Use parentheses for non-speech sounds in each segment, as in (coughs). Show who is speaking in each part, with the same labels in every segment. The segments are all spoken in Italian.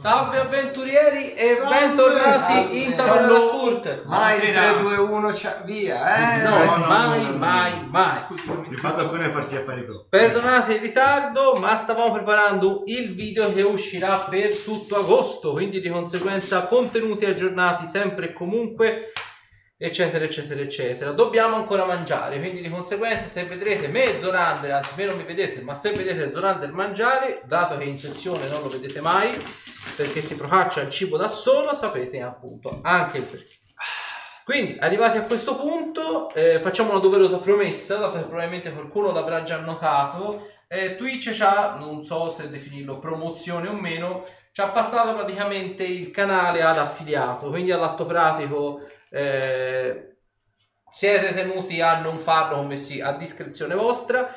Speaker 1: Salve avventurieri e
Speaker 2: Salve!
Speaker 1: bentornati in Taverna! Kurt.
Speaker 3: Mai il
Speaker 4: Buonasera.
Speaker 3: 3, 2, 1, cia- via, eh?
Speaker 1: No,
Speaker 2: no, no,
Speaker 1: mai,
Speaker 2: no, no,
Speaker 1: mai,
Speaker 2: no.
Speaker 1: mai.
Speaker 2: Di fatto alcuni a farsi gli affari pro.
Speaker 1: Perdonate il ritardo, ma stavamo preparando il video che uscirà per tutto agosto, quindi di conseguenza contenuti aggiornati sempre e comunque, eccetera, eccetera, eccetera. Dobbiamo ancora mangiare, quindi di conseguenza se vedrete me e Zorander, anzi me non mi vedete, ma se vedete Zorander mangiare, dato che in sessione non lo vedete mai, perché si procaccia il cibo da solo, sapete appunto anche il perché. Quindi, arrivati a questo punto, eh, facciamo una doverosa promessa, dato che probabilmente qualcuno l'avrà già notato. Eh, Twitch ha, non so se definirlo promozione o meno, ci ha passato praticamente il canale ad affiliato, quindi all'atto pratico eh, siete tenuti a non farlo come si a discrezione vostra.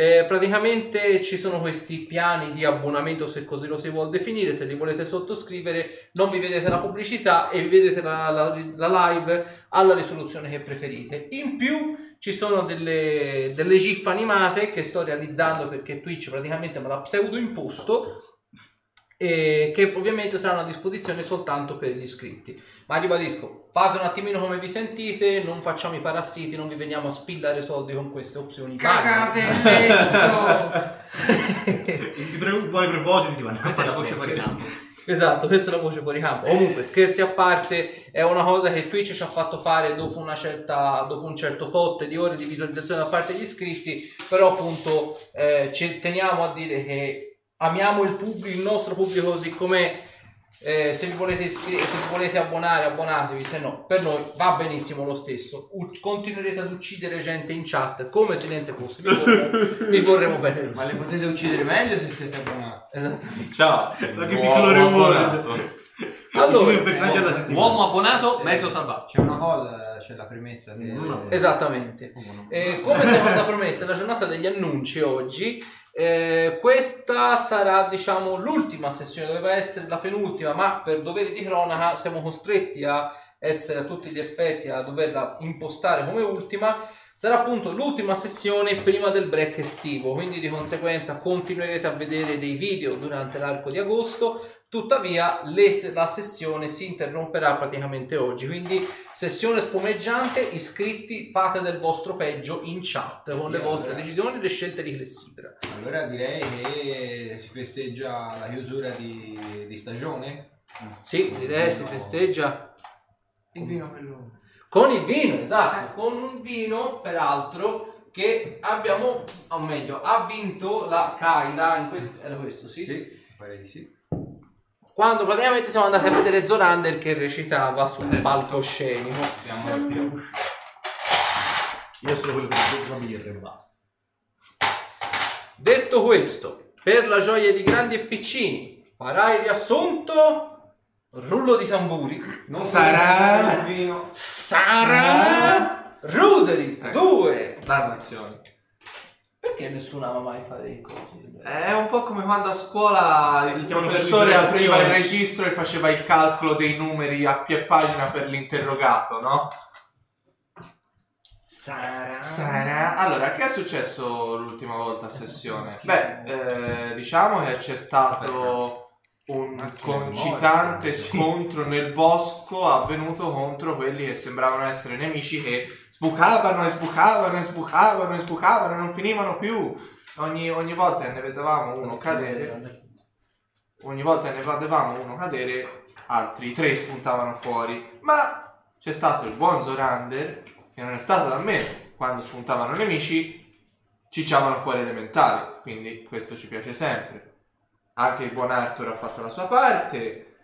Speaker 1: Eh, praticamente ci sono questi piani di abbonamento, se così lo si vuol definire. Se li volete sottoscrivere, non vi vedete la pubblicità e vi vedete la, la- la live alla risoluzione che preferite. In più, ci sono delle, delle GIF animate che sto realizzando perché Twitch praticamente me l'ha pseudo imposto. E che ovviamente saranno a disposizione soltanto per gli iscritti. Ma ribadisco, fate un attimino come vi sentite, non facciamo i parassiti, non vi veniamo a spillare soldi con queste opzioni.
Speaker 3: Cagate (laughs)
Speaker 2: pre- buoni propositi ti vanno a
Speaker 4: Questa è la voce fuori campo.
Speaker 1: Esatto, questa è la voce fuori campo. Comunque, scherzi a parte, è una cosa che Twitch ci ha fatto fare dopo, una certa, dopo un certo tot di ore di visualizzazione da parte degli iscritti, però appunto eh, ci teniamo a dire che amiamo il, pubblico, il nostro pubblico così com'è. Eh, se, vi volete iscri- se vi volete abbonare, abbonatevi, se no, per noi va benissimo lo stesso. U- continuerete ad uccidere gente in chat come se niente fosse. Vi vorremmo, (laughs) vi vorremmo bene lo
Speaker 3: Ma le
Speaker 1: stesso.
Speaker 3: potete uccidere meglio se siete abbonati.
Speaker 1: Esattamente.
Speaker 3: Ciao.
Speaker 2: Ma che piccolo reward.
Speaker 1: Allora,
Speaker 2: alla settimana.
Speaker 4: Uomo abbonato, mezzo salvato.
Speaker 3: C'è una cosa, c'è la premessa che...
Speaker 1: Esattamente.
Speaker 3: No?
Speaker 1: Eh, come seconda promessa, la giornata degli annunci oggi. Eh, questa sarà, diciamo, l'ultima sessione, doveva essere la penultima, ma per doveri di cronaca siamo costretti a essere a tutti gli effetti a doverla impostare come ultima. Sarà appunto l'ultima sessione prima del break estivo, quindi di conseguenza continuerete a vedere dei video durante l'arco di agosto. Tuttavia, le- la sessione si interromperà praticamente oggi. Quindi, sessione spumeggiante. Iscritti, fate del vostro peggio in chat con le
Speaker 3: Sì,
Speaker 1: vostre
Speaker 3: allora.
Speaker 1: decisioni e le scelte di Clessidra.
Speaker 3: Allora direi che si festeggia la chiusura di, di stagione.
Speaker 1: Sì, direi si festeggia
Speaker 3: Il vino quello...
Speaker 1: con il vino, esatto, con un vino, peraltro, che abbiamo, o meglio, ha vinto la Kaila. In questo, era questo, sì?
Speaker 3: Sì, pare di sì.
Speaker 1: Quando praticamente siamo andati a vedere Zorander che recitava sul palcoscenico.
Speaker 3: Siamo...
Speaker 2: Io sono quello che devo birra e basta.
Speaker 1: Detto questo, per la gioia di grandi e piccini, farai riassunto. Rullo di tamburi.
Speaker 3: Non
Speaker 2: Sarà-
Speaker 3: vino.
Speaker 1: Sarà Ruderick
Speaker 3: Eh.
Speaker 1: 2.
Speaker 3: Narrazioni.
Speaker 1: Perché nessuno ama mai fare i cosi?
Speaker 5: È un po' come quando a scuola il
Speaker 2: Chiamano
Speaker 5: professore apriva il registro e faceva il calcolo dei numeri a piè pagina per l'interrogato, no?
Speaker 1: Sarà.
Speaker 5: Sarà. Allora, che è successo l'ultima volta a sessione? Beh, eh, diciamo che c'è stato un concitante scontro nel bosco avvenuto contro quelli che sembravano essere nemici che sbucavano e sbucavano e sbucavano e sbucavano e non finivano più. Ogni, ogni volta che ne vedevamo uno cadere, ogni volta che ne vedevamo uno cadere, altri tre spuntavano fuori. Ma c'è stato il buon Zorander, che non è stato da me quando spuntavano nemici, cicciavano fuori elementali. Quindi questo ci piace sempre. Anche il buon Arthur ha fatto la sua parte.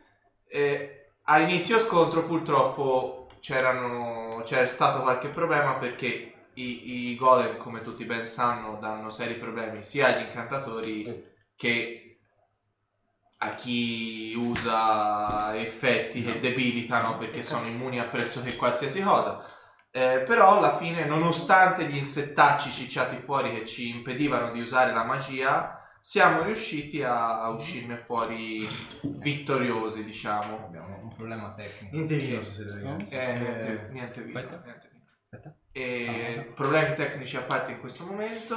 Speaker 5: E a inizio scontro purtroppo c'erano, c'era stato qualche problema perché i, i golem, come tutti ben sanno, danno seri problemi sia agli incantatori che a chi usa effetti che debilitano perché sono immuni a pressoché qualsiasi cosa. Eh, però alla fine, nonostante gli insettacci cicciati fuori che ci impedivano di usare la magia, siamo riusciti a, a uscirne fuori vittoriosi, diciamo.
Speaker 3: Abbiamo un problema tecnico.
Speaker 2: Niente vino stasera, ragazzi.
Speaker 5: Eh, niente, niente vino,
Speaker 4: Aspetta.
Speaker 5: niente vino.
Speaker 4: Aspetta.
Speaker 5: E problemi tecnici a parte in questo momento.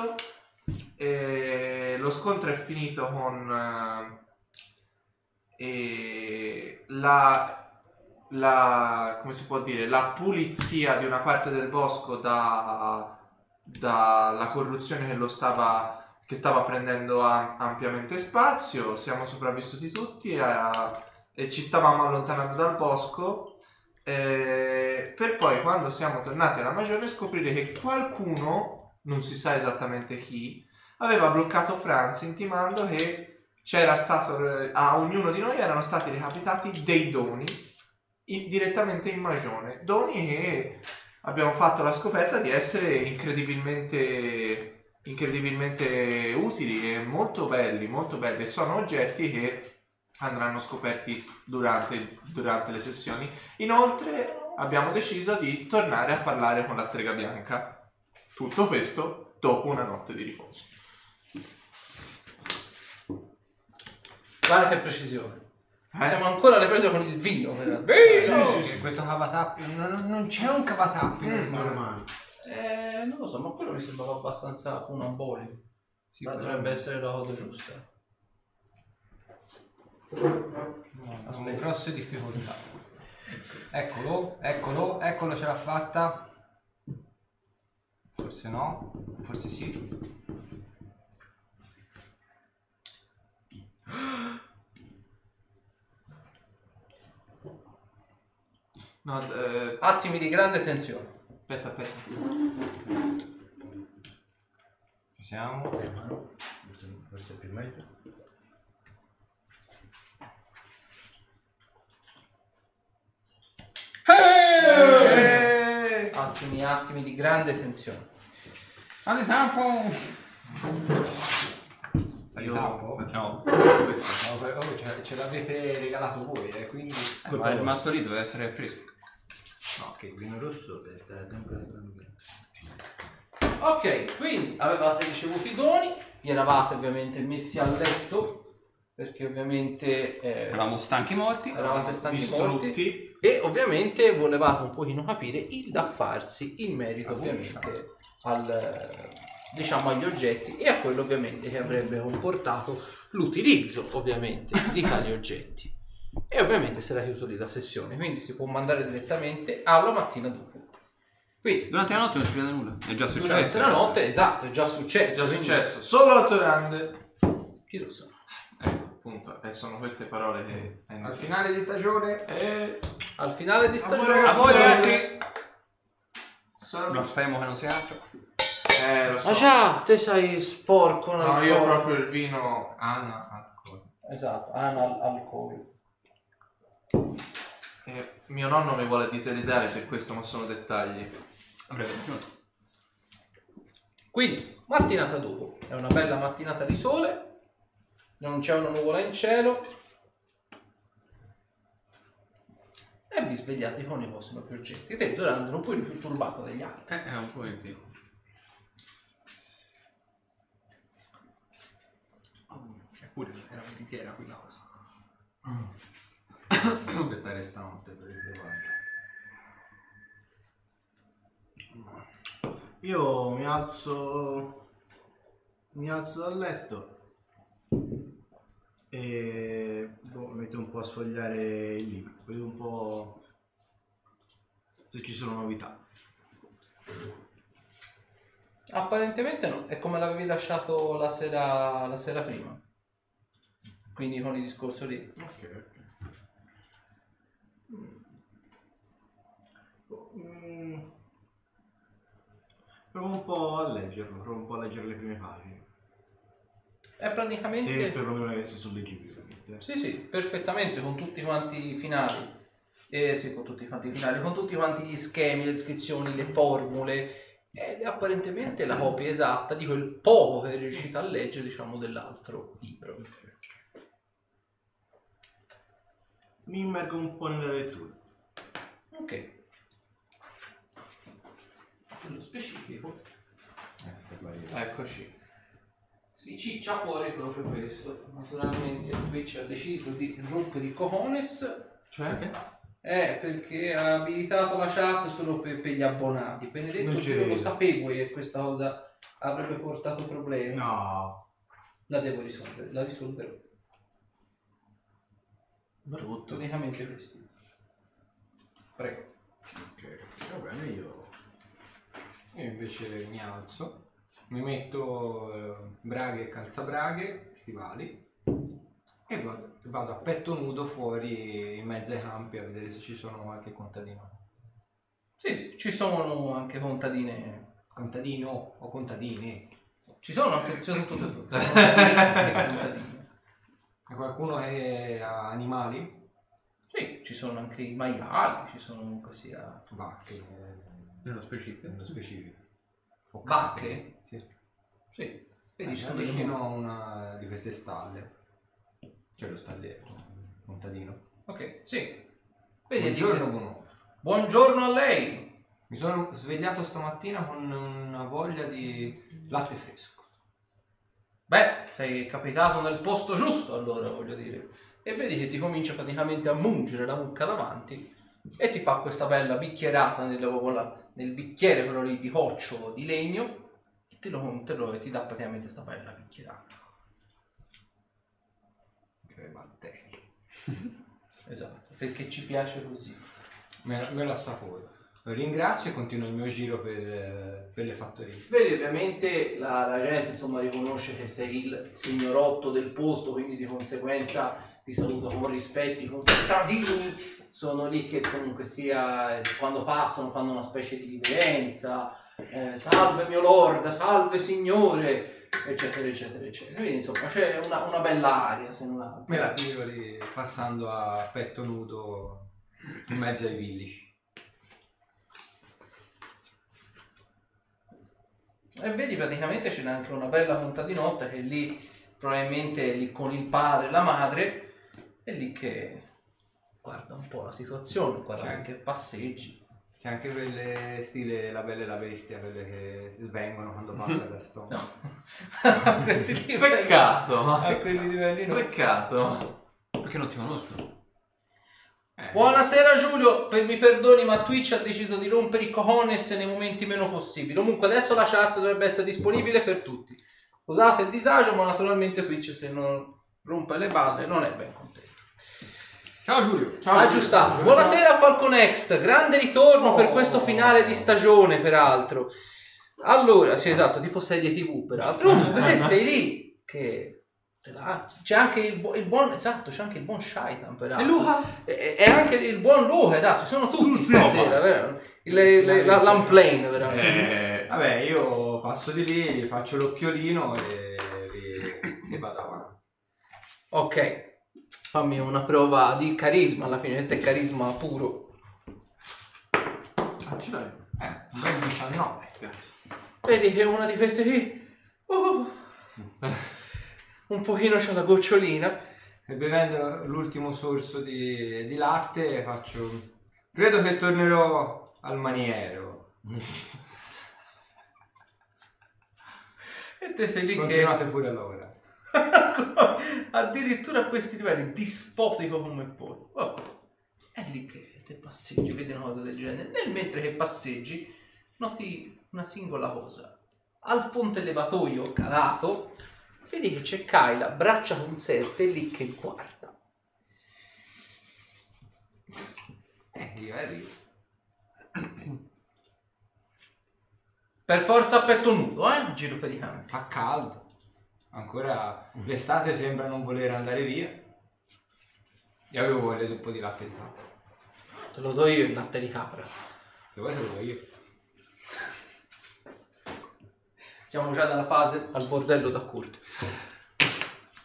Speaker 5: E lo scontro è finito con eh, e la, la- come si può dire, la pulizia di una parte del bosco da- dalla corruzione che lo stava che stava prendendo am- ampiamente spazio, siamo sopravvissuti tutti a- e ci stavamo allontanando dal bosco eh, per poi quando siamo tornati alla magione scoprire che qualcuno, non si sa esattamente chi, aveva bloccato Franz intimando che c'era stato a ognuno di noi erano stati recapitati dei doni in- direttamente in magione, doni che abbiamo fatto la scoperta di essere incredibilmente incredibilmente utili e molto belli, molto belli. E sono oggetti che andranno scoperti durante, durante le sessioni. Inoltre abbiamo deciso di tornare a parlare con la strega bianca. Tutto questo dopo una notte di riposo.
Speaker 1: Guarda che precisione.
Speaker 5: Eh?
Speaker 1: Siamo ancora alle prese con il vino. vero?
Speaker 3: Sì, sì, questo cavatappi, non, non c'è un cavatappi
Speaker 5: Mm,
Speaker 3: normale.
Speaker 1: Eh, non lo so, ma quello mi sembrava abbastanza funambolico.
Speaker 3: Sì,
Speaker 1: ma dovrebbe essere la cosa giusta.
Speaker 3: No, Abbiamo grosse difficoltà. Eccolo, eccolo, eccolo ce l'ha fatta. Forse no, forse sì. (gasps)
Speaker 5: No, eh,
Speaker 1: Attimi di grande tensione.
Speaker 5: Aspetta, aspetta.
Speaker 3: Ci siamo.
Speaker 2: Forse, forse è più meglio.
Speaker 5: Eh!
Speaker 1: Attimi, attimi di grande tensione.
Speaker 3: Adi tempo!
Speaker 5: Io-
Speaker 3: Facciamo.
Speaker 5: Questo.
Speaker 3: No, oh, ce, l'avete regalato voi, eh, quindi...
Speaker 4: Ma il masto lì deve essere fresco.
Speaker 2: Il vino rosso per stare sempre.
Speaker 1: Ok, quindi avevate ricevuto i doni, vi eravate ovviamente messi a letto, perché ovviamente eh,
Speaker 4: Eravamo stanchi morti.
Speaker 1: eravate stanchi morti.
Speaker 5: Distrutti.
Speaker 1: E ovviamente volevate un pochino capire il da farsi in merito ovviamente al, diciamo agli oggetti e a quello ovviamente che avrebbe comportato l'utilizzo ovviamente di tali oggetti. E ovviamente sarà chiuso lì la sessione, quindi si può mandare direttamente alla mattina dopo. Quindi
Speaker 4: Durante la notte non succede nulla. È già successo.
Speaker 1: durante la notte, esatto, è già
Speaker 5: È
Speaker 1: successo.
Speaker 5: già
Speaker 1: quindi-
Speaker 5: successo. Solo a Zorande.
Speaker 1: Chi lo sa?
Speaker 5: Ecco, appunto. E sono queste parole che
Speaker 3: Al
Speaker 5: iniziato.
Speaker 3: finale di stagione...
Speaker 5: E...
Speaker 1: Al finale di stagione...
Speaker 5: ragazzi.
Speaker 4: A voi ragazzi!
Speaker 5: Sono...
Speaker 4: Blasfemo che non sia altro.
Speaker 5: Eh, lo so.
Speaker 1: Ma già, te sei sporco
Speaker 5: No, io proprio il vino...
Speaker 3: Anna, alcol.
Speaker 1: Esatto, anal alcol.
Speaker 5: Eh, mio nonno mi vuole diseredare per questo, ma sono dettagli.
Speaker 4: Avrebbe ragione.
Speaker 1: Quindi, mattinata dopo, è una bella mattinata di sole, non c'è una nuvola in cielo e vi svegliate con i vostri nuovi oggetti. Te, Zorando, non puoi più turbato dagli altri.
Speaker 4: Eh, è un po' in più.
Speaker 3: Eppure era veritiera quella cosa.
Speaker 6: Aspettare stanotte per ritrovare.
Speaker 2: Io mi alzo. Mi alzo dal letto e boh, metto un po' a sfogliare il libro. Vedo un po' se ci sono novità.
Speaker 1: Apparentemente no, è come l'avevi lasciato la sera, la sera prima. Quindi con il discorso lì.
Speaker 2: Ok, ok. Provo un po' a leggerlo, provo un po' a leggere le prime pagine.
Speaker 1: È praticamente...
Speaker 2: Se perlomeno se sono leggibili, ovviamente.
Speaker 1: Sì, sì, perfettamente, con tutti quanti i finali. Eh, sì, con tutti quanti i finali, con tutti quanti gli schemi, le descrizioni, le formule. Ed è apparentemente la copia esatta di quel poco che è riuscito a leggere, diciamo, dell'altro libro.
Speaker 2: Mi immergo un po' nella lettura.
Speaker 1: Ok. Nello specifico
Speaker 5: Eccoci.
Speaker 1: si ciccia fuori proprio questo. Naturalmente Twitch ha deciso di rompere i cojones.
Speaker 5: Cioè?
Speaker 1: Eh, perché ha abilitato la chat solo per, per gli abbonati. Benedetto,
Speaker 2: Non ci
Speaker 1: io lo
Speaker 2: credo.
Speaker 1: sapevo che questa cosa avrebbe portato problemi.
Speaker 2: No.
Speaker 1: La devo risolvere, la risolverò. Brutto. Praticamente questi. Prego.
Speaker 2: Ok, va bene, io...
Speaker 3: Io invece mi alzo, mi metto eh, braghe e calzabraghe, stivali e vado, vado a petto nudo fuori in mezzo ai campi a vedere se ci sono qualche contadino.
Speaker 1: Sì, ci sono anche contadine.
Speaker 3: Contadino o contadini?
Speaker 1: Ci sono anche, ci sono tutte e due. Ci sono anche contadine.
Speaker 3: E qualcuno che ha animali?
Speaker 1: Sì, ci sono anche i maiali, ci sono comunque sia...
Speaker 3: Vacche, eh,
Speaker 4: Nello specifico.
Speaker 3: nello specifico. O
Speaker 1: Vacche?
Speaker 3: Sì.
Speaker 1: Sì. Vedi, ci
Speaker 3: sono
Speaker 1: sono
Speaker 3: vicino a una di queste stalle. C'è lo stalliere, contadino.
Speaker 1: Ok, sì. Vedi,
Speaker 3: Buongiorno, uomo.
Speaker 1: Buongiorno a lei.
Speaker 3: Mi sono svegliato stamattina con una voglia di latte fresco.
Speaker 1: Beh, sei capitato nel posto giusto allora, voglio dire. E vedi che ti comincia praticamente a mungere la mucca davanti e ti fa questa bella bicchierata nel, nel bicchiere quello lì di coccio di legno e te lo, te lo- e ti dà praticamente questa bella bicchierata.
Speaker 3: Che batteria. (laughs)
Speaker 1: Esatto, perché ci piace così.
Speaker 3: Me, la- me lo assaporo. Lo ringrazio e continuo il mio giro per, per le fattorie.
Speaker 1: Vedi, ovviamente la, la gente insomma riconosce che sei il signorotto del posto, quindi di conseguenza ti saluta con rispetto, i contadini sono lì che comunque sia, quando passano fanno una specie di riverenza, eh, salve mio lord, salve signore, eccetera, eccetera, eccetera. Quindi insomma c'è una, una bella aria, se non altro.
Speaker 3: Me la tiro lì passando a petto nudo in mezzo ai villici.
Speaker 1: E vedi praticamente c'è anche una bella contadinotta che è lì, probabilmente è lì con il padre e la madre, è lì che guarda un po' la situazione, guarda
Speaker 3: Cioè.
Speaker 1: anche passeggi.
Speaker 3: C'è anche quelle stile La Bella e la Bestia, quelle che svengono quando passa (laughs) da sto.
Speaker 1: No, (laughs) questi lì
Speaker 5: Peccato.
Speaker 1: A quei livelli no.
Speaker 5: Peccato.
Speaker 4: Perché non ti conoscono?
Speaker 3: Eh,
Speaker 1: Buonasera Giulio, per- mi perdoni ma Twitch ha deciso di rompere i cojones nei momenti meno possibili. Comunque adesso la chat dovrebbe essere disponibile per tutti. Scusate il disagio, ma naturalmente Twitch se non rompe le balle non è ben contento.
Speaker 4: Ciao Giulio.
Speaker 5: Ciao.
Speaker 1: Aggiustato. Buonasera Falcon Next, grande ritorno per
Speaker 3: Oh.
Speaker 1: questo finale di stagione, peraltro. Allora, sì, esatto, tipo serie TV, peraltro. (laughs) Comunque te sei lì che te la- c'è anche il, bu- il buon esatto, c'è anche il buon Shaitan, peraltro.
Speaker 4: E Luca?
Speaker 1: E, e anche il buon Luca, esatto, ci sono tutti stasera, vero? Il, le- la, l'unplane, veramente.
Speaker 5: Eh,
Speaker 3: Vabbè, io passo di lì, faccio l'occhiolino e, e- e vado avanti.
Speaker 1: Ok. Fammi una prova di carisma, alla fine questo è carisma puro.
Speaker 5: ah, ce l'hai.
Speaker 3: Eh, un bel 19.
Speaker 5: Grazie.
Speaker 1: Vedi che una di queste qui uh, un pochino c'ha la gocciolina.
Speaker 3: E bevendo l'ultimo sorso di, di latte faccio... Credo che tornerò al maniero.
Speaker 1: E te sei lì che
Speaker 3: Continuate pure allora. (laughs)
Speaker 1: addirittura a questi livelli dispotico come poi. Vabbè. È lì che te passeggi, vedi una cosa del genere. Nel mentre che passeggi, noti una singola cosa. Al ponte levatoio calato, vedi che c'è Kyla, braccia conserte, lì che guarda.
Speaker 3: Eh, io arrivo.
Speaker 1: Per forza a petto nudo, eh? Giro per i campi.
Speaker 3: Fa caldo. Ancora l'estate sembra non voler andare via. Io avevo voglia di un po' di latte di capra.
Speaker 1: Te lo do io il latte di capra.
Speaker 3: Se vuoi te lo do io.
Speaker 1: Siamo già nella fase al bordello da Kurt.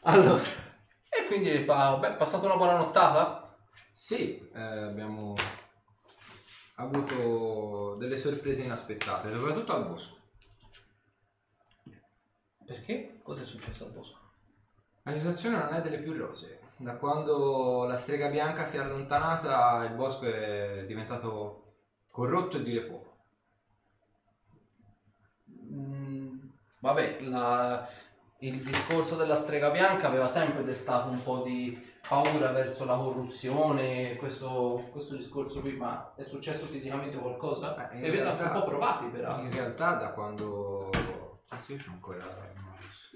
Speaker 1: Allora, e quindi fa, beh, passata una buona nottata?
Speaker 3: Sì, eh, abbiamo avuto delle sorprese inaspettate, soprattutto al bosco.
Speaker 1: Perché? Cosa è successo al bosco?
Speaker 3: La situazione non è delle più rosee. Da quando la strega bianca si è allontanata, il bosco è diventato corrotto e dire poco.
Speaker 1: Mm, vabbè, la- il discorso della strega bianca aveva sempre destato un po' di paura verso la corruzione, questo, questo discorso qui, ma è successo fisicamente qualcosa?
Speaker 3: Beh, in
Speaker 1: E
Speaker 3: realtà-
Speaker 1: un po' provati peraltro.
Speaker 3: In realtà da quando... Ah sì, c'ho ancora il mouse.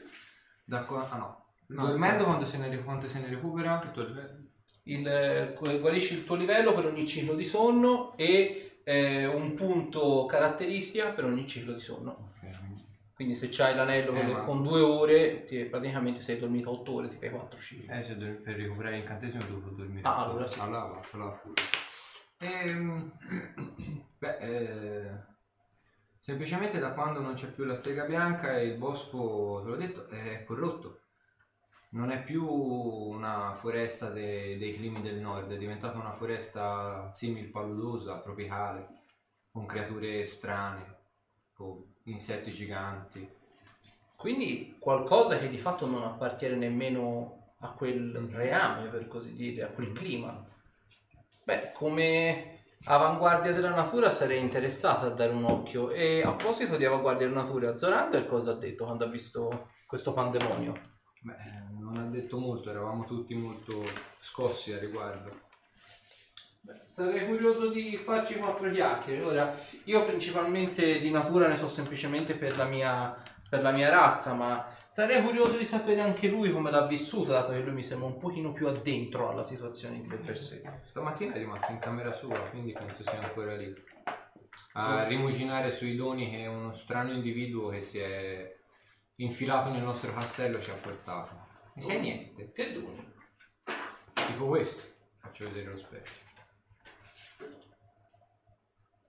Speaker 3: Da qua... Ah no.
Speaker 4: No,
Speaker 3: Dormendo quando se, ne, quanto se ne recupera?
Speaker 4: Tutto il livello.
Speaker 1: il, eh, guarisci il tuo livello per ogni ciclo di sonno e eh, un punto caratteristica per ogni ciclo di sonno.
Speaker 3: Ok, quindi-
Speaker 1: se c'hai l'anello
Speaker 3: Eh,
Speaker 1: quello
Speaker 3: ma-
Speaker 1: con due ore, ti- praticamente sei dormito 8 ore, ti fai 4 cicli.
Speaker 3: Eh, se do- per recuperare l'incantesimo devo dormire.
Speaker 1: Ah, allora sì.
Speaker 3: Allora allora full. Ehm, (clears throat) beh, eh, semplicemente da quando non c'è più la strega bianca e il bosco, te l'ho detto, è corrotto. Non è più una foresta de- dei climi del nord, è diventata una foresta simil paludosa, tropicale, con creature strane, con insetti giganti.
Speaker 1: Quindi qualcosa che di fatto non appartiene nemmeno a quel reame, per così dire, a quel clima. Beh, come avanguardia della natura sarei interessato a dare un occhio. E a proposito di avanguardia della natura, Zorander cosa ha detto quando ha visto questo pandemonio?
Speaker 3: Beh, non ha detto molto, eravamo tutti molto scossi a riguardo.
Speaker 1: Sarei curioso di farci quattro chiacchiere. Ora, io principalmente di natura ne so semplicemente per la mia, per la mia razza, ma sarei curioso di sapere anche lui come l'ha vissuta, dato che lui mi sembra un pochino più addentro alla situazione in sé per sé.
Speaker 3: Stamattina è rimasto in camera sua, quindi penso sia ancora lì. A rimuginare sui doni che uno strano individuo che si è infilato nel nostro castello ci ha portato. Mi sai niente?
Speaker 1: Che doni?
Speaker 3: Tipo questo. Faccio vedere lo specchio.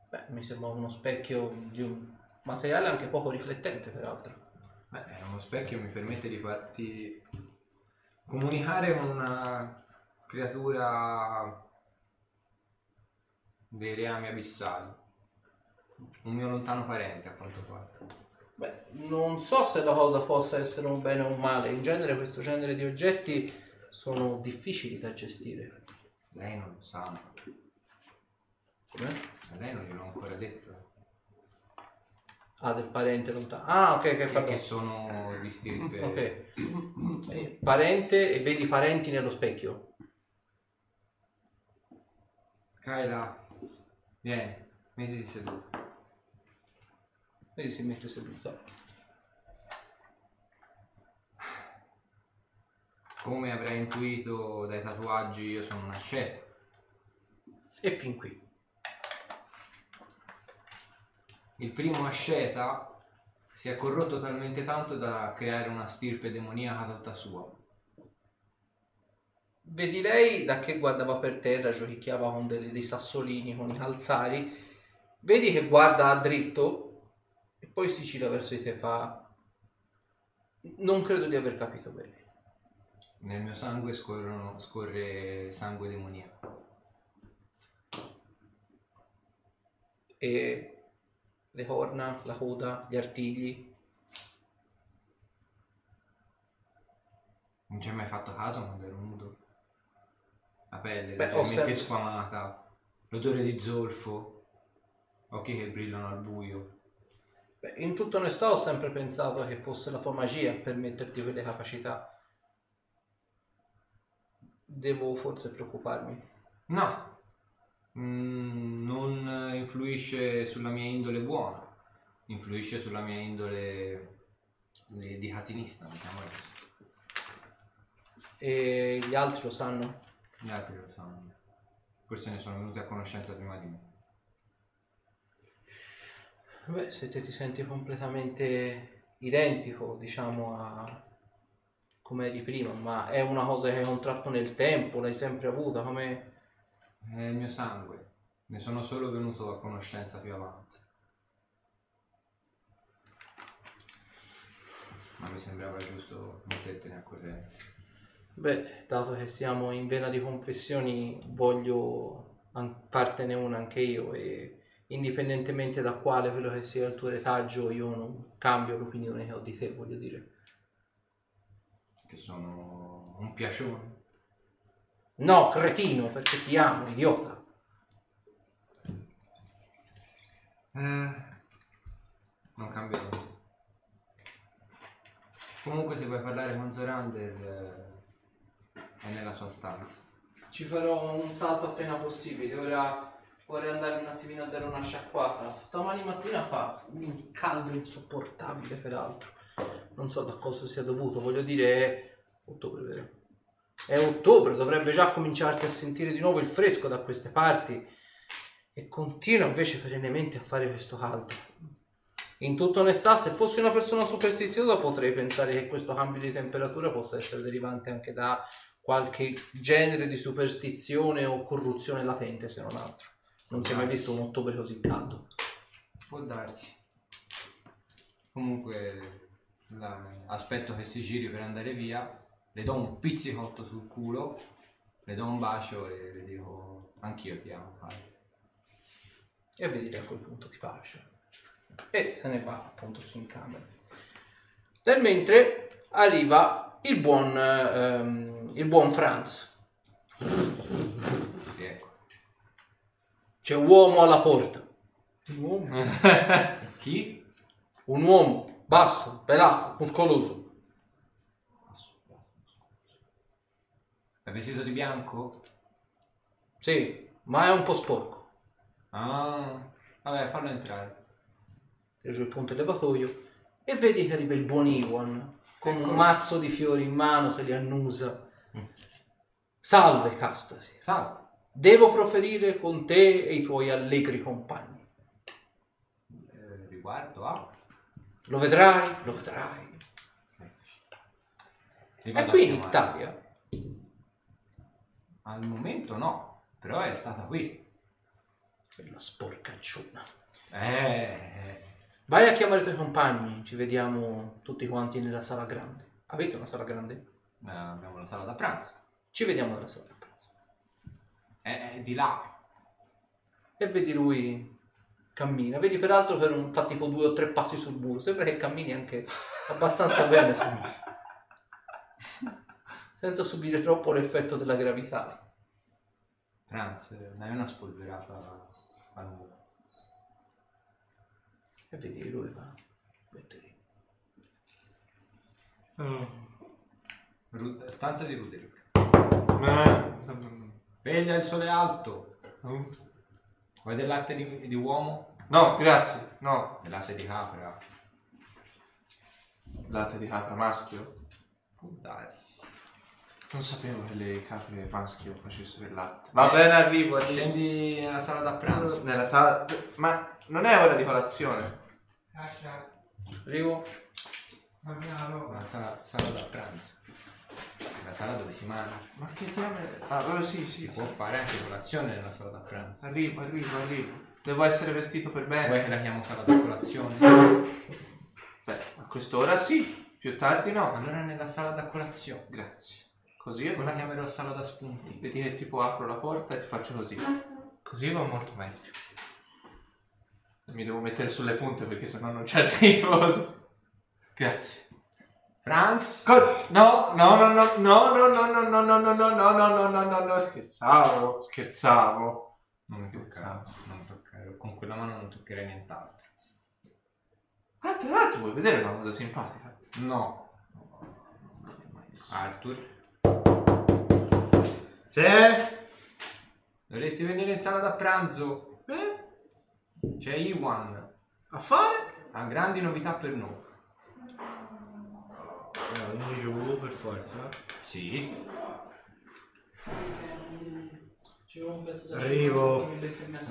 Speaker 1: Beh, mi sembra uno specchio di un materiale anche poco riflettente, peraltro.
Speaker 3: Beh, uno specchio mi permette di, di comunicare con una creatura dei reami abissali. Un mio lontano parente, a quanto pare.
Speaker 1: Beh, non so se la cosa possa essere un bene o un male. In genere questo genere di oggetti sono difficili da gestire.
Speaker 3: Lei non lo sa.
Speaker 1: Come?
Speaker 3: A lei non gliel'ho ancora detto.
Speaker 1: Ah, del parente lontano. Ah, ok, che
Speaker 3: Che,
Speaker 1: pardon.
Speaker 3: che sono di stirpe.
Speaker 1: Ok. Eh, Parente e vedi parenti nello specchio.
Speaker 3: Kyla, vieni, mettiti seduto.
Speaker 1: Vedi si mette seduta.
Speaker 3: Come avrai intuito dai tatuaggi, io sono un asceta.
Speaker 1: E fin qui.
Speaker 3: Il primo asceta si è corrotto talmente tanto da creare una stirpe demoniaca tutta sua.
Speaker 1: Vedi lei da che guardava per terra, giochicchiava con delle- dei sassolini, con i calzari. Vedi che guarda a dritto e poi si gira verso di te e fa... Non credo di aver capito bene.
Speaker 3: Nel mio sangue scorrono- scorre sangue demoniaco.
Speaker 1: E le corna, la coda, gli artigli.
Speaker 3: Non ci hai mai fatto caso quando ero nudo? La pelle
Speaker 1: Beh, ho
Speaker 3: leggermente
Speaker 1: sempre-
Speaker 3: squamata, l'odore di zolfo, occhi che brillano al buio.
Speaker 1: Beh, in tutta onestà ho sempre pensato che fosse la tua magia a permetterti quelle capacità. Devo forse preoccuparmi.
Speaker 3: No, Mm, non influisce sulla mia indole buona, influisce sulla mia indole di, di casinista, mettiamola così.
Speaker 1: E gli altri lo sanno?
Speaker 3: Gli altri lo sanno. Forse ne sono venuti a conoscenza prima di me.
Speaker 1: Beh, se te ti senti completamente identico, diciamo, a come eri prima, ma è una cosa che hai contratto nel tempo, l'hai sempre avuta, come...
Speaker 3: È il mio sangue, ne sono solo venuto a conoscenza più avanti. Ma mi sembrava giusto mettertene a correre.
Speaker 1: Beh, dato che siamo in vena di confessioni, voglio fartene una anche io e indipendentemente da quale quello che sia il tuo retaggio, io non cambio l'opinione che ho di te, voglio dire.
Speaker 3: Che sono un piacione.
Speaker 1: No, cretino, perché ti amo, idiota.
Speaker 3: Eh, non cambia nulla. Comunque se vuoi parlare con Zorander eh, è nella sua stanza.
Speaker 1: Ci farò un salto appena possibile. Ora vorrei andare un attimino a dare una sciacquata. Stamani mattina fa un caldo insopportabile, peraltro. Non so da cosa sia dovuto. Voglio dire, ottobre, vero? È ottobre, dovrebbe già cominciarsi a sentire di nuovo il fresco da queste parti e continua invece perennemente a fare questo caldo. In tutta onestà, se fossi una persona superstiziosa potrei pensare che questo cambio di temperatura possa essere derivante anche da qualche genere di superstizione o corruzione latente, se non altro. Non si è mai visto un ottobre così caldo.
Speaker 3: Può darsi. Comunque, aspetto che si giri per andare via, le do un pizzicotto sul culo, le do un bacio e le dico anch'io ti amo. padre."
Speaker 1: E vedi che a quel punto ti bacia. E se ne va appunto su in camera. Nel mentre arriva il buon, ehm, il buon Franz.
Speaker 3: Sì, ecco.
Speaker 1: C'è un uomo alla porta. Un uomo? (laughs)
Speaker 3: Chi?
Speaker 1: Un uomo basso, pelato, muscoloso.
Speaker 3: È vestito di bianco?
Speaker 1: Sì, ma è un po' sporco.
Speaker 3: Ah, vabbè, fallo entrare.
Speaker 1: Giù il punto elevatoio e vedi che arriva il buon Iwan con un mazzo di fiori in mano, se li annusa. Salve, Castasi.
Speaker 3: Salve.
Speaker 1: Devo proferire con te e i tuoi allegri compagni.
Speaker 3: Eh, riguardo a...
Speaker 1: Lo vedrai, lo vedrai.
Speaker 3: Vado a
Speaker 1: qui in
Speaker 3: chiamare.
Speaker 1: Italia.
Speaker 3: Al momento no, però è stata qui.
Speaker 1: Quella sporcacciona.
Speaker 3: Eh,
Speaker 1: Vai a chiamare i tuoi compagni, ci vediamo tutti quanti nella sala grande. Avete una sala grande?
Speaker 3: eh, abbiamo la sala da pranzo.
Speaker 1: Ci vediamo nella sala da pranzo.
Speaker 3: È, è di là.
Speaker 1: E vedi lui cammina. Vedi peraltro che non fa tipo due o tre passi sul muro. Sembra che cammini anche abbastanza bene sul muro. (laughs) Senza subire troppo l'effetto della gravità.
Speaker 3: Franz, dai una spolverata al muro.
Speaker 1: E vedi lui va. mette lì.
Speaker 3: Ru- stanza di Ruderick. Veglia il sole alto. Vuoi del latte di, di uomo?
Speaker 5: No, grazie. No.
Speaker 3: Del latte di capra?
Speaker 5: Latte di capra maschio?
Speaker 3: Può darsi.
Speaker 5: Non sapevo che le capre maschio facessero il latte. Va bene, arrivo, arrivo.
Speaker 3: Scendi nella sala da pranzo.
Speaker 5: Nella sala... Ma non è ora di colazione?
Speaker 1: Arrivo.
Speaker 3: La sala, sala da pranzo. La sala dove si mangia.
Speaker 5: Ma che diamine... Ah, oh, sì,
Speaker 3: Si
Speaker 5: sì.
Speaker 3: può fare anche colazione nella sala da pranzo.
Speaker 5: Arrivo, arrivo, arrivo. Devo essere vestito per bene.
Speaker 3: Vuoi che la chiamo sala da colazione?
Speaker 5: Beh, a quest'ora sì. Più tardi no.
Speaker 3: Allora nella sala da colazione.
Speaker 5: Grazie. Così
Speaker 3: Poi la chiamerò sala da spunti.
Speaker 5: Vedi che tipo apro la porta e ti faccio così. Così va molto meglio. Mi devo mettere sulle punte perché sennò non ci arrivo. Grazie.
Speaker 3: Franz?
Speaker 5: No, no, no, no, no, no, no, no, no, no, no, no, no, no, no, no, no, no, scherzavo, scherzavo.
Speaker 3: Non mi toccare. Non toccare. Con quella mano non toccherei nient'altro.
Speaker 5: Ah, tra l'altro vuoi vedere una cosa simpatica?
Speaker 3: No. Arthur?
Speaker 2: Se?
Speaker 3: Dovresti venire in sala da pranzo.
Speaker 2: Eh?
Speaker 3: C'è Iwan.
Speaker 2: A fare?
Speaker 3: Ha grandi novità per noi.
Speaker 2: No, quindi giù per forza.
Speaker 3: Sì.
Speaker 2: Arrivo.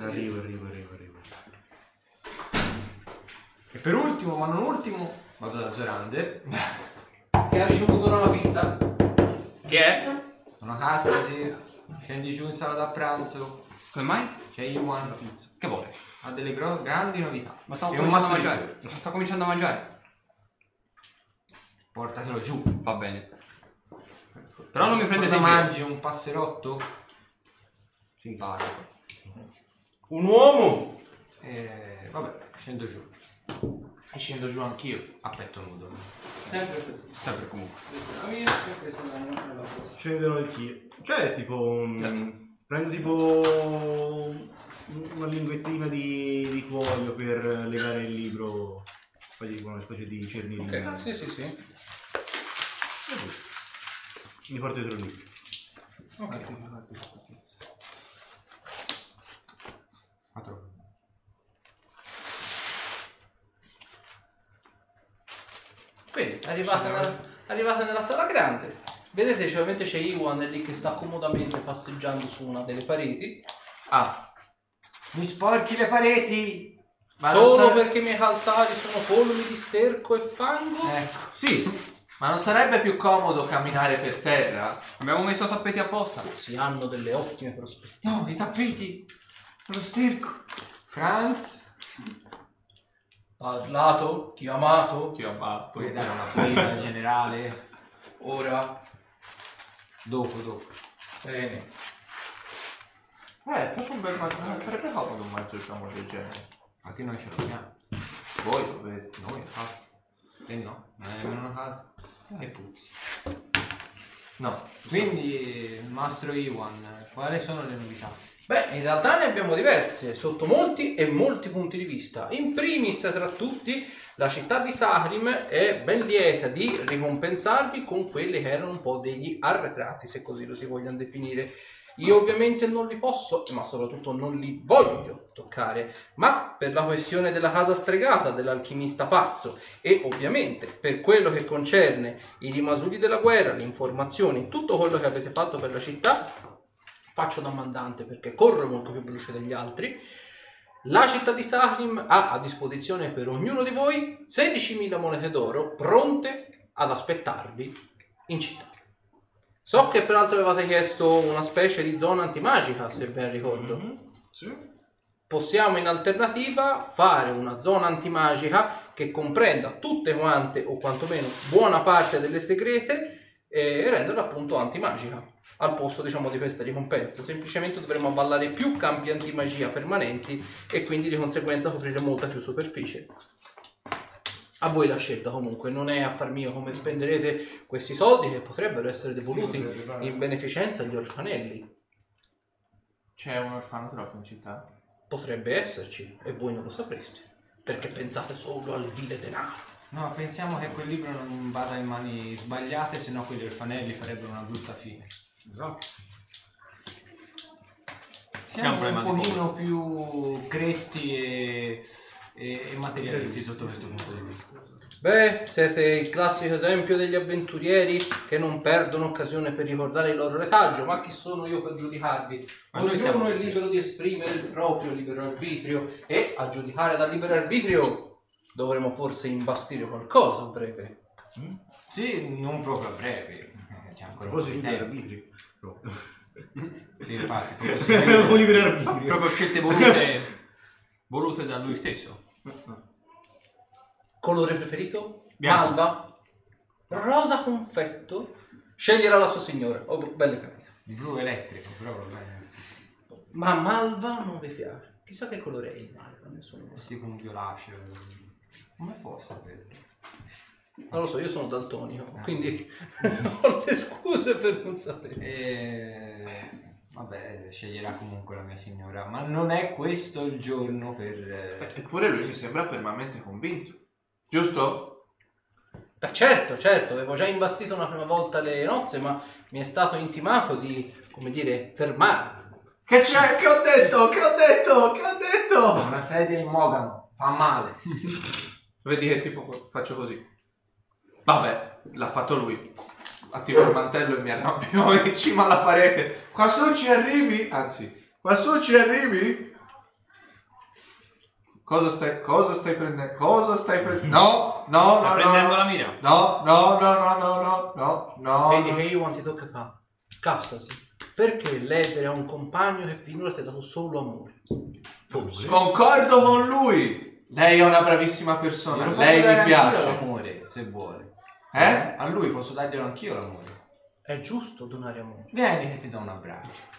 Speaker 2: Arrivo, arrivo, arrivo, arrivo.
Speaker 3: E per ultimo, ma non ultimo, vado da Zorander.
Speaker 1: Che ha ricevuto una pizza?
Speaker 4: Chi è?
Speaker 3: Sono Castasi. Scendi giù in sala da pranzo.
Speaker 4: Come mai?
Speaker 3: C'è Iwan.
Speaker 4: Che vuole?
Speaker 3: Ha delle gro- grandi novità.
Speaker 4: Ma stavo
Speaker 3: E un
Speaker 4: cominciando a
Speaker 3: mazzo di
Speaker 4: mangiare. Sto cominciando a mangiare.
Speaker 3: Portatelo giù.
Speaker 4: Va bene. Però non mi prendete
Speaker 3: Cosa
Speaker 4: in giro.
Speaker 3: mangi? Un passerotto? Simpatico.
Speaker 1: Un uomo?
Speaker 3: E vabbè, scendo giù.
Speaker 5: E scendo giù anch'io.
Speaker 3: A petto nudo.
Speaker 1: Sempre per
Speaker 4: Sempre comunque.
Speaker 2: Scenderò anch'io. Cioè, tipo... un-
Speaker 4: Grazie.
Speaker 2: Prendo tipo una linguettina di, di cuoio per legare il libro. Poi tipo una specie di cernellino.
Speaker 1: Ok, sì, sì, sì.
Speaker 2: Mi porto dietro lì.
Speaker 1: Ok.
Speaker 3: Ma
Speaker 1: Quindi, arrivate nella, arrivate nella sala grande, Vedete, ovviamente c'è Iwan lì che sta comodamente passeggiando su una delle pareti.
Speaker 3: Ah. Mi sporchi le pareti! Ma non
Speaker 1: Solo
Speaker 3: sa-
Speaker 1: perché i miei calzari sono colmi di sterco e fango?
Speaker 3: Ecco.
Speaker 5: Sì, ma non sarebbe più comodo camminare per terra?
Speaker 4: Abbiamo messo tappeti apposta.
Speaker 1: Si hanno delle ottime prospettive.
Speaker 3: No, i tappeti! Lo sterco! Franz!
Speaker 1: Parlato, chiamato,
Speaker 5: Ti ho.
Speaker 3: Puoi dare una pulita (laughs) generale?
Speaker 1: ora.
Speaker 3: Dopo, dopo.
Speaker 1: Bene.
Speaker 5: Eh, è proprio un bel matrimonio. Farebbe comodo un maggiordomo del genere.
Speaker 3: Infatti noi ce l'abbiamo.
Speaker 5: Voi lo vedete.
Speaker 3: Noi, infatti. E no, non è nemmeno una casa. E puzzi.
Speaker 5: No.
Speaker 3: Quindi, Mastro Iwan, quali sono le novità?
Speaker 1: Beh, in realtà ne abbiamo diverse, sotto molti e molti punti di vista. In primis, tra tutti, la città di Sahrim è ben lieta di ricompensarvi con quelli che erano un po' degli arretrati, se così lo si vogliono definire. Io ovviamente non li posso, ma soprattutto non li voglio toccare, ma per la questione della casa stregata dell'alchimista pazzo e ovviamente per quello che concerne i rimasugli della guerra, le informazioni, tutto quello che avete fatto per la città, faccio da mandante perché corro molto più veloce degli altri. La città di Sahrim ha a disposizione per ognuno di voi 16.000 monete d'oro pronte ad aspettarvi in città. So che peraltro avevate chiesto una specie di zona antimagica, se ben ricordo.
Speaker 2: Sì.
Speaker 1: Possiamo in alternativa fare una zona antimagica che comprenda tutte quante, o quantomeno buona parte delle segrete, e renderla appunto antimagica al posto diciamo di questa ricompensa. Semplicemente dovremo avvallare più campi antimagia permanenti e quindi di conseguenza coprire molta più superficie. A voi la scelta comunque, non è affar mio come spenderete questi soldi che potrebbero essere devoluti in beneficenza agli orfanelli.
Speaker 5: C'è un orfanotrofio in città?
Speaker 1: Potrebbe esserci e voi non lo sapreste, perché pensate solo al vile denaro.
Speaker 3: No, pensiamo che quel libro non vada in mani sbagliate, sennò quegli orfanelli farebbero una brutta fine.
Speaker 7: Esatto.
Speaker 3: Siamo
Speaker 4: Siamo
Speaker 3: un pochino più cretti e, e, e materialisti sotto questo punto di vista.
Speaker 1: Beh, siete il classico esempio degli avventurieri che non perdono occasione per ricordare il loro retaggio, ma chi sono io per giudicarvi?
Speaker 4: Ma noi
Speaker 1: Ognuno
Speaker 4: siamo-
Speaker 1: è libero di esprimere il proprio libero arbitrio e a giudicare dal libero arbitrio dovremo forse imbastire qualcosa a breve.
Speaker 3: Sì, non proprio a breve. (laughs) C'è ancora un po'
Speaker 2: Così
Speaker 3: di
Speaker 2: libero arbitrio. Proprio.
Speaker 3: Sì, infatti, (laughs) proprio
Speaker 2: Un libero arbitrio.
Speaker 4: Proprio scelte volute, volute da lui stesso.
Speaker 1: Colore preferito?
Speaker 4: Bianco.
Speaker 1: Malva? Rosa confetto? Sceglierà la sua signora. Oh, belle capite.
Speaker 3: blu elettrico, però va bene.
Speaker 1: Ma malva non vi piace. Chissà che colore è il malva, nessuno lo sa.
Speaker 3: tipo un violaceo. Come fosse sapere?
Speaker 1: Non lo so, io sono daltonico, quindi (laughs) ho le scuse per non sapere.
Speaker 3: E... Vabbè, sceglierà comunque la mia signora, ma non è questo il giorno per... eh,
Speaker 5: Eppure lui mi sembra fermamente convinto. Giusto?
Speaker 1: Beh, certo, certo, avevo già imbastito una prima volta le nozze, ma mi è stato intimato di, come dire, fermarmi.
Speaker 5: Che c'è? Che ho detto? Che ho detto? Che ho detto?
Speaker 3: Una sedia in mogano, fa male.
Speaker 5: Vedi che tipo fa- faccio così. Vabbè, l'ha fatto lui. Attivo il mantello e mi arrabbio (laughs) in cima alla parete. Qua su ci arrivi? Anzi, qua su ci arrivi? Cosa stai, cosa stai prendendo? Cosa stai prendendo? No, no,
Speaker 4: Sta
Speaker 5: no,
Speaker 4: prendendo
Speaker 5: no.
Speaker 4: la mira.
Speaker 5: No, no, no, no, no, no, no, no.
Speaker 1: Vedi che io quanti tocca fa? Castasi, perché ledere a un compagno che finora ti ha dato solo amore? Forse.
Speaker 5: Concordo con lui. Lei è una bravissima persona.
Speaker 3: Glielo
Speaker 5: Lei
Speaker 3: dare
Speaker 5: mi
Speaker 3: anch'io
Speaker 5: piace.
Speaker 3: l'amore, se vuole.
Speaker 5: Eh?
Speaker 3: A lui posso darglielo anch'io l'amore.
Speaker 1: È giusto donare amore.
Speaker 3: Vieni che ti do un abbraccio.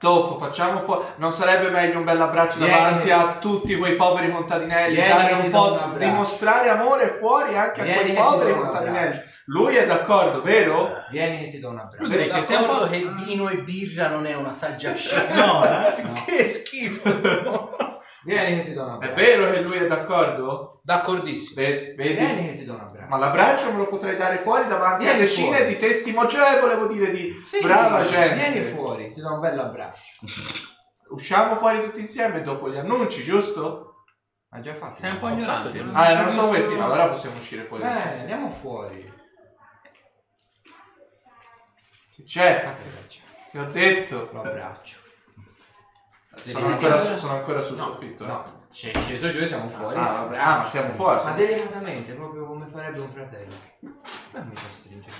Speaker 5: Dopo facciamo fuori. Non sarebbe meglio un bel abbraccio
Speaker 3: Vieni.
Speaker 5: davanti a tutti quei poveri contadinelli?
Speaker 3: Vieni
Speaker 5: dare un po'
Speaker 3: un
Speaker 5: dimostrare amore fuori anche
Speaker 3: Vieni
Speaker 5: a quei poveri contadinelli. Lui è d'accordo, vero?
Speaker 3: Vieni che ti do un abbraccio.
Speaker 4: Che siamo
Speaker 1: d'accordo
Speaker 4: fa-
Speaker 1: che vino e birra non è una saggia (laughs) scelta.
Speaker 2: No, eh?
Speaker 3: No.
Speaker 1: che schifo.
Speaker 3: Vieni che ti do un
Speaker 5: È
Speaker 3: abbraccio.
Speaker 5: vero che lui è d'accordo?
Speaker 1: D'accordissimo.
Speaker 5: Vedi?
Speaker 3: Vieni che ti do un abbraccio.
Speaker 5: Ma l'abbraccio me lo potrei dare fuori davanti a
Speaker 3: Vieni
Speaker 5: decine
Speaker 3: fuori.
Speaker 5: di testimoni, cioè volevo dire di
Speaker 3: Sì,
Speaker 5: brava gente.
Speaker 3: Vieni fuori, ti do un bello abbraccio. (laughs)
Speaker 5: Usciamo fuori tutti insieme dopo gli annunci, giusto?
Speaker 3: Ha già fatto.
Speaker 4: Sei un po' ignorante.
Speaker 1: fatto
Speaker 4: no?
Speaker 5: Ah, non sono questi, allora possiamo uscire fuori tutti
Speaker 3: Eh,
Speaker 5: insieme.
Speaker 3: andiamo fuori.
Speaker 5: Che c'è? Che ho detto?
Speaker 3: Lo abbraccio.
Speaker 5: Sono ancora, su- sono ancora sul soffitto. eh.
Speaker 3: No, c'è sceso giù e siamo fuori.
Speaker 5: Ah, vabbè. Ah, ma siamo fuori.
Speaker 3: Ma delicatamente, proprio come farebbe un fratello. Ma mi fa stringere.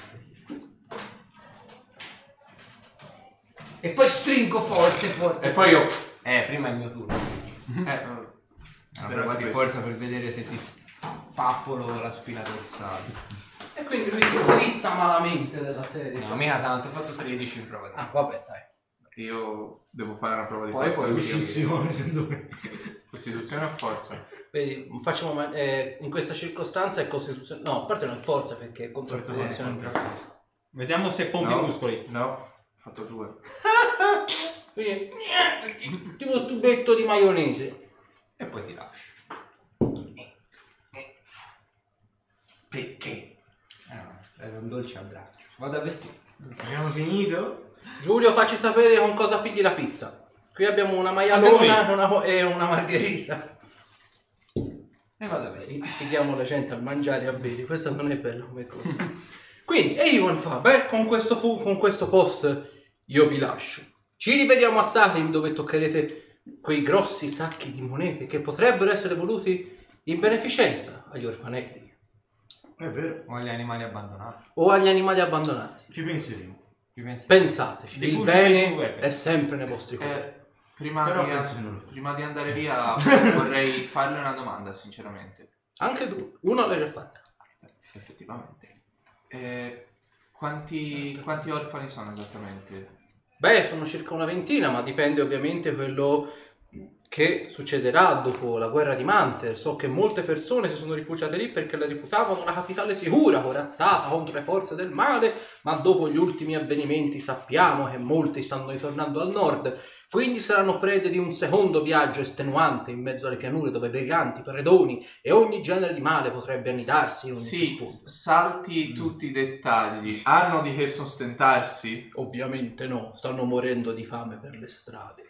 Speaker 3: E poi stringo forte, forte.
Speaker 5: E poi io...
Speaker 3: Eh, prima è il mio turno.
Speaker 5: Eh, (laughs) Però anche
Speaker 3: di forza per vedere se ti spappolo la spina dorsale.
Speaker 1: E quindi lui ti strizza malamente della serie.
Speaker 3: No, mica tanto, ho fatto 13 in prova
Speaker 1: Ah, vabbè, dai.
Speaker 5: Io devo fare una prova di
Speaker 3: Poi
Speaker 5: forza. quindi-
Speaker 2: Costituzione, secondo me. (laughs)
Speaker 5: Costituzione o forza?
Speaker 1: Vedi, facciamo eh, in questa circostanza è costituzione. No, a parte non è forza perché è contro
Speaker 2: Forza,
Speaker 1: costituzione.
Speaker 4: Vediamo se pompi
Speaker 5: No.
Speaker 4: i muscoli.
Speaker 5: No, ho fatto due. (laughs)
Speaker 1: Quindi, tipo il tubetto di maionese.
Speaker 3: E poi ti lascio.
Speaker 5: Perché?
Speaker 3: No, è un dolce abbraccio. Vado a vestire.
Speaker 2: Abbiamo finito?
Speaker 1: Giulio, facci sapere con cosa pigli la pizza. Qui abbiamo una maialona e una, e una margherita.
Speaker 3: E vado a vestire.
Speaker 1: Stighiamo la gente a mangiare e a bere, questa non è bella come cosa. (laughs) Quindi, e Ivan fa, beh, con questo, con questo post io vi lascio. Ci rivediamo a Satim dove toccherete quei grossi sacchi di monete che potrebbero essere voluti in beneficenza agli orfanelli
Speaker 2: È vero.
Speaker 3: O agli animali abbandonati.
Speaker 1: o agli animali abbandonati.
Speaker 2: Ci penseremo.
Speaker 1: Pensateci, il bene è sempre nei vostri cuori.
Speaker 5: Eh, prima,
Speaker 2: Però
Speaker 5: di,
Speaker 2: fa.
Speaker 5: prima di andare via (laughs) vorrei farle una domanda, sinceramente.
Speaker 1: Anche tu, uno l'hai già fatta.
Speaker 5: Effettivamente. Eh, quanti, quanti orfani sono esattamente?
Speaker 1: Beh, sono circa una ventina, ma dipende ovviamente quello che succederà dopo la guerra di Manter. So che molte persone si sono rifugiate lì perché la reputavano una capitale sicura, corazzata contro le forze del male, ma dopo gli ultimi avvenimenti sappiamo che molti stanno ritornando al nord, quindi saranno prede di un secondo viaggio estenuante in mezzo alle pianure dove briganti, predoni e ogni genere di male potrebbe annidarsi in ogni
Speaker 5: Sì,
Speaker 1: spunto.
Speaker 5: salti tutti i dettagli. Hanno di che sostentarsi?
Speaker 1: Ovviamente no, stanno morendo di fame per le strade.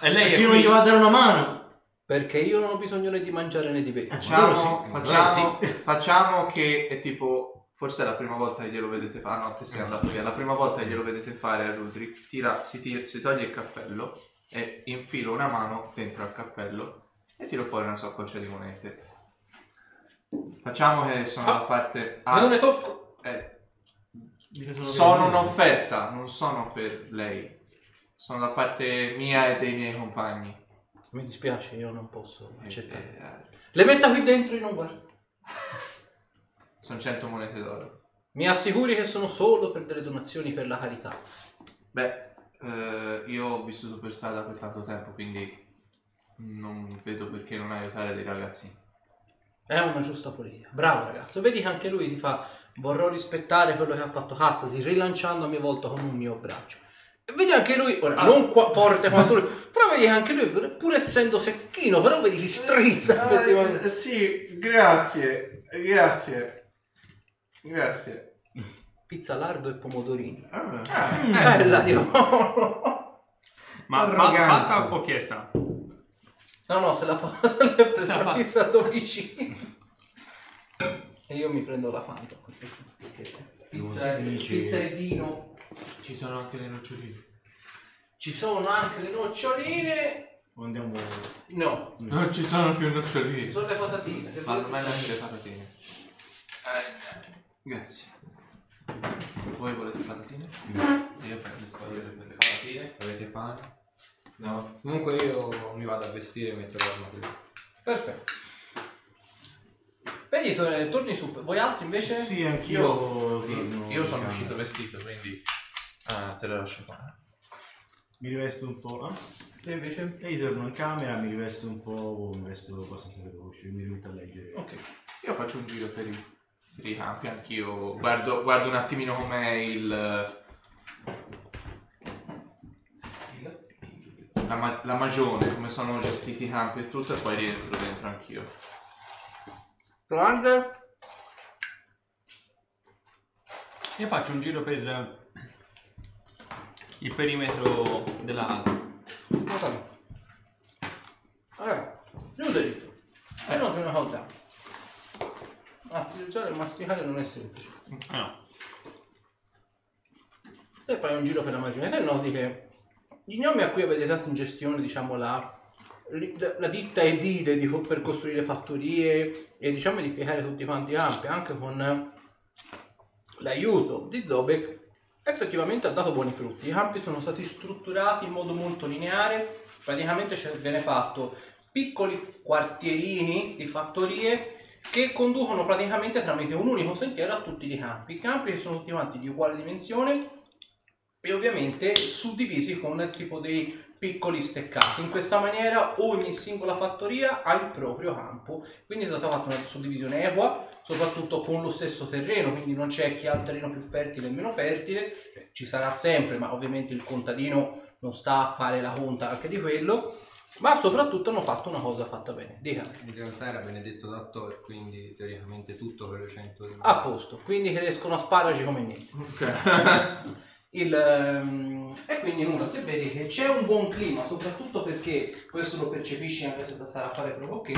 Speaker 4: E lei
Speaker 2: Perché
Speaker 4: è
Speaker 2: non gli
Speaker 4: qui.
Speaker 2: va a dare una mano?
Speaker 1: Perché io non ho bisogno né di mangiare né di bere.
Speaker 5: Facciamo,
Speaker 2: loro sì,
Speaker 5: facciamo, facciamo che è tipo, forse è la prima volta che glielo vedete fare, ah no, te sei andato via, la prima volta che glielo vedete fare a Rudrick, tira, si, tira- si toglie il cappello e infilo una mano dentro al cappello e tiro fuori una saccoccia di monete. Facciamo che sono
Speaker 1: Ah,
Speaker 5: da parte...
Speaker 1: Ma non ne tocco.
Speaker 5: eh,
Speaker 2: sono
Speaker 5: un'offerta, non sono per lei. Sono da parte mia e dei miei compagni.
Speaker 1: Mi dispiace, io non posso
Speaker 5: Eh,
Speaker 1: accettare.
Speaker 5: eh,
Speaker 1: Le metta qui dentro e non guardo. (laughs)
Speaker 5: sono 100 monete d'oro.
Speaker 1: Mi assicuri che sono solo per delle donazioni per la carità.
Speaker 5: Beh, eh, io ho vissuto per strada per tanto tempo, quindi non vedo perché non aiutare dei ragazzini.
Speaker 1: È una giusta politica. Bravo ragazzo. Vedi che anche lui ti fa. Vorrò rispettare quello che ha fatto Hassasi, rilanciando a mia volta con un mio braccio. E vedi anche lui, ora non qua forte quanto lui, però vedi che anche lui, pur essendo secchino, però vedi si strizza. effettivamente.
Speaker 5: Eh, sì, grazie, grazie, grazie.
Speaker 1: Pizza lardo e pomodorini.
Speaker 5: Ah,
Speaker 1: Bella Dio.
Speaker 4: Ma fa- fatta o chiesta?
Speaker 1: No, no, se la fa se l'ha presa
Speaker 4: Se la
Speaker 1: la
Speaker 4: fa.
Speaker 1: pizza a domicilio. E io mi prendo la Fanta. Perché pizza, pizza e vino.
Speaker 5: Ci sono anche le noccioline.
Speaker 1: Ci sono anche le noccioline.
Speaker 2: O Andiamo...
Speaker 1: No,
Speaker 5: Non ci sono più
Speaker 1: ci
Speaker 5: noccioline.
Speaker 1: sono le patatine. Se
Speaker 5: Vanno
Speaker 1: volete-
Speaker 5: bene anche le patatine. Grazie. Voi volete patatine? Io prendo il foglio per le patatine.
Speaker 3: Avete pane?
Speaker 5: No.
Speaker 3: Comunque io mi vado a vestire e metto l'arma qui.
Speaker 1: Perfetto. Vedi, to- torni su. Voi altri invece?
Speaker 2: Sì, anch'io... torno
Speaker 5: Io sono
Speaker 2: in
Speaker 5: uscito
Speaker 2: camera.
Speaker 5: vestito, quindi... Ah, te le lascio fare.
Speaker 2: Mi rivesto un po'... ah?
Speaker 1: E invece?
Speaker 2: E io torno in camera, mi rivesto un po'... Mi vesto abbastanza veloce, mi rimetto a leggere.
Speaker 1: Ok.
Speaker 5: Io faccio un giro per i, per i campi, anch'io guardo, guardo un attimino com'è il... La, ma- la magione, come sono gestiti i campi e tutto, e poi rientro dentro anch'io.
Speaker 1: Rolando?
Speaker 4: Io faccio un giro per eh, il perimetro della casa.
Speaker 1: Guarda. Allora, giù dritto. E non una cosa. Masticare e masticare non è semplice.
Speaker 4: Ah no.
Speaker 1: E fai un giro per la te noti che gli gnomi a cui avete dato in gestione, diciamo, la, la ditta edile di- per costruire fattorie e diciamo edificare tutti quanti i campi, anche con l'aiuto di Zobek, effettivamente ha dato buoni frutti. I campi sono stati strutturati in modo molto lineare, praticamente viene fatto piccoli quartierini di fattorie che conducono praticamente tramite un unico sentiero a tutti i campi. I campi sono tutti quanti di uguale dimensione e ovviamente suddivisi con tipo dei piccoli steccati. In questa maniera ogni singola fattoria ha il proprio campo, quindi è stata fatta una suddivisione equa, soprattutto con lo stesso terreno, quindi non c'è chi ha il terreno più fertile e meno fertile, Eh, ci sarà sempre, ma ovviamente il contadino non sta a fare la conta anche di quello, ma soprattutto hanno fatto una cosa fatta bene. Dica.
Speaker 3: In realtà era benedetto da Thor, quindi teoricamente tutto per le 100 di
Speaker 1: A posto, quindi crescono asparagi come niente. (laughs) Il, ehm, e quindi nulla, se vedi che c'è un buon clima, soprattutto perché questo lo percepisci anche senza stare a fare proprio che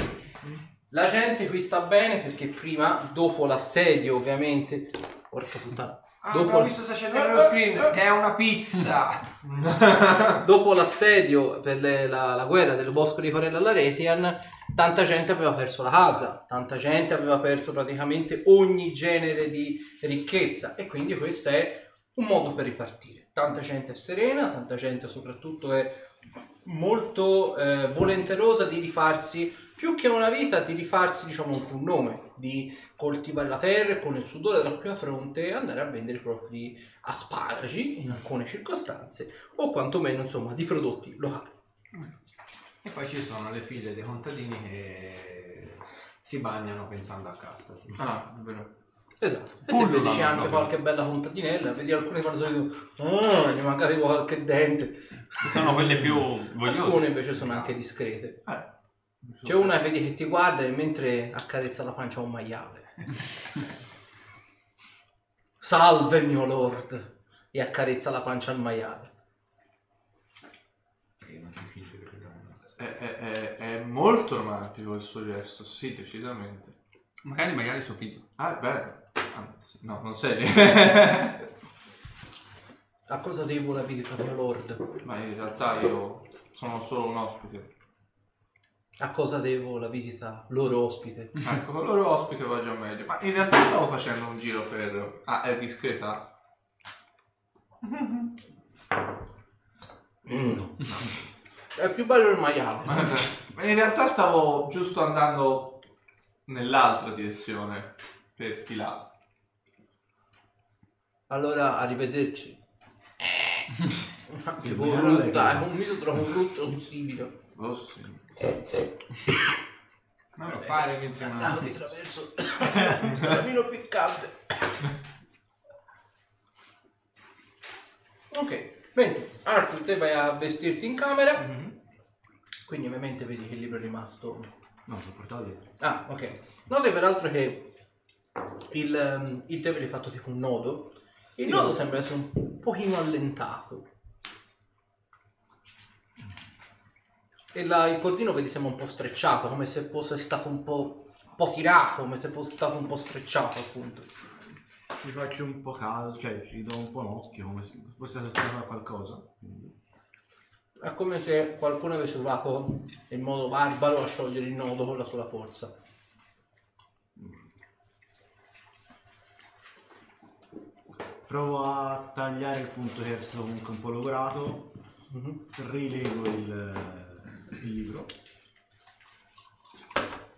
Speaker 1: la gente qui sta bene perché prima, dopo l'assedio ovviamente, porca puttana,
Speaker 3: Ah,
Speaker 1: dopo,
Speaker 3: visto sta scena nello screen, è una pizza! (laughs)
Speaker 1: dopo l'assedio per le- la, la guerra del bosco di Corella Laretian, tanta gente aveva perso la casa, tanta gente aveva perso praticamente ogni genere di ricchezza e quindi questo è un modo per ripartire. Tanta gente è serena, tanta gente soprattutto è molto eh, volenterosa di rifarsi più che una vita, di rifarsi diciamo un nome, di coltivare la terra e con il sudore della propria fronte andare a vendere i propri asparagi in alcune circostanze o quantomeno insomma di prodotti locali.
Speaker 3: E poi ci sono le figlie dei contadini che si bagnano pensando a casta. Sì.
Speaker 5: Ah, vero.
Speaker 1: Esatto. E vedi c'è anche qualche bella contadinella, vedi alcune fanno solito ah, gli manca tipo qualche dente.
Speaker 4: Ci sono quelle più vogliose.
Speaker 1: Alcune invece sono anche discrete.
Speaker 5: Eh.
Speaker 1: C'è una vedi che ti guarda e mentre accarezza la pancia a un maiale. (laughs) Salve mio lord! E accarezza la pancia al maiale.
Speaker 5: È, è- è- è molto romantico il suo gesto, sì, decisamente.
Speaker 4: Magari magari suo figlio.
Speaker 5: Ah, è bello. Ah, sì, no, non sei. (laughs)
Speaker 1: A cosa devo la visita mio lord?
Speaker 5: Ma in realtà io sono solo un ospite.
Speaker 1: A cosa devo la visita loro ospite?
Speaker 5: Ecco, con loro ospite va già meglio. Ma in realtà stavo facendo un giro per... Ah, è discreta?
Speaker 1: Mm. È più bello il maiale.
Speaker 5: Ma in realtà stavo giusto andando nell'altra direzione, per di là.
Speaker 1: Allora, arrivederci. (laughs) Che
Speaker 2: Il
Speaker 1: brutta, è
Speaker 2: che-
Speaker 1: un mito troppo brutto, un simile.
Speaker 5: Oh, sì.
Speaker 3: Non lo fare mentre non...
Speaker 1: di traverso un salamino piccante. Ok, bene. Arthur, te vai a vestirti in camera. Quindi ovviamente vedi che il libro è rimasto.
Speaker 2: No, l'ho portato dietro.
Speaker 1: Ah, ok. Note peraltro che il, ehm, il tè viene fatto tipo un nodo. Il nodo sembra essere un pochino allentato. E la- il cordino vedi sembra un po' strecciato, come se fosse stato un po', un po' tirato, come se fosse stato un po' strecciato appunto.
Speaker 2: Ci faccio un po' caso, cioè ci do un po' un occhio, come se fosse successo qualcosa. Quindi,
Speaker 1: È come se qualcuno avesse provato in modo barbaro a sciogliere il nodo con la sola forza.
Speaker 2: Provo a tagliare il punto che è stato comunque un po' logorato,
Speaker 1: Mhm.
Speaker 2: rilego il, il libro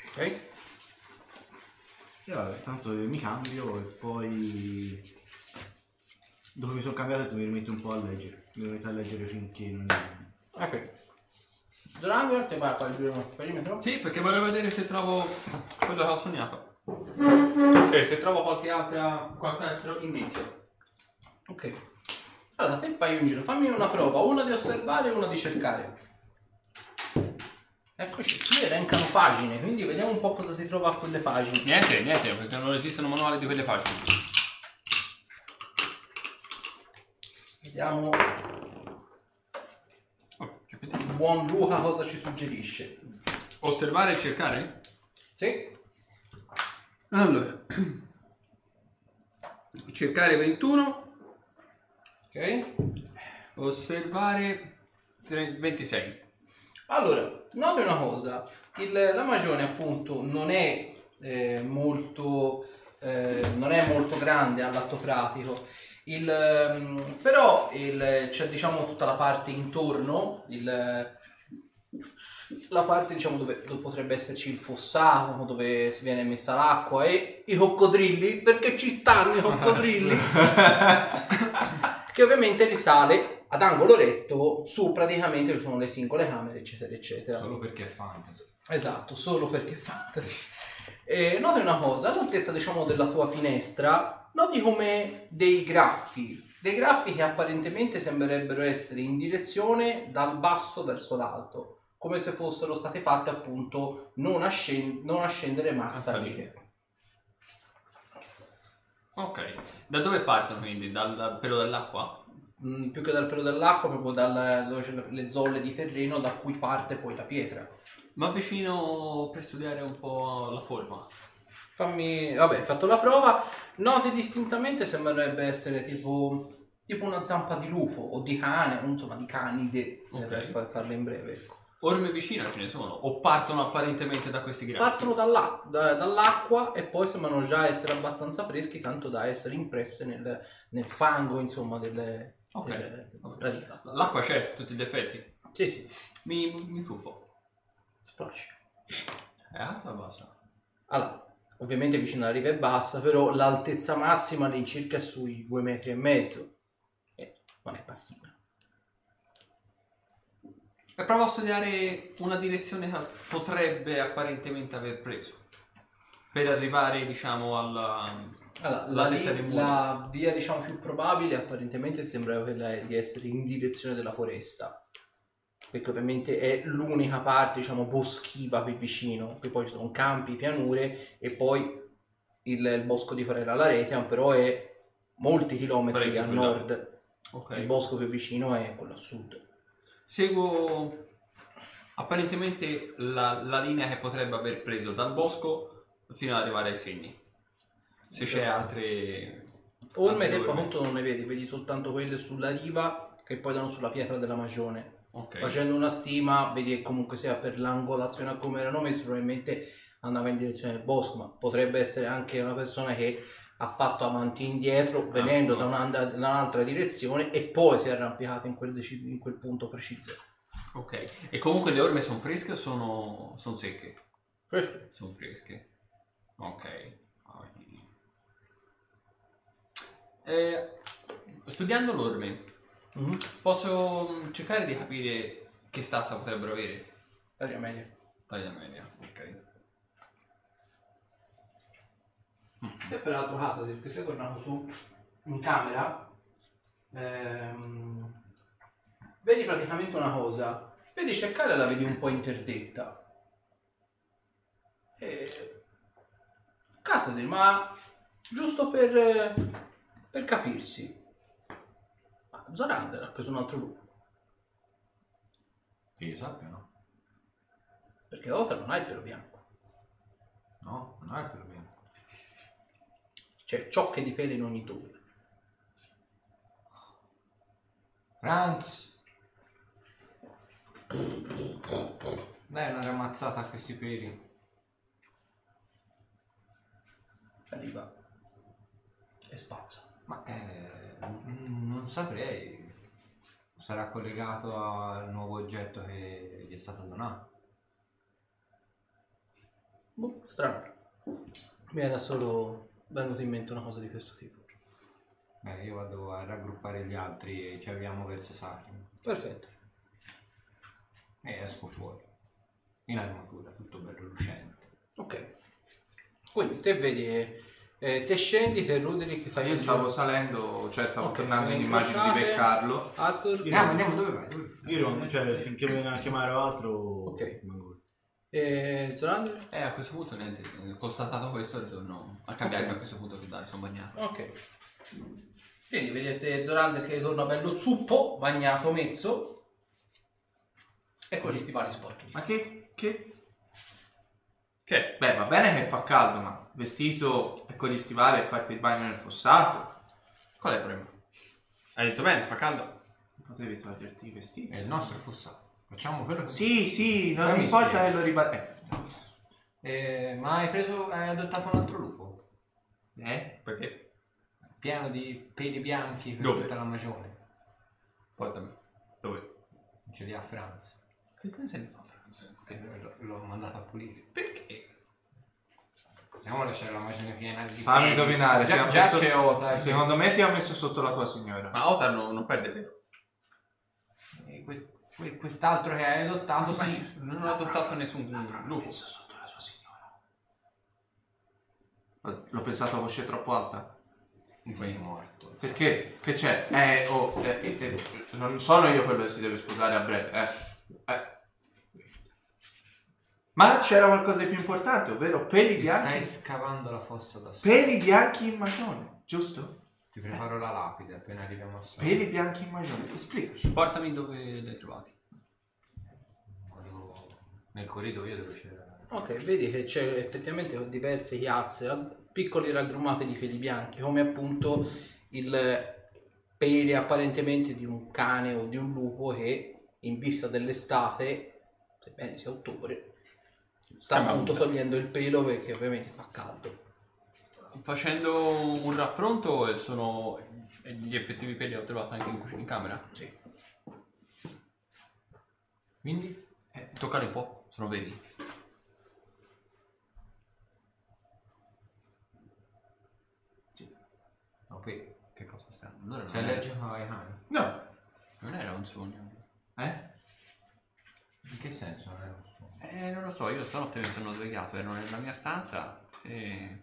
Speaker 1: Ok?
Speaker 2: e vabbè, tanto mi cambio e poi dopo mi sono cambiato mi rimetto un po' a leggere, mi rimetto a leggere finché non
Speaker 1: Ok. Drago, te vai a fare il primo perimetro?
Speaker 4: Sì, perché volevo vedere se trovo quello che ho sognato. Cioè, se trovo qualche, altra, qualche altro indizio.
Speaker 1: Ok. Allora, se fai un giro, fammi una prova, una di osservare e una di cercare. Eccoci, qui elencano pagine, quindi vediamo un po' cosa si trova a quelle pagine.
Speaker 4: Niente, niente, perché non esistono manuali di quelle pagine.
Speaker 1: Vediamo
Speaker 4: Oh,
Speaker 1: il buon Luca cosa ci suggerisce.
Speaker 4: Osservare e cercare?
Speaker 1: Sì?
Speaker 4: Allora, cercare 21,
Speaker 1: Ok?
Speaker 4: Osservare tre- 26.
Speaker 1: Allora, noti una cosa, il- la magione appunto non è eh, molto eh, non è molto grande all'atto pratico. Il, ehm, però il- c'è diciamo tutta la parte intorno, il- la parte diciamo dove, dove potrebbe esserci il fossato, dove si viene messa l'acqua e i coccodrilli, perché ci stanno i coccodrilli, (laughs) che ovviamente risale ad angolo retto su praticamente ci sono le singole camere eccetera eccetera.
Speaker 3: Solo perché è fantasy.
Speaker 1: Esatto, solo perché è fantasy. E noti una cosa, all'altezza diciamo della tua finestra, noti come dei graffi, dei graffi che apparentemente sembrerebbero essere in direzione dal basso verso l'alto, come se fossero state fatte appunto non a, non a scendere ma a
Speaker 4: A
Speaker 1: salire.
Speaker 4: Ok. Da dove partono quindi? Dal pelo dell'acqua?
Speaker 1: Mm, più che dal pelo dell'acqua, proprio dalle zolle di terreno da cui parte poi la pietra.
Speaker 4: Ma vicino per studiare un po' la forma.
Speaker 1: Fammi, vabbè, hai fatto la prova. Noti distintamente sembrerebbe essere tipo, tipo una zampa di lupo o di cane, insomma di canide,
Speaker 4: Ok.
Speaker 1: per far- farla in breve. ecco.
Speaker 4: Orme vicino ce ne sono? O partono apparentemente da questi grafi?
Speaker 1: Partono dall'a- da- dall'acqua e poi sembrano già essere abbastanza freschi, tanto da essere impresse nel, nel fango, insomma, delle,
Speaker 4: Ok,
Speaker 1: delle-
Speaker 4: ok.
Speaker 1: della riva.
Speaker 4: L'acqua c'è, tutti gli effetti.
Speaker 1: Sì, sì,
Speaker 4: Mi, mi tuffo.
Speaker 1: splash.
Speaker 4: È alta o bassa?
Speaker 1: Allora, ovviamente vicino alla riva è bassa, però l'altezza massima all'incirca è sui due metri e mezzo. E non è passiva.
Speaker 4: E provo a studiare una direzione che potrebbe apparentemente aver preso. Per arrivare, diciamo, alla...
Speaker 1: Allora, la, li- la via diciamo più probabile apparentemente sembra quella di essere in direzione della foresta. Perché ovviamente è l'unica parte, diciamo, boschiva qui vicino. Qui poi ci sono campi, pianure e poi il, il bosco di Corella Laretia, però è molti chilometri
Speaker 4: Parecchio
Speaker 1: a nord.
Speaker 4: Ok.
Speaker 1: Il bosco più vicino è quello a sud.
Speaker 4: Seguo apparentemente la, la linea che potrebbe aver preso dal bosco fino ad arrivare ai segni. Se c'è altre...
Speaker 1: Orme te
Speaker 4: orme.
Speaker 1: conto non ne vedi, vedi soltanto quelle sulla riva che poi danno sulla pietra della magione.
Speaker 4: Ok.
Speaker 1: Facendo una stima, vedi che comunque sia per l'angolazione a come erano messi, probabilmente andava in direzione del bosco, ma potrebbe essere anche una persona che ha fatto avanti e indietro, venendo
Speaker 4: no.
Speaker 1: da, da un'altra direzione e poi si è arrampicato in quel, deci- in quel punto preciso.
Speaker 4: Ok. E comunque le orme sono fresche o sono, sono secche?
Speaker 1: Questo.
Speaker 4: Sono fresche. Ok. Eh, studiando l'orme,
Speaker 1: Mhm.
Speaker 4: posso mm, cercare di capire che stazza potrebbero avere?
Speaker 1: Taglia meglio.
Speaker 4: Taglia media, ok.
Speaker 1: E per l'altro caso, se sei tornato su in camera, ehm, vedi praticamente una cosa. Vedi cercare la vedi un po' interdetta. E... Casati, ma giusto per, eh, per capirsi. Ma Zorander ha preso un altro lupo.
Speaker 3: Che io sappia, no?
Speaker 1: Perché Othar non ha il pelo bianco.
Speaker 3: No, non ha il pelo bianco.
Speaker 1: C'è ciocche di pelo in ogni dove.
Speaker 3: Franz! Dai una ramazzata a questi peli.
Speaker 1: Arriva e spazza.
Speaker 3: Ma eh, non saprei. Sarà collegato al nuovo oggetto che gli è stato donato.
Speaker 1: Boh, strano. Mi era solo venuto in mente una cosa di questo tipo.
Speaker 3: Beh, io vado a raggruppare gli altri e ci avviamo verso Sarim.
Speaker 1: Perfetto.
Speaker 3: E esco fuori. In armatura, tutto bello lucente.
Speaker 1: Ok. Quindi te vedi, eh, eh, te scendi, te Ruderick fai
Speaker 5: Io stavo
Speaker 1: giro.
Speaker 5: salendo, cioè stavo
Speaker 1: Ok,
Speaker 5: tornando in
Speaker 1: ne
Speaker 5: immagine di beccarlo.
Speaker 1: Arthur.
Speaker 2: Io-
Speaker 3: Andiamo, andiamo, dove vai?
Speaker 2: Io non, cioè, finché mi viene a chiamare o altro...
Speaker 1: Ok. E Zorander?
Speaker 4: Eh, a questo punto niente, eh, constatato questo ritorno a cambiare
Speaker 1: Ok.
Speaker 4: a questo punto che dai, sono bagnato.
Speaker 1: Ok. Quindi vedete Zorander che ritorna bello zuppo, bagnato, mezzo. E con gli stivali sporchi.
Speaker 5: Ma che, che...
Speaker 4: Che?
Speaker 5: Beh, va bene che fa caldo, ma vestito con gli stivali e farti il bagno nel fossato?
Speaker 4: Qual è il problema? Hai detto bene, fa caldo.
Speaker 5: Potevi toglierti i vestiti.
Speaker 3: È il nostro fossato. Facciamo quello che
Speaker 5: Sì, sì, non
Speaker 3: mi
Speaker 5: importa che lo ribadisca. Ecco.
Speaker 3: Eh, ma hai preso, hai adottato un altro lupo?
Speaker 5: Eh?
Speaker 4: Perché?
Speaker 3: Pieno di peli bianchi per
Speaker 4: Dove?
Speaker 3: tutta la magione.
Speaker 4: Portami. Dove?
Speaker 3: Ce li ha Franz.
Speaker 4: Che cosa ne fa Franz?
Speaker 3: L'ho, l'ho mandato a pulire.
Speaker 4: Perché?
Speaker 3: Possiamo lasciare la magione piena di
Speaker 5: Fammi
Speaker 3: peli.
Speaker 5: indovinare. ti
Speaker 3: Già,
Speaker 5: ha
Speaker 3: già
Speaker 5: messo-
Speaker 3: c'è Ota. eh.
Speaker 5: Secondo me ti ha messo sotto la tua signora.
Speaker 4: Ma Otar non, non perde vero.
Speaker 3: E quest- que- quest'altro che hai adottato, sì.
Speaker 4: Non ho adottato nessun lupo.
Speaker 5: messo sotto la sua signora. L'ho pensato a voce troppo alta.
Speaker 3: Sei morto.
Speaker 5: Perché? Che c'è? Eh, oh, eh, eh, eh, non sono io quello che si deve sposare a breve, eh. eh. Ma c'era qualcosa di più importante, ovvero peli
Speaker 3: stai
Speaker 5: bianchi.
Speaker 3: scavando la fossa da solo.
Speaker 5: Peli bianchi in magione, giusto?
Speaker 3: Ti preparo la lapide appena arriviamo a sopra.
Speaker 5: Peli bianchi in magione, spiegaci.
Speaker 4: Portami dove li hai trovati.
Speaker 3: Nel corridoio dove c'era.
Speaker 1: Ok, vedi che c'è effettivamente diverse chiazze, piccoli raggrumati di peli bianchi, come appunto il peli apparentemente di un cane o di un lupo che in vista dell'estate, sebbene sia ottobre, sta
Speaker 4: Eh,
Speaker 1: appunto togliendo il pelo perché ovviamente fa caldo.
Speaker 4: Facendo un raffronto e sono e gli effettivi peli ho trovato anche in cucina in camera.
Speaker 1: Sì.
Speaker 3: Quindi?
Speaker 4: Eh, toccali un po', sono veri.
Speaker 3: No, poi.
Speaker 4: Che cosa strano. Allora non
Speaker 3: Sei
Speaker 4: era,
Speaker 3: allergico ai cani?
Speaker 5: No.
Speaker 4: non era un sogno.
Speaker 5: Eh?
Speaker 3: In che senso non è un suono?
Speaker 4: Eh, non lo so, io stanotte mi sono svegliato, ero nella mia stanza e...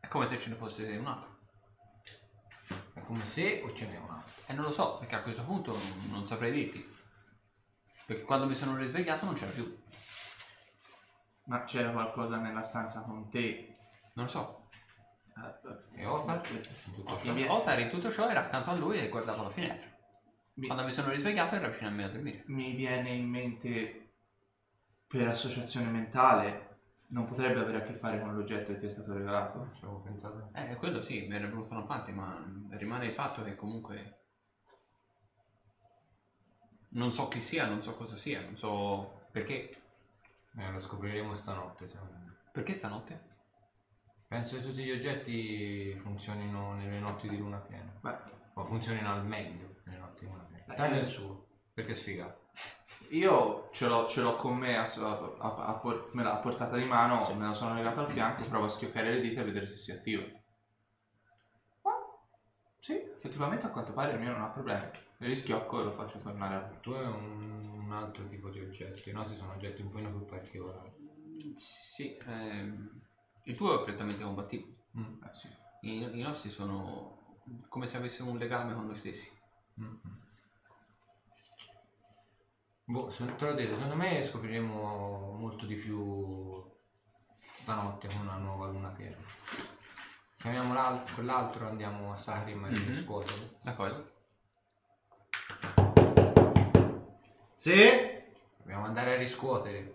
Speaker 4: È come se ce ne fosse un altro.
Speaker 3: È come se o ce n'è un altro?
Speaker 4: E non lo so, perché a questo punto non, non saprei dirti. Perché quando mi sono risvegliato non c'era più.
Speaker 5: Ma c'era qualcosa nella stanza con te?
Speaker 4: Non lo so.
Speaker 5: Eh,
Speaker 3: E Ota?
Speaker 5: eh,
Speaker 3: In tutto ciò?
Speaker 4: Otar in tutto ciò era accanto a lui e guardava la finestra.
Speaker 5: Mi-
Speaker 4: Quando mi sono risvegliato era vicino a me a dormire.
Speaker 5: mi viene in mente per associazione mentale non potrebbe avere a che fare con l'oggetto che ti è stato regalato
Speaker 3: Ci avevo pensato.
Speaker 4: Eh, quello sì, mi era venuto avanti, ma rimane il fatto che comunque... Non so chi sia, non so cosa sia, non so perché.
Speaker 3: Eh, lo scopriremo stanotte. secondo me.
Speaker 4: Perché stanotte?
Speaker 3: Penso che tutti gli oggetti funzionino nelle notti di luna piena.
Speaker 5: Beh,
Speaker 3: O funzionino al meglio
Speaker 5: eh.
Speaker 3: il suo. Perché è sfigato.
Speaker 5: io ce l'ho, ce l'ho con me a, a- a- a por- me l'ha a portata di mano me la sono legato al fianco provo a schioccare le dita e vedere se si attiva Ah, sì effettivamente a quanto pare il mio non ha problemi le rischiocco e lo faccio tornare a
Speaker 3: Tu hai un, un altro tipo di oggetto. I nostri sono oggetti un po' più particolari.
Speaker 4: Sì, ehm, il tuo è prettamente combattivo.
Speaker 3: Mm.
Speaker 5: eh, sì.
Speaker 4: I, I nostri sono come se avessero un legame con noi stessi.
Speaker 3: Mm. Boh, se- te l'ho detto, secondo me scopriremo molto di più stanotte con una nuova luna piena. Chiamiamo l'al- quell'altro, andiamo a Sahrim e
Speaker 4: Mhm.
Speaker 3: riscuoterlo.
Speaker 4: D'accordo?
Speaker 2: Sì?
Speaker 3: Dobbiamo andare a riscuotere.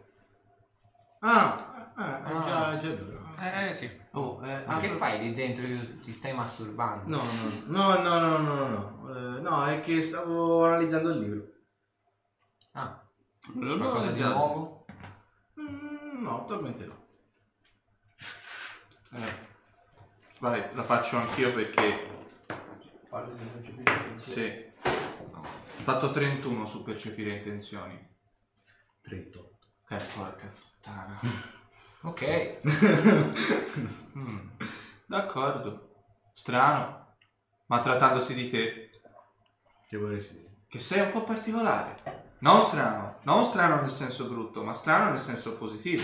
Speaker 2: Ah, ah,
Speaker 3: Ah.
Speaker 2: già, già duro.
Speaker 4: Eh, eh, sì.
Speaker 5: oh eh,
Speaker 3: Ma che
Speaker 5: apro-
Speaker 3: fai lì dentro? Ti stai masturbando?
Speaker 2: No, no, no, no, no, no, no, no. Eh, no, è che stavo analizzando il libro.
Speaker 3: Ah,
Speaker 4: Non l'ho
Speaker 3: qualcosa di nuovo?
Speaker 2: Mm, no, attualmente no.
Speaker 5: eh, vai la faccio anch'io perché sì ho fatto 31 su percepire intenzioni
Speaker 2: 38.
Speaker 5: ok porca puttana (laughs)
Speaker 3: Ok. (laughs)
Speaker 5: Mm, d'accordo strano ma trattandosi di te
Speaker 2: Che vorresti dire?
Speaker 5: che sei un po' particolare. Non strano, non strano nel senso brutto, ma strano nel senso positivo.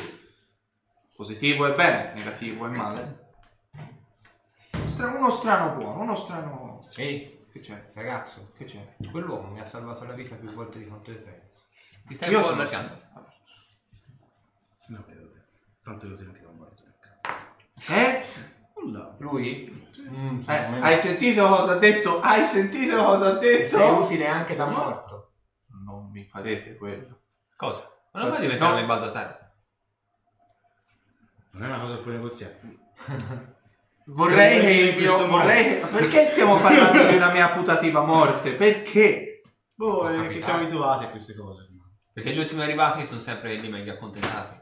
Speaker 5: Positivo è bene, negativo è male. Stra- uno strano buono, uno strano...
Speaker 3: Ehi,
Speaker 5: Che c'è?
Speaker 3: ragazzo,
Speaker 5: Che c'è?
Speaker 3: quell'uomo mi ha salvato la vita più volte di quanto ne pensi.
Speaker 4: Ti stai
Speaker 5: Io
Speaker 4: un po'
Speaker 5: sono-
Speaker 4: allargando?
Speaker 2: No, vabbè, vabbè. Tanto lo sentivo morto.
Speaker 5: Eh?
Speaker 2: Nulla.
Speaker 3: Lui? Mm,
Speaker 5: Eh,
Speaker 3: secondo me
Speaker 5: hai sentito cosa ha detto? Hai sentito cosa ha
Speaker 3: sei
Speaker 5: detto?
Speaker 3: utile anche da morto.
Speaker 5: Non mi farete quello.
Speaker 4: Cosa? Ma non puoi diventare
Speaker 5: No.
Speaker 4: in Baldassare.
Speaker 2: Non è una cosa che puoi negoziare.
Speaker 5: Vorrei che il mio. Vorrei Perché stiamo parlando di una mia putativa morte? Perché?
Speaker 2: Boh, è che
Speaker 4: capitare.
Speaker 2: siamo abituati a queste cose.
Speaker 4: Perché gli ultimi arrivati sono sempre quelli meglio accontentati.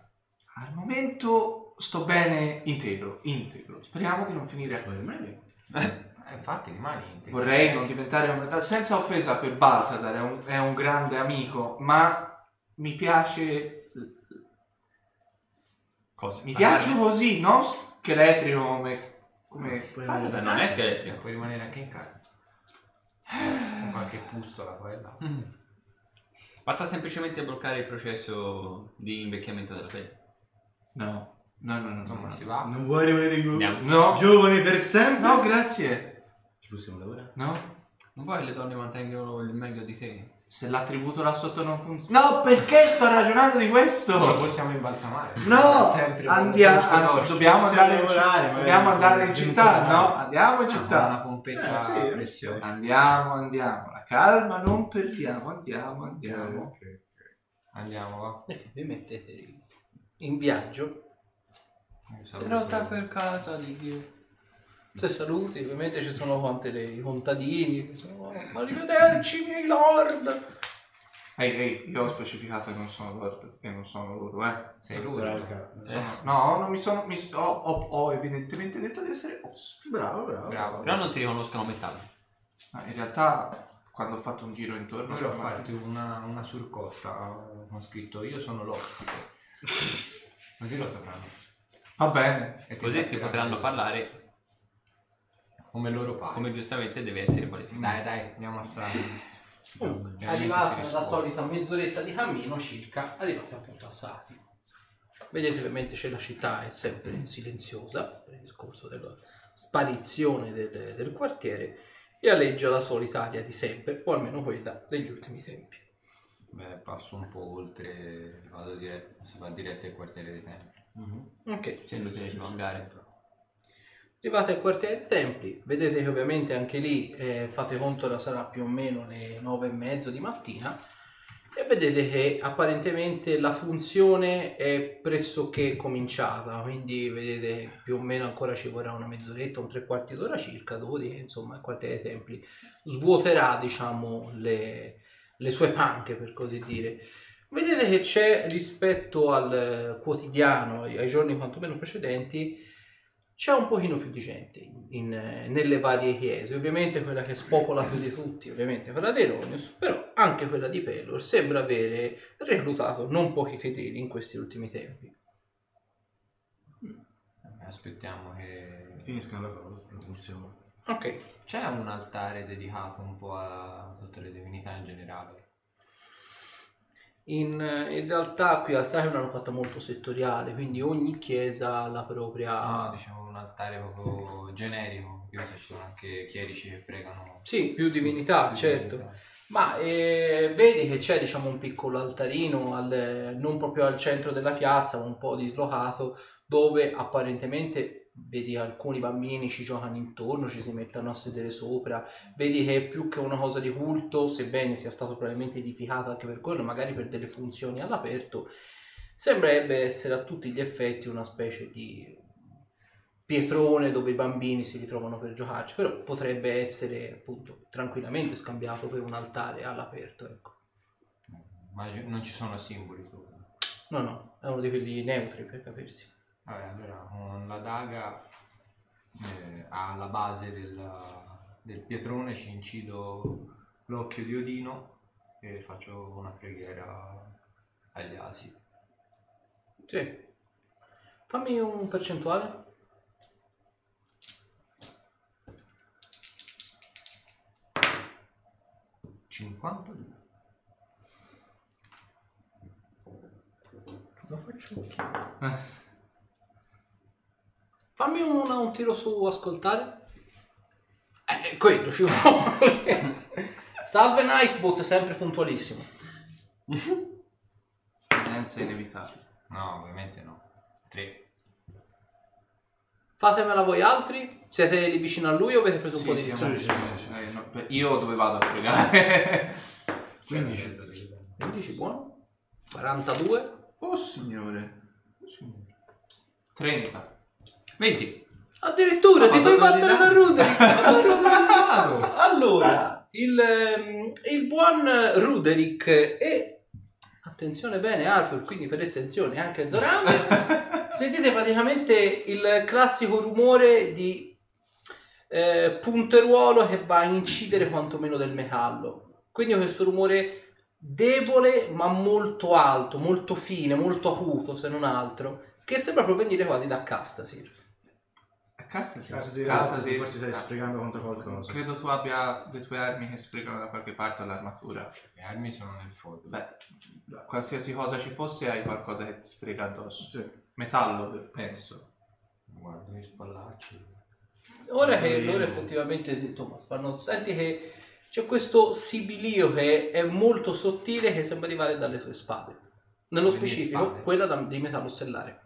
Speaker 5: Al momento sto bene integro, integro. Speriamo di non finire
Speaker 2: Per me
Speaker 3: Eh, infatti rimani integro.
Speaker 5: Vorrei non diventare un... Senza offesa per Baltasar, è un, è un grande amico, ma mi piace...
Speaker 4: Cosa?
Speaker 5: Mi piace così, non scheletrico come... come...
Speaker 2: Poi
Speaker 4: Baltasar non è scheletrico.
Speaker 3: Puoi rimanere anche in casa. (sighs) Con qualche pustola qua e là.
Speaker 4: Basta semplicemente bloccare il processo di invecchiamento della pelle.
Speaker 5: No, no, no, no.
Speaker 3: Insomma,
Speaker 5: no.
Speaker 3: si va.
Speaker 2: Non vuoi rimanere più
Speaker 4: Andiamo.
Speaker 5: No,
Speaker 2: giovane per sempre?
Speaker 5: no, grazie.
Speaker 2: Possiamo lavorare?
Speaker 5: No,
Speaker 4: Non vuoi che le donne mantengano il meglio di te?
Speaker 5: se l'attributo là sotto non funziona... No, perché sto ragionando di
Speaker 3: Lo
Speaker 5: questo?
Speaker 3: possiamo imbalsamare.
Speaker 5: No, (laughs)
Speaker 3: Sempre
Speaker 5: andiamo,
Speaker 3: gusto d'orso.
Speaker 5: dobbiamo
Speaker 2: Possiamo
Speaker 5: andare in,
Speaker 2: magari.
Speaker 5: dobbiamo andare in città, no? Andiamo in
Speaker 3: Una
Speaker 5: città.
Speaker 3: pompetta
Speaker 2: Eh, sì,
Speaker 3: pressione.
Speaker 5: Andiamo, andiamo. La calma non perdiamo, andiamo, andiamo.
Speaker 3: Andiamo, va.
Speaker 1: E vi mettete lì in viaggio.
Speaker 4: Rotta per casa di Dio.
Speaker 1: Se saluti, ovviamente ci sono quante le, i contadini. che sono, "Oh, Arrivederci, miei lord.
Speaker 5: Ehi, ehi, io ho specificato che non sono lord, che non sono loro, eh.
Speaker 3: Sei lui.
Speaker 2: Sarà
Speaker 3: no?
Speaker 2: il caso.
Speaker 4: Eh.
Speaker 5: No, non mi sono. Mi, ho, ho- ho evidentemente detto di essere ospite.
Speaker 2: Bravo, bravo.
Speaker 3: Bravo.
Speaker 4: Però non ti riconoscono metallo.
Speaker 5: Ma in realtà, quando ho fatto un giro intorno,
Speaker 3: Noi ho
Speaker 5: sono
Speaker 3: fatto una, una surcosta, ho scritto io sono l'ospite. (laughs) Così lo sapranno.
Speaker 5: Va bene.
Speaker 3: E
Speaker 4: Così ti potranno parlare
Speaker 3: come loro pare.
Speaker 4: come giustamente deve essere qualificato.
Speaker 3: Dai, dai, andiamo a Sari.
Speaker 1: Mm,
Speaker 3: si
Speaker 1: la solita mezz'oretta di cammino circa, arrivate appunto a Sati. Vedete ovviamente c'è la città, è sempre silenziosa per il discorso della sparizione del, del quartiere e alleggia la solita aria di sempre, o almeno quella degli ultimi tempi.
Speaker 3: Beh, passo un po' oltre, vado diretto, si va diretto al quartiere dei templi.
Speaker 1: Ok,
Speaker 4: C'è inutile dilungare.
Speaker 1: Arrivate al quartiere dei Templi, vedete che ovviamente anche lì eh, fate conto che sarà più o meno le nove e mezzo di mattina e vedete che apparentemente la funzione è pressoché cominciata, quindi vedete più o meno ancora ci vorrà una mezz'oretta, un tre quarti d'ora circa, dopodiché insomma il quartiere dei Templi svuoterà diciamo le, le sue panche per così dire. Vedete che c'è rispetto al eh, quotidiano, ai giorni quantomeno precedenti, c'è un pochino più di gente in- in, eh, nelle varie chiese. Ovviamente quella che spopola più di tutti, ovviamente quella di Eronius, però anche quella di Pelor sembra avere reclutato non pochi fedeli in questi ultimi tempi.
Speaker 3: Eh, Aspettiamo che...
Speaker 2: Finiscano la cosa, attenzione.
Speaker 1: Ok,
Speaker 3: C'è un altare dedicato un po' a tutte le divinità in generale.
Speaker 1: in, in realtà qui a Sacrum l'hanno fatta molto settoriale, quindi ogni chiesa ha la propria...
Speaker 3: Ah, diciamo un altare proprio generico. Io so ci sono anche chierici che pregano.
Speaker 1: Sì, più divinità,
Speaker 3: più
Speaker 1: certo.
Speaker 3: divinità.
Speaker 1: Ma eh, vedi che c'è diciamo un piccolo altarino al- non proprio al centro della piazza, un po' dislocato, dove apparentemente vedi alcuni bambini ci giocano intorno, ci si mettono a sedere sopra, vedi che è più che una cosa di culto, sebbene sia stato probabilmente edificato anche per quello, magari per delle funzioni all'aperto, sembrerebbe essere a tutti gli effetti una specie di pietrone dove i bambini si ritrovano per giocarci, però potrebbe essere appunto tranquillamente scambiato per un altare all'aperto, ecco.
Speaker 3: Ma non ci sono simboli sopra.
Speaker 1: No, no, è uno di quelli neutri per capirsi.
Speaker 3: Vabbè, allora con la daga eh, alla base del, del pietrone ci incido l'occhio di Odino e faccio una preghiera agli asi.
Speaker 1: Sì. Fammi un percentuale.
Speaker 3: 52.
Speaker 1: Lo faccio Fammi un, un tiro su ascoltare. Eh, quello ci vuole. (laughs) Salve Nightbot, sempre puntualissimo.
Speaker 5: Presenza inevitabile.
Speaker 3: No, ovviamente no. 3.
Speaker 1: Fatemela voi altri? Siete lì vicino a lui o avete preso un po' di distanza?
Speaker 5: Eh, no, beh, io dove vado a pregare? (laughs)
Speaker 2: 15.
Speaker 1: 15 buono. 42.
Speaker 5: oh signore. 30.
Speaker 4: 20.
Speaker 1: Addirittura ti fai
Speaker 3: dove
Speaker 1: battere da Ruderick. (laughs)
Speaker 3: Ma cosa sono arrivato?
Speaker 1: allora, il, ehm, il buon Ruderick e attenzione bene Arthur, quindi per estensione anche Zorander, (laughs) sentite praticamente il classico rumore di eh, punteruolo che va a incidere quantomeno del metallo. Quindi questo rumore debole ma molto alto, molto fine, molto acuto se non altro, che sembra provenire quasi da Castasir.
Speaker 5: Castasi.
Speaker 2: Castasi,
Speaker 5: Castasi.
Speaker 2: forse stai sfregando contro qualcosa.
Speaker 5: Credo tu abbia le tue armi che sprecano da qualche parte all'armatura.
Speaker 3: Le armi sono nel fondo.
Speaker 5: Beh, qualsiasi cosa ci fosse hai qualcosa che ti sfrega addosso.
Speaker 2: Sì.
Speaker 5: Metallo, penso.
Speaker 3: Guardo gli spallacci.
Speaker 1: Ora che loro effettivamente insomma, fanno, senti che c'è questo sibilio che è molto sottile che sembra arrivare dalle tue spade. Nello
Speaker 3: Le mie
Speaker 1: specifico,
Speaker 3: spade?
Speaker 1: quella da- di metallo stellare.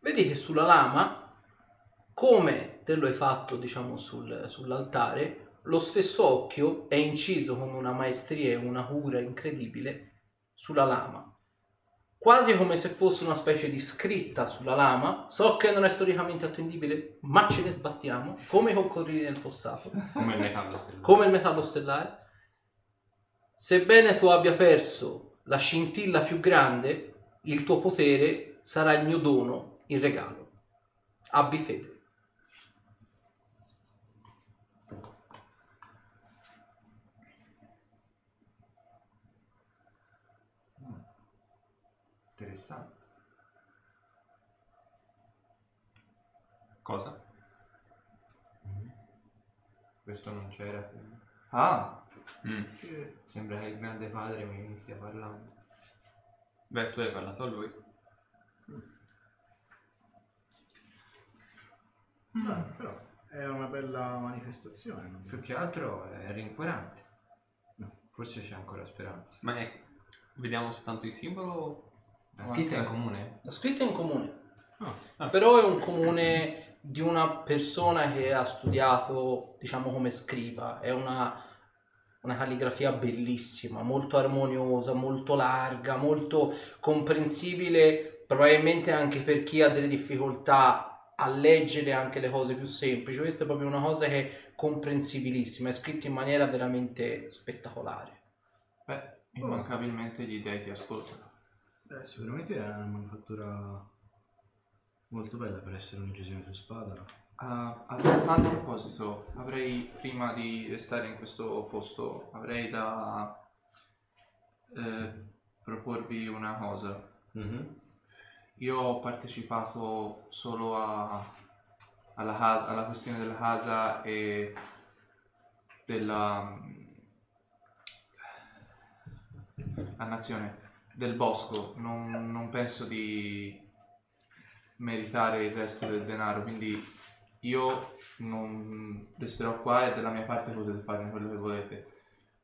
Speaker 1: Vedi che sulla lama, come te lo hai fatto, diciamo, sul- sull'altare, lo stesso occhio è inciso con una maestria e una cura incredibile sulla lama quasi come se fosse una specie di scritta sulla lama. So che non è storicamente attendibile, ma ce ne sbattiamo, come i coccodrilli nel fossato,
Speaker 3: Come il metallo stellare.
Speaker 1: come il metallo stellare. Sebbene tu abbia perso la scintilla più grande, il tuo potere sarà il mio dono, il regalo. Abbi fede.
Speaker 3: Interessante.
Speaker 4: Cosa?
Speaker 3: Questo non c'era prima.
Speaker 5: Ah,
Speaker 4: Mm.
Speaker 3: Sembra che il grande padre mi stia parlando.
Speaker 4: Beh, tu hai parlato a lui.
Speaker 2: Beh, però è una bella manifestazione. non-
Speaker 3: Più che altro è rincuorante. Forse c'è ancora speranza.
Speaker 4: Ma è... Vediamo soltanto il simbolo?
Speaker 3: La scritta è in comune?
Speaker 1: La scritta è in comune.
Speaker 2: Ah.
Speaker 1: Però è un comune di una persona che ha studiato, diciamo, come scriva. È una, una calligrafia bellissima, molto armoniosa, molto larga, molto comprensibile, probabilmente anche per chi ha delle difficoltà a leggere anche le cose più semplici. Questa è proprio una cosa che è comprensibilissima, è scritta in maniera veramente spettacolare.
Speaker 5: beh, immancabilmente gli dei ti ascoltano.
Speaker 2: Beh, sicuramente è una manifattura molto bella per essere un'incisione su spada.
Speaker 5: Ah, a tal proposito, avrei, prima di restare in questo posto, avrei da eh, proporvi una cosa. Io ho partecipato solo a- alla, casa- alla questione della casa e della la nazione del bosco. Non, non penso di meritare il resto del denaro, quindi io non resterò qua e della mia parte potete fare quello che volete.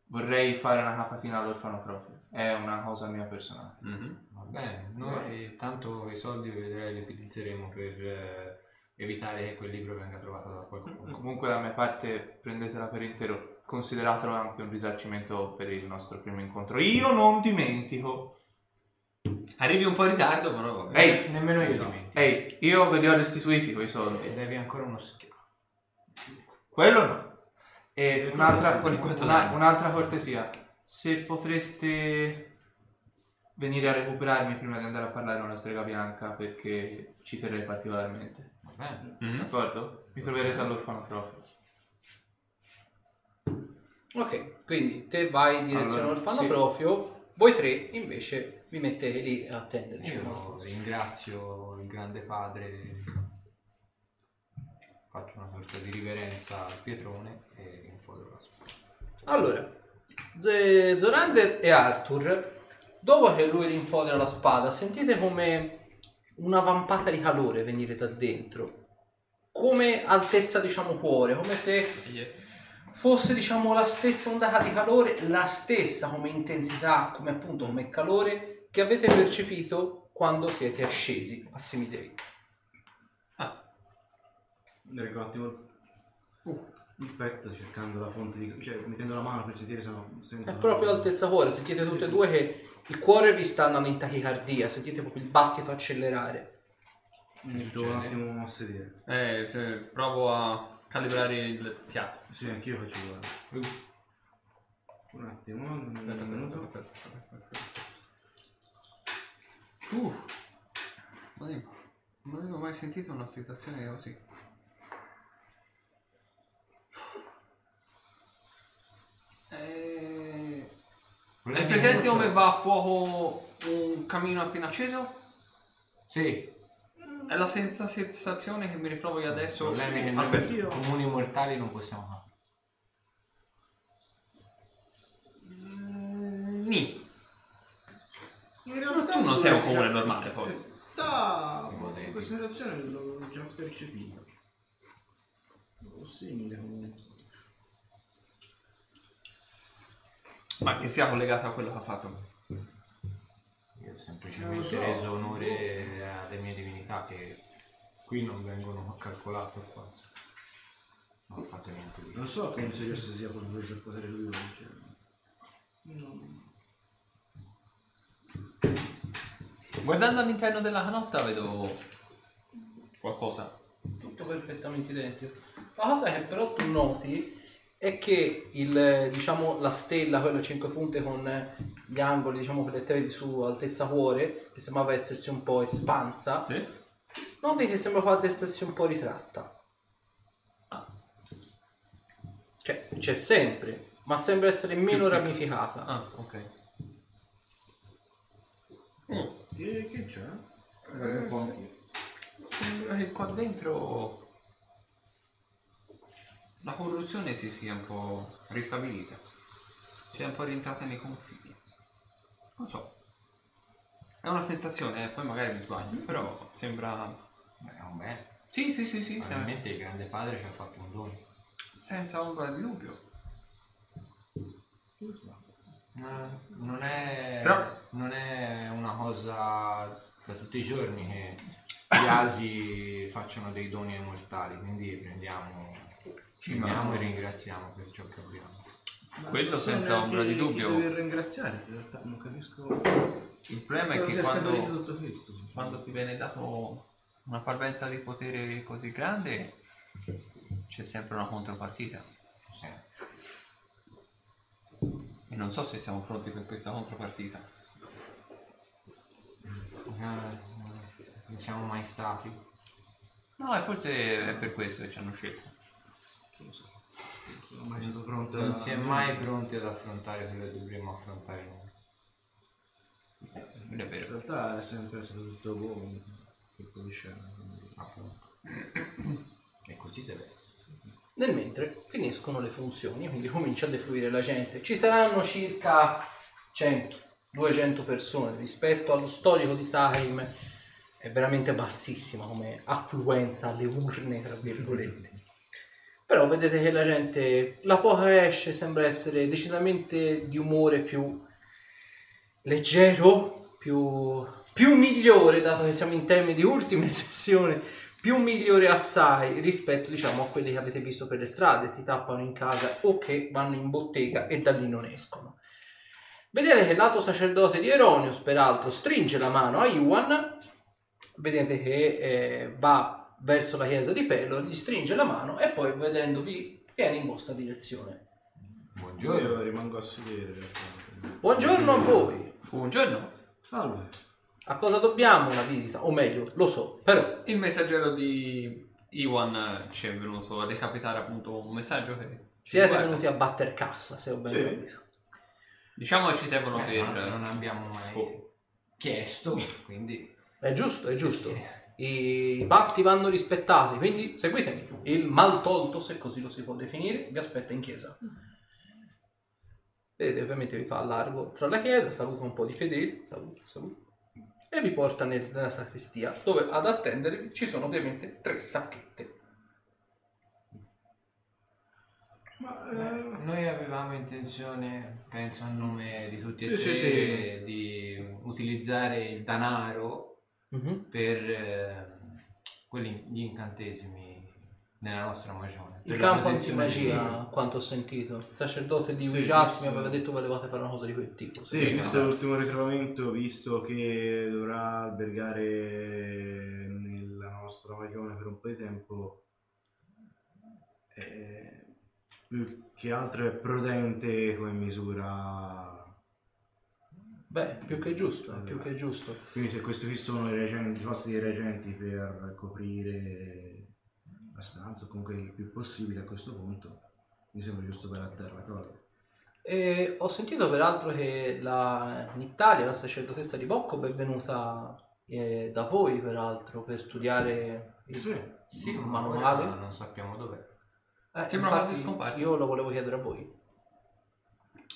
Speaker 5: Vorrei fare una capatina all'orfanotrofio, è una cosa mia personale.
Speaker 4: Mhm.
Speaker 3: Va bene, noi tanto i soldi vedrei li utilizzeremo per eh, evitare che quel libro venga trovato da qualcuno.
Speaker 5: Comunque la mia parte prendetela per intero, consideratelo anche un risarcimento per il nostro primo incontro. Io non dimentico.
Speaker 4: Arrivi un po' in ritardo, però va bene.
Speaker 5: Ehi,
Speaker 3: Nemmeno io dimentico.
Speaker 5: ehi, io ve li ho restituiti quei
Speaker 3: E
Speaker 5: soldi.
Speaker 3: devi ancora uno schiaffo.
Speaker 5: Quello no. E un'altra, una- un'altra cortesia, se potreste venire a recuperarmi prima di andare a parlare con la strega bianca perché ci terrei particolarmente.
Speaker 3: Va bene.
Speaker 4: Mhm.
Speaker 5: D'accordo? Mi troverete all'orfanotrofio.
Speaker 1: Ok, quindi te vai in direzione
Speaker 5: Allora,
Speaker 1: orfanotrofio, voi tre invece vi mettete lì a attenderci.
Speaker 3: Io ringrazio il grande padre, faccio una sorta di riverenza al pietrone e infodero la spada.
Speaker 1: Allora, Z- Zorander e Arthur, dopo che lui rinfodera la spada, sentite come una vampata di calore venire da dentro. Come altezza, diciamo, cuore, come se fosse, diciamo, la stessa ondata di calore, la stessa come intensità, come appunto come calore che avete percepito quando siete ascesi a Semidei.
Speaker 2: Leggo un attimo uh, il petto cercando la fonte di... cioè mettendo la mano per sentire se no sento...
Speaker 1: È proprio altezza cuore, sentite tutte e due che il cuore vi sta andando in tachicardia, sentite proprio il battito accelerare.
Speaker 2: Mi metto un attimo a sedere.
Speaker 4: Eh, se- provo a calibrare il fiato.
Speaker 2: Sì, anch'io faccio uguale. Un attimo, un minuto.
Speaker 4: aspetta, aspetta, aspetta, aspetta. Uh, non avevo mai sentito una situazione così. Eh, È presente come va a fuoco un camino appena acceso?
Speaker 3: Sì,
Speaker 4: È la stessa sensazione che mi ritrovo io adesso.
Speaker 3: problemi che
Speaker 4: Aspetta.
Speaker 3: noi
Speaker 2: io-
Speaker 3: comuni mortali non possiamo fare.
Speaker 4: Mm, Nì.
Speaker 2: In
Speaker 4: Ma tu non sei un comune normale poi.
Speaker 2: In realtà, questa sensazione l'ho già percepita. O simile comunque.
Speaker 4: Ma che sia collegato a quello che ha fatto.
Speaker 3: Io ho semplicemente
Speaker 2: so.
Speaker 3: reso onore alle mie divinità che qui non vengono calcolate quasi. Non ho fatto niente di
Speaker 2: Non so come serioso sia proprio per potere lui. Cioè. Non-
Speaker 4: Guardando all'interno della canotta vedo qualcosa.
Speaker 1: tutto perfettamente identico. La cosa che però tu noti è che il, diciamo, la stella, quella a 5 punte con gli angoli, diciamo, che te vedi su altezza cuore, che sembrava essersi un po' espansa,
Speaker 4: Sì?
Speaker 1: noti che sembra quasi essersi un po' ritratta.
Speaker 4: Ah.
Speaker 1: Cioè, c'è sempre, ma sembra essere meno ramificata.
Speaker 4: Ah, ok. Mm.
Speaker 2: Che, che c'è?
Speaker 4: Eh, sì. Sembra che qua dentro la corruzione si sia un po' ristabilita. Si è un po' rientrata nei confini. Non so. È una sensazione, eh, poi magari mi sbaglio, però sembra...
Speaker 3: Beh, è un bene.
Speaker 4: Sì, sì, sì, sì, sem-
Speaker 3: Probabilmente il grande padre ci ha fatto un dono.
Speaker 4: senza ombra di dubbio.
Speaker 3: No, non, è,
Speaker 4: Però-
Speaker 3: non è una cosa da tutti i giorni che gli asi facciano dei doni ai mortali, quindi prendiamo,
Speaker 4: ma-
Speaker 3: prendiamo e ringraziamo per ciò che abbiamo.
Speaker 4: Quello
Speaker 2: Non so
Speaker 4: senza ombra di dubbio.
Speaker 2: dover ringraziare, in realtà non capisco.
Speaker 4: Il problema è che quando,
Speaker 2: tutto questo.
Speaker 4: quando ti viene dato una parvenza di potere così grande c'è sempre una contropartita.
Speaker 3: Sì.
Speaker 4: E non so se siamo pronti per questa contropartita.
Speaker 3: Eh, non siamo mai stati.
Speaker 4: No, e forse è per questo che ci hanno scelto.
Speaker 2: Non lo so. Non sono mai stato pronto
Speaker 3: Non
Speaker 2: a-
Speaker 3: si è mai pronti ad affrontare quello che dovremmo affrontare noi.
Speaker 4: Non è
Speaker 2: In
Speaker 4: vero.
Speaker 2: realtà è sempre stato tutto buono. Scena. quindi-
Speaker 3: Appunto. (coughs) E così deve essere.
Speaker 1: Nel mentre finiscono le funzioni, quindi comincia a defluire la gente. Ci saranno circa 100, 200 persone rispetto allo storico di Saheim. È veramente bassissima come affluenza alle urne, tra virgolette. Però vedete che la gente, la poca che esce, sembra essere decisamente di umore più leggero, più, più migliore, dato che siamo in termini di ultime (laughs) sessioni, più migliore assai rispetto diciamo a quelli che avete visto per le strade, si tappano in casa o che vanno in bottega e da lì non escono. Vedete che l'altro sacerdote di Eronius, peraltro, stringe la mano a Iwan, vedete che eh, va verso la chiesa di Pelor, gli stringe la mano e poi vedendovi viene in vostra direzione.
Speaker 3: Buongiorno.
Speaker 2: Io rimango a sedere.
Speaker 1: Buongiorno a voi.
Speaker 4: Buongiorno.
Speaker 2: Salve.
Speaker 1: A cosa dobbiamo la visita? O meglio, lo so, però
Speaker 4: Il messaggero di Iwan ci è venuto a decapitare appunto un messaggio che ci
Speaker 1: siete
Speaker 4: riguarda.
Speaker 1: venuti a batter cassa, se ho ben
Speaker 2: Sì.
Speaker 1: capito.
Speaker 4: Diciamo che ci servono
Speaker 3: Eh,
Speaker 4: per...
Speaker 3: non abbiamo mai
Speaker 4: Oh.
Speaker 3: chiesto, quindi
Speaker 1: È giusto, è giusto. I patti vanno rispettati, quindi seguitemi. Il mal tolto, se così lo si può definire, vi aspetta in chiesa. Vedete, ovviamente vi fa a largo tra la chiesa, saluta un po' di fedeli, saluta, saluta, e vi porta nel- nella sacrestia, dove ad attendervi ci sono ovviamente tre sacchette.
Speaker 2: Ma
Speaker 3: Eh, noi avevamo intenzione, penso a nome di tutti e
Speaker 2: Sì,
Speaker 3: tre,
Speaker 2: sì, sì.
Speaker 3: di utilizzare il denaro
Speaker 1: Mhm.
Speaker 3: per eh, quelli, gli incantesimi nella nostra magione.
Speaker 1: Il campo antimagia, quanto ho sentito. Il sacerdote di
Speaker 2: Sì,
Speaker 1: Wijas mi aveva detto che volevate fare una cosa di quel tipo.
Speaker 2: Sì,
Speaker 3: Sì,
Speaker 2: visto l'ultimo ritrovamento, visto che dovrà albergare nella nostra magione per un po' di tempo, è più che altro è prudente come misura.
Speaker 1: Beh, più che giusto, più che giusto.
Speaker 2: Quindi se questi qui sono i, reagenti, i costi dei reagenti per coprire la stanza o comunque il più possibile a questo punto, mi sembra giusto per a terra la cosa.
Speaker 1: E ho sentito peraltro che la, in Italia la sacerdotessa di Bocco è venuta eh, da voi peraltro per studiare il
Speaker 2: Sì.
Speaker 3: Sì,
Speaker 1: ma
Speaker 3: ma
Speaker 1: manuale.
Speaker 3: ora non sappiamo dov'è.
Speaker 1: Eh,
Speaker 4: Sembra quasi scomparso.
Speaker 1: Io lo volevo chiedere a voi.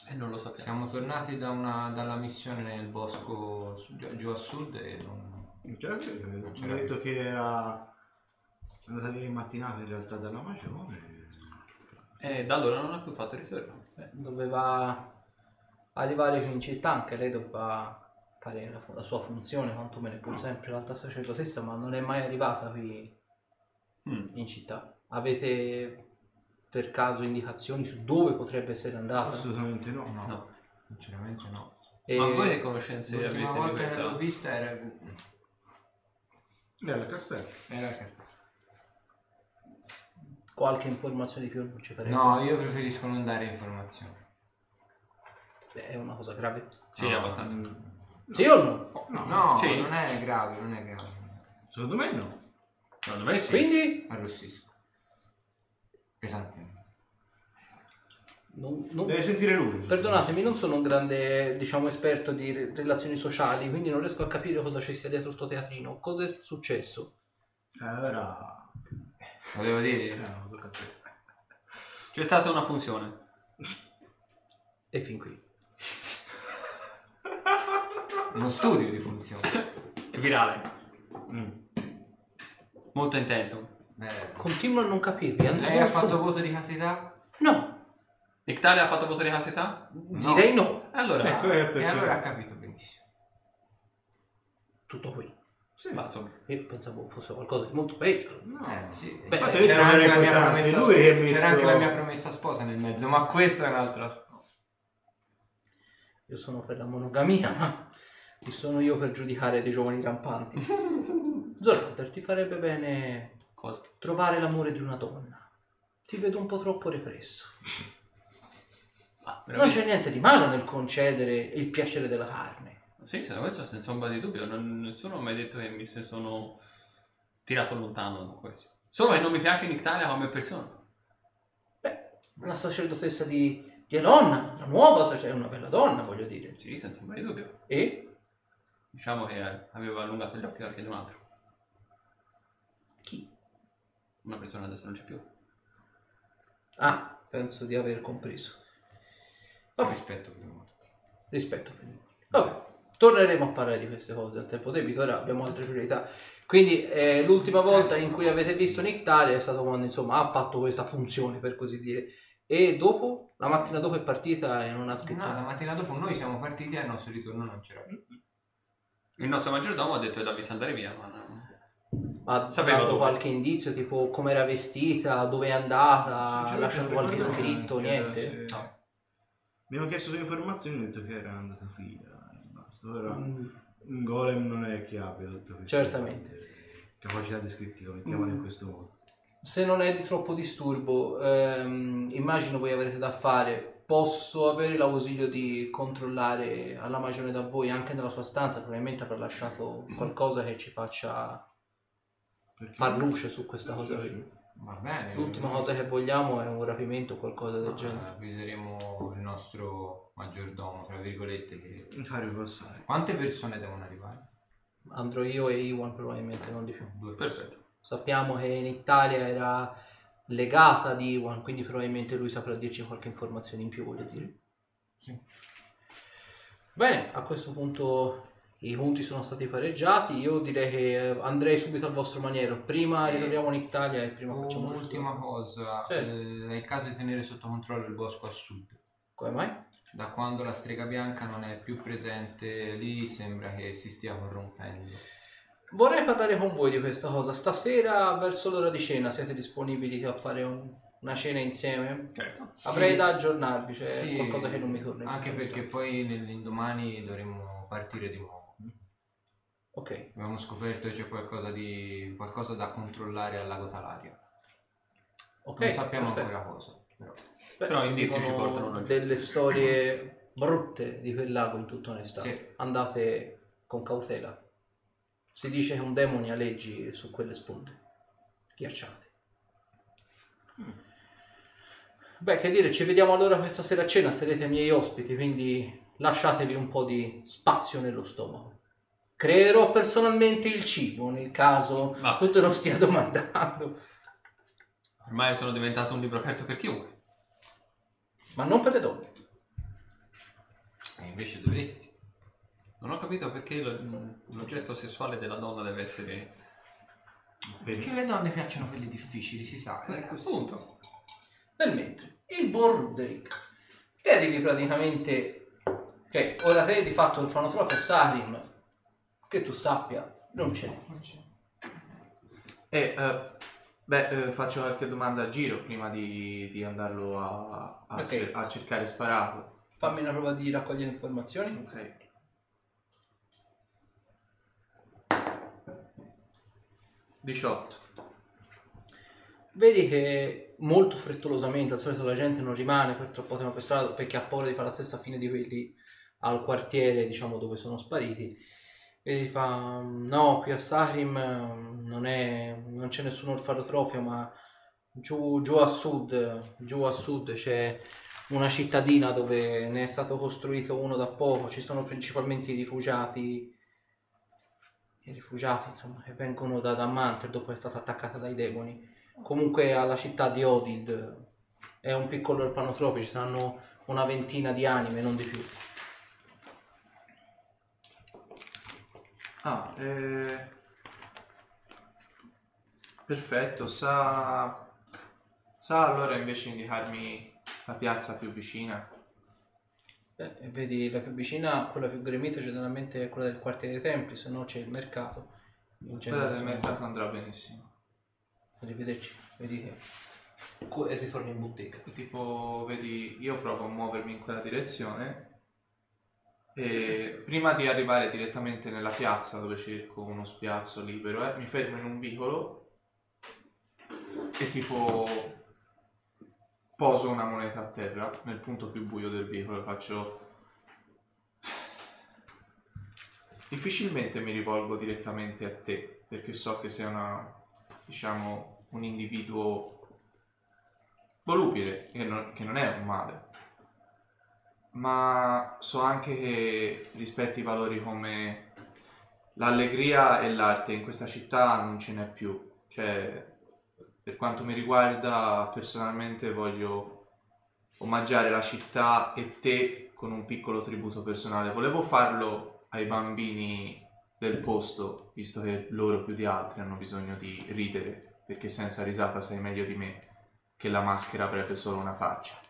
Speaker 4: E non lo sappiamo.
Speaker 3: Siamo tornati da una- dalla missione nel bosco su- giù, giù a sud e non...
Speaker 2: Cioè, mi ha detto che era andata via in mattinata in realtà dalla magione.
Speaker 4: E da allora non ha più fatto ritorno.
Speaker 1: Eh, doveva arrivare qui in città, anche lei doveva fare la, la sua funzione, quantomeno pur sempre l'alta sacerdotessa, ma non è mai arrivata qui
Speaker 4: Mm.
Speaker 1: in città. Avete per caso indicazioni su dove potrebbe essere andata?
Speaker 2: Assolutamente no.
Speaker 3: No,
Speaker 4: No.
Speaker 3: sinceramente no.
Speaker 1: E
Speaker 4: Ma voi che conoscenze
Speaker 3: L'ultima
Speaker 4: avete di
Speaker 3: volta che
Speaker 4: questa?
Speaker 3: l'ho vista era...
Speaker 2: Nel castello.
Speaker 3: era il castello.
Speaker 1: Qualche informazione di più non ci farebbe?
Speaker 3: No, io preferisco non dare informazioni.
Speaker 1: È una cosa grave.
Speaker 4: Sì, abbastanza.
Speaker 1: Sì o no?
Speaker 2: No,
Speaker 3: No,
Speaker 4: Sì.
Speaker 3: non è grave, non è grave.
Speaker 2: secondo me no.
Speaker 4: Secondo me sì.
Speaker 1: Quindi
Speaker 3: Arrossisco. Pesantemente.
Speaker 1: non- non-
Speaker 2: Deve sentire lui.
Speaker 1: Perdonatemi, non sono un grande, diciamo, esperto di re- relazioni sociali, quindi non riesco a capire cosa ci sia dietro sto teatrino. Cosa è successo?
Speaker 2: Eh, ora...
Speaker 3: Volevo
Speaker 2: Eh,
Speaker 3: dire...
Speaker 2: no, tocca a te.
Speaker 4: C'è stata una funzione.
Speaker 1: E fin qui.
Speaker 3: Uno studio di funzioni.
Speaker 4: È virale.
Speaker 2: Mm.
Speaker 4: Molto intenso.
Speaker 3: Beh,
Speaker 1: Continuo a non capirvi. Andrea
Speaker 3: lei ha fatto voto di castità?
Speaker 1: No,
Speaker 4: Nictalia ha fatto voto di casità?
Speaker 1: direi no.
Speaker 4: Allora,
Speaker 2: Ecco, è perché...
Speaker 3: E allora ha capito benissimo.
Speaker 1: Tutto qui.
Speaker 2: Sì.
Speaker 4: ma insomma,
Speaker 1: Io pensavo fosse qualcosa di molto peggio.
Speaker 2: No.
Speaker 3: Eh, sì.
Speaker 1: Beh,
Speaker 2: Infatti,
Speaker 3: c'era,
Speaker 2: ho detto che
Speaker 3: anche la mia
Speaker 2: importante.
Speaker 3: promessa
Speaker 2: Lui
Speaker 3: sposa-
Speaker 2: messo...
Speaker 3: c'era anche la mia promessa sposa nel mezzo, ma questa è un'altra storia.
Speaker 1: Io sono per la monogamia, ma chi sono io per giudicare dei giovani rampanti? (laughs) Zorander, ti farebbe bene
Speaker 4: cosa?
Speaker 1: trovare l'amore di una donna. Ti vedo un po' troppo represso.
Speaker 4: Ah,
Speaker 1: Non c'è niente di male nel concedere il piacere della carne.
Speaker 4: Sì, se- questo senza ombra di dubbio. Non- nessuno ha mai detto che mi se sono tirato lontano da questo. Solo che non mi piace Nictalia come persona.
Speaker 1: Beh, la sacerdotessa di, di Elonna, la nuova sacerdotessa, è una bella donna, voglio dire.
Speaker 4: Sì, senza ombra di dubbio.
Speaker 1: E
Speaker 4: Diciamo che eh, aveva allungato gli occhi anche di un altro.
Speaker 1: chi?
Speaker 4: Una persona adesso non c'è più.
Speaker 1: Ah, penso di aver compreso. Vabbè,
Speaker 3: Rispetto per molto.
Speaker 1: rispetto per il Vabbè, torneremo a parlare di queste cose al tempo debito, ora abbiamo altre priorità. Quindi eh, l'ultima volta in cui avete visto Nictalia è stato quando insomma ha fatto questa funzione per così dire. E dopo, la mattina dopo è partita e non ha scritto
Speaker 3: No, la mattina dopo noi siamo partiti e al nostro ritorno non c'era più.
Speaker 4: Il nostro maggiordomo ha detto vista andare via, ma no.
Speaker 1: Ha
Speaker 4: Sapevo
Speaker 1: dato
Speaker 4: dove.
Speaker 1: qualche indizio, tipo come era vestita, dove è andata, ha lasciato qualche scritto,
Speaker 2: neanche
Speaker 1: niente.
Speaker 2: se-
Speaker 3: No.
Speaker 2: Abbiamo chiesto delle informazioni e ho detto che era andata via. Basta. Ora,
Speaker 1: Mm,
Speaker 2: un golem non è che abbia tutto questo.
Speaker 1: Certamente.
Speaker 2: Capacità descrittiva, mettiamola in
Speaker 1: Mm.
Speaker 2: questo modo.
Speaker 1: Se non è di troppo disturbo, ehm, immagino voi avrete da fare. Posso avere l'ausilio di controllare alla magione da voi anche nella sua stanza? Probabilmente avrà lasciato qualcosa che ci faccia
Speaker 2: Perché?
Speaker 1: far luce su questa cosa qui.
Speaker 3: Va bene.
Speaker 1: L'ultima cosa che vogliamo è un rapimento o qualcosa del genere.
Speaker 3: Avviseremo il nostro maggiordomo, tra virgolette, che...
Speaker 2: Mi fa ripassare.
Speaker 3: Quante persone devono arrivare?
Speaker 1: Andrò io e Iwan probabilmente, non di più.
Speaker 3: Due.
Speaker 4: Perfetto.
Speaker 1: Sappiamo che in Italia era legata ad Iwan, quindi probabilmente lui saprà dirci qualche informazione in più, voglio dire.
Speaker 3: Sì.
Speaker 1: Bene, a questo punto i punti sono stati pareggiati. Io direi che eh, andrei subito al vostro maniero. Prima ritorniamo in Italia e prima facciamo tutto.
Speaker 3: Un'ultima cosa,
Speaker 1: Sì.
Speaker 3: eh, è il caso di tenere sotto controllo il bosco a sud.
Speaker 1: Come mai?
Speaker 3: Da quando la strega bianca non è più presente lì sembra che si stia corrompendo.
Speaker 1: Vorrei parlare con voi di questa cosa. Stasera, verso l'ora di cena, siete disponibili a fare un- una cena insieme?
Speaker 4: Certo.
Speaker 1: Avrei
Speaker 3: Sì.
Speaker 1: da aggiornarvi, c'è
Speaker 3: Sì,
Speaker 1: qualcosa che non mi torna.
Speaker 3: Anche perché poi nell'indomani dovremmo partire di nuovo.
Speaker 1: Ok.
Speaker 3: Abbiamo scoperto che c'è qualcosa, di, qualcosa da controllare al lago Talaria.
Speaker 1: Ok.
Speaker 3: non sappiamo
Speaker 1: perfetto.
Speaker 3: ancora cosa. Però.
Speaker 1: Beh,
Speaker 4: Però
Speaker 1: si
Speaker 4: indizi ci portano
Speaker 1: delle storie brutte di quel lago in tutta onestà.
Speaker 3: Sì.
Speaker 1: Andate con cautela. Si dice che un demone aleggi su quelle sponde. Ghiacciate. Beh, che dire, ci vediamo allora questa sera a cena, sarete miei ospiti, quindi lasciatevi un po' di spazio nello stomaco. Creerò personalmente il cibo nel caso
Speaker 4: Ma-
Speaker 1: tu te lo stia domandando,
Speaker 4: Ormai sono diventato un libro aperto per chiunque.
Speaker 1: ma non per le donne.
Speaker 3: E invece dovresti.
Speaker 4: Non ho capito perché lo- l'oggetto sessuale della donna deve essere...
Speaker 3: Perché le donne piacciono quelli difficili, si sa.
Speaker 4: Eh,
Speaker 3: è così.
Speaker 4: appunto.
Speaker 1: Nel mentre, il buon Ruderick, te arrivi praticamente, cioè, ora te di fatto il fanotrofo Sarim, che tu sappia, non ce n'è.
Speaker 5: E, eh, beh, eh, faccio qualche domanda a giro prima di, di andarlo a, a
Speaker 1: Ok.
Speaker 5: cer- a cercare sparato.
Speaker 1: Fammi una prova di raccogliere informazioni.
Speaker 5: Ok. Diciotto.
Speaker 1: Vedi che molto frettolosamente, al solito la gente non rimane per troppo tempo per strada perché ha paura di fare la stessa fine di quelli al quartiere, diciamo, dove sono spariti. Vedi, fa, no, qui a Sarim eh, non, è, non c'è nessun orfanotrofio, ma giù, giù a sud, giù a sud c'è una cittadina dove ne è stato costruito uno da poco, ci sono principalmente i rifugiati, i rifugiati insomma, che vengono da Damanter dopo essere stata attaccata dai demoni. Comunque alla città di Odid è un piccolo orfanotrofio, ci saranno una ventina di anime, non di più.
Speaker 5: Ah, eh... Perfetto, sa... Sa allora invece indicarmi la piazza più vicina?
Speaker 1: Beh, vedi la più vicina, quella più gremita generalmente è quella del quartiere dei templi, se no c'è il mercato. In
Speaker 5: Quella del mercato andrà benissimo.
Speaker 1: Arrivederci, vedi. Co- E ritorni in bottega.
Speaker 5: Tipo, vedi, io provo a muovermi in quella direzione e prima di arrivare direttamente nella piazza dove cerco uno spiazzo libero, eh, mi fermo in un vicolo e tipo poso una moneta a terra nel punto più buio del vicolo e faccio... Difficilmente mi rivolgo direttamente a te perché so che sei una, diciamo, un individuo volubile, che non, che non è un male. Ma so anche che rispetti valori come l'allegria e l'arte in questa città non ce n'è più. Cioè, per quanto mi riguarda, personalmente voglio omaggiare la città e te con un piccolo tributo personale. Volevo farlo ai bambini del posto, visto che loro più di altri hanno bisogno di ridere, perché senza risata sei meglio di me che la maschera avrebbe solo una faccia.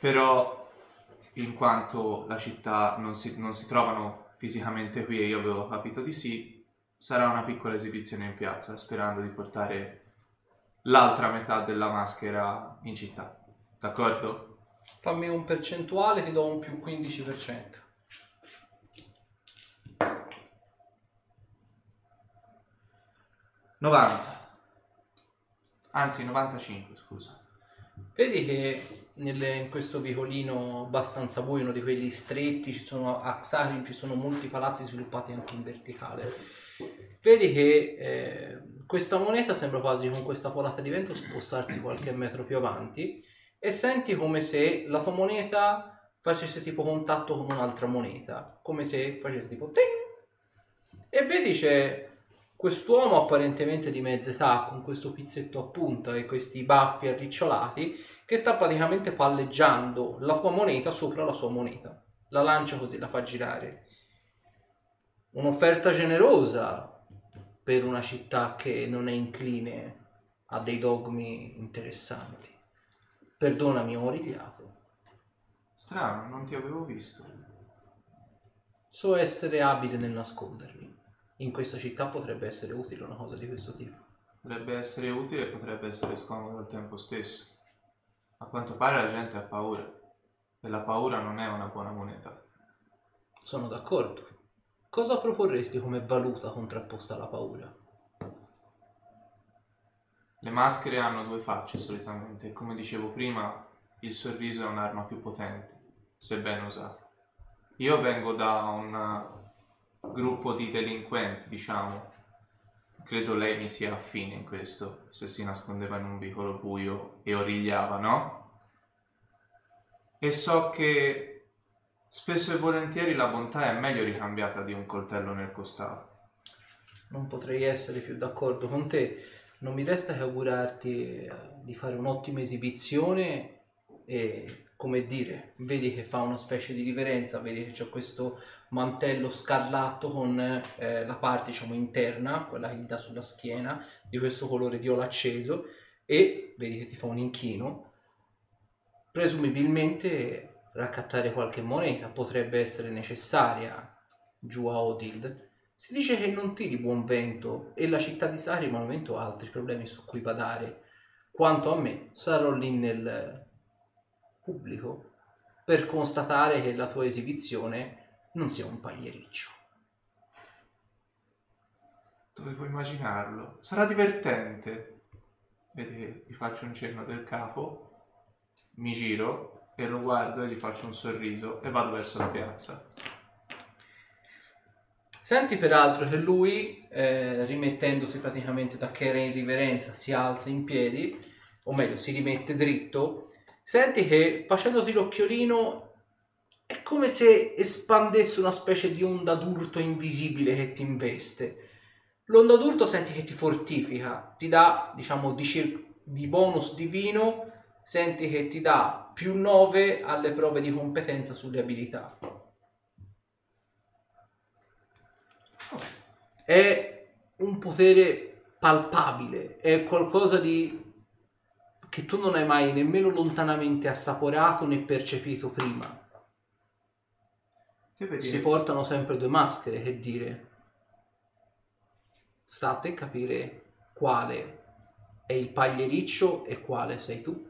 Speaker 5: Però, in quanto la città non si, non si trovano fisicamente qui e io avevo capito di sì, sarà una piccola esibizione in piazza, sperando di portare l'altra metà della maschera in città. D'accordo?
Speaker 1: Fammi un percentuale, ti do un più 15%.
Speaker 5: Novanta. Anzi, 95, scusa.
Speaker 1: Vedi che nelle- in questo vicolino abbastanza buio, uno di quelli stretti, ci sono, a Xarim ci sono molti palazzi sviluppati anche in verticale. Vedi che eh, questa moneta sembra quasi con questa folata di vento spostarsi qualche metro più avanti e senti come se la tua moneta facesse tipo contatto con un'altra moneta, come se facesse tipo ting! E vedi c'è quest'uomo apparentemente di mezza età con questo pizzetto a punta e questi baffi arricciolati che sta praticamente palleggiando la tua moneta sopra la sua moneta. La lancia così, la fa girare. Un'offerta generosa per una città che non è incline a dei dogmi interessanti. Perdonami, ho origliato.
Speaker 5: Strano, non ti avevo visto.
Speaker 1: So essere abile nel nascondermi. In questa città potrebbe essere utile una cosa di questo tipo.
Speaker 5: Potrebbe essere utile e potrebbe essere scomodo al tempo stesso. A quanto pare la gente ha paura. E la paura non è una buona moneta.
Speaker 1: Sono d'accordo. Cosa proporresti come valuta contrapposta alla paura?
Speaker 5: Le maschere hanno due facce solitamente e come dicevo prima, il sorriso è un'arma più potente, se ben usata. Io vengo da un uh, gruppo di delinquenti, diciamo. Credo lei mi sia affine in questo, se si nascondeva in un vicolo buio e origliava, no? E so che spesso e volentieri la bontà è meglio ricambiata di un coltello nel costato.
Speaker 1: Non potrei essere più d'accordo con te. Non mi resta che augurarti eh, di fare un'ottima esibizione e, come dire, vedi che fa una specie di riverenza, vedi che c'è questo mantello scarlatto con eh, la parte, diciamo, interna, quella che gli dà sulla schiena, di questo colore viola acceso e vedi che ti fa un inchino. Presumibilmente raccattare qualche moneta potrebbe essere necessaria giù a Odild. Si dice che non tiri buon vento e la città di Sari al momento ha altri problemi su cui badare. Quanto a me, sarò lì nel pubblico per constatare che la tua esibizione non sia un pagliericcio.
Speaker 5: Dovevo immaginarlo. Sarà divertente. Vedi che gli faccio un cenno del capo, mi giro e lo guardo e gli faccio un sorriso e vado verso la piazza.
Speaker 1: Senti peraltro che lui, eh, rimettendosi praticamente da che era in riverenza, si alza in piedi, o meglio, si rimette dritto. Senti che facendoti l'occhiolino è come se espandesse una specie di onda d'urto invisibile che ti investe. L'onda d'urto senti che ti fortifica, ti dà, diciamo, di, cir- di bonus divino, senti che ti dà più 9 alle prove di competenza sulle abilità. è un potere palpabile, è qualcosa di che tu non hai mai nemmeno lontanamente assaporato né percepito prima.
Speaker 5: Che?
Speaker 1: Si portano sempre due maschere, che dire. State a capire quale è il pagliericcio e quale sei tu.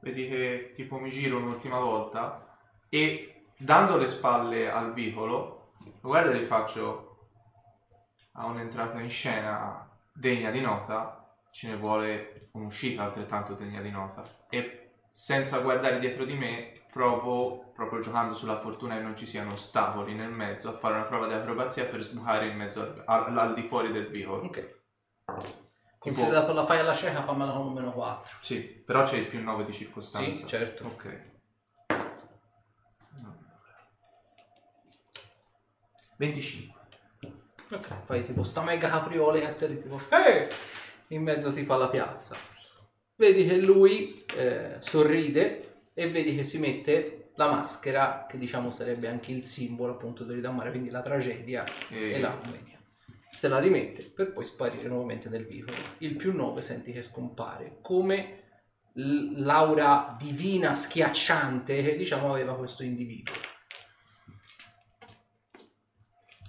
Speaker 5: Vedi che tipo mi giro un'ultima volta e dando le spalle al vicolo, lo guardo e gli faccio a un'entrata in scena degna di nota, ce ne vuole un'uscita altrettanto degna di nota. E senza guardare dietro di me, provo, proprio giocando sulla fortuna che non ci siano ostacoli nel mezzo, a fare una prova di acrobazia per sbucare in mezzo al, al- al di fuori del vicolo.
Speaker 1: Ok. Considerato la fai alla cieca, fammela con un meno 4.
Speaker 5: Sì, però c'è il più 9 di circostanza.
Speaker 1: Sì, certo.
Speaker 5: Ok. 25.
Speaker 1: Ok, fai tipo sta mega capriola e a te tipo "Eh!" In mezzo tipo alla piazza. Vedi che lui eh, sorride e vedi che si mette la maschera che diciamo sarebbe anche il simbolo appunto dell'Idamare, quindi la tragedia
Speaker 5: E-
Speaker 1: e la commedia. Se la rimette per poi sparire nuovamente nel vicolo. Il più 9 senti che scompare come l'aura divina schiacciante che diciamo aveva questo individuo.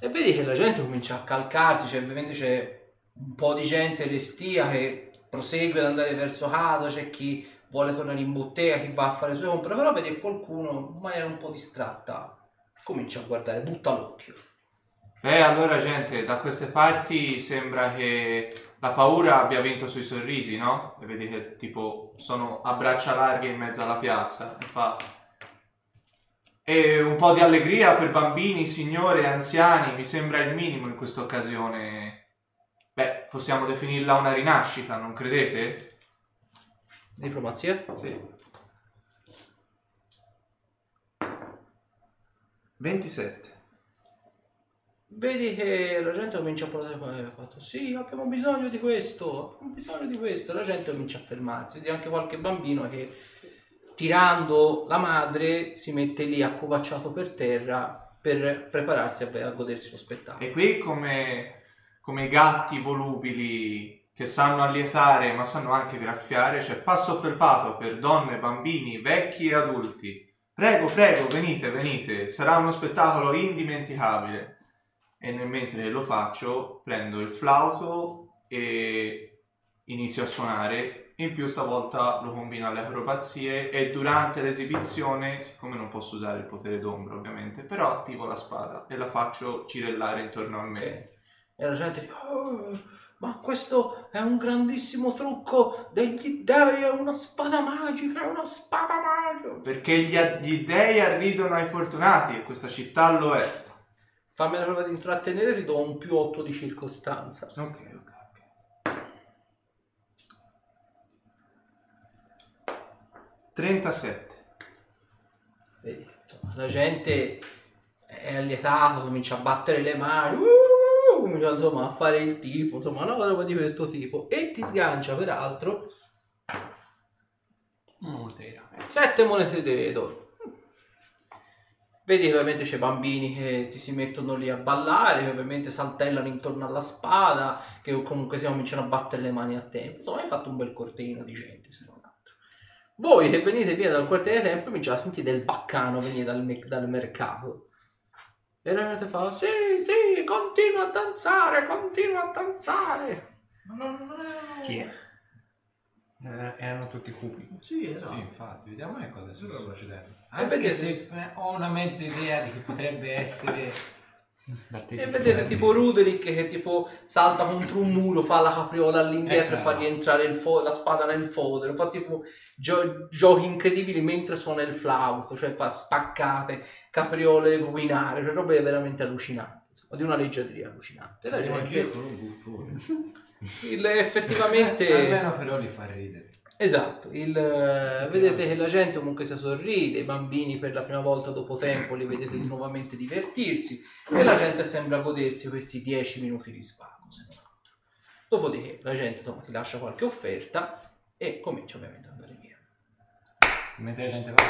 Speaker 1: E vedi che la gente comincia a calcarsi, cioè ovviamente c'è un po' di gente restia che prosegue ad andare verso casa, c'è chi vuole tornare in bottega, chi va a fare le sue compere, però vedi che qualcuno in maniera un po' distratta comincia a guardare, butta l'occhio.
Speaker 5: Eh, allora gente, da queste parti sembra che la paura abbia vinto sui sorrisi, no? E vedi che tipo sono a braccia larghe in mezzo alla piazza e fa... E un po' di allegria per bambini, signore anziani mi sembra il minimo in questa occasione. Possiamo definirla una rinascita, non credete?
Speaker 1: Diplomazia?
Speaker 5: Sì. 27.
Speaker 1: Vedi che la gente comincia a parlare con ha fatto sì, abbiamo bisogno di questo, abbiamo bisogno di questo. La gente comincia a fermarsi. Vedi anche qualche bambino che tirando la madre si mette lì accovacciato per terra per prepararsi a, a godersi lo spettacolo.
Speaker 5: E qui come, come i gatti volubili che sanno allietare ma sanno anche graffiare, c'è passo felpato per donne, bambini, vecchi e adulti. Prego, prego, venite, venite, sarà uno spettacolo indimenticabile. E nel mentre lo faccio, prendo il flauto e inizio a suonare In più stavolta lo combino alle acrobazie e durante l'esibizione, siccome non posso usare il potere d'ombra ovviamente, però attivo la spada e la faccio girellare intorno a me.
Speaker 1: Ok. E la gente dice, "Oh, ma questo è un grandissimo trucco degli dei, è una spada magica, è una spada magica.
Speaker 5: Perché gli, gli dei arridono ai fortunati e questa città lo è.
Speaker 1: Fammi la prova di intrattenere, ti do un più 8 di circostanza.
Speaker 5: Ok, ok, ok. 37.
Speaker 1: Vedi, la gente è allietata, comincia a battere le mani, uh, comincia insomma a fare il tifo, insomma una roba di questo tipo. E ti sgancia peraltro sette monete d'oro. Vedi ovviamente c'è bambini che ti si mettono lì a ballare, che ovviamente saltellano intorno alla spada, che comunque si cominciano a battere le mani a tempo. Insomma, hai fatto un bel cortino di gente, se non altro. Voi che venite via dal quartiere di tempo cominciate a sentire del baccano venire dal, me- dal mercato. E la gente fa, sì, sì, continua a danzare, continua a danzare.
Speaker 4: Chi è? Eh, Erano tutti cupi.
Speaker 2: Sì, esatto.
Speaker 3: Sì, infatti, vediamo che cosa sta succedendo. Anche
Speaker 1: vedete-
Speaker 3: se ho una mezza idea di che potrebbe essere...
Speaker 1: E vedete tipo Ruderick che tipo salta contro un muro, fa la capriola all'indietro e
Speaker 3: Eh,
Speaker 1: fa rientrare fo- la spada nel fodero, fa tipo gio- giochi incredibili mentre suona il flauto, cioè fa spaccate, capriole binare, cioè robe veramente allucinanti, insomma, di una leggiadria allucinante. E la gente,
Speaker 2: un buffone.
Speaker 1: il- effettivamente... (laughs)
Speaker 3: Almeno però li fa ridere.
Speaker 1: Esatto, il, eh, vedete che la gente comunque si sorride, i bambini per la prima volta dopo tempo li vedete di nuovamente divertirsi e la gente sembra godersi questi 10 minuti di svago. se non altro. Dopodiché la gente insomma, ti lascia qualche offerta e comincia ovviamente ad andare via.
Speaker 3: Mentre la gente va...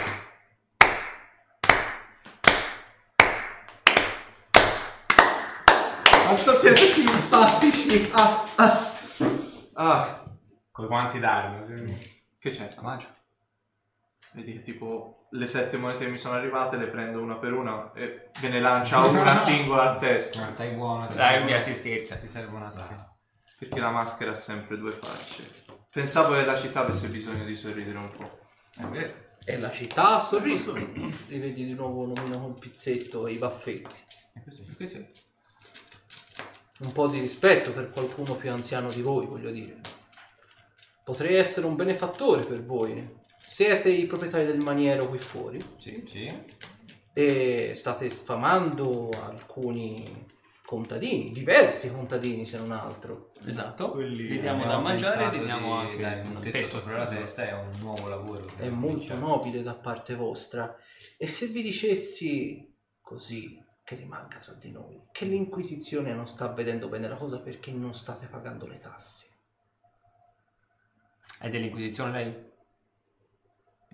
Speaker 5: Quanto siete simpatici! Ah, ah. Ah,
Speaker 3: Con quanti d'armi?
Speaker 5: che c'è?
Speaker 4: La magia.
Speaker 5: Vedi che tipo le sette monete che mi sono arrivate le prendo una per una e ve ne lancia (laughs) una singola a
Speaker 3: Ma
Speaker 5: testa.
Speaker 3: stai buono.
Speaker 4: Dai, via, si scherza.
Speaker 3: Ti serve un attimo.
Speaker 5: Perché la maschera ha sempre due facce. Pensavo che la città avesse bisogno di sorridere un po'.
Speaker 3: È vero.
Speaker 1: E la città ha sorriso. Rivedi di nuovo l'omino con il pizzetto e i baffetti.
Speaker 4: Questo è-
Speaker 1: Un po' di rispetto per qualcuno più anziano di voi, voglio dire. Potrei essere un benefattore per voi. Siete i proprietari del maniero qui fuori
Speaker 3: Sì, sì.
Speaker 1: e state sfamando alcuni contadini, diversi contadini se non altro.
Speaker 4: Esatto.
Speaker 2: Quelli-
Speaker 4: Gli diamo da
Speaker 3: Abbiamo
Speaker 4: mangiare e
Speaker 3: pensato
Speaker 4: gli diamo
Speaker 3: di
Speaker 4: anche un
Speaker 3: tetto
Speaker 4: tetto
Speaker 3: sopra la testa è un nuovo lavoro.
Speaker 1: È molto nobile da parte vostra. E se vi dicessi così, che rimanga tra di noi, che l'Inquisizione non sta vedendo bene la cosa perché non state pagando le tasse.
Speaker 4: È dell'Inquisizione lei?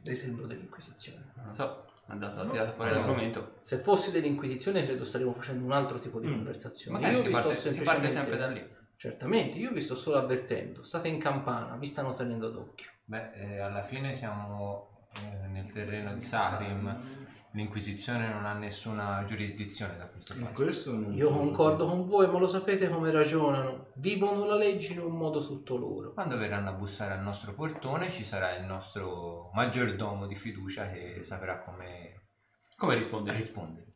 Speaker 1: L'esempio dell'Inquisizione.
Speaker 4: Non lo so. È andato a tirare fuori l'argomento.
Speaker 1: Se fossi dell'Inquisizione credo staremmo facendo un altro tipo di
Speaker 2: Mm.
Speaker 1: conversazione.
Speaker 4: Magari
Speaker 1: io
Speaker 4: si
Speaker 1: vi sto
Speaker 4: parte, si
Speaker 1: semplicemente...
Speaker 4: parte sempre da lì.
Speaker 1: Certamente, io vi sto solo avvertendo. State in campana, vi stanno tenendo d'occhio.
Speaker 3: Beh, eh, alla fine siamo eh, nel terreno di Sarim. L'Inquisizione non ha nessuna giurisdizione da questo punto.
Speaker 2: questo non
Speaker 1: Io concordo con voi, ma lo sapete come ragionano. Vivono la legge in un modo tutto loro.
Speaker 3: Quando verranno a bussare al nostro portone ci sarà il nostro maggiordomo di fiducia che saprà come
Speaker 4: Come rispondere?
Speaker 3: rispondere.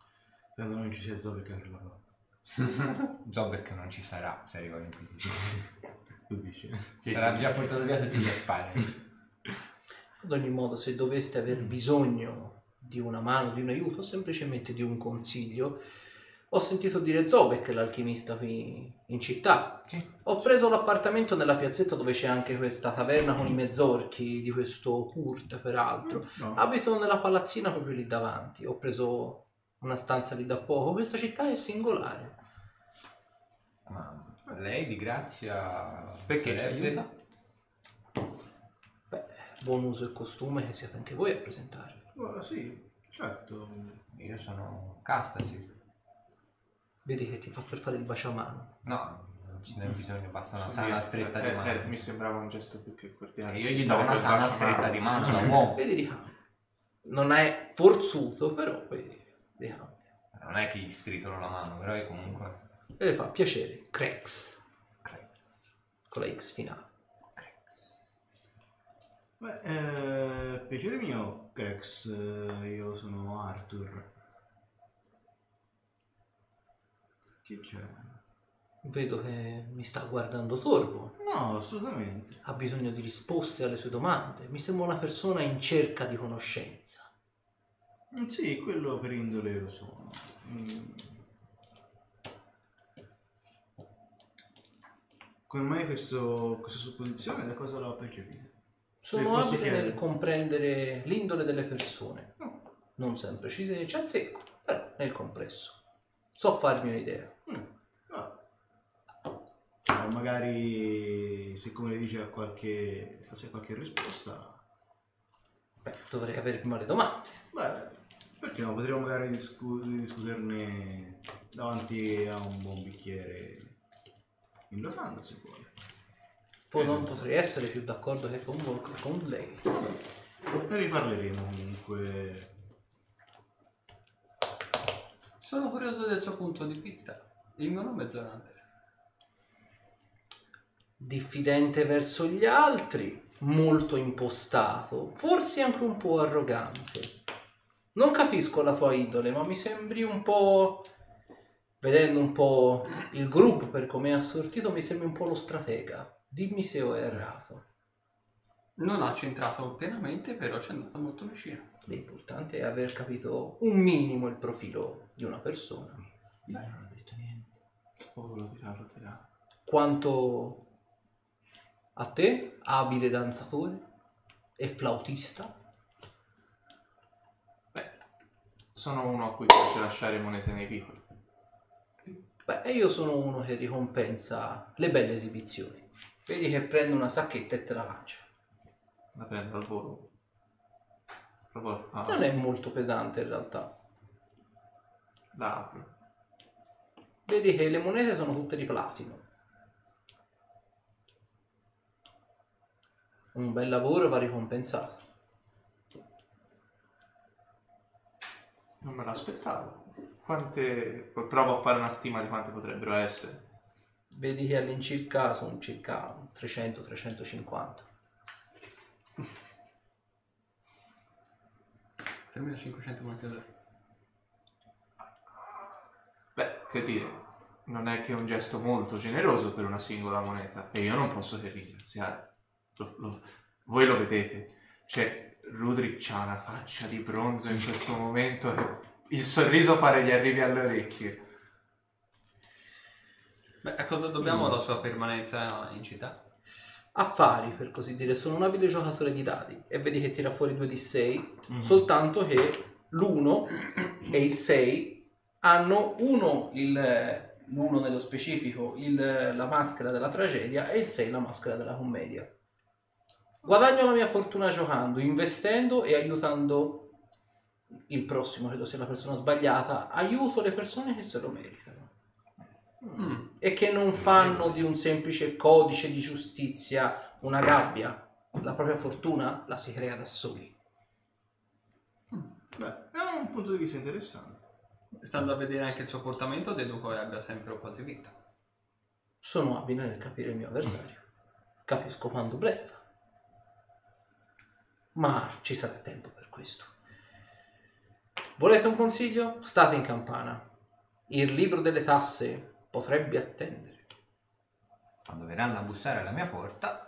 Speaker 2: Quando non ci sia Zoe che apre la (laughs) porta.
Speaker 3: Zobek non ci sarà se arriva l'Inquisizione. (laughs)
Speaker 2: Tu dici?
Speaker 4: Sì,
Speaker 3: sarà
Speaker 4: sì.
Speaker 3: già portato via tutti gli spari.
Speaker 1: Ad ogni modo, se doveste aver bisogno di una mano, di un aiuto, o semplicemente di un consiglio, ho sentito dire Zobek, l'alchimista qui in città.
Speaker 3: Sì.
Speaker 1: Ho preso l'appartamento nella piazzetta dove c'è anche questa taverna con i mezzorchi di questo Kurt, peraltro.
Speaker 2: No.
Speaker 1: Abito nella palazzina proprio lì davanti. Ho preso una stanza lì da poco. Questa città è singolare.
Speaker 3: Ma lei di grazia
Speaker 4: Perché
Speaker 3: sarebbe-
Speaker 4: aiuta?
Speaker 1: Beh, buon uso e costume che siate anche voi a presentarvi.
Speaker 2: Ma sì, certo.
Speaker 3: Io sono Castasi.
Speaker 1: Vedi che ti fa per fare il baciamano.
Speaker 3: No, non ce n'è bisogno, basta una
Speaker 5: Posso
Speaker 3: sana stretta
Speaker 5: eh,
Speaker 3: di mano.
Speaker 5: eh, mi sembrava un gesto più che cordiale.
Speaker 3: E io gli do una
Speaker 5: Darebbe
Speaker 3: sana
Speaker 5: bacio
Speaker 3: stretta
Speaker 5: mano.
Speaker 3: di mano da uomo. (laughs)
Speaker 1: Vedi ricambia. Non è forzuto, però vedi, ricambia.
Speaker 3: Non è che gli stritolo la mano, però è comunque...
Speaker 1: E le fa piacere. Crex. Con la X finale.
Speaker 2: Beh, eh, piacere mio, Crex, eh, io sono Arthur. Chi c'è?
Speaker 1: Vedo che mi sta guardando torvo.
Speaker 2: No, assolutamente.
Speaker 1: Ha bisogno di risposte alle sue domande. Mi sembra una persona in cerca di conoscenza.
Speaker 2: Mm, Sì, quello per indole lo sono. Mm. Come mai questo, questa supposizione? Da cosa l'ho percepita?
Speaker 1: Sono abile
Speaker 2: chiedere?
Speaker 1: nel comprendere l'indole delle persone.
Speaker 2: No.
Speaker 1: Non sempre ci, ci azzecco, però nel complesso. So farmi un'idea.
Speaker 2: Mm. Ah. Ma magari se come dice a qualche, se qualche risposta,
Speaker 1: Beh, dovrei avere prima le domande.
Speaker 2: beh, perché no? Potremmo magari discu- discuterne davanti a un buon bicchiere in locanda se vuole.
Speaker 1: Poi
Speaker 2: Eh,
Speaker 1: non potrei essere più d'accordo che con, voi- con lei.
Speaker 2: Ne riparleremo comunque.
Speaker 4: Sono curioso del suo punto di vista. Il mio nome è Zorander.
Speaker 1: Diffidente verso gli altri, molto impostato, forse anche un po' arrogante. Non capisco la tua idole, ma mi sembri un po'. Vedendo un po' il gruppo per come è assortito, mi sembri un po' lo stratega. Dimmi se ho errato.
Speaker 4: Non ha centrato pienamente, però ci è andato molto vicino.
Speaker 1: L'importante è aver capito un minimo il profilo di una persona.
Speaker 3: Beh, non ho detto niente.
Speaker 5: Oh, lo dirà, lo dirà.
Speaker 1: Quanto a te, abile danzatore e flautista,
Speaker 5: Sono uno a cui piace lasciare monete nei vicoli.
Speaker 1: Beh, io sono uno che ricompensa le belle esibizioni. Vedi che prende una sacchetta e te la lancia.
Speaker 5: La prendo al volo. Proprio ah,
Speaker 1: Non è molto pesante in realtà.
Speaker 5: la apro.
Speaker 1: Vedi che le monete sono tutte di platino. Un bel lavoro va ricompensato.
Speaker 5: Non me l'aspettavo. Quante... Provo a fare una stima di quante potrebbero essere.
Speaker 1: Vedi che all'incirca sono circa 300-350.
Speaker 4: 3500 monete d'oro.
Speaker 5: Beh, che dire, non è che un gesto molto generoso per una singola moneta e io non posso che ringraziare. Lo- lo- voi lo vedete, cioè Rudrick ha una faccia di bronzo in questo momento e il sorriso pare gli arrivi alle orecchie.
Speaker 4: Beh, a cosa dobbiamo? La sua permanenza in città?
Speaker 1: Affari, per così dire, sono un abile giocatore di dadi. E vedi che tira fuori 2 di 6, soltanto che l'1 e il 6 hanno uno il l'1 nello specifico il- la maschera della tragedia e il 6 la maschera della commedia. Guadagno la mia fortuna giocando, investendo e aiutando il prossimo, credo sia la persona sbagliata, aiuto le persone che se lo meritano.
Speaker 4: Mm.
Speaker 1: E che non fanno di un semplice codice di giustizia una gabbia. La propria fortuna la si crea da soli.
Speaker 2: Beh, è un punto di vista interessante.
Speaker 4: Stando a vedere anche il suo portamento, deduco che abbia sempre o quasi vinto.
Speaker 1: Sono abile nel capire il mio avversario. Capisco quando bleffa. Ma ci sarà tempo per questo. Volete un consiglio? State in campana. Il libro delle tasse potrebbe attendere.
Speaker 3: Quando verranno a bussare alla mia porta,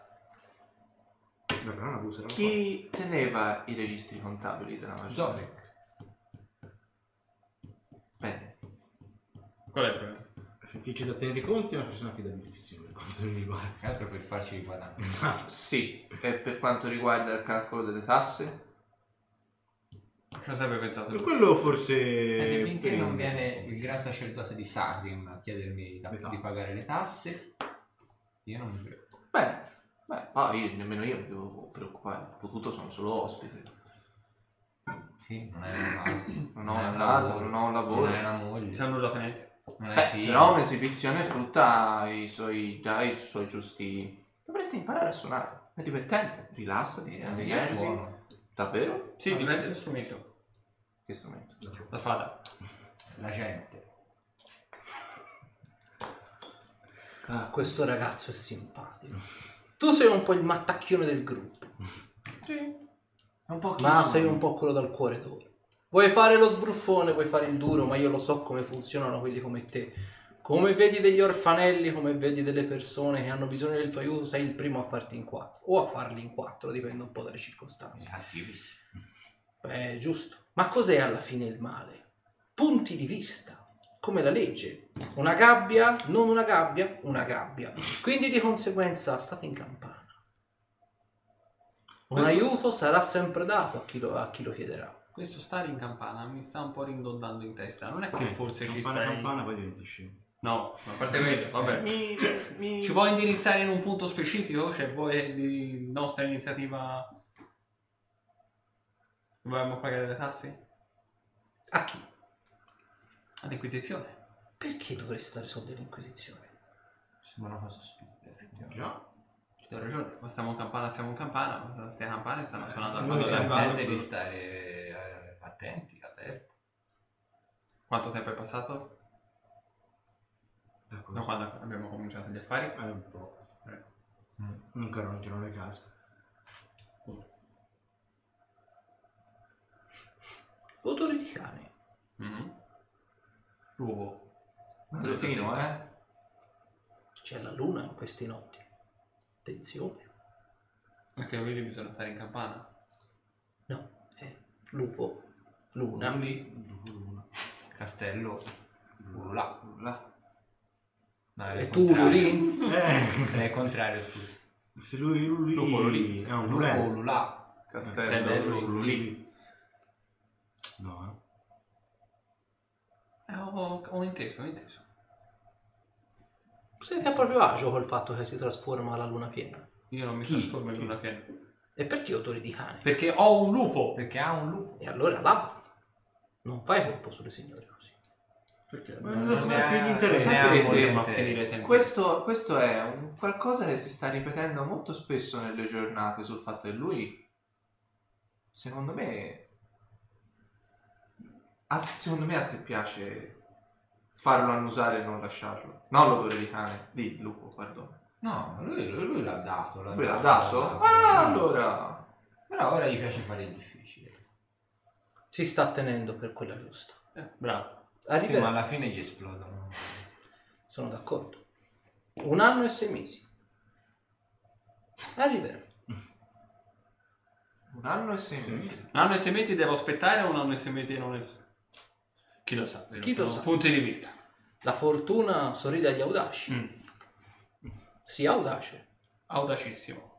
Speaker 2: Verrà una busa
Speaker 5: Chi teneva i registri contabili della magia? Bene.
Speaker 4: Qual è il problema?
Speaker 2: Finché c'è da tenere i conti è una persona affidabilissima per quanto mi riguarda.
Speaker 3: Che altro per farci guadagnare.
Speaker 2: Esatto.
Speaker 5: Sì, e per quanto riguarda il calcolo delle tasse?
Speaker 4: Cosa aveva pensato
Speaker 2: Per
Speaker 4: lui?
Speaker 2: quello forse...
Speaker 3: E finché
Speaker 2: prima.
Speaker 3: non viene il gran sacerdote di Sagrim a chiedermi da- di pagare le tasse, io non mi preoccupo.
Speaker 5: Bene. Beh, ah, io, nemmeno io mi devo preoccupare. Potuto, sono solo ospite.
Speaker 3: Sì, non è una casa. (coughs)
Speaker 5: Non
Speaker 3: è
Speaker 5: una
Speaker 3: un
Speaker 5: casa,
Speaker 3: lavoro,
Speaker 5: non ho un lavoro.
Speaker 3: Non è una moglie.
Speaker 4: Tenente.
Speaker 3: Non è
Speaker 5: Beh, però un'esibizione frutta i suoi, già i suoi giusti... Dovresti imparare a suonare. È divertente, rilassati, stai
Speaker 3: anche
Speaker 5: agli
Speaker 3: io suono.
Speaker 5: Davvero?
Speaker 4: Sì, dipende dallo strumento.
Speaker 5: Che strumento?
Speaker 4: La spada.
Speaker 3: La gente.
Speaker 5: Ah,
Speaker 1: Questo ragazzo è simpatico. Tu sei un po' il mattacchione del gruppo.
Speaker 3: È un po'
Speaker 1: Ma sei un po' quello dal cuore d'oro. Vuoi fare lo sbruffone, vuoi fare il duro, ma io lo so come funzionano quelli come te. Come vedi degli orfanelli, come vedi delle persone che hanno bisogno del tuo aiuto, sei il primo a farti in quattro. O a farli in quattro, dipende un po' dalle circostanze.
Speaker 3: Cattivissimo.
Speaker 1: Beh, giusto. Ma cos'è alla fine il male? Punti di vista, come la legge. Una gabbia, non una gabbia, una gabbia. Quindi di conseguenza state in campana. Un
Speaker 4: Questo-
Speaker 1: aiuto sarà sempre dato a chi lo, a chi lo chiederà.
Speaker 4: Questo stare in campana mi sta un po' ridondando in testa. Non è che
Speaker 2: Eh,
Speaker 4: forse ci
Speaker 2: campana
Speaker 4: stai...
Speaker 2: campana poi diventi scemo.
Speaker 4: No, a parte quello, vabbè.
Speaker 5: Mi, mi...
Speaker 4: Ci puoi indirizzare in un punto specifico? Cioè, vuoi di nostra iniziativa... Dobbiamo pagare le tasse?
Speaker 1: A chi?
Speaker 4: All'inquisizione.
Speaker 1: Perché dovresti dare soldi all'Inquisizione?
Speaker 3: Sembra una cosa stupida, effettivamente.
Speaker 4: Già. Ci do ragione. Ma stiamo in campana, stiamo in campana. ma Queste campane stanno suonando
Speaker 2: noi
Speaker 4: quando
Speaker 2: in
Speaker 3: Intende di stare eh, attenti, allerta.
Speaker 4: Quanto tempo è passato?
Speaker 2: Ecco,
Speaker 4: Da quando abbiamo cominciato gli affari?
Speaker 2: è un po'.
Speaker 3: Mm.
Speaker 2: Ancora non girano le case.
Speaker 1: Odore di cane.
Speaker 4: Mhm. Lupo.
Speaker 5: Fino, eh?
Speaker 1: C'è la luna in queste notti. Attenzione.
Speaker 4: Anche quelli bisogna stare in campana.
Speaker 1: No, è lupo, luna.
Speaker 3: Castello. Là.
Speaker 5: Là.
Speaker 3: No, è
Speaker 1: E tu
Speaker 3: contrario.
Speaker 1: lì?
Speaker 2: Eh,
Speaker 3: È il contrario, scusa.
Speaker 2: se lui, lui,
Speaker 4: Lupo, Lulì.
Speaker 2: è un
Speaker 3: Lupo,
Speaker 2: lulè.
Speaker 3: là.
Speaker 5: Castello, Lulì.
Speaker 2: No,
Speaker 4: Eh, ho, ho inteso, ho inteso.
Speaker 1: Siete a proprio agio col fatto che si trasforma la luna piena.
Speaker 4: Io non mi
Speaker 3: Chi?
Speaker 4: trasformo in una piena.
Speaker 1: E perché odori di cane?
Speaker 4: Perché ho un lupo!
Speaker 3: Perché ha un lupo.
Speaker 1: E allora lavati. Non fai colpo sulle signore così.
Speaker 4: Perché?
Speaker 2: Ma non lo so
Speaker 3: ha-
Speaker 2: gli interessa.
Speaker 3: ne ha
Speaker 5: Sapete,
Speaker 3: molti
Speaker 4: ma
Speaker 3: interessi.
Speaker 4: finire sempre.
Speaker 5: Questo, questo è un qualcosa che si sta ripetendo molto spesso nelle giornate sul fatto che lui, secondo me, a, secondo me a te piace farlo annusare e non lasciarlo. Non l'odore di cane, di lupo, perdono.
Speaker 3: No, lui, lui- lui l'ha dato. L'ha
Speaker 5: Lui l'ha dato? Ah, allora...
Speaker 3: Però ora gli piace fare il difficile.
Speaker 1: Si sta tenendo per quella giusta.
Speaker 4: Eh, bravo.
Speaker 3: Sì, ma
Speaker 1: Arriverà.
Speaker 3: alla fine gli esplodono.
Speaker 1: Sono d'accordo. Un anno e sei mesi. Arriverà.
Speaker 5: Un anno e sei mesi.
Speaker 4: Un anno e sei mesi devo aspettare o un anno e sei mesi non es... Chi lo sa?
Speaker 1: Chi lo sa?
Speaker 4: Punti di vista.
Speaker 1: La fortuna sorride agli audaci.
Speaker 4: Mm.
Speaker 1: Sii audace.
Speaker 4: Audacissimo.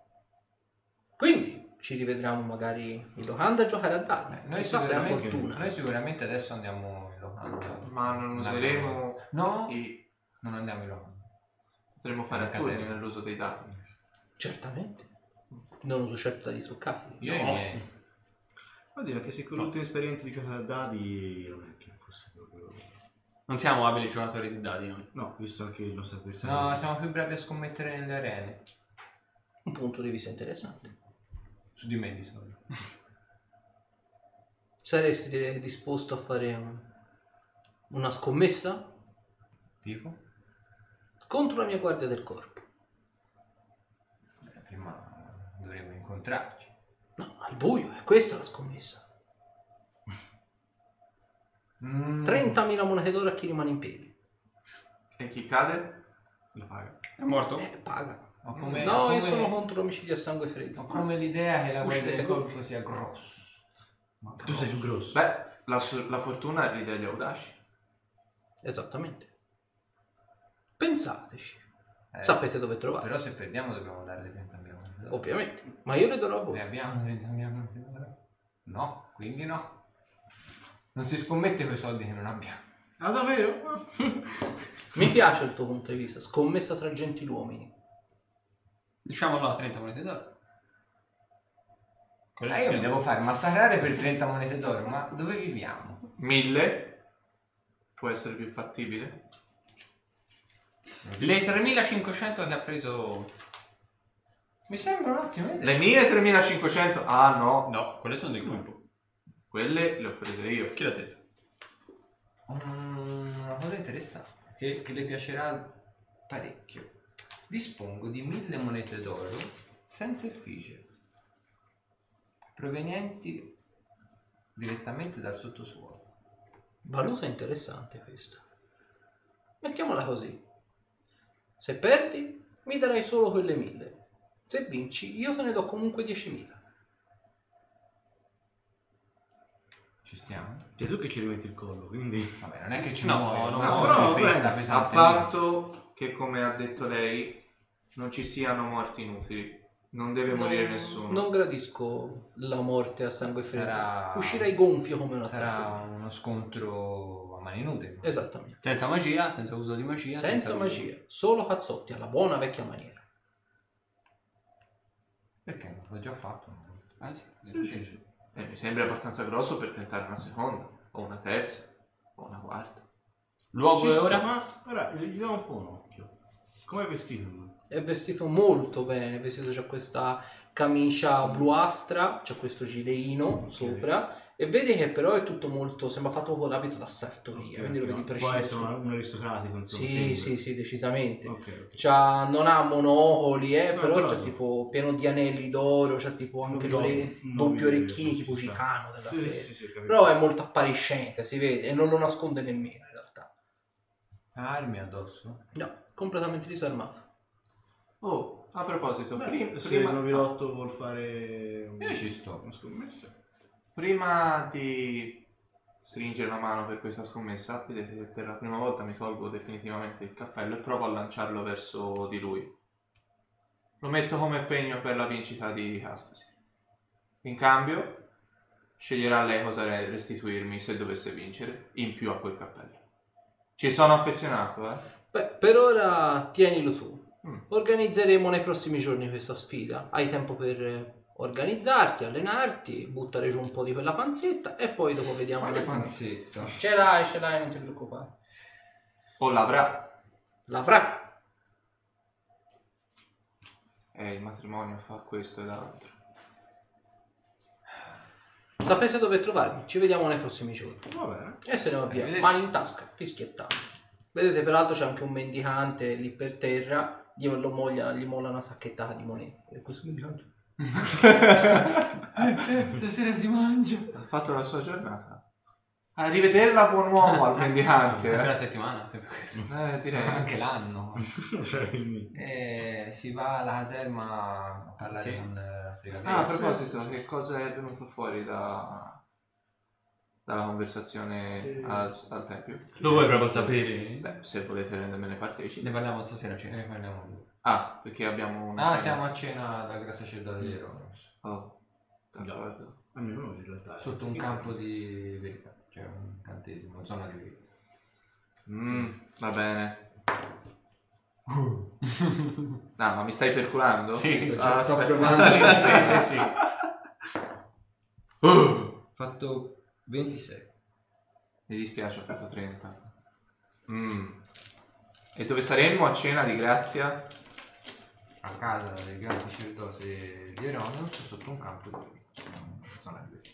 Speaker 1: Quindi ci rivedremo magari in locanda a giocare a dadi.
Speaker 3: Eh, Noi sicuramente,
Speaker 1: fortuna.
Speaker 3: noi sicuramente adesso andiamo in locanda.
Speaker 5: Ma non useremo...
Speaker 3: No,
Speaker 5: i-
Speaker 3: non andiamo in locanda.
Speaker 5: Potremmo fare a turni
Speaker 3: casella.
Speaker 5: nell'uso dei dati.
Speaker 1: Certamente. Non uso certo dadi truccati.
Speaker 3: Io e i
Speaker 4: No.
Speaker 3: miei.
Speaker 2: Vuol dire che se con l'ultima esperienza di giocare a dadi non è che fosse proprio...
Speaker 4: Non siamo abili giocatori di dadi noi.
Speaker 2: No, visto anche il nostro avversario.
Speaker 3: No, siamo più bravi a scommettere nelle arene.
Speaker 1: Un punto di vista interessante.
Speaker 3: Su di me di solito.
Speaker 1: Saresti disposto a fare un- una scommessa
Speaker 3: Tipo?
Speaker 1: contro la mia guardia del corpo?
Speaker 3: Eh, prima dovremmo incontrarci.
Speaker 1: No, al buio, è questa la scommessa.
Speaker 3: Mm.
Speaker 1: 30.000 monete d'oro a chi rimane in piedi.
Speaker 5: E chi cade?
Speaker 2: La paga.
Speaker 4: È morto?
Speaker 1: Eh, paga.
Speaker 3: Ho come,
Speaker 1: no,
Speaker 3: ho
Speaker 1: io
Speaker 3: come-
Speaker 1: sono contro l'omicidio a sangue freddo.
Speaker 3: Ho come l'idea che la guardia del
Speaker 1: con-
Speaker 3: colpo sia grosso. Ma
Speaker 2: Tu sei più grosso.
Speaker 5: Beh, la, so- la fortuna ride agli audaci.
Speaker 1: Esattamente. Pensateci.
Speaker 3: Eh,
Speaker 1: Sapete dove trovare.
Speaker 3: Però se perdiamo dobbiamo darle 30.000 monete d'oro.
Speaker 1: Ovviamente. Ma io le darò a voi.
Speaker 3: Ne abbiamo 30.000 monete d'oro? No, quindi no. Non si scommette con i soldi che non abbiamo.
Speaker 2: Ah, davvero? (laughs)
Speaker 1: Mi piace il tuo punto di vista. Scommessa tra gentiluomini.
Speaker 4: Diciamo allora 30 monete d'oro.
Speaker 3: Eh, io mi devo fare massacrare per 30 monete d'oro, ma dove viviamo?
Speaker 5: Mille? Può essere più fattibile?
Speaker 4: Le 3500 che ha preso...
Speaker 3: Mi sembra un'ottima idea.
Speaker 5: Le mie 3500? Ah no,
Speaker 4: No, quelle sono del gruppo.
Speaker 5: quelle le ho prese io.
Speaker 4: Chi l'ha detto?
Speaker 3: Mm, Una cosa interessante che, che le piacerà parecchio. Dispongo di mille monete d'oro senza effigie. provenienti direttamente dal sottosuolo.
Speaker 1: Valuta interessante questa. Mettiamola così. Se perdi, mi darai solo quelle mille. Se vinci, io te ne do comunque 10.000.
Speaker 3: Ci stiamo?
Speaker 2: Cioè tu che ci rimetti il collo, quindi...
Speaker 3: Vabbè, non è che ci
Speaker 4: No,
Speaker 3: muoio,
Speaker 4: no,
Speaker 3: ma
Speaker 4: no,
Speaker 3: solo
Speaker 2: no,
Speaker 3: questa
Speaker 2: beh,
Speaker 5: A
Speaker 3: pesante.
Speaker 5: patto che, come ha detto lei, non ci siano morti inutili. Non deve morire
Speaker 1: Non-
Speaker 5: nessuno.
Speaker 1: Non gradisco la morte a sangue freddo.
Speaker 3: Sarà-
Speaker 1: Uscirei gonfio come una
Speaker 3: Sarà
Speaker 1: zappa.
Speaker 3: uno scontro a mani nude.
Speaker 1: Esattamente.
Speaker 4: Senza magia, senza uso di magia.
Speaker 1: Senza magia, solo cazzotti, alla buona vecchia maniera.
Speaker 3: Perché? L'ho già fatto.
Speaker 4: Ah, sì.
Speaker 5: Eh, mi sembra abbastanza grosso per tentare una seconda, o una terza, o una quarta.
Speaker 4: Luogo e ora?
Speaker 2: Ma ora gli diamo un po' un occhio. Come è vestito lui?
Speaker 1: È vestito molto bene, è vestito c'ha questa camicia bluastra, c'ha questo gileino sopra e vedi che però è tutto molto, sembra fatto con l'abito da sartoria, quindi lo vedi
Speaker 2: Può
Speaker 1: preciso.
Speaker 2: essere un, un aristocratico, insomma.
Speaker 1: Sì,
Speaker 2: sembra.
Speaker 1: sì, sì, decisamente. C'ha- non ha monocoli, eh,
Speaker 2: No,
Speaker 1: però
Speaker 2: però sì.
Speaker 1: tipo pieno di anelli d'oro, c'ha tipo anche l'ore-
Speaker 2: doppio-
Speaker 1: orecchini, tipo
Speaker 2: sta.
Speaker 1: Gicano della
Speaker 2: Sì, sì,
Speaker 1: serie.
Speaker 2: sì.
Speaker 1: Però è molto appariscente, si vede, e non lo nasconde nemmeno in realtà.
Speaker 3: Ha armi addosso?
Speaker 1: No, completamente disarmato.
Speaker 5: Oh, a proposito,
Speaker 2: Beh,
Speaker 5: prim-
Speaker 2: se
Speaker 5: prima,
Speaker 2: il novilotto vuol fare un-
Speaker 3: Io ci sto.
Speaker 2: una scommessa.
Speaker 5: prima di stringere la mano per questa scommessa, vedete che per la prima volta mi tolgo definitivamente il cappello e provo a lanciarlo verso di lui. Lo metto come pegno per la vincita di Castasi. In cambio, sceglierà lei cosa re- restituirmi se dovesse vincere, in più a quel cappello. Ci sono affezionato, eh?
Speaker 1: Beh, per ora tienilo tu.
Speaker 5: Mm.
Speaker 1: Organizzeremo nei prossimi giorni questa sfida. Hai tempo per eh, organizzarti, allenarti, buttare giù un po' di quella panzetta e poi dopo vediamo.
Speaker 3: Quale
Speaker 1: attimo.
Speaker 3: panzetto?
Speaker 1: Ce l'hai, ce l'hai, non ti preoccupare.
Speaker 5: O l'avrà.
Speaker 1: L'avrà.
Speaker 5: Eh, il matrimonio fa questo e l'altro.
Speaker 1: Sapete dove trovarmi? Ci vediamo nei prossimi giorni.
Speaker 2: Va bene.
Speaker 1: E se ne va via. Mani in tasca, fischiettando. Vedete, peraltro c'è anche un mendicante lì per terra. Gli, lo moglia, gli molla una sacchettata di monete. E questo mendicante.
Speaker 3: Stasera (laughs) si mangia.
Speaker 5: Ha fatto la sua giornata. Arrivederla buon uomo al mendicante.
Speaker 3: Anche la
Speaker 5: Eh,
Speaker 3: settimana, sempre questo.
Speaker 5: Eh, direi.
Speaker 3: Anche l'anno.
Speaker 2: Cioè,
Speaker 3: E si va alla caserma a parlare
Speaker 4: Sì.
Speaker 3: con eh, la strega
Speaker 5: Ah, a proposito, che cosa è venuto fuori da, dalla conversazione
Speaker 2: Sì.
Speaker 5: al, al tempio?
Speaker 4: Lo vuoi proprio sapere?
Speaker 5: Beh, se volete rendermene partecipi.
Speaker 4: Ne parliamo stasera a
Speaker 3: Ce
Speaker 4: cena.
Speaker 3: ne parliamo.
Speaker 5: Ah, perché abbiamo una
Speaker 3: Ah,
Speaker 5: cena-
Speaker 3: siamo a cena da Sacerdote di Eronos.
Speaker 5: Oh, d'accordo.
Speaker 2: Almeno noi in realtà.
Speaker 3: Sotto un campo di verità. Cioè un cantesimo, zona di verità.
Speaker 5: Mm, va bene. (laughs) No, ma mi stai perculando?
Speaker 4: Sì,
Speaker 5: ah,
Speaker 3: sto provando. (laughs)
Speaker 5: sì. (laughs)
Speaker 3: Fatto 26.
Speaker 5: Mi dispiace, ho fatto 30. Mm. E dove saremmo a cena di grazia?
Speaker 3: A casa del Gran Sacerdote di Eronos sotto un campo di. Zona di verità.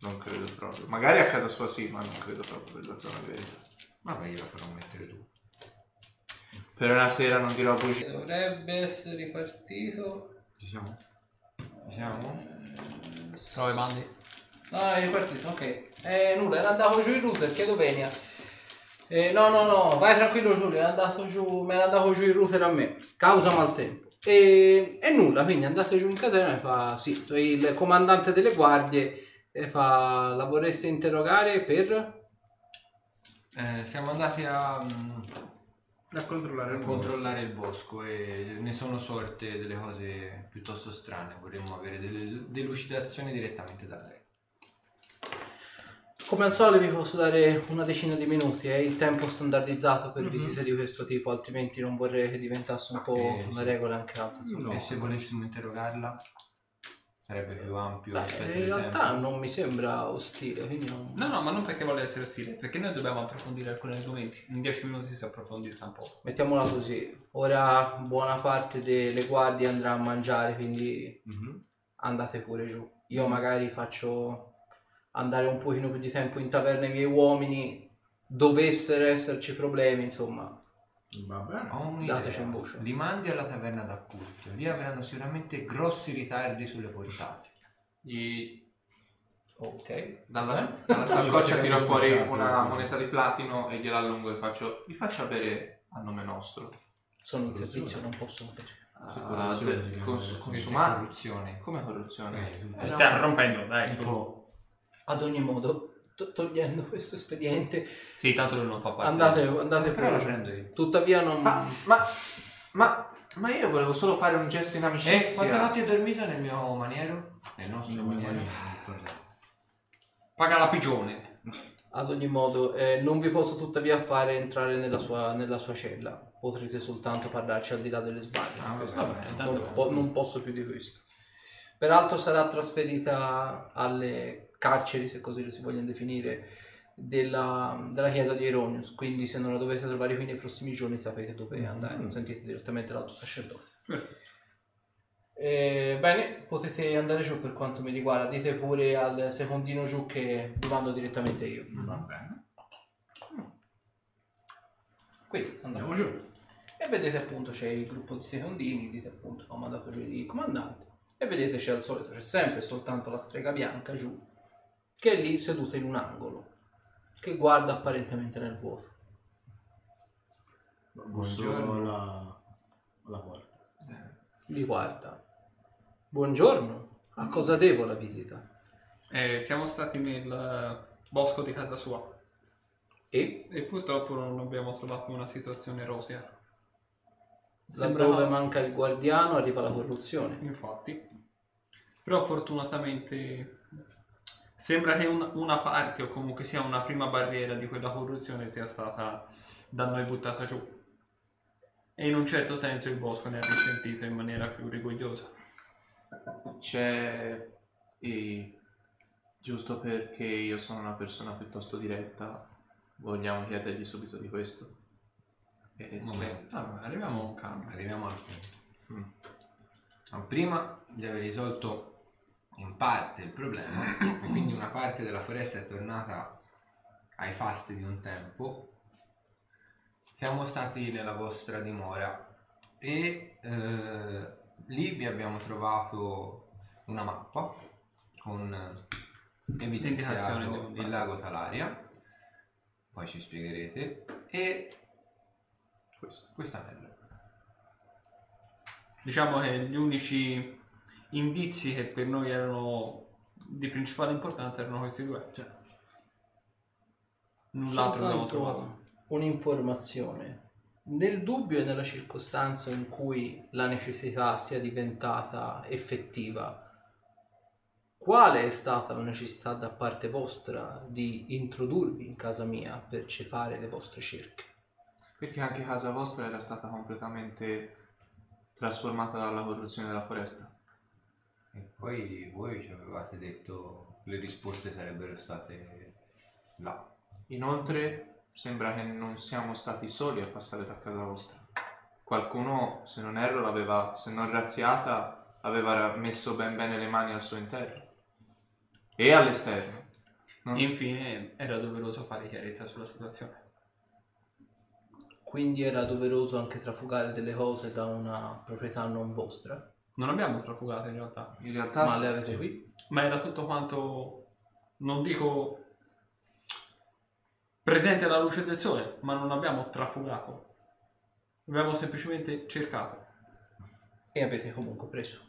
Speaker 5: Non credo proprio. Magari a casa sua sì, ma non credo proprio per la zona di verità.
Speaker 3: Vabbè, io la farò mettere tu.
Speaker 5: Per una sera non dirò bugie.
Speaker 1: Dovrebbe essere ripartito.
Speaker 3: Ci siamo? Ci siamo?
Speaker 4: Prova i
Speaker 1: No, è ripartito, ok. Eh, nulla, era andato giù il router, chiedo venia. Eh, no, no, no, vai tranquillo Giulio, è andato giù, mi era andato giù il router a me, causa maltempo. E, e nulla, quindi andate giù in catena e fa, sì, sono il comandante delle guardie e fa, la vorreste interrogare per...
Speaker 3: Eh, siamo andati a, mm,
Speaker 2: Da controllare
Speaker 3: a
Speaker 2: il
Speaker 3: controllare il bosco e ne sono sorte delle cose piuttosto strane. Vorremmo avere delle delucidazioni direttamente da lei.
Speaker 1: Come al solito vi posso dare una decina di minuti, è il tempo standardizzato per visite di questo tipo, altrimenti non vorrei che diventasse un po'
Speaker 3: Ok,
Speaker 1: una regola anche insomma.
Speaker 2: No.
Speaker 3: e se volessimo interrogarla sarebbe più ampio
Speaker 1: Beh, in
Speaker 3: al
Speaker 1: realtà
Speaker 3: tempo.
Speaker 1: non mi sembra ostile, quindi non...
Speaker 4: No, no, ma non perché vuole essere ostile, perché noi dobbiamo approfondire alcuni argomenti. In 10 minuti si approfondisca un po'.
Speaker 1: Mettiamola così, ora buona parte delle guardie andrà a mangiare, quindi
Speaker 2: Mhm.
Speaker 1: andate pure giù. Io magari faccio andare un pochino più di tempo in taverna i miei uomini, dovessero esserci problemi, insomma.
Speaker 2: Va bene.
Speaker 3: Ho un'idea.
Speaker 1: Dateci un voce.
Speaker 3: Li mandi alla taverna da culto. Lì avranno sicuramente grossi ritardi sulle portate.
Speaker 5: Gli
Speaker 1: Ok.
Speaker 5: Dalla,
Speaker 1: Eh?
Speaker 5: dalla saccoccia tiro
Speaker 2: faccio
Speaker 5: fuori una moneta di platino e gliela allungo e faccio. Vi faccia bere a nome nostro.
Speaker 1: Sono in servizio, non posso bere.
Speaker 2: Sì,
Speaker 5: Ah, cons- consumare.
Speaker 3: Corruzione.
Speaker 5: Come corruzione?
Speaker 2: Eh.
Speaker 5: Eh, no.
Speaker 4: Stiamo rompendo, dai.
Speaker 2: Un po'.
Speaker 1: Ad ogni modo, to- togliendo (laughs) questo espediente,
Speaker 4: Sì, tanto lui non fa parte.
Speaker 1: andate, andate
Speaker 3: Però la
Speaker 1: pure.
Speaker 3: prendo io.
Speaker 1: Tuttavia non...
Speaker 5: Ma, ma, ma, ma io volevo solo fare un gesto in
Speaker 3: E quante
Speaker 5: amicizia.
Speaker 3: notti hai dormito nel mio maniero? Nel nostro
Speaker 2: Non mi
Speaker 3: maniero?
Speaker 4: Paga la pigione.
Speaker 1: Ad ogni modo, eh, non vi posso tuttavia fare entrare nella sua, nella sua cella. Potrete soltanto parlarci al di là delle sbarre.
Speaker 5: Ah,
Speaker 1: Questo-
Speaker 4: va bene, tanto-
Speaker 1: non, po- non posso più di questo. Peraltro sarà trasferita alle carceri, se così le si vogliono definire, della, della chiesa di Eronius. Quindi se non la dovete trovare qui nei prossimi giorni sapete dove andare.
Speaker 2: Mm.
Speaker 1: Sentite direttamente l'alto sacerdote.
Speaker 4: Perfetto.
Speaker 1: Eh, bene, potete andare giù per quanto mi riguarda. Dite pure al secondino giù che vi mando direttamente io.
Speaker 2: Va bene.
Speaker 1: Quindi andiamo
Speaker 2: Andiamo giù.
Speaker 1: e vedete appunto c'è il gruppo di secondini, dite appunto ho mandato il comandante e vedete c'è al solito, c'è sempre soltanto la strega bianca giù che è lì seduta in un angolo che guarda apparentemente nel vuoto.
Speaker 3: Buongiorno.
Speaker 2: la, la porta.
Speaker 1: Li guarda. Buongiorno, a cosa devo la visita?
Speaker 4: Eh, siamo stati nel eh, bosco di casa sua
Speaker 1: E
Speaker 4: e purtroppo non abbiamo trovato una situazione rosea.
Speaker 1: laddove manca il guardiano arriva la corruzione.
Speaker 4: Infatti. Però fortunatamente sembra che un- una parte o comunque sia una prima barriera di quella corruzione sia stata da noi buttata giù. E in un certo senso il bosco ne ha risentito in maniera più rigogliosa.
Speaker 5: C'è. e giusto perché io sono una persona piuttosto diretta, vogliamo chiedergli subito di questo. E
Speaker 3: Un
Speaker 5: c'è-
Speaker 3: momento.
Speaker 4: Allora, arriviamo con calma.
Speaker 3: Arriviamo al punto.
Speaker 5: Mm.
Speaker 3: Ma prima di aver risolto in parte il problema, e quindi una parte della foresta è tornata ai fasti di un tempo, siamo stati nella vostra dimora e eh, lì vi abbiamo trovato una mappa con
Speaker 4: di
Speaker 3: evidenziato il lago Talaria, poi ci spiegherete, e
Speaker 5: questo.
Speaker 3: quest'anello.
Speaker 4: Diciamo che gli unici indizi che per noi erano di principale importanza erano questi due.
Speaker 2: Cioè,
Speaker 4: Null'altro abbiamo trovato.
Speaker 1: Un'informazione. Nel dubbio e nella circostanza in cui la necessità sia diventata effettiva, quale è stata la necessità da parte vostra di introdurvi in casa mia per cefare le vostre cerche?
Speaker 5: Perché anche casa vostra era stata completamente trasformata dalla corruzione della foresta.
Speaker 3: E poi voi ci avevate detto che le risposte sarebbero state là.
Speaker 5: Inoltre sembra che non siamo stati soli a passare da casa vostra. Qualcuno, se non erro, l'aveva, se non razziata, aveva messo ben bene le mani al suo interno. E all'esterno. Non-
Speaker 4: Infine era doveroso fare chiarezza sulla situazione.
Speaker 1: Quindi era doveroso anche trafugare delle cose da una proprietà non vostra,
Speaker 4: Non abbiamo trafugato in realtà,
Speaker 5: In realtà
Speaker 1: ma
Speaker 5: sì.
Speaker 1: le avete qui?
Speaker 4: ma era tutto quanto, non dico presente alla luce del sole, ma non abbiamo trafugato. Abbiamo semplicemente cercato,
Speaker 1: E avete comunque preso.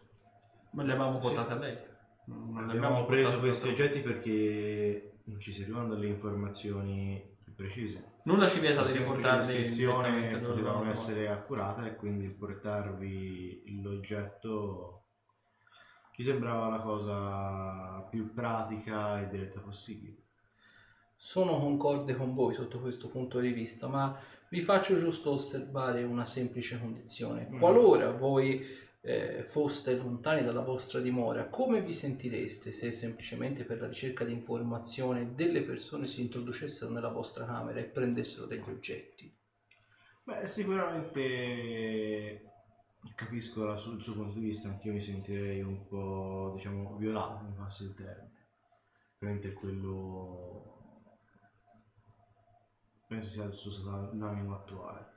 Speaker 4: ma li abbiamo portati a lei. Non li
Speaker 2: abbiamo preso questi oggetti perché non ci servivano delle informazioni precise.
Speaker 4: Nulla ci vieta di
Speaker 2: semplice
Speaker 4: riportarli
Speaker 2: descrizione
Speaker 4: direttamente dove
Speaker 2: potevano
Speaker 4: l'abbiamo
Speaker 2: essere accurate e quindi portarvi l'oggetto ci sembrava la cosa più pratica e diretta possibile.
Speaker 1: Sono concorde con voi sotto questo punto di vista, ma vi faccio giusto osservare una semplice condizione.
Speaker 2: Mm.
Speaker 1: Qualora voi eh, foste lontani dalla vostra dimora, come vi sentireste se semplicemente per la ricerca di informazione delle persone si introducessero nella vostra camera e prendessero degli oggetti?
Speaker 2: Beh, sicuramente capisco la su- il suo punto di vista, anch'io mi sentirei un po', diciamo, violato, mi passi il termine. Veramente quello... penso sia il suo stato d'animo attuale.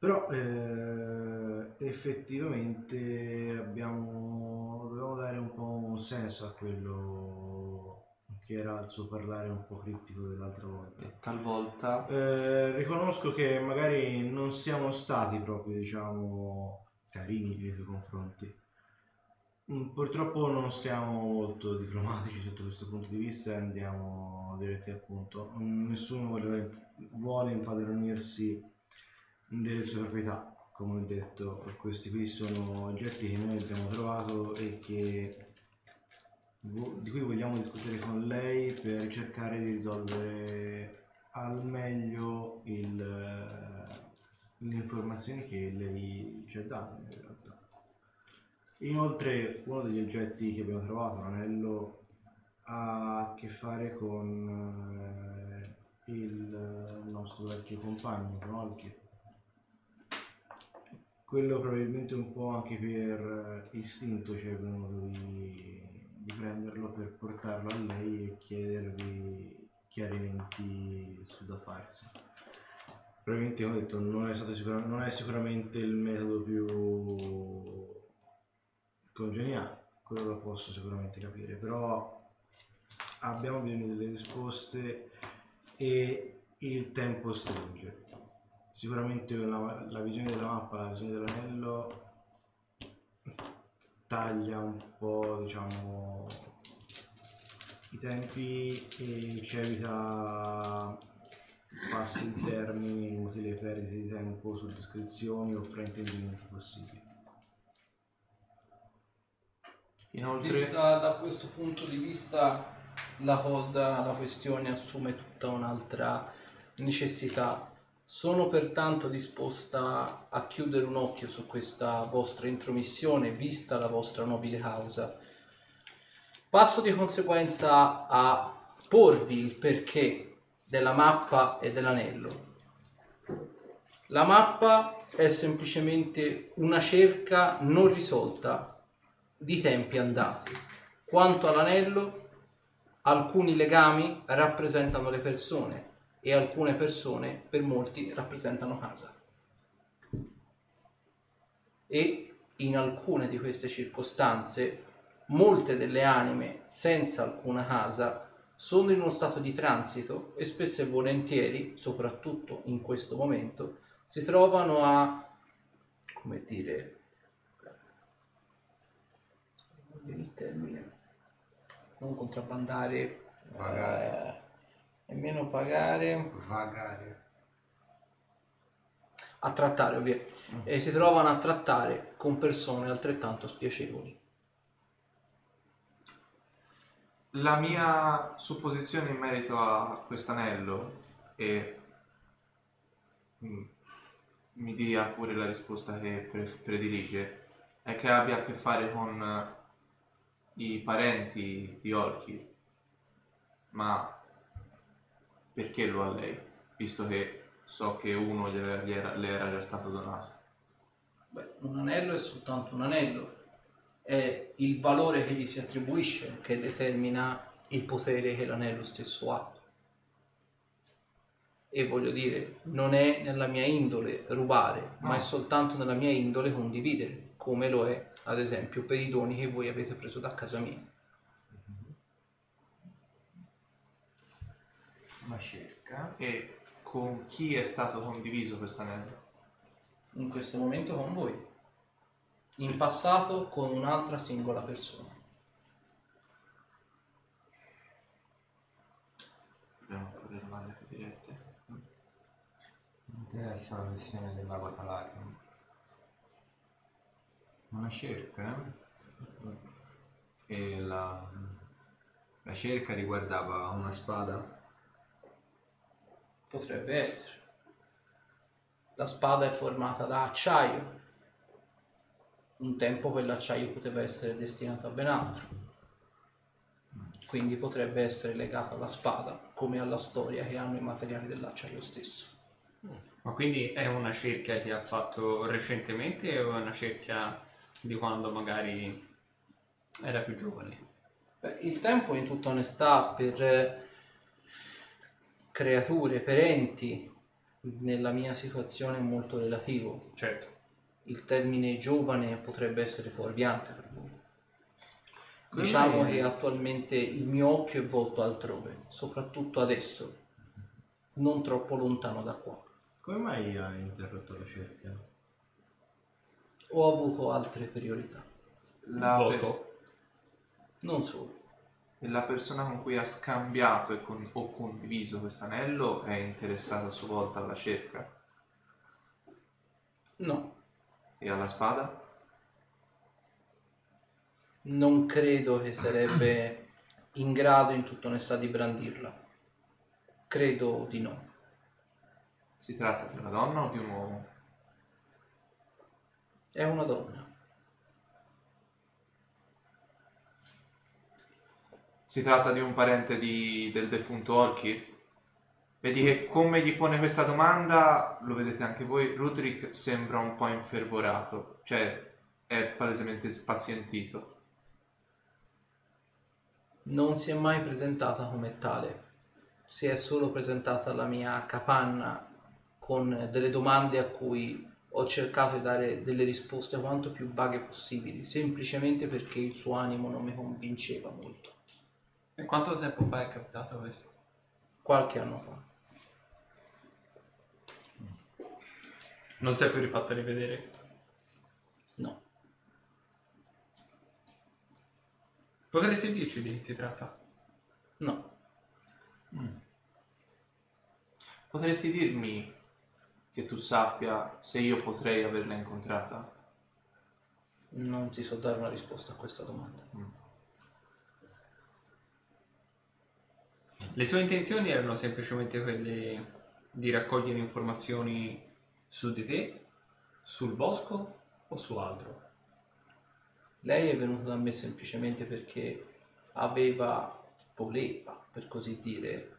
Speaker 2: Però eh, effettivamente abbiamo, dobbiamo dare un po' un senso a quello che era il suo parlare un po' criptico dell'altra volta.
Speaker 5: Talvolta
Speaker 2: Eh, riconosco che magari non siamo stati proprio, diciamo, carini nei suoi confronti. Mm, Purtroppo non siamo molto diplomatici sotto questo punto di vista e andiamo diretti al punto. Mm, Nessuno vuole, vuole impadronirsi delle sue proprietà. Come ho detto, questi qui sono oggetti che noi abbiamo trovato e che di cui vogliamo discutere con lei per cercare di risolvere al meglio il, le informazioni che lei ci ha dato in realtà. Inoltre uno degli oggetti che abbiamo trovato, l'anello, ha a che fare con eh, il nostro vecchio compagno, con Olkir. Quello probabilmente un po' anche per eh, istinto ci è venuto di, di prenderlo per portarlo a lei e chiedervi chiarimenti su da farsi. Probabilmente come ho detto non è, sicura- non è sicuramente il metodo più congeniale, quello lo posso sicuramente capire, però abbiamo bisogno delle risposte e il tempo stringe. Sicuramente la, la visione della mappa, la visione dell'anello taglia un po' diciamo i tempi e ci evita passi interni, inutili perdite di tempo su descrizioni o fraintendimenti possibili.
Speaker 5: inoltre
Speaker 1: Vista da questo punto di vista la cosa, la questione assume tutta un'altra necessità. Sono pertanto disposta a chiudere un occhio su questa vostra intromissione, vista la vostra nobile causa. Passo di conseguenza a porvi il perché della mappa e dell'anello. La mappa è semplicemente una cerca non risolta di tempi andati. Quanto all'anello, alcuni legami rappresentano le persone e alcune persone per molti rappresentano casa. E in alcune di queste circostanze, molte delle anime senza alcuna casa sono in uno stato di transito e spesso e volentieri, soprattutto in questo momento, si trovano a, come dire, non il termine, non contrabbandare, eh, nemmeno pagare,
Speaker 3: Vagare.
Speaker 1: a trattare ovviamente, e si trovano a trattare con persone altrettanto spiacevoli.
Speaker 5: La mia supposizione in merito a quest'anello e mm, mi dia pure la risposta che pre- predilige è che abbia a che fare con i parenti di Orchi. Ma perché lo ha lei? Visto che so che uno gli era- gli era- le era già stato donato.
Speaker 1: Beh, un anello è soltanto un anello, è il valore che gli si attribuisce che determina il potere che l'anello stesso ha. E voglio dire, non è nella mia indole rubare, ma è soltanto nella mia indole condividere, come lo è ad esempio per i doni che voi avete preso da casa mia.
Speaker 3: Una cerca.
Speaker 5: E con chi è stato condiviso quest'anello?
Speaker 1: In questo momento con voi, in passato con un'altra singola persona.
Speaker 5: Dobbiamo fare domande più dirette.
Speaker 3: Mi interessa la questione del lago Talarium. Una cerca e la, la cerca riguardava una spada.
Speaker 1: Potrebbe essere. La spada è formata da acciaio. Un tempo quell'acciaio poteva essere destinato a ben altro. Quindi potrebbe essere legata alla spada, come alla storia che hanno i materiali dell'acciaio stesso.
Speaker 4: Ma quindi è una cerchia che ha fatto recentemente o è una cerchia di quando magari era più giovane?
Speaker 1: Beh, il tempo, in tutta onestà, per eh, creature, per enti nella mia situazione è molto relativo.
Speaker 4: Certo.
Speaker 1: Il termine giovane potrebbe essere fuorviante per voi. Diciamo che attualmente il mio occhio è volto altrove, soprattutto adesso, non troppo lontano da qua.
Speaker 2: Come mai hai interrotto la cerca?
Speaker 1: Ho avuto altre priorità,
Speaker 5: La,
Speaker 1: non solo.
Speaker 5: E la persona con cui ha scambiato e con- o condiviso questo anello è interessata a sua volta alla cerca
Speaker 1: No,
Speaker 5: e alla spada?
Speaker 1: non credo che sarebbe in grado in tutta onestà di brandirla. Credo di no.
Speaker 5: Si tratta di una donna o di un uomo?
Speaker 1: È una donna.
Speaker 5: Si tratta di un parente di- del defunto Olkir? Vedi che come gli pone questa domanda, lo vedete anche voi, Rudrick sembra un po' infervorato, cioè è palesemente spazientito.
Speaker 1: Non si è mai presentata come tale. Si è solo presentata alla mia capanna con delle domande a cui ho cercato di dare delle risposte quanto più vaghe possibili, semplicemente perché il suo animo non mi convinceva molto.
Speaker 4: E quanto tempo fa è capitato questo?
Speaker 1: Qualche anno fa.
Speaker 4: Non si è più rifatta rivedere.
Speaker 1: No.
Speaker 4: Potresti dirci di chi si tratta?
Speaker 1: No.
Speaker 5: Potresti dirmi che tu sappia se io potrei averla incontrata?
Speaker 1: Non ti so dare una risposta a questa domanda.
Speaker 4: Le sue intenzioni erano semplicemente quelle di raccogliere informazioni su di te, sul bosco o su altro.
Speaker 1: Lei è venuta da me semplicemente perché aveva, voleva, per così dire,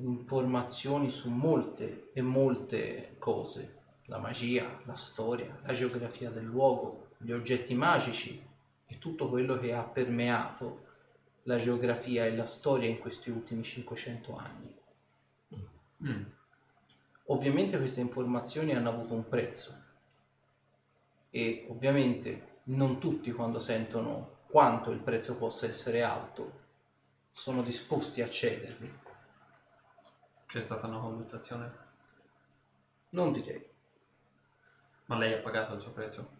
Speaker 1: informazioni su molte e molte cose. La magia, la storia, la geografia del luogo, gli oggetti magici e tutto quello che ha permeato la geografia e la storia in questi ultimi 500 anni.
Speaker 4: Mm.
Speaker 1: Ovviamente queste informazioni hanno avuto un prezzo e ovviamente non tutti quando sentono quanto il prezzo possa essere alto sono disposti a cederli.
Speaker 4: C'è stata una valutazione,
Speaker 1: Non direi,
Speaker 4: ma lei ha pagato il suo prezzo,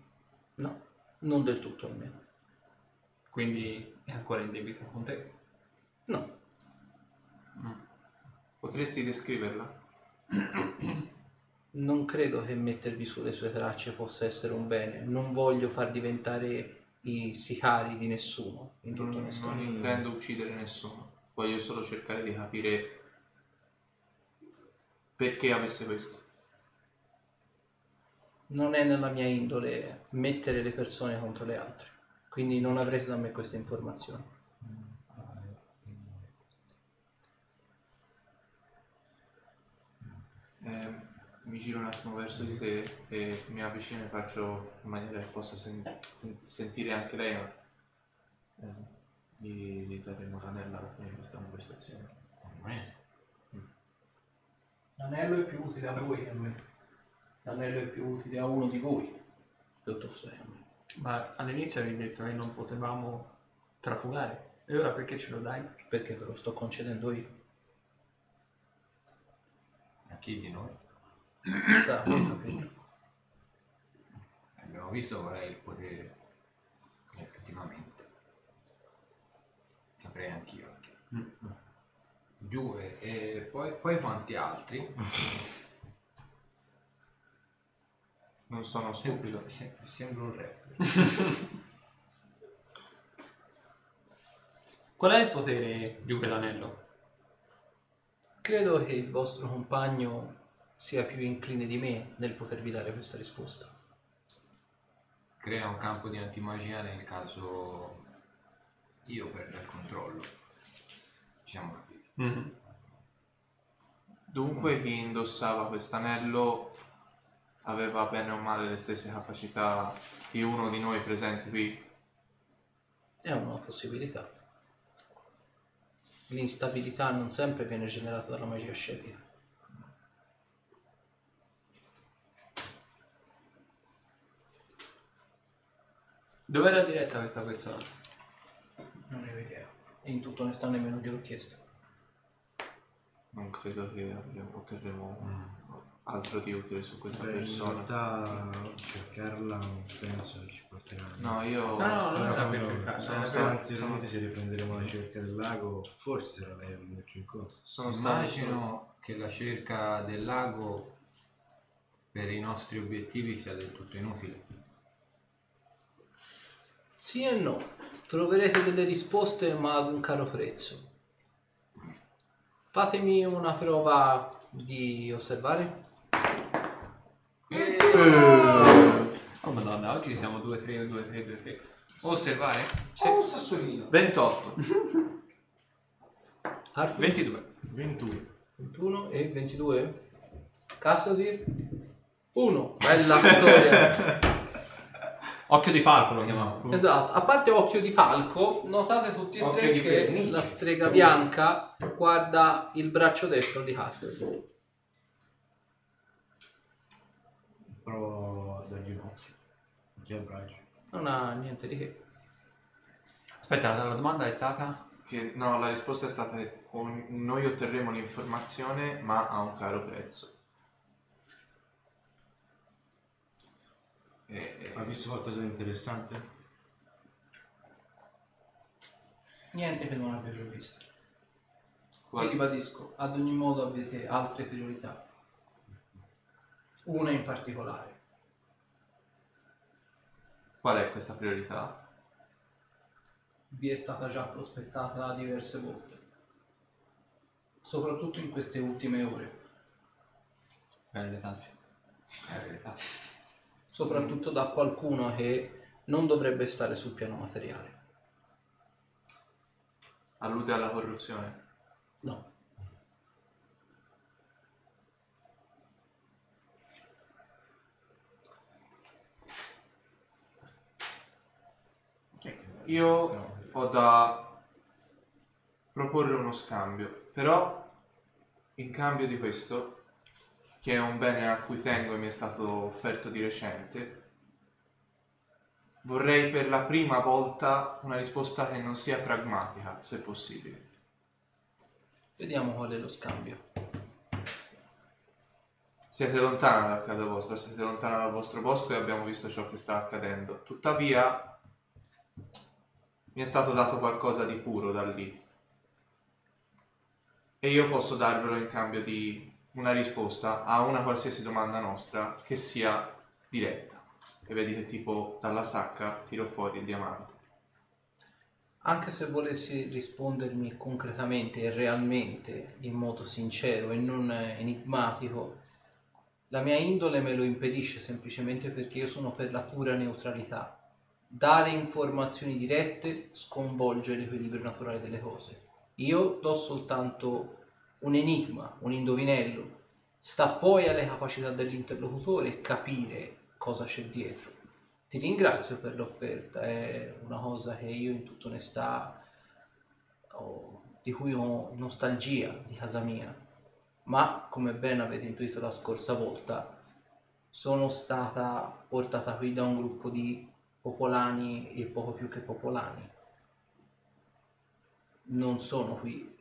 Speaker 1: no, non del tutto almeno.
Speaker 4: Quindi è ancora in debito con te.
Speaker 1: No,
Speaker 5: Potresti descriverla? (clears throat)
Speaker 1: non credo che mettervi sulle sue tracce possa essere un bene. Non voglio far diventare i sicari di nessuno, in tutta
Speaker 5: Non,
Speaker 1: onestà.
Speaker 5: non intendo uccidere nessuno, voglio solo cercare di capire perché avesse questo.
Speaker 1: Non è nella mia indole mettere le persone contro le altre, quindi non avrete da me queste informazioni.
Speaker 5: Eh, mi giro un attimo verso di te e mi avvicino e faccio in maniera che possa sen- sentire anche lei. ma, eh, gli, gli daremo l'anello alla fine di questa conversazione.
Speaker 1: L'anello è più utile a voi che a me. L'anello è più utile a uno di voi, a me.
Speaker 4: Ma all'inizio avevi detto che non potevamo trafugare. E ora perché ce lo dai?
Speaker 1: Perché ve lo sto concedendo io.
Speaker 3: A chi di noi?
Speaker 1: Sta a voi capirlo.
Speaker 3: Abbiamo visto qual è il potere effettivamente. Saprei anch'io. Giù e, e poi, poi quanti altri? (laughs)
Speaker 5: Non sono stupido.
Speaker 3: Sem- sem- sembra un rapper. (laughs)
Speaker 4: Qual è il potere di quell'anello?
Speaker 1: Credo che il vostro compagno sia più incline di me nel potervi dare questa risposta.
Speaker 3: Crea un campo di antimagia nel caso io perda il controllo. Ci siamo capiti.
Speaker 4: Mm.
Speaker 5: Dunque chi indossava quest'anello aveva bene o male le stesse capacità di uno di noi presenti qui?
Speaker 1: È una possibilità. L'instabilità non sempre viene generata dalla magia scetica.
Speaker 4: Dove era diretta questa persona?
Speaker 1: Non ne ho idea. In tutta onestà nemmeno gliel'ho chiesto.
Speaker 5: Non credo che avremo, potremo... Mm altro di utile su questa
Speaker 2: Beh, in
Speaker 5: persona.
Speaker 2: realtà cercarla non penso che ci porterà.
Speaker 5: No, io...
Speaker 4: No, no, non era per cercare.
Speaker 5: sono stato-
Speaker 2: Anzi, se riprenderemo la cerca del lago, forse sarà lei a venirci incontro.
Speaker 5: Sono
Speaker 3: Immagino che la cerca del lago per i nostri obiettivi sia del tutto inutile.
Speaker 1: Sì e no. Troverete delle risposte ma ad un caro prezzo. Fatemi una prova di osservare.
Speaker 4: Oh madonna, oggi siamo 2-3, 2-3, 2-3. Osservare?
Speaker 8: Oh, un sassolino.
Speaker 5: 28. (laughs)
Speaker 1: Arthur
Speaker 4: 22.
Speaker 2: 21.
Speaker 1: 21 e 22. Cassasir 1. Bella storia. (laughs)
Speaker 4: Occhio di falco lo chiamavo.
Speaker 1: esatto. A parte occhio di falco, notate tutti e
Speaker 8: Occhio
Speaker 1: tre
Speaker 8: di
Speaker 1: che
Speaker 8: pernice.
Speaker 1: la strega bianca guarda il braccio destro di Castasir.
Speaker 2: Provo a dargli un occhio. Braccio.
Speaker 1: Non ha niente di che.
Speaker 4: Aspetta, la, la domanda è stata?
Speaker 5: Che, no, la risposta è stata che con- noi otterremo l'informazione ma a un caro prezzo. E, e-
Speaker 2: Ha visto qualcosa di interessante?
Speaker 1: Niente che non abbia già visto.
Speaker 5: Qual-
Speaker 1: ribadisco, ad ogni modo avete altre priorità. Una in particolare.
Speaker 5: Qual è questa priorità?
Speaker 1: Vi è stata già prospettata diverse volte. Soprattutto in queste ultime ore.
Speaker 4: Belle le tasse. Belle le tasse.
Speaker 1: Soprattutto da qualcuno che non dovrebbe stare sul piano materiale.
Speaker 5: Allude alla corruzione?
Speaker 1: No.
Speaker 5: Io ho da proporre uno scambio, però in cambio di questo, che è un bene a cui tengo e mi è stato offerto di recente, vorrei per la prima volta una risposta che non sia pragmatica, se possibile.
Speaker 1: Vediamo qual è lo scambio.
Speaker 5: Siete lontana da casa vostra, siete lontana dal vostro bosco e abbiamo visto ciò che sta accadendo. Tuttavia, mi è stato dato qualcosa di puro da lì. E io posso darvelo in cambio di una risposta a una qualsiasi domanda nostra che sia diretta. E vedi che tipo dalla sacca tiro fuori il diamante.
Speaker 1: Anche se volessi rispondermi concretamente e realmente in modo sincero e non enigmatico, la mia indole me lo impedisce semplicemente perché io sono per la pura neutralità. Dare informazioni dirette sconvolge l'equilibrio naturale delle cose. Io do soltanto un enigma, un indovinello. Sta poi alle capacità dell'interlocutore capire cosa c'è dietro. Ti ringrazio per l'offerta, è una cosa che io in tutta onestà ho- di cui ho nostalgia di casa mia, ma come ben avete intuito la scorsa volta, sono stata portata qui da un gruppo di popolani e poco più che popolani. Non sono qui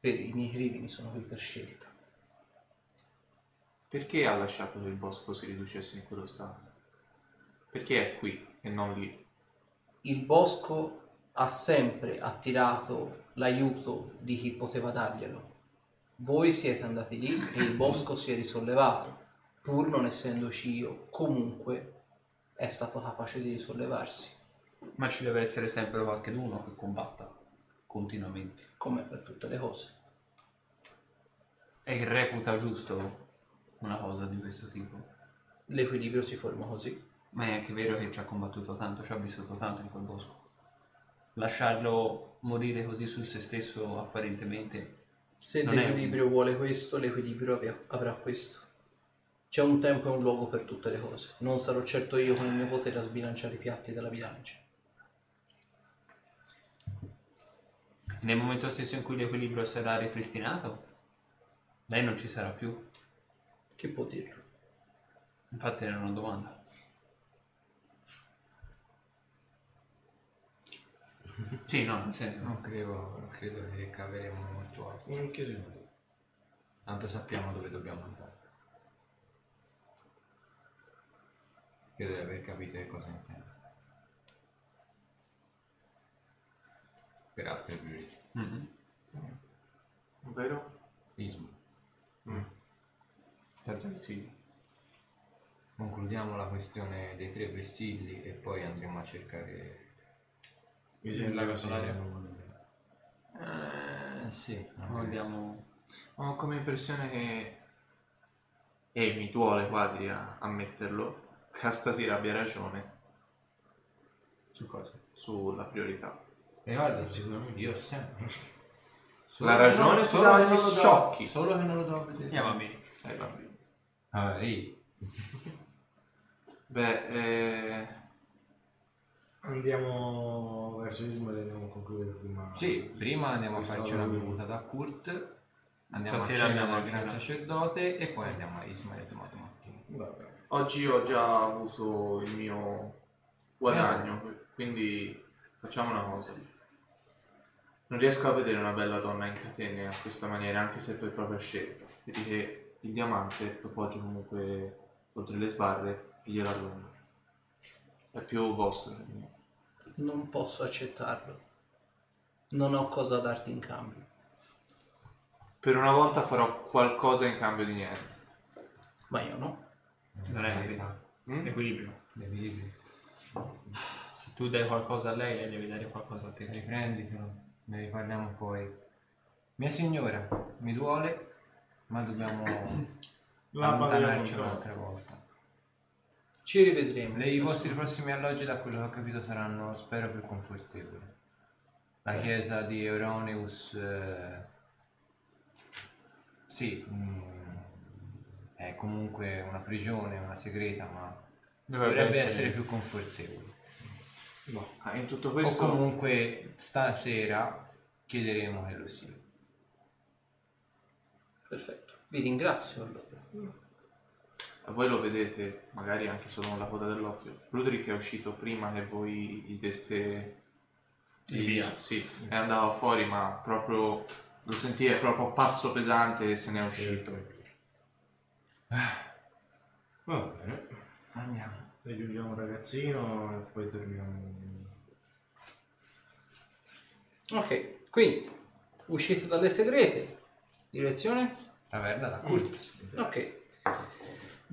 Speaker 1: per i miei crimini, sono qui per scelta.
Speaker 5: Perché ha lasciato che il bosco si riducesse in quello stato? Perché è qui e non lì?
Speaker 1: Il bosco ha sempre attirato l'aiuto di chi poteva darglielo. Voi siete andati lì e il bosco si è risollevato, pur non essendoci io, comunque è stato capace di risollevarsi,
Speaker 4: Ma ci deve essere sempre qualcuno che combatta continuamente.
Speaker 1: come per tutte le cose.
Speaker 4: E che reputa giusto una cosa di questo tipo.
Speaker 1: L'equilibrio si forma così.
Speaker 4: Ma è anche vero che ci ha combattuto tanto, ci ha vissuto tanto in quel bosco. Lasciarlo morire così su se stesso apparentemente
Speaker 1: Se
Speaker 4: Non è un-
Speaker 1: l'equilibrio vuole questo, l'equilibrio avrà questo. C'è un tempo e un luogo per tutte le cose. Non sarò certo io con il mio potere a sbilanciare i piatti della bilancia.
Speaker 4: Nel momento stesso in cui l'equilibrio sarà ripristinato, lei non ci sarà più.
Speaker 1: Chi può dirlo?
Speaker 4: Infatti era una domanda. (laughs) Sì, no, nel senso.
Speaker 3: Non credo, non credo che caveremo molto altro.
Speaker 2: In che senso?
Speaker 3: Tanto sappiamo dove dobbiamo andare. Credo di aver capito che cosa intende. Per altre priorità.
Speaker 4: Mhm.
Speaker 5: Vero?
Speaker 3: Ismo.
Speaker 4: Terzo che sì.
Speaker 3: Concludiamo la questione dei tre vessilli e poi andremo a cercare...
Speaker 2: Mi sembra così.
Speaker 3: Eh, sì.
Speaker 4: Andiamo...
Speaker 5: Ho come impressione che... E mi duole quasi a ammetterlo. Che stasera abbia ragione
Speaker 4: Su cosa?
Speaker 5: sulla priorità.
Speaker 3: Ricorda,
Speaker 2: Sicuramente.
Speaker 3: io ho sempre...
Speaker 5: La ragione si dà agli sciocchi.
Speaker 3: Solo che non lo do a vedere.
Speaker 4: Andiamo a bene.
Speaker 5: Eh, vabbè.
Speaker 3: Ah, ehi. (laughs)
Speaker 5: Beh, eh...
Speaker 2: Andiamo verso Ismael e andiamo a concludere prima.
Speaker 3: Sì, prima andiamo a
Speaker 2: Questa
Speaker 3: farci una bevuta da Kurt, andiamo
Speaker 4: Stasera
Speaker 3: a cena
Speaker 4: andiamo
Speaker 3: dal
Speaker 4: a
Speaker 3: gran
Speaker 4: cena.
Speaker 3: sacerdote e poi andiamo a Ismael domani mattina.
Speaker 2: Vabbè.
Speaker 5: Oggi ho già avuto il mio guadagno, quindi facciamo una cosa. Non riesco a vedere una bella donna in catene a questa maniera, anche se per propria scelta. Vedi che il diamante lo poggio comunque oltre le sbarre e glielo allungo. È più vostro che mio.
Speaker 1: Non posso accettarlo. Non ho cosa darti in cambio.
Speaker 5: Per una volta farò qualcosa in cambio di niente.
Speaker 1: Ma io no.
Speaker 4: Non è verità.
Speaker 5: Mm?
Speaker 4: Equilibrio.
Speaker 3: Devi
Speaker 4: Se tu dai qualcosa a lei, lei deve dare qualcosa a te.
Speaker 3: riprenditelo, ne riparliamo poi. Mia signora, mi duole, ma dobbiamo (coughs)
Speaker 2: La
Speaker 3: allontanarci
Speaker 2: parliamo
Speaker 3: un'altra volta.
Speaker 1: Ci rivedremo.
Speaker 3: Le, I vostri prossimi alloggi, da quello che ho capito, saranno, spero, più confortevoli. La chiesa di Euroneus, eh, sì, mm, è comunque una prigione, una segreta, ma dovrebbe essere più confortevole.
Speaker 5: Ah, in tutto
Speaker 3: O
Speaker 5: questo
Speaker 3: comunque stasera chiederemo che lo sia.
Speaker 1: Perfetto. Vi ringrazio allora.
Speaker 5: voi lo vedete, magari anche solo con la coda dell'occhio. Ruderick è uscito prima che voi gli deste
Speaker 4: Il via.
Speaker 5: Sì, è andato fuori, ma proprio lo sentire proprio a passo pesante e se n'è uscito.
Speaker 2: Va bene.
Speaker 3: Andiamo.
Speaker 2: Raggiungiamo un ragazzino e poi terminiamo.
Speaker 1: Ok, quindi uscite dalle segrete. Direzione?
Speaker 3: Taverna da Kurt.
Speaker 1: Ok.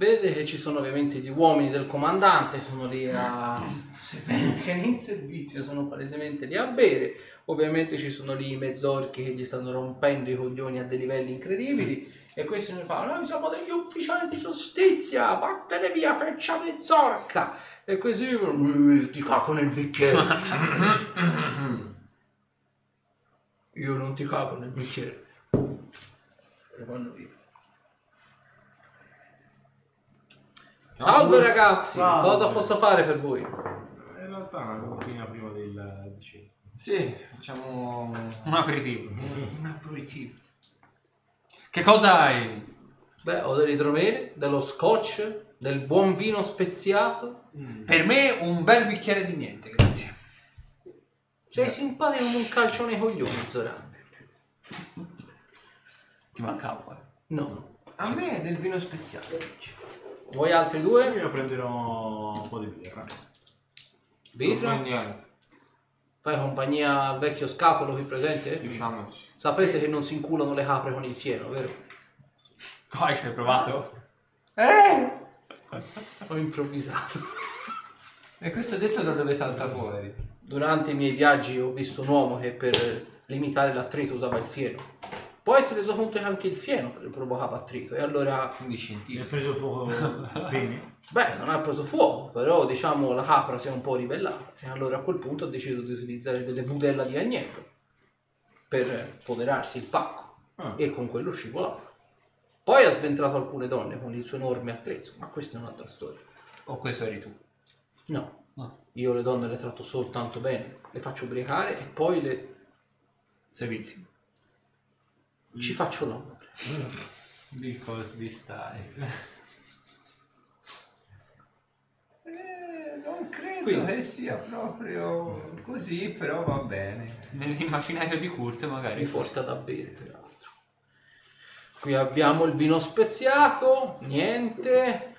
Speaker 1: Vedete che ci sono ovviamente gli uomini del comandante, sono lì a... (clears throat) sebbene siano in servizio, sono palesemente lì a bere. Ovviamente ci sono lì i mezzorchi che gli stanno rompendo i coglioni a dei livelli incredibili. E questi ne fanno, noi siamo degli ufficiali di giustizia, vattene via, freccia mezzorca. E questi dicono, "Eh, ti cago nel bicchiere. (laughs) Io non ti cago nel bicchiere. E vanno via. Salve ragazzi,
Speaker 2: Salve.
Speaker 1: cosa posso fare per voi?
Speaker 2: In realtà è una mattina prima del cena.
Speaker 3: Sì, facciamo
Speaker 4: Un aperitivo.
Speaker 3: un aperitivo.
Speaker 4: Che cosa hai?
Speaker 1: Beh, ho dell'idromele, dello scotch, del buon vino speziato.
Speaker 4: Per me un bel bicchiere di niente, grazie.
Speaker 1: Sei simpatico come un calcio nei coglioni, Zoran.
Speaker 4: Ti mancava. eh.
Speaker 1: No.
Speaker 3: A me è del vino speziato.
Speaker 1: Voi altri due?
Speaker 2: Io prenderò un po' di birra.
Speaker 1: Birra?
Speaker 5: Non niente,
Speaker 1: Fai compagnia al vecchio scapolo qui presente?
Speaker 5: diciamo di sì.
Speaker 1: Sapete che non si inculano le capre con il fieno, vero?
Speaker 4: Poi ci hai provato?
Speaker 1: Ho improvvisato.
Speaker 3: E questo detto da dove salta fuori?
Speaker 1: Durante i miei viaggi ho visto un uomo che per limitare l'attrito usava il fieno. Poi si è reso conto che anche il fieno provocava attrito e allora
Speaker 3: Quindi
Speaker 2: Mi ha preso fuoco (laughs) bene.
Speaker 1: Beh, non ha preso fuoco, però diciamo la capra si è un po' ribellata e allora a quel punto ha deciso di utilizzare delle budella di agnello per foderarsi il pacco
Speaker 2: Ah.
Speaker 1: e con quello scivolava. Poi ha sventrato alcune donne con il suo enorme attrezzo, ma questa è un'altra storia.
Speaker 4: O questo eri tu?
Speaker 1: No,
Speaker 4: Ah.
Speaker 1: io le donne le tratto soltanto bene, le faccio ubriacare e poi le...
Speaker 4: Servizi.
Speaker 1: Ci faccio l'amore.
Speaker 3: Because this time. non credo
Speaker 1: Quindi-
Speaker 3: che sia proprio così, però va bene.
Speaker 4: Nell'immaginario di Kurt magari.
Speaker 1: Mi porta da bere, peraltro. Qui abbiamo il vino speziato, niente,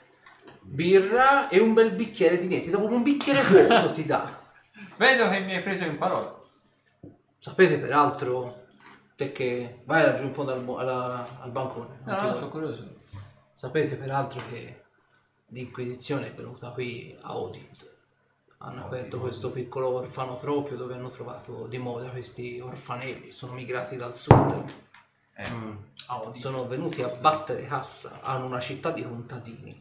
Speaker 1: birra e un bel bicchiere di niente. Dopo un bicchiere vuoto ti dà. (laughs)
Speaker 4: Vedo che mi hai preso in parola.
Speaker 1: Sapete peraltro, te che vai laggiù in fondo al, bo- alla- al bancone. non
Speaker 3: No,
Speaker 1: ti
Speaker 3: no,
Speaker 1: do-
Speaker 3: sono curioso.
Speaker 1: Sapete peraltro che l'Inquisizione è venuta qui a Odin. Hanno aperto questo piccolo orfanotrofio dove hanno trovato di moda questi orfanelli. Sono migrati dal sud. Sono venuti a battere cassa. Hanno una città di contadini.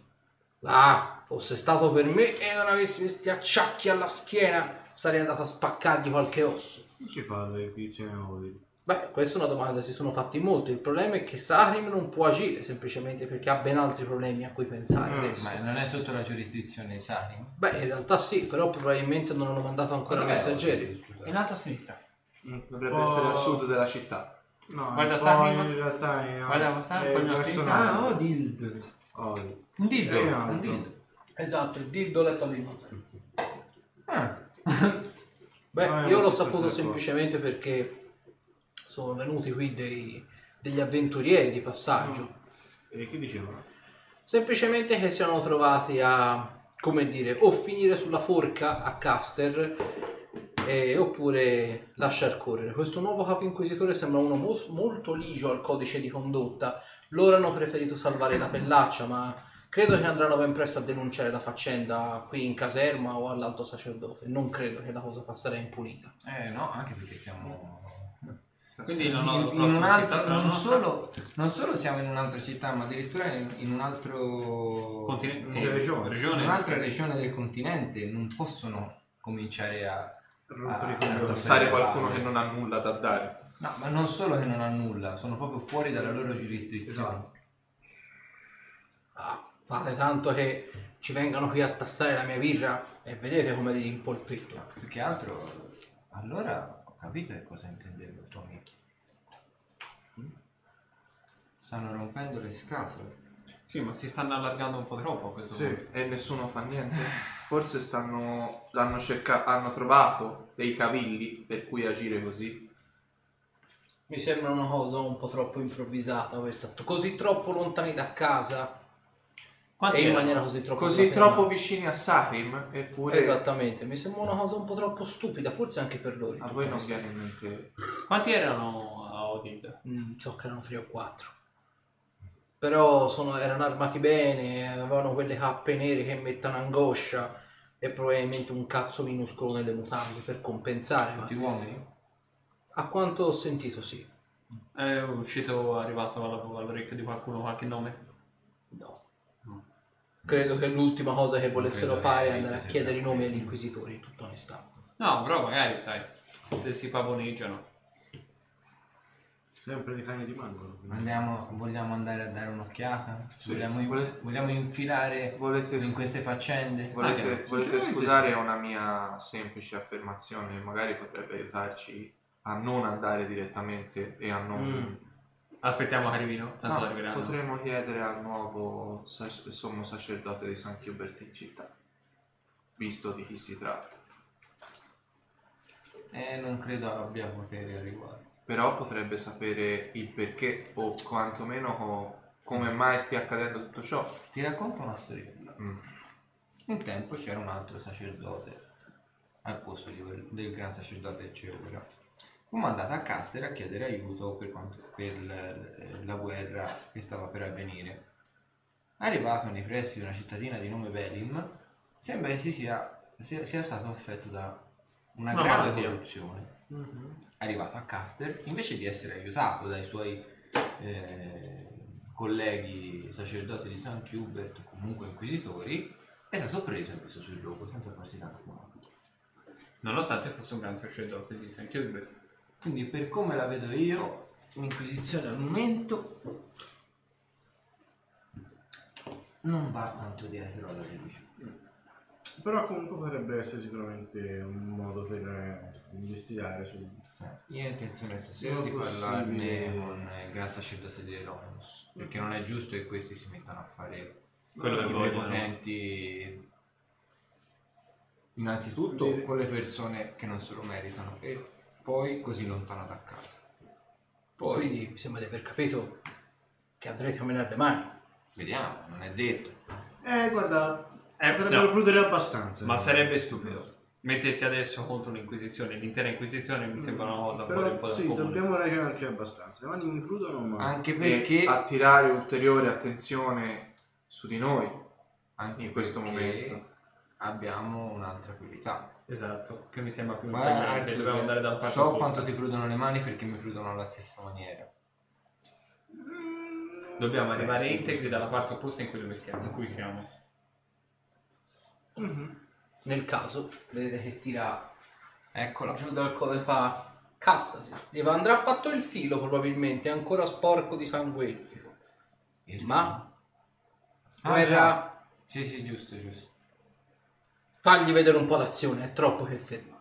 Speaker 1: Ah, fosse stato per me e non avessi questi acciacchi alla schiena, sarei andato a spaccargli qualche osso.
Speaker 2: Che ci fa l'inquisizione Odin?
Speaker 1: Beh, questa è una domanda che si sono fatti molti. Il problema è che Sarim non può agire semplicemente perché ha ben altri problemi a cui pensare
Speaker 2: Mm,
Speaker 1: adesso.
Speaker 3: Ma non è sotto la giurisdizione di Sarin?
Speaker 1: Beh, in realtà sì, però probabilmente non hanno mandato ancora messaggeri.
Speaker 4: In alto a sinistra.
Speaker 5: Dovrebbe
Speaker 2: Oh.
Speaker 5: essere a sud della città.
Speaker 2: No,
Speaker 4: Guarda Sarim.
Speaker 2: in realtà è
Speaker 4: Guarda,
Speaker 2: è nord.
Speaker 3: Ah.
Speaker 4: Un dildo.
Speaker 2: È in
Speaker 4: Un dildo.
Speaker 1: Esatto, il dildo letto lì.
Speaker 3: Ah,
Speaker 1: Beh,
Speaker 2: No,
Speaker 1: io l'ho saputo semplicemente perché sono venuti qui dei- degli avventurieri di passaggio.
Speaker 2: E che dicevano?
Speaker 1: Semplicemente che si erano trovati a, come dire, o finire sulla forca a Caster eh, oppure lasciar correre. Questo nuovo capo inquisitore sembra uno mos- molto ligio al codice di condotta. Loro hanno preferito salvare la pellaccia, ma credo che andranno ben presto a denunciare la faccenda qui in caserma o all'alto sacerdote. Non credo che la cosa passerà impunita.
Speaker 3: eh no, anche perché siamo...
Speaker 4: Quindi
Speaker 3: in, in
Speaker 4: prossima
Speaker 3: un altro, non, solo, non solo siamo in un'altra città, ma addirittura in, in un altro...
Speaker 4: Continente.
Speaker 2: Sì, regione.
Speaker 3: in
Speaker 4: regione.
Speaker 3: un'altra regione del continente non possono cominciare a... Ah,
Speaker 2: coglioni.
Speaker 5: Tassare qualcuno che non ha nulla da dare.
Speaker 3: No, ma non solo che non ha nulla, sono proprio fuori dalla loro giurisdizione.
Speaker 2: Esatto.
Speaker 1: Ah, fate tanto che ci vengano qui a tassare la mia birra e vedete come li rimpolpetto.
Speaker 3: Più che altro, allora ho capito che cosa intendeva il tuo amico. Mm? Stanno rompendo le scatole.
Speaker 4: Sì, ma si stanno allargando un po' troppo a questo
Speaker 5: Sì,
Speaker 4: punto.
Speaker 5: e nessuno fa niente. Forse stanno, hanno, cerca- hanno trovato dei cavilli per cui agire così.
Speaker 1: Mi sembra una cosa un po' troppo improvvisata questa, così troppo lontani da casa
Speaker 4: Quanti
Speaker 1: e in
Speaker 4: erano?
Speaker 1: maniera così troppo
Speaker 5: Così
Speaker 1: scatenata.
Speaker 5: troppo vicini a Sarim, eppure
Speaker 1: Esattamente, mi sembra una cosa un po' troppo stupida, forse anche per loro.
Speaker 5: a voi non viene in mente.
Speaker 4: Quanti erano a Odin?
Speaker 1: Mm, so che erano tre o quattro. Però sono- erano armati bene, avevano quelle cappe nere che mettono angoscia e probabilmente un cazzo minuscolo nelle mutande per compensare, ma
Speaker 3: Tutti uomini?
Speaker 1: a quanto ho sentito sì.
Speaker 4: È uscito, è arrivato all'orecchio di qualcuno qualche nome?
Speaker 1: No. Credo che l'ultima cosa che volessero fare è andare a chiedere i nomi agli inquisitori, in tutta onestà.
Speaker 4: No, però magari sai, se si pavoneggiano.
Speaker 2: Sempre dei cani di mangolo.
Speaker 3: Andiamo, vogliamo andare a dare un'occhiata?
Speaker 5: Sì.
Speaker 3: Vogliamo, vogliamo infilare
Speaker 5: Volete,
Speaker 3: in queste faccende?
Speaker 5: volete,
Speaker 4: Anche-
Speaker 5: volete
Speaker 4: sinceramente
Speaker 5: scusare
Speaker 4: sì.
Speaker 5: una mia semplice affermazione? Magari potrebbe aiutarci a non andare direttamente e a non.
Speaker 2: Mm.
Speaker 4: Aspettiamo che arrivino, tanto
Speaker 5: No,
Speaker 4: arriveranno.
Speaker 5: potremmo chiedere al nuovo sac- sommo sacerdote di San Chiuberto in città, visto di chi si tratta.
Speaker 3: E non credo abbia poteri al riguardo.
Speaker 5: Però potrebbe sapere il perché o quantomeno co- come mai stia accadendo tutto ciò.
Speaker 3: Ti racconto una storiella.
Speaker 5: Mm.
Speaker 3: Un tempo c'era un altro sacerdote al posto di quel- del gran sacerdote Ceura. Fu mandato a Caster a chiedere aiuto per, quanto- per l- la guerra che stava per avvenire. Arrivato nei pressi di una cittadina di nome Velim, sembra che si sia, sia, sia stato affetto da una
Speaker 4: Una
Speaker 3: grave
Speaker 4: malattia.
Speaker 3: corruzione. Arrivato a Caster, invece di essere aiutato dai suoi eh, colleghi sacerdoti di San Hubert, o comunque inquisitori, è stato preso e messo sul luogo senza farsi tanto male.
Speaker 4: Nonostante fosse un gran sacerdote di St. Gilbert.
Speaker 3: Quindi per come la vedo io, l'inquisizione al momento non va tanto dietro alla religione.
Speaker 2: Però comunque potrebbe essere sicuramente un modo per eh, investigare su...
Speaker 3: Io ho intenzione stasera di parlarne con il gran sacerdote di Eronus, perché non è giusto che questi si mettano a fare
Speaker 4: Quello che
Speaker 3: i
Speaker 4: vogliono.
Speaker 3: prepotenti Innanzitutto
Speaker 2: Vedi.
Speaker 3: con le persone che non se lo meritano e poi così lontano da casa. Poi
Speaker 1: Quindi mi sembra di aver capito che andrete a menare le mani.
Speaker 3: vediamo, non è detto.
Speaker 2: Eh, guarda,
Speaker 4: Eh,
Speaker 2: potrebbero
Speaker 4: no,
Speaker 2: prudere abbastanza.
Speaker 4: ma sarebbe stupido. Mettersi adesso contro un'inquisizione, l'intera inquisizione mi sembra una cosa fuori un
Speaker 2: Però
Speaker 4: po' da
Speaker 2: sì,
Speaker 4: comune.
Speaker 2: dobbiamo ragionare anche abbastanza. Le mani mi prudono, ma...
Speaker 3: Anche
Speaker 5: Perché
Speaker 3: perché
Speaker 5: attirare ulteriore attenzione su di noi
Speaker 3: anche
Speaker 5: in questo momento.
Speaker 3: abbiamo un'altra priorità.
Speaker 4: Esatto, che mi sembra più
Speaker 3: Arthur,
Speaker 4: dobbiamo andare dal parte
Speaker 3: so
Speaker 4: opposta.
Speaker 3: quanto ti prudono le mani perché mi prudono alla stessa maniera.
Speaker 4: Dobbiamo arrivare
Speaker 2: Eh, sì,
Speaker 4: integri dalla parte opposta in cui, dove siamo, in cui siamo.
Speaker 2: Mhm.
Speaker 1: Nel caso, vedete che tira
Speaker 3: Eccola.
Speaker 1: giù dal covo e fa castasi. Gli andrà fatto il filo probabilmente, è ancora sporco di sangue elfico.
Speaker 3: Il
Speaker 1: Ma
Speaker 3: Ah,
Speaker 1: guerra,
Speaker 3: già. Sì, sì, giusto, giusto.
Speaker 1: fagli vedere un po' d'azione, è troppo che ferma.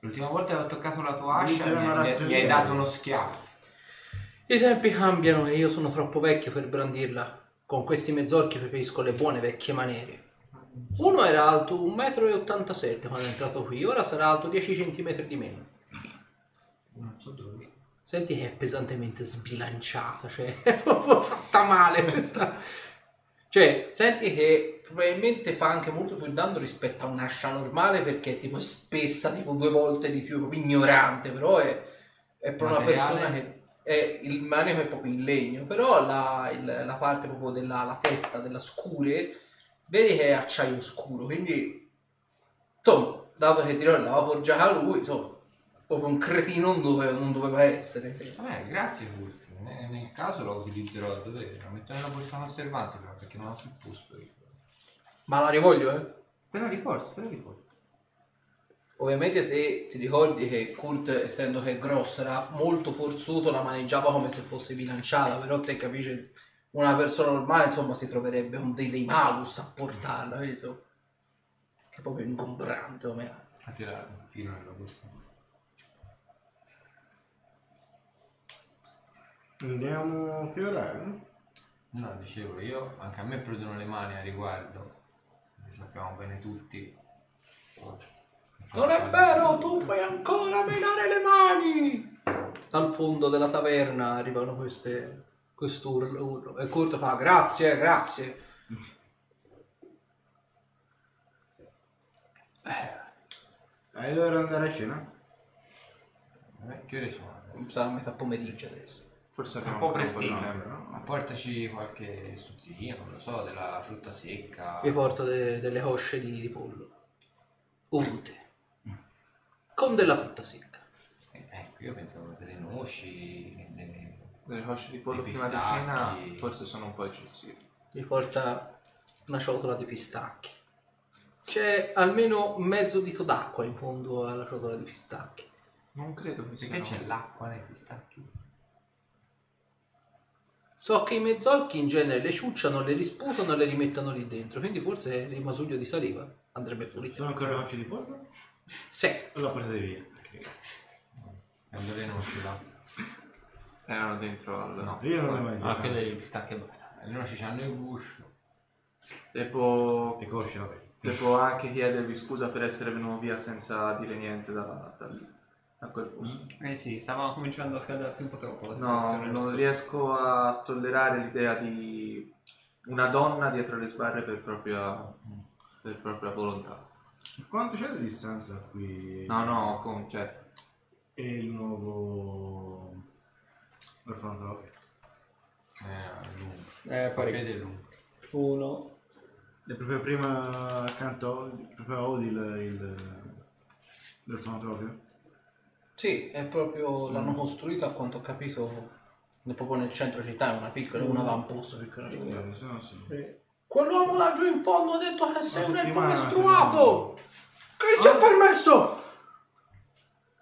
Speaker 3: L'ultima volta che ho toccato la tua ascia mi, mi
Speaker 2: rastrelliera.
Speaker 3: hai dato uno schiaffo.
Speaker 1: I tempi cambiano e io sono troppo vecchio per brandirla. Con questi mezzorchi preferisco le buone vecchie maniere. Uno era alto 1,87 m quando è entrato qui, ora sarà alto 10 cm di meno.
Speaker 3: Non so dove.
Speaker 1: Senti che è pesantemente sbilanciata, cioè (laughs) è proprio fatta male questa. Cioè, senti che probabilmente fa anche molto più danno rispetto a un'ascia normale perché è tipo spessa, tipo due volte di più, proprio ignorante, però è, è per una persona che è il manico è proprio in legno, però la, il- la parte proprio della la testa della scure, vedi che è acciaio scuro, quindi insomma, dato che tirò la forgiata lui, insomma, proprio un cretino non doveva, non doveva essere.
Speaker 3: Vabbè, grazie Fulvio. Ne- Nel caso lo utilizzerò a dovere. La metto nella borsa conservante però perché non ho più posto io.
Speaker 1: Ma la rivoglio, eh?
Speaker 3: Te la riporto, te la riporto.
Speaker 1: Ovviamente te ti ricordi che Kurt, essendo che è grosso, era molto forzuto, la maneggiava come se fosse bilanciata, però te capisci, una persona normale insomma si troverebbe un dei malus a portarla, insomma, che è proprio ingombrante come
Speaker 3: A tirare un filo nella borsa.
Speaker 2: Andiamo... Che ora è?
Speaker 3: No, dicevo io, anche a me prudono le mani a riguardo. Lo sappiamo bene tutti.
Speaker 1: Non è vero, tu puoi ancora menare le mani! Dal fondo della taverna arrivano queste, quest'urlo urlo. e Kurt fa grazie, grazie.
Speaker 2: Hai l'ora di andare a cena?
Speaker 3: Eh, che ore sono?
Speaker 1: Sarà metà pomeriggio adesso.
Speaker 5: Forse
Speaker 3: Un
Speaker 5: abbiamo
Speaker 3: po'
Speaker 5: ancora
Speaker 3: prestino.
Speaker 5: no?
Speaker 3: Ma portaci qualche stuzzino, non lo so, della frutta secca.
Speaker 1: Vi porto de- delle cosce di, di pollo. Unte. Con della frutta secca.
Speaker 3: Eh, ecco, io pensavo delle noci, delle...
Speaker 5: Delle cosce di pollo
Speaker 3: Dei
Speaker 5: prima di
Speaker 3: pistacchi.
Speaker 5: cena forse sono un po' eccessivi.
Speaker 1: Vi porta una ciotola di pistacchi. C'è almeno mezzo dito d'acqua in fondo alla ciotola di pistacchi.
Speaker 5: Non credo che
Speaker 3: Perché
Speaker 5: sia.
Speaker 3: c'è l'acqua nei pistacchi?
Speaker 1: So che i mezzorchi in genere le ciucciano, le risputano e le rimettono lì dentro, quindi forse il rimasuglio di saliva andrebbe pulito.
Speaker 2: Sono ancora cosce di pollo?
Speaker 1: Sì.
Speaker 2: Allora portate via. Grazie.
Speaker 3: E dove noci là?
Speaker 5: Erano dentro al...
Speaker 3: No.
Speaker 2: Io non ho mai
Speaker 4: Ah,
Speaker 2: detto.
Speaker 4: quelle dei pistacchi e basta.
Speaker 3: Le noci hanno il guscio.
Speaker 5: Devo...
Speaker 2: Le cosce, vabbè.
Speaker 5: Devo anche chiedervi scusa per essere venuto via senza dire niente da, da lì, a quel posto.
Speaker 4: Eh sì, stava cominciando a scaldarsi un po' troppo la
Speaker 5: No,
Speaker 4: situazione. lo
Speaker 5: non
Speaker 4: so.
Speaker 5: riesco a tollerare l'idea di una donna dietro le sbarre per propria, per propria volontà.
Speaker 2: Quanto c'è di distanza da qui?
Speaker 5: No, no, con, cioè,
Speaker 2: E il nuovo... orfanotrofio?
Speaker 3: Eh, è lungo.
Speaker 4: Eh, parecchio.
Speaker 3: Vede lungo.
Speaker 4: Uno.
Speaker 2: È proprio prima accanto proprio a Odil il... l'orfanotrofio?
Speaker 1: Sì, è proprio, l'hanno costruito a quanto ho capito ne- proprio nel centro città, è una piccola, un avamposto una città.
Speaker 2: Eh, se no sì.
Speaker 1: Quell'uomo laggiù in fondo ha detto che sei un elfo mestruato! Che si è permesso?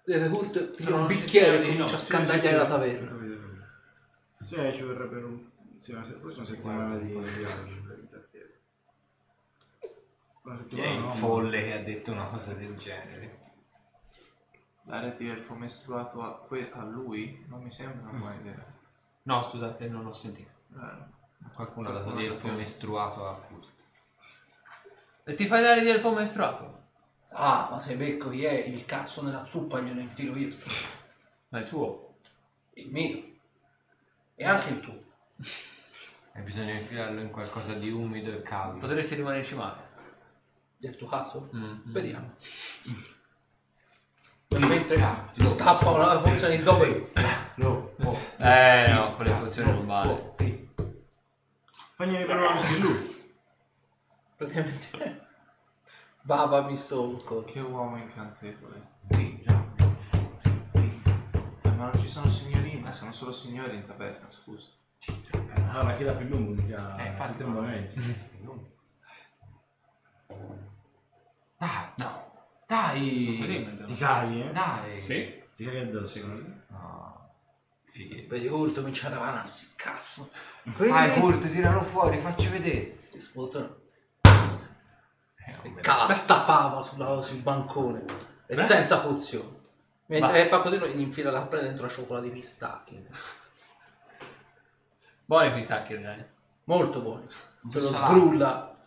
Speaker 1: E piglia
Speaker 4: Sono
Speaker 1: un bicchiere e comincia a scandagliare la taverna.
Speaker 2: Sì, ci vorrebbe un... Sì, forse una settimana di viaggio per
Speaker 3: Chi è il folle che ha detto una cosa del genere?
Speaker 5: dare di elfo mestruato a, que- a lui non mi sembra una buona idea.
Speaker 4: No, scusate, non ho sentito.
Speaker 5: Eh,
Speaker 3: Qualcuno ha dato di elfo mestruato a Kurt.
Speaker 4: E ti fai dare del fuoco mestruato?
Speaker 1: Ah, ma se becco chi è il cazzo nella zuppa glielo infilo io.
Speaker 4: Ma è il suo.
Speaker 1: Il mio. E anche il tuo.
Speaker 3: E bisogna infilarlo in qualcosa di umido e caldo.
Speaker 4: Potresti rimanerci male.
Speaker 1: Del tuo cazzo?
Speaker 4: Mm.
Speaker 1: Vediamo. Mentre stappa una porzione di zombie.
Speaker 2: No, oh.
Speaker 4: Eh no, quelle pozioni non vale.
Speaker 2: Fagliene provare anche lui.
Speaker 1: Praticamente. Baba il coso.
Speaker 5: Che uomo incantevole. Eh, Ma non ci sono signorine, sono solo signori in taverna, scusa.
Speaker 2: Allora, chi dà più lungo mica
Speaker 3: Eh, infatti.
Speaker 2: il tempo meglio.
Speaker 3: Dai,
Speaker 4: No.
Speaker 3: dai.
Speaker 2: Ti caghi, eh?
Speaker 3: Dai.
Speaker 4: Sì?
Speaker 2: Ti caghi addosso.
Speaker 3: No. Fighi.
Speaker 1: Vedi Kurt comincia a ravanarsi. Cazzo.
Speaker 3: Vai Kurt, tiralo fuori, facci vedere.
Speaker 1: Si sputtano.
Speaker 3: Eh,
Speaker 1: Cala sta fava sulla- sul bancone. E senza pozione. Mentre fa così gli infila la prende dentro la cioccolata di pistacchi.
Speaker 4: Buoni pistacchi, dai.
Speaker 1: Molto buono. Se lo
Speaker 3: salato.
Speaker 1: sgrulla.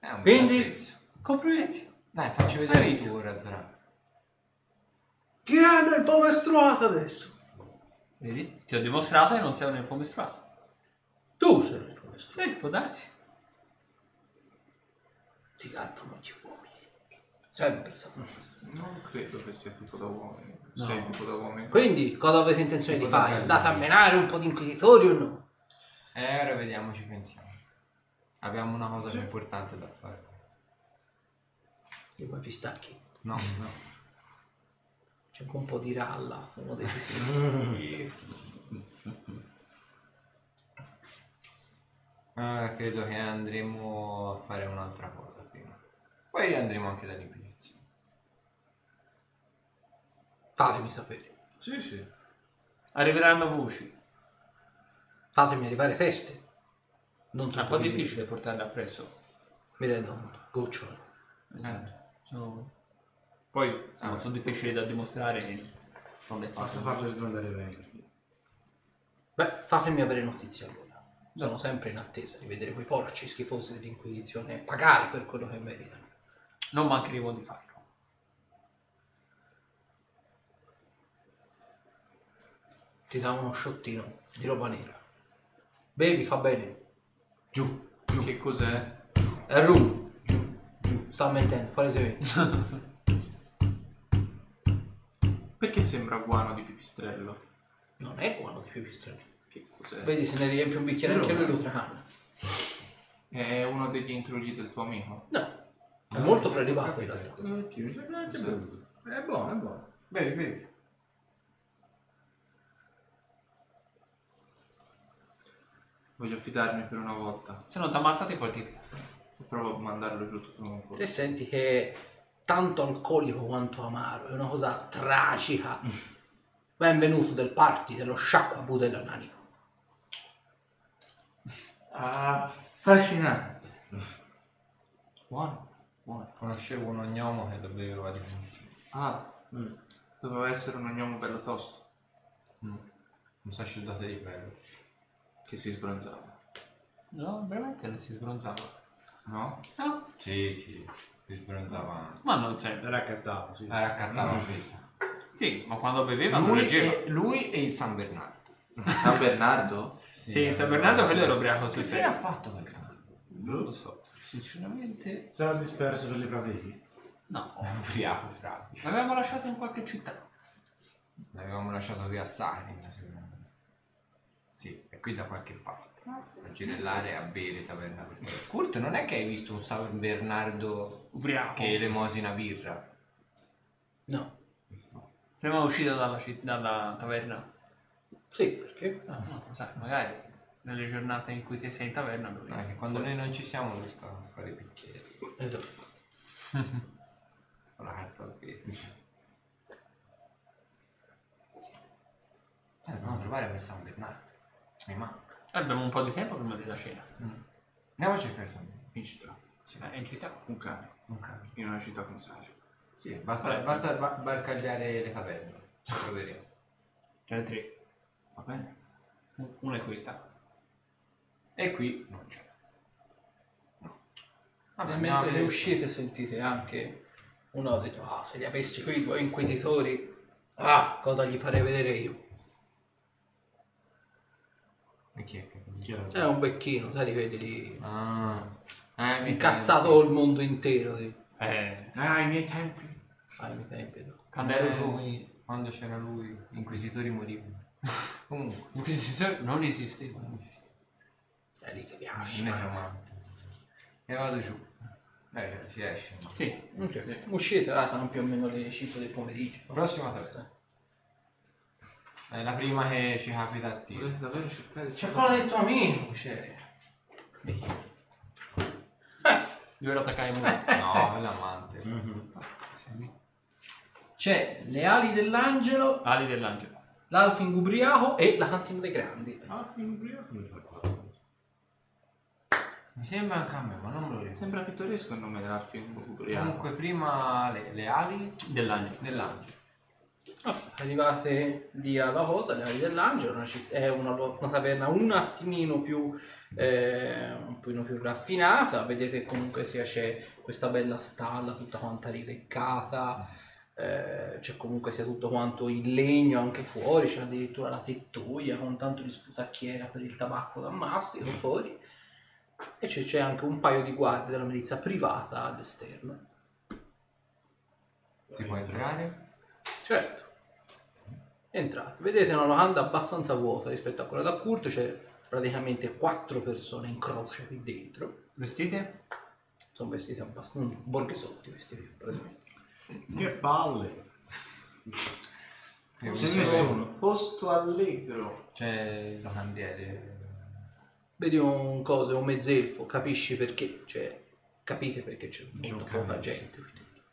Speaker 3: È un
Speaker 1: Quindi-
Speaker 3: bel pezzo.
Speaker 4: Complimenti.
Speaker 3: Dai, facci vedere
Speaker 4: Hai
Speaker 3: il
Speaker 4: vinto.
Speaker 3: tuo razzolato.
Speaker 1: Chi hanno il po' mestruato adesso?
Speaker 4: Vedi? Ti ho dimostrato che non sei un elfo mestruato.
Speaker 1: Tu sei il mestruato.
Speaker 4: Sì, può darsi.
Speaker 1: Ti carpano gli uomini. Sempre saputo.
Speaker 5: Non credo che sia tipo da uomini. Sei tipo da uomini.
Speaker 1: Quindi, cosa avete intenzione di fare? Andate a menare un po' di inquisitori o no?
Speaker 3: E ora vediamo, ci pensiamo. Abbiamo una cosa più importante da fare.
Speaker 1: Di quei pistacchi.
Speaker 3: No, no.
Speaker 1: C'è anche un po' di ralla. Uno dei (laughs) pistacchi.
Speaker 3: Ah, credo che andremo a fare un'altra cosa prima. Poi andremo anche dall'Inquisizione.
Speaker 1: Fatemi sapere.
Speaker 2: Sì, sì.
Speaker 4: Arriveranno voci.
Speaker 1: Fatemi arrivare teste. Non
Speaker 4: È un
Speaker 1: troppo
Speaker 4: po'
Speaker 1: visibili.
Speaker 4: difficile portarle appresso.
Speaker 1: Mi rendo conto. Gocciole.
Speaker 4: Esatto. Sono- Poi ah, sono difficili da dimostrare e non le
Speaker 2: Basta
Speaker 4: faccio.
Speaker 2: farle sbandare bene.
Speaker 1: Beh, fatemi avere notizie allora. Sono sempre in attesa di vedere quei porci schifosi dell'Inquisizione e pagare per quello che meritano.
Speaker 4: Non mancheremo di farlo.
Speaker 1: Ti dà uno sciottino di roba nera. Bevi, fa bene.
Speaker 5: Giù. Che cos'è?
Speaker 1: È rum. Sta mentendo, palesemente. (laughs)
Speaker 5: Perché sembra guano di pipistrello?
Speaker 1: Non è buono di pipistrelli.
Speaker 5: Che cos'è?
Speaker 1: Vedi, se ne riempie un bicchiere anche lui lo tracanna.
Speaker 5: È uno degli intrugli del tuo amico?
Speaker 1: No, è molto prelibato in realtà.
Speaker 2: Mi sa che bevuto. È buono, è buono.
Speaker 3: Bevi, bevi.
Speaker 5: Voglio fidarmi per una volta.
Speaker 4: Se non ti ammazzate fortifica.
Speaker 5: Provo a mandarlo giù tutto un po'.
Speaker 1: Te senti che è tanto alcolico quanto amaro, è una cosa tragica. (laughs) Benvenuto del party dello sciacquabu dell'ananico.
Speaker 5: Ah, affascinante. Buono, buono.
Speaker 3: Conoscevo un ognomo che beveva di più.
Speaker 5: Ah, mm. doveva essere un ognomo bello tosto,
Speaker 3: Un sacerdote di bello.
Speaker 5: che si sbronzava.
Speaker 4: No, veramente non si sbronzava.
Speaker 5: No?
Speaker 4: No,
Speaker 3: Sì, sì. Si sbronzava.
Speaker 4: ma non sempre.
Speaker 2: Era accattato, sì.
Speaker 3: Era accattava fissa.
Speaker 4: Sì, ma quando beveva non
Speaker 3: Lui
Speaker 4: reggeva.
Speaker 3: e, lui e il San Bernardo. (laughs)
Speaker 5: San Bernardo?
Speaker 4: Sì, in San Bernardo quello era ubriaco sui
Speaker 3: Che fine ha
Speaker 4: ferri.
Speaker 3: fatto quel cane?
Speaker 4: Non lo so. Sinceramente,
Speaker 2: Sarà disperso per le praterie.
Speaker 4: no.
Speaker 3: È un ubriaco, fra.
Speaker 4: L'avevamo lasciato in qualche città.
Speaker 3: L'avevamo lasciato qui a Sarin, sicuramente. Sì, è qui da qualche parte. A girellare a bere taverna per taverna. Kurt, non è che hai visto un San Bernardo
Speaker 4: Ubriaco.
Speaker 3: che elemosina birra?
Speaker 1: No.
Speaker 4: Prima uscito dalla, citt- dalla taverna.
Speaker 1: Sì, perché?
Speaker 4: No, no, sai, magari nelle giornate in cui ti sei in taverna lui.
Speaker 3: È che quando noi non ci siamo lui sta a fare i bicchieri.
Speaker 1: Esatto.
Speaker 3: Con la carta al peso. Eh, dobbiamo trovare quel San Bernardo. Mi manca.
Speaker 4: Abbiamo un po' di tempo prima della cena.
Speaker 3: Andiamo a cercare San Bernardo.
Speaker 5: In città.
Speaker 4: Eh, in città.
Speaker 5: Un cane.
Speaker 3: Un cane.
Speaker 5: In una città come Sari.
Speaker 3: Sì, basta, basta ba- barcagliare le caverne. Ci troveremo.
Speaker 4: Ce ne tre.
Speaker 5: Va bene?
Speaker 4: Una è questa.
Speaker 3: E qui non c'è. Vabbè,
Speaker 1: E
Speaker 3: andiamo
Speaker 1: mentre
Speaker 3: vedere.
Speaker 1: uscite sentite anche uno ha detto ah se li avessi quei due inquisitori ah cosa gli farei vedere io
Speaker 3: E chi è
Speaker 2: Chi era?
Speaker 1: è un becchino sai di quelli lì
Speaker 3: Ah. Eh, mi
Speaker 1: incazzato il mondo intero di
Speaker 4: Eh,
Speaker 5: Ah, i miei tempi.
Speaker 1: ai miei tempi no.
Speaker 3: Quando ero giovane, quando c'era lui, gli inquisitori morivano. Comunque,
Speaker 4: non esisteva.
Speaker 3: non esiste.
Speaker 1: è lì che piace.
Speaker 3: E vado giù. Eh, si esce. ma-
Speaker 4: Sì.
Speaker 1: Ok. uscite là saranno più o meno le 5 del pomeriggio
Speaker 3: Prossima testa. È la prima che ci capita a tiro.
Speaker 5: Volete davvero cercare
Speaker 1: c'è quello del tuo amico c'è
Speaker 4: Lui era attaccato in muro. (laughs)
Speaker 3: No, è l'amante.
Speaker 2: Mhm.
Speaker 1: c'è le ali dell'angelo
Speaker 4: Ali dell'angelo.
Speaker 1: L'alfing ubriaco e la cantina dei grandi
Speaker 2: Ah, fin ubriaco mi fa qua.
Speaker 3: Mi sembra anche a me, ma non me lo ricordo.
Speaker 5: Sembra pittoresco il nome dell'Alfin Ubriaco.
Speaker 3: Comunque prima le, le ali.
Speaker 4: Dell'angelo.
Speaker 3: dell'angelo.
Speaker 1: Ok, arrivate lì alla cosa, le ali dell'angelo, una citt- è una, lo- una taverna un attimino più, eh, un pochino più raffinata, vedete comunque sia c'è questa bella stalla tutta quanta rileccata, eh, c'è comunque sia tutto quanto in legno anche fuori, c'è addirittura la tettoia con tanto di sputacchiera per il tabacco da mastico fuori e c'è, c'è anche un paio di guardie della milizia privata all'esterno.
Speaker 3: Si può entrare?
Speaker 1: Certo. Entrate. Vedete una locanda abbastanza vuota rispetto a quella da Kurt, c'è praticamente quattro persone in croce qui dentro.
Speaker 4: Vestite?
Speaker 1: Sono vestiti abbastanza borghesotti vestiti praticamente.
Speaker 2: Che palle. C'è
Speaker 3: questo-
Speaker 2: nessuno.
Speaker 5: Posto allegro.
Speaker 3: C'è il locandiere.
Speaker 1: Vedi un coso, un mezzelfo, capisci perché, cioè, capite perché c'è
Speaker 2: C'è
Speaker 1: molto
Speaker 2: un
Speaker 1: poca gente.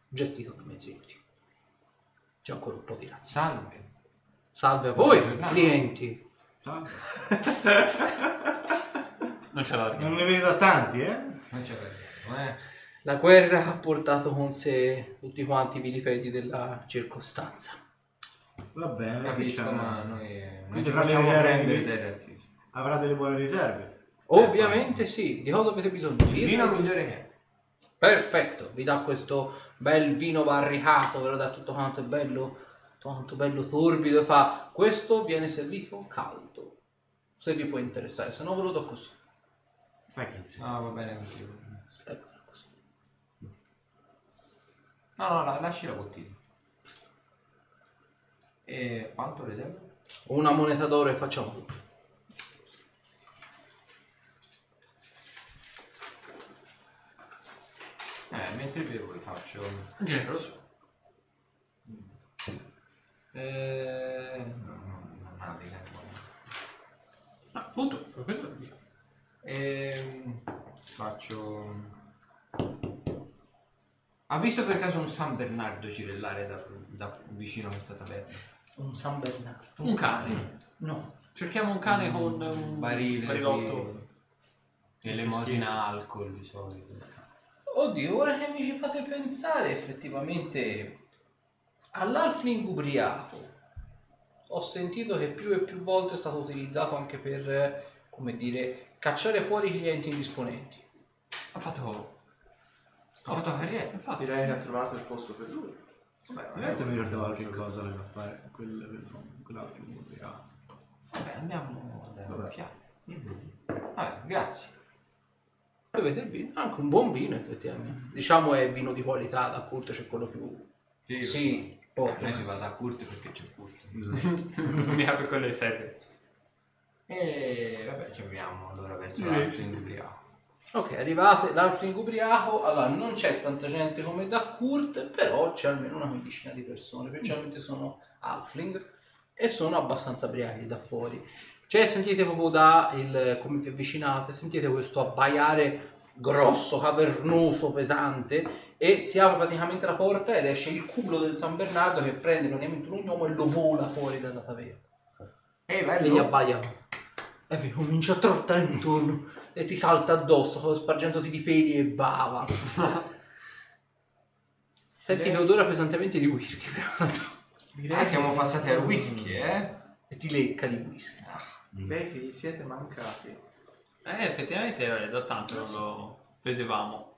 Speaker 1: Gestito da mezzelfi. C'è ancora un po' di razzismo.
Speaker 3: Salve.
Speaker 1: Salve a voi,
Speaker 3: Buongiorno.
Speaker 1: clienti.
Speaker 2: Salve.
Speaker 4: Non ce l'ha
Speaker 2: Non ne vedo tanti, eh?
Speaker 3: Non c'è perché. Eh.
Speaker 1: La guerra ha portato con sé tutti quanti i vilipedi della circostanza.
Speaker 2: Va bene.
Speaker 3: Capisco,
Speaker 2: c'è-
Speaker 3: ma noi non
Speaker 2: Quindi
Speaker 3: ci facciamo prendere dai razzismi.
Speaker 2: Avrà delle buone riserve.
Speaker 1: Ovviamente sì, di cosa avete bisogno?
Speaker 3: Il vino migliore che è.
Speaker 1: Perfetto, vi dà questo bel vino barricato, ve lo dà tutto quanto è bello, tutto quanto bello torbido e fa questo viene servito caldo. Se vi può interessare, se no ve lo do così.
Speaker 2: Fai che.
Speaker 3: Ah, va bene così.
Speaker 1: Eh, così.
Speaker 3: No, no, la- lasci la bottiglia. E quanto le devo?
Speaker 1: Una moneta d'oro e facciamo tutto.
Speaker 3: Eh, mentre bevo vi faccio...
Speaker 4: Generoso.
Speaker 3: Eh... No, no, non naviga.
Speaker 4: Ah, appunto, quello che dico.
Speaker 3: Ehm, faccio... Ha visto per caso un San Bernardo cirellare da, da vicino a questa taverna?
Speaker 1: Un San Bernardo.
Speaker 4: Un cane.
Speaker 1: No.
Speaker 4: Cerchiamo un cane con un
Speaker 3: Un barile
Speaker 4: barilotto.
Speaker 3: di elemosina alcol di solito.
Speaker 1: Oddio, ora che mi ci fate pensare, effettivamente all'Alfling ubriaco ho sentito che più e più volte è stato utilizzato anche per, come dire, cacciare fuori i clienti indisponenti.
Speaker 3: Ha fatto... Ha fatto carriera.
Speaker 4: Infatti.
Speaker 5: Direi che ha trovato il posto per lui.
Speaker 3: Beh,
Speaker 2: Veramente mi ricordavo qualche cosa aveva a fare quel, quel, quell'altro ubriaco.
Speaker 3: Vabbè, andiamo a dare
Speaker 2: Vabbè.
Speaker 3: un'occhiata. Vabbè, grazie.
Speaker 1: Bevete il vino? Anche un buon vino, effettivamente. Diciamo è vino di qualità, da Kurt c'è quello più...
Speaker 3: Sì,
Speaker 1: Sì, porto.
Speaker 3: Noi si va da Kurt perché c'è Kurt. (laughs)
Speaker 4: Mica per quello che serve.
Speaker 3: E vabbè, ci abbiamo allora verso l'altro industriale.
Speaker 1: Ok, arrivate, l'Alfling ubriaco, allora non c'è tanta gente come da Kurt, però c'è almeno una quindicina di persone, principalmente sono Alfling e sono abbastanza briachi da fuori. Cioè sentite proprio da il, come vi avvicinate, sentite questo abbaiare grosso, cavernoso, pesante e si apre praticamente la porta ed esce il culo del San Bernardo che prende praticamente un uomo e lo vola fuori dalla taverna.
Speaker 3: Ehi,
Speaker 1: e gli abbaia. E vi comincia a trottare intorno e ti salta addosso spargendoti di peli e bava (laughs) senti che odora pesantemente di whisky peraltro.
Speaker 3: Ah, siamo passati al whisky, eh?
Speaker 1: e ti lecca di whisky
Speaker 5: Beh, che gli siete mancati.
Speaker 4: Eh, effettivamente è da tanto non lo vedevamo.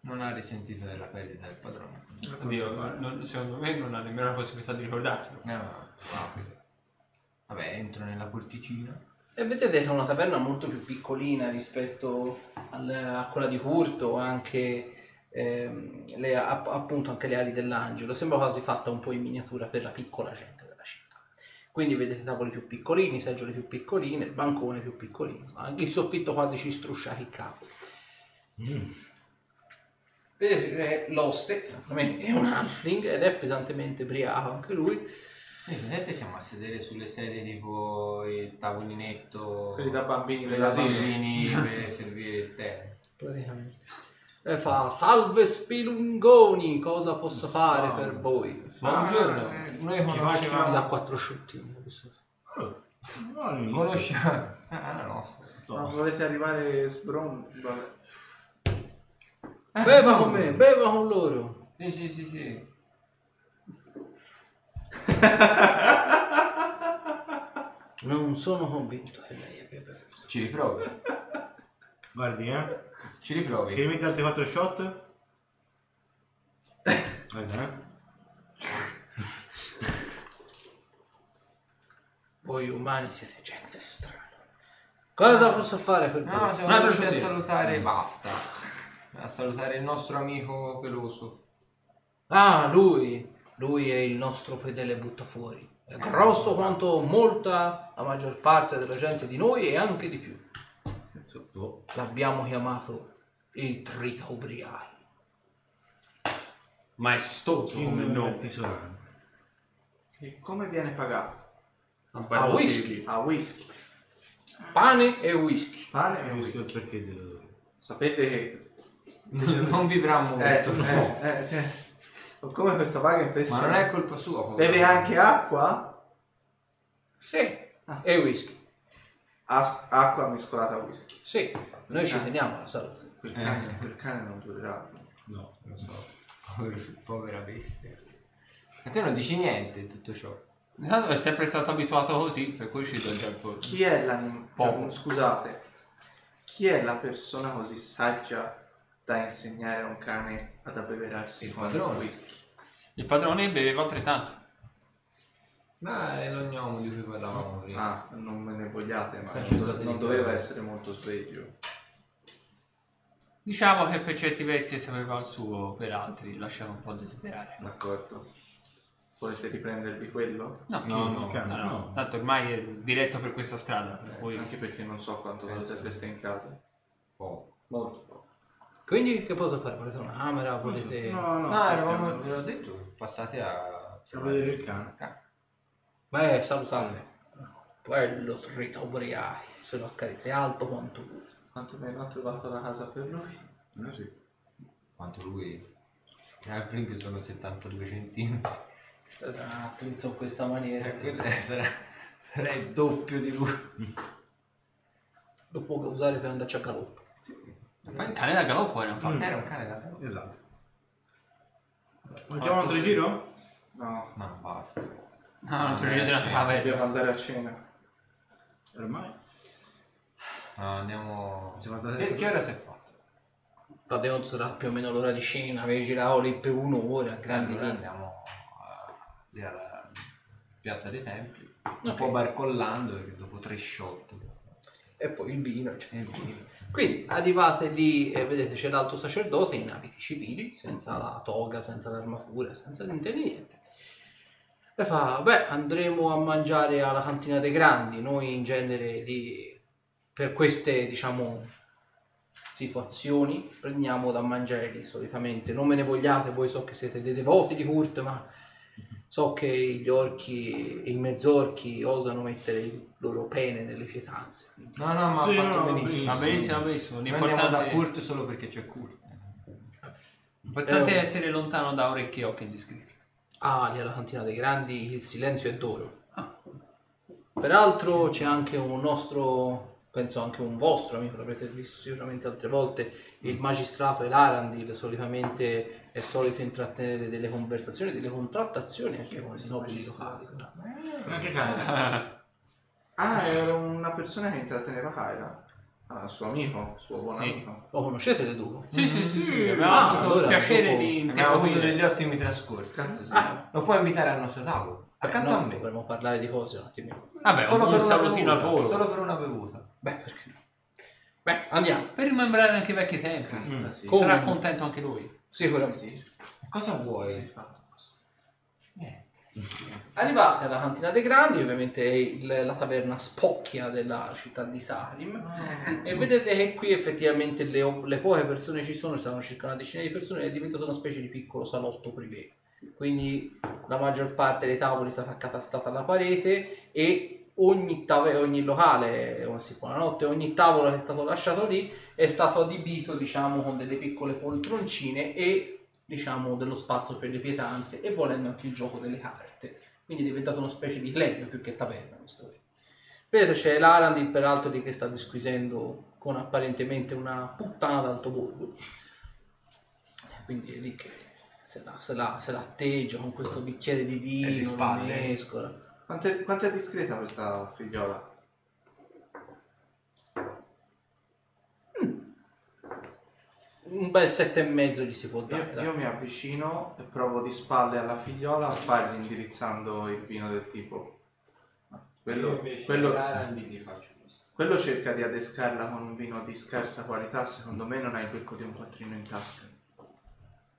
Speaker 3: Non ha risentito della perdita del padrone.
Speaker 4: Oddio, non- secondo me non ha nemmeno la possibilità di ricordarselo.
Speaker 3: Eh, ma- rapido. Vabbè, entro nella porticina.
Speaker 1: E vedete che è una taverna molto più piccolina rispetto al- a quella di Curto, anche ehm, le- app- appunto anche le ali dell'angelo. Sembra quasi fatta un po' in miniatura per la piccola gente della città. Quindi vedete tavoli più piccolini, seggiole più piccoline, il bancone più piccolino, anche il soffitto quasi ci struscia il capo. Vedete che l'oste, che naturalmente è un halfling ed è pesantemente briaco anche lui,
Speaker 3: Eh, vedete, siamo a sedere sulle sedie tipo il tavolinetto
Speaker 5: Quelli da bambini
Speaker 3: per i
Speaker 5: dell'asilo.
Speaker 3: bambini (laughs) per servire il tè.
Speaker 1: praticamente. E fa salve spilungoni, cosa posso fare per voi?
Speaker 3: Buongiorno. Eh, noi
Speaker 1: Mi dà
Speaker 3: conoscevamo.
Speaker 1: quattro sciottini. questo.
Speaker 2: No, all'inizio.
Speaker 3: Conosciamo. Ah, la nostra.
Speaker 5: Ma volete arrivare sbron? Vabbè.
Speaker 1: Beva con me, beva con loro.
Speaker 3: Sì, sì, sì, sì. (laughs)
Speaker 1: Non sono convinto che lei abbia bevuto.
Speaker 3: Ci riprovi.
Speaker 2: Guardi, eh.
Speaker 3: Ci
Speaker 2: Che
Speaker 3: riprovi.
Speaker 2: rimetti altri 4 shot? Guarda, eh.
Speaker 1: Voi umani siete gente strana. Cosa posso fare per
Speaker 3: No,
Speaker 1: voi?
Speaker 3: siamo
Speaker 4: Un altro
Speaker 3: venuti a
Speaker 4: sciottino.
Speaker 3: salutare basta. A salutare il nostro amico peloso.
Speaker 1: Ah, lui. Lui è il nostro fedele buttafuori. È grosso quanto molta, la maggior parte della gente di noi e anche di più.
Speaker 2: Sotto.
Speaker 1: L'abbiamo chiamato il Trita Ubriai.
Speaker 4: Maestoso come
Speaker 2: Come
Speaker 4: nome.
Speaker 2: altisonante.
Speaker 5: E come viene pagato?
Speaker 4: A
Speaker 1: whisky.
Speaker 5: A whisky.
Speaker 1: Pane e whisky.
Speaker 5: Pane e whisky.
Speaker 2: perché te lo do.
Speaker 5: Sapete che...
Speaker 3: Non vivrà molto.
Speaker 5: Eh, eh, eh, cioè, ho come questa vaga
Speaker 3: Ma
Speaker 5: impressione.
Speaker 3: non è colpa sua.
Speaker 5: Beve anche acqua?
Speaker 1: Sì. E whisky.
Speaker 5: As- acqua mescolata a whisky.
Speaker 1: Sì. Noi ci
Speaker 5: Ah.
Speaker 1: teniamo alla salute.
Speaker 5: Quel cane, quel cane non durerà.
Speaker 2: No,
Speaker 3: Lo so. Povero- Povera bestia. Ma te non dici niente di tutto ciò.
Speaker 4: Intanto è sempre stato abituato così, per cui ci do già il po'.
Speaker 5: Chi è l'animale?
Speaker 4: Poco.
Speaker 5: scusate. Chi è la persona così saggia da insegnare a un cane ad abbeverarsi
Speaker 3: Il padrone.
Speaker 5: whisky?
Speaker 4: Il padrone beveva altrettanto.
Speaker 3: Ma è lo gnomo di cui parlavamo prima.
Speaker 5: Ah, non me ne vogliate, ma non, non doveva essere molto sveglio.
Speaker 4: Diciamo che per certi versi sapeva il suo, per altri lasciava un po' desiderare.
Speaker 5: D'accordo. Volete riprendervi quello?
Speaker 4: No,
Speaker 3: No,
Speaker 4: no,
Speaker 3: no,
Speaker 4: no. Tanto ormai è diretto per questa strada.
Speaker 5: Eh,
Speaker 4: Poi
Speaker 5: Anche perché non so quanto
Speaker 3: Eh, sì.
Speaker 5: resta in casa.
Speaker 3: Oh.
Speaker 5: Molto.
Speaker 1: Quindi che posso fare? Volete una camera? Volete...
Speaker 2: no, no.
Speaker 3: No, eravamo, ve l'ho detto, passate a...
Speaker 2: A vedere il cane.
Speaker 1: Beh, salutate. Quello Trita Ubriai. Se lo accarezzi alto quanto lui.
Speaker 5: Quanto mi hanno trovato la casa per lui?
Speaker 2: Eh sì.
Speaker 3: Quanto lui... Halfling sono 72 centimetri.
Speaker 1: Un attimo, in questa maniera.
Speaker 3: Eh, quello è- sarà, sarà il doppio di lui.
Speaker 1: Lo può usare per andarci a galoppo.
Speaker 4: Ma il cane da galoppo era infatti.
Speaker 3: Era un cane da casa.
Speaker 2: Esatto. Facciamo un altro giro?
Speaker 5: No.
Speaker 3: Ma basta.
Speaker 4: No, un altro giro della taverna.
Speaker 5: Dobbiamo andare a cena.
Speaker 2: Ormai.
Speaker 3: No, andiamo...
Speaker 2: Andati
Speaker 3: Che, ora si è fatto?
Speaker 1: Fate sarà più o meno l'ora di cena, avevi girato lì per un'ora, grandi
Speaker 3: Allora andiamo a- lì alla piazza dei templi. Un
Speaker 1: Ok.
Speaker 3: po' barcollando perché dopo tre shot.
Speaker 1: E poi il vino.
Speaker 3: E il vino.
Speaker 1: Quindi arrivate lì e vedete c'è l'alto sacerdote in abiti civili, senza la toga, senza l'armatura, senza niente di niente. E fa, beh, andremo a mangiare alla cantina dei grandi. Noi in genere lì, per queste, diciamo, situazioni, prendiamo da mangiare lì solitamente. Non me ne vogliate, voi so che siete dei devoti di Kurt, ma so che gli orchi e i mezzorchi osano mettere il loro pene nelle pietanze.
Speaker 3: No, no, ma
Speaker 2: Sì,
Speaker 3: ha fatto
Speaker 2: no,
Speaker 3: benissimo.
Speaker 4: Va benissimo, va benissimo.
Speaker 3: Noi andiamo da
Speaker 4: L'importante,
Speaker 3: Kurt solo perché c'è Kurt.
Speaker 4: l'importante
Speaker 1: Eh,
Speaker 4: è essere lontano da orecchie e occhi indiscreti.
Speaker 1: Ah, lì alla cantina dei grandi il silenzio è d'oro.
Speaker 4: Ah.
Speaker 1: Peraltro c'è anche un nostro, penso anche un vostro amico, l'avrete visto sicuramente altre volte, il magistrato Elarandil solitamente è solito intrattenere delle conversazioni, delle contrattazioni anche con i nobili locali.
Speaker 5: Anche cane. (laughs) Ah, era una persona che intratteneva Kyla. Ah, suo amico, suo buon
Speaker 4: Sì.
Speaker 5: amico.
Speaker 1: Lo conoscete le due?
Speaker 4: Sì, sì, sì, sì, abbiamo
Speaker 1: Ah,
Speaker 4: avuto
Speaker 1: allora,
Speaker 4: il piacere
Speaker 1: dopo-
Speaker 4: di
Speaker 3: Abbiamo avuto degli ottimi trascorsi.
Speaker 5: Sì.
Speaker 1: Ah,
Speaker 3: Lo puoi invitare al nostro tavolo. Accanto
Speaker 1: no,
Speaker 3: a me.
Speaker 1: dovremmo parlare di cose un attimino.
Speaker 4: Vabbè,
Speaker 3: Solo
Speaker 4: un,
Speaker 3: per
Speaker 4: un
Speaker 3: una
Speaker 4: salutino al
Speaker 3: bevuta,
Speaker 4: volo.
Speaker 3: Solo per una bevuta.
Speaker 1: Beh, perché no? Beh, andiamo.
Speaker 4: Per rimembrare anche i vecchi tempi.
Speaker 5: Cazzo sì.
Speaker 4: Sarà contento anche lui.
Speaker 1: Sicuramente.
Speaker 5: Sì.
Speaker 3: Cosa vuoi?
Speaker 5: Questo.
Speaker 1: Arrivate alla cantina dei grandi, ovviamente è il- la taverna spocchia della città di Sarim. E vedete che qui effettivamente le, le poche persone ci sono, stanno circa una decina di persone, è diventato una specie di piccolo salotto privé. Quindi la maggior parte dei tavoli è stata accatastata alla parete e ogni, tave- ogni locale, notte, ogni tavolo che è stato lasciato lì è stato adibito diciamo con delle piccole poltroncine e diciamo dello spazio per le pietanze e volendo anche il gioco delle carte. Quindi è diventato una specie di club più che taverna questo qui. Vedete c'è l'Arandil peraltro lì che sta disquisendo con apparentemente una puttana d'altoborgo. Quindi è lì che se la, se la, se la atteggia con questo bicchiere di
Speaker 3: di
Speaker 1: vino,
Speaker 3: spalle.
Speaker 1: mescola.
Speaker 5: Quanto è, quanto è discreta questa figliola?
Speaker 1: Un bel sette e mezzo gli si può dare.
Speaker 5: Io,
Speaker 1: dai.
Speaker 5: io mi avvicino e provo di spalle alla figliola a fargli indirizzando il vino del tipo. Quello, quello, quello cerca di adescarla con un vino di scarsa qualità, secondo me non ha il becco di un quattrino in tasca.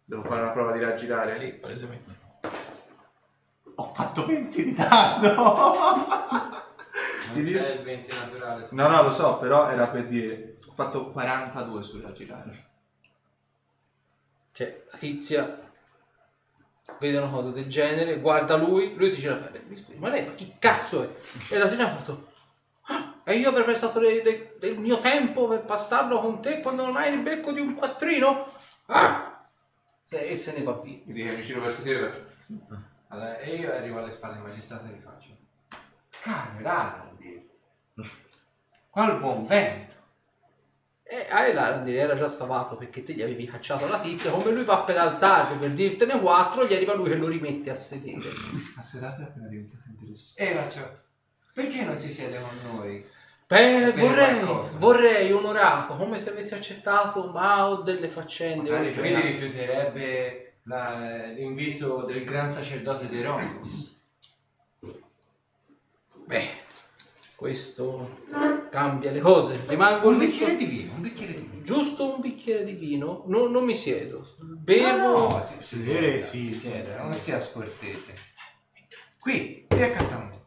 Speaker 5: Devo fare una prova di raggirare?
Speaker 1: Sì, palesemente.
Speaker 5: Ho fatto 20 di dardo!
Speaker 3: Non c'è il 20 naturale.
Speaker 5: No, no, lo so, però era per dire. Ho fatto 42 sul raggirare.
Speaker 1: Cioè, la tizia vede una cosa del genere, guarda lui, lui si gira mi scusi, ma lei ma chi cazzo è? E la signora ha fatto "Ah, e io avrei prestato de- de- del mio tempo per passarlo con te quando non hai il becco di un quattrino? Ah! Se- E se ne va via.
Speaker 5: Mi dice mi giro verso te
Speaker 3: Allora, e io arrivo alle spalle del magistrato e gli faccio. Cameraldi. (laughs) Qual buon vento.
Speaker 1: E Aelardi era già sfavato perché te gli avevi cacciato la tizia, come lui va per alzarsi per dirtene quattro, gli arriva lui che lo rimette a sedere. (laughs)
Speaker 5: La serata è appena diventata interessante.
Speaker 3: E faccio. Perché non si siede con noi?
Speaker 1: Beh, vorrei,
Speaker 3: qualcosa.
Speaker 1: vorrei onorato, come se avessi accettato Mao delle faccende.
Speaker 3: Magari
Speaker 1: a-
Speaker 3: rifiuterebbe la- l'invito del gran sacerdote di Romulus.
Speaker 1: Beh, questo cambia le cose. Rimango
Speaker 3: Un
Speaker 1: giusto,
Speaker 3: bicchiere di vino, un bicchiere di vino.
Speaker 1: giusto un bicchiere di vino. No- non mi siedo. Bevo.
Speaker 3: No, no, si, si siede,
Speaker 2: sì.
Speaker 3: si siede, non sia scortese. Qui, qui accanto a me.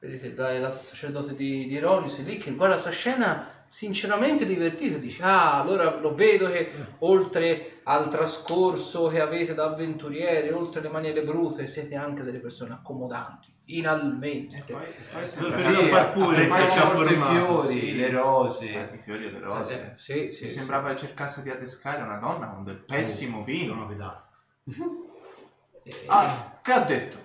Speaker 1: Vedete, dai, la sacerdote di, di Ronius è lì che guarda questa scena sinceramente divertito. Dice, ah, allora lo vedo che oltre al trascorso che avete da avventurieri, oltre le maniere brute, siete anche delle persone accomodanti. Finalmente.
Speaker 2: Quel periodo far pure,
Speaker 3: apprezziamo
Speaker 2: fresca
Speaker 3: molto i fiori,
Speaker 2: sì.
Speaker 3: le rose.
Speaker 5: Eh, I fiori e le rose.
Speaker 1: Eh, sì, sì,
Speaker 5: Mi
Speaker 1: sì.
Speaker 5: sembrava che cercasse di adescare una donna con del pessimo vino.
Speaker 2: Non ho vedato.
Speaker 1: Eh,
Speaker 5: Ah, che ha detto?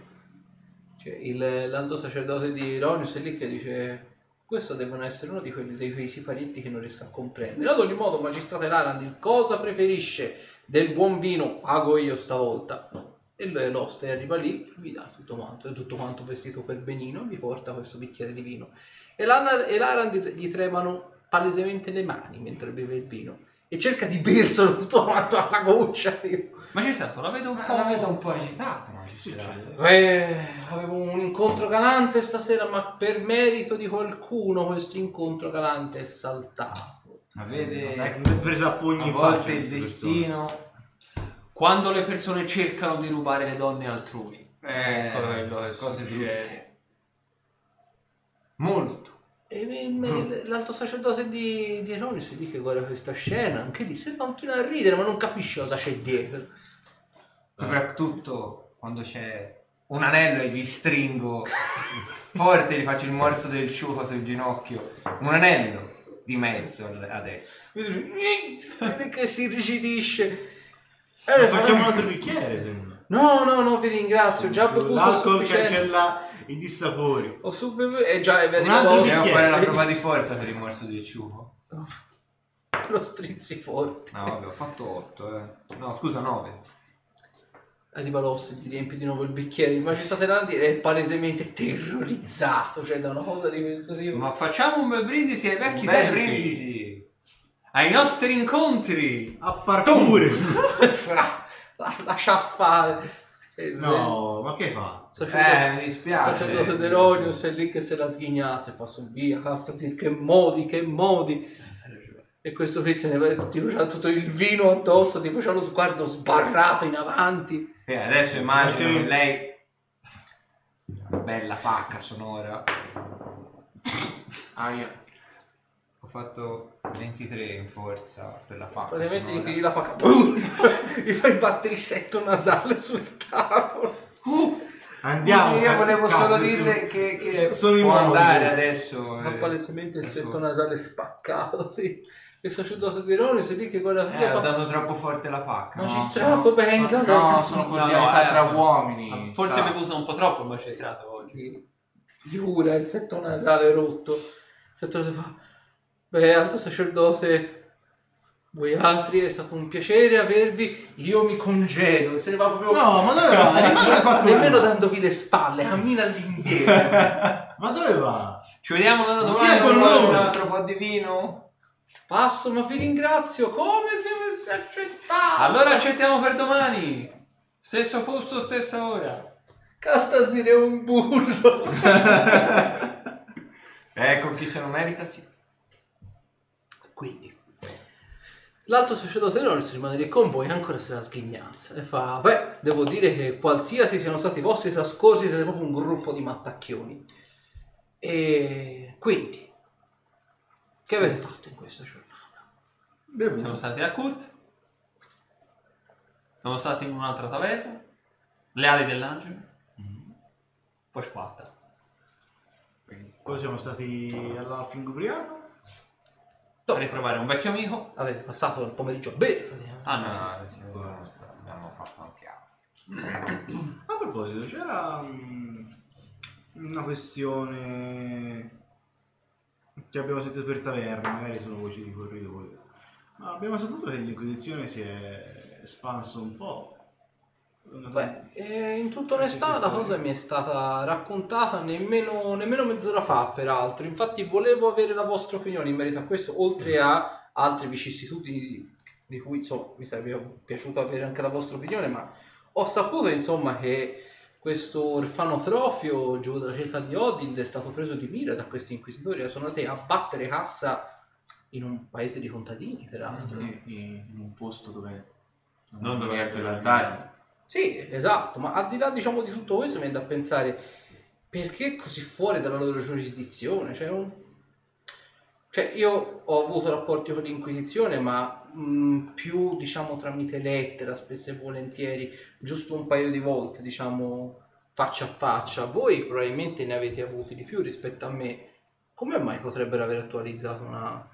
Speaker 1: Cioè, il- l'alto sacerdote di Ronius è lì che dice questo devono essere uno di quelli dei quei siparietti che non riesco a comprendere. Ad ogni modo, magistrate Larandil, cosa preferisce del buon vino? Pago io stavolta. E l'oste arriva lì, vi dà tutto quanto, è tutto quanto vestito per benino, vi porta questo bicchiere di vino. E, e Larandil gli tremano palesemente le mani mentre beve il vino. E cerca di berselo tutto quanto alla goccia. Io.
Speaker 4: Magistrato, la vedo un
Speaker 3: Ma
Speaker 4: po'.
Speaker 3: la vedo un po' agitata, magistrato.
Speaker 1: Eh, avevo un incontro galante stasera, ma per merito di qualcuno questo incontro galante è saltato.
Speaker 3: Ma vede,
Speaker 2: È presa a pugni
Speaker 3: a volte il
Speaker 2: queste persone.
Speaker 3: destino...
Speaker 4: Quando le persone cercano di rubare le donne altrui.
Speaker 3: Eh,
Speaker 4: Ecco quello che
Speaker 3: cose
Speaker 4: succede.
Speaker 3: brutte. Molto.
Speaker 1: E me- l'alto sacerdote di, di Eronius è lì che guarda questa scena, anche lì si continua a ridere, ma non capisce cosa c'è dietro.
Speaker 3: Soprattutto quando c'è un anello e gli stringo forte, gli faccio il morso del ciuco sul ginocchio. Un anello di mezzo adesso.
Speaker 1: Vedi che si irrigidisce.
Speaker 2: Ma
Speaker 1: Eh,
Speaker 2: Facciamo un altro bicchiere, sembra.
Speaker 1: No, no, no, vi ringrazio, già bevuto
Speaker 2: L'alcol
Speaker 1: sufficienza.
Speaker 2: cancella (laughs) i dissapori.
Speaker 1: Ho su bevuto e già è
Speaker 2: bicchiere.
Speaker 3: Dobbiamo fare la prova di forza per il morso del ciuco. (laughs)
Speaker 1: lo strizzi forte.
Speaker 3: No, vabbè, ho fatto 8, eh. No, scusa, 9.
Speaker 1: arriva l'osso e gli riempie di nuovo il bicchiere di Maestà Tenardi ed è palesemente terrorizzato, cioè da una cosa di questo tipo.
Speaker 4: Ma facciamo un bel brindisi ai vecchi
Speaker 3: Bel
Speaker 4: tempi.
Speaker 3: brindisi.
Speaker 4: Ai nostri incontri.
Speaker 2: A parkour!
Speaker 1: la, (laughs) la, lascia fare.
Speaker 2: No, ma che fa?
Speaker 1: Sacerdote,
Speaker 3: Eh, mi dispiace.
Speaker 1: sacerdote Deronius è lì che se la sghignazza e fa su via, castati, che modi, che modi. E questo qui se ne va, ti faceva tutto il vino addosso, ti faceva lo sguardo sbarrato in avanti.
Speaker 3: E adesso immagino che lei... Una bella pacca sonora.
Speaker 5: Aia.
Speaker 3: Ho fatto 23 in forza per la pacca
Speaker 1: Praticamente gli tiri la pacca, boom! (laughs) gli fai battere il setto nasale sul tavolo.
Speaker 2: Andiamo!
Speaker 3: Io volevo
Speaker 2: cazzo,
Speaker 3: solo
Speaker 2: sono-
Speaker 3: dirle che, che
Speaker 2: sono i
Speaker 3: può andare adesso.
Speaker 1: Ma
Speaker 3: eh,
Speaker 1: palesemente il setto nasale spaccato, (laughs) sì. Il sacerdote Deronius è lì che guarda
Speaker 3: Eh,
Speaker 1: via,
Speaker 3: ho
Speaker 1: fa,
Speaker 3: dato troppo forte la pacca.
Speaker 1: Magistrato, venga,
Speaker 5: No, sono
Speaker 4: No,
Speaker 5: cordialità
Speaker 4: no, eh,
Speaker 5: tra
Speaker 4: ma-
Speaker 5: uomini.
Speaker 4: Forse mi bevuto un po' troppo il magistrato oggi.
Speaker 1: Giura il setto nasale rotto. Il setto nasale fa. Beh, alto sacerdote. Voi altri è stato un piacere avervi. Io mi congedo. Se ne va proprio.
Speaker 2: No, ma dove va? Rimane qua con
Speaker 1: Nemmeno dandovi le spalle, cammina all'indietro. (laughs)
Speaker 2: Ma dove va?
Speaker 4: Ci vediamo da domani.
Speaker 2: Sia con noi.
Speaker 3: un altro po' di vino?
Speaker 1: Passo, ma vi ringrazio. Come siete accettati?
Speaker 4: Allora accettiamo per domani. Stesso posto, stessa ora.
Speaker 1: Castas dire un burro. (laughs)
Speaker 3: Ecco, chi se lo merita sì.
Speaker 1: Quindi. L'alto sacerdote Deronius rimane lì con voi ancora se la sghignazza e fa beh devo dire che qualsiasi siano stati i vostri trascorsi siete proprio un gruppo di mattacchioni e quindi che avete fatto in questa giornata?
Speaker 2: Bevuto.
Speaker 4: Siamo stati a Kurt. Siamo stati in un'altra taverna. Le ali dell'angelo. Poi squatta.
Speaker 2: Poi siamo stati all'Alfing Ubriaco.
Speaker 4: A ritrovare un vecchio amico.
Speaker 1: avete passato il pomeriggio a bere praticamente.
Speaker 4: Ah no, sì.
Speaker 3: Ah, sì, abbiamo fatto anche altro.
Speaker 2: A proposito, c'era mm, una questione che abbiamo sentito per taverna, magari sono voci di corridoio. Ma abbiamo saputo che l'Inquisizione si è espanso un po'.
Speaker 1: Beh, in tutta onestà la cosa mi è stata raccontata nemmeno, nemmeno mezz'ora fa, peraltro. Infatti volevo avere la vostra opinione in merito a questo, oltre a altre vicissitudini di, di cui insomma, mi sarebbe piaciuto avere anche la vostra opinione, ma ho saputo insomma che questo orfanotrofio giù dalla città di Odil è stato preso di mira da questi inquisitori e sono andati a battere cassa in un paese di contadini, peraltro.
Speaker 5: E in un posto dove
Speaker 3: Non
Speaker 5: dove
Speaker 3: dovete
Speaker 5: da
Speaker 3: da
Speaker 5: dare.
Speaker 1: Sì, esatto, ma al di là diciamo di tutto questo mi viene da pensare perché così fuori dalla loro giurisdizione? Cioè, un- cioè, io ho avuto rapporti con l'Inquisizione, ma mh, più diciamo tramite lettera, spesso e volentieri, giusto un paio di volte, diciamo faccia a faccia. Voi probabilmente ne avete avuti di più rispetto a me. Come mai potrebbero aver attualizzato una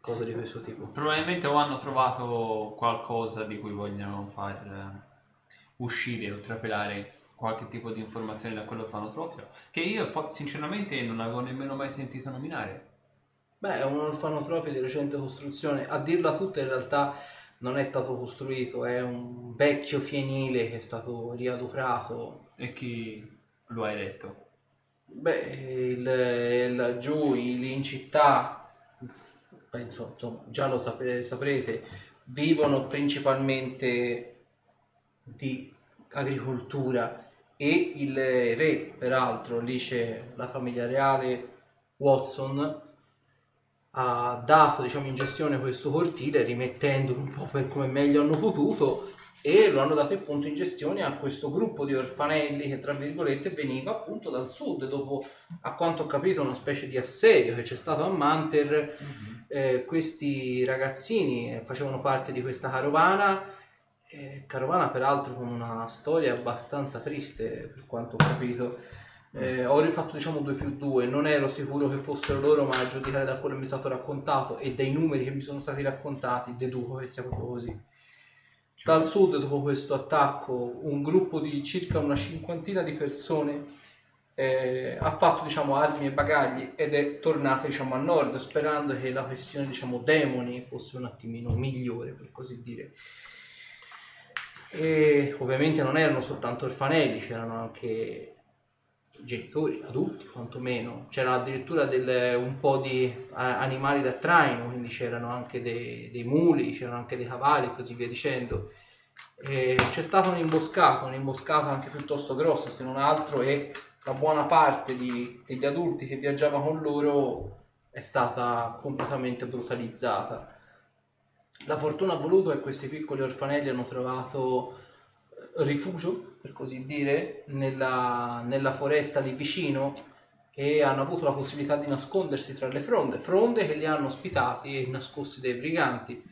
Speaker 1: cosa di questo tipo?
Speaker 4: Probabilmente o hanno trovato qualcosa di cui vogliono far eh, uscire o trapelare qualche tipo di informazione da quello fanotrofio che io sinceramente non avevo nemmeno mai sentito nominare.
Speaker 1: Beh, è un orfanotrofio di recente costruzione. A dirla tutta, in realtà non è stato costruito, è un vecchio fienile che è stato riadoprato.
Speaker 4: E chi lo ha eletto?
Speaker 1: Beh, il, il- giù lì in città, penso, insomma, già lo sape- saprete, vivono principalmente di agricoltura e il re, peraltro, lì c'è la famiglia reale Watson, ha dato diciamo, in gestione questo cortile rimettendolo un po' per come meglio hanno potuto e lo hanno dato appunto in gestione a questo gruppo di orfanelli che tra virgolette veniva appunto dal sud dopo a quanto ho capito una specie di assedio che c'è stato a Manter. Eh, questi ragazzini eh, facevano parte di questa carovana eh, carovana peraltro con una storia abbastanza triste per quanto ho capito eh, ho rifatto diciamo 2 più 2, non ero sicuro che fossero loro, ma a giudicare da quello che mi è stato raccontato e dai numeri che mi sono stati raccontati, deduco che sia proprio così. Dal sud, dopo questo attacco, un gruppo di circa una cinquantina di persone eh, ha fatto diciamo armi e bagagli ed è tornato diciamo a nord, sperando che la questione diciamo demoni fosse un attimino migliore, per così dire. E ovviamente non erano soltanto orfanelli, c'erano anche genitori, adulti quantomeno. C'era addirittura del- un po' di animali da traino, quindi c'erano anche dei, dei muli, c'erano anche dei cavalli e così via dicendo. E c'è stata un'imboscata, un'imboscata anche piuttosto grossa se non altro e la buona parte di- degli adulti che viaggiava con loro è stata completamente brutalizzata. La fortuna ha voluto che questi piccoli orfanelli hanno trovato eh, rifugio, per così dire, nella, nella foresta lì vicino e hanno avuto la possibilità di nascondersi tra le fronde, fronde che li hanno ospitati e nascosti dai briganti.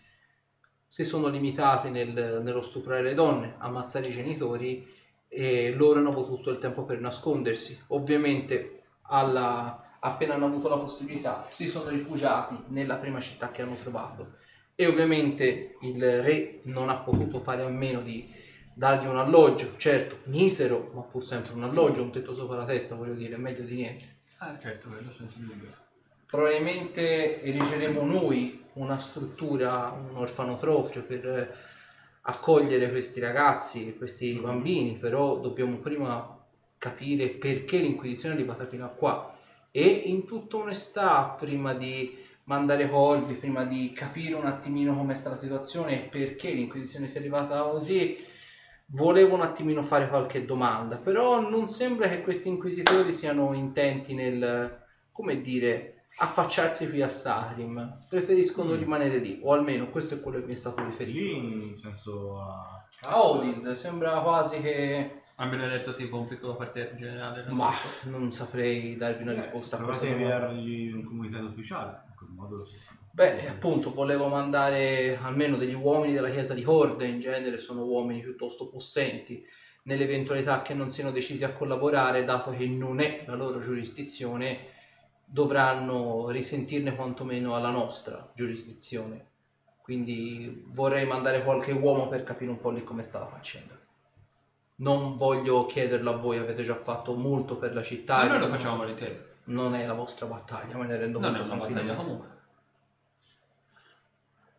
Speaker 1: Si sono limitati nel- nello stuprare le donne, ammazzare i genitori e loro hanno avuto tutto il tempo per nascondersi. Ovviamente alla- appena hanno avuto la possibilità si sono rifugiati nella prima città che hanno trovato e ovviamente il re non ha potuto fare a meno di dargli un alloggio, certo misero, ma pur sempre un alloggio, un tetto sopra la testa, voglio dire, meglio di niente.
Speaker 4: Ah, certo, quello senza dubbio.
Speaker 1: Probabilmente erigeremo noi una struttura, un orfanotrofio per eh, accogliere questi ragazzi, questi bambini, però dobbiamo prima capire perché l'Inquisizione è arrivata fino a qua e in tutta onestà, prima di mandare colpi, prima di capire un attimino come sta la situazione e perché l'Inquisizione sia arrivata così, volevo un attimino fare qualche domanda, però non sembra che questi inquisitori siano intenti nel, come dire, affacciarsi qui a Sarim, preferiscono rimanere lì, o almeno questo è quello che mi è stato riferito.
Speaker 2: Lì in senso a...
Speaker 1: A Odin sembra quasi che...
Speaker 4: Abbiamo detto tipo un piccolo quartiere generale. non
Speaker 1: Ma
Speaker 4: so.
Speaker 1: non saprei darvi una risposta a questa
Speaker 2: Provate a inviargli un comunicato ufficiale.
Speaker 1: Beh, appunto, volevo mandare almeno degli uomini della chiesa di Horde, in genere sono uomini piuttosto possenti, nell'eventualità che non siano decisi a collaborare, dato che non è la loro giurisdizione, dovranno risentirne quantomeno alla nostra giurisdizione. Quindi vorrei mandare qualche uomo per capire un po' lì come sta la faccenda. Non voglio chiederlo a voi, avete già fatto molto per la città.
Speaker 4: Ma
Speaker 1: e
Speaker 4: noi lo facciamo volentieri.
Speaker 1: Non è la vostra battaglia, me ne rendo
Speaker 4: Non è
Speaker 1: conto.
Speaker 4: una battaglia
Speaker 1: tranquillamente.
Speaker 4: comunque.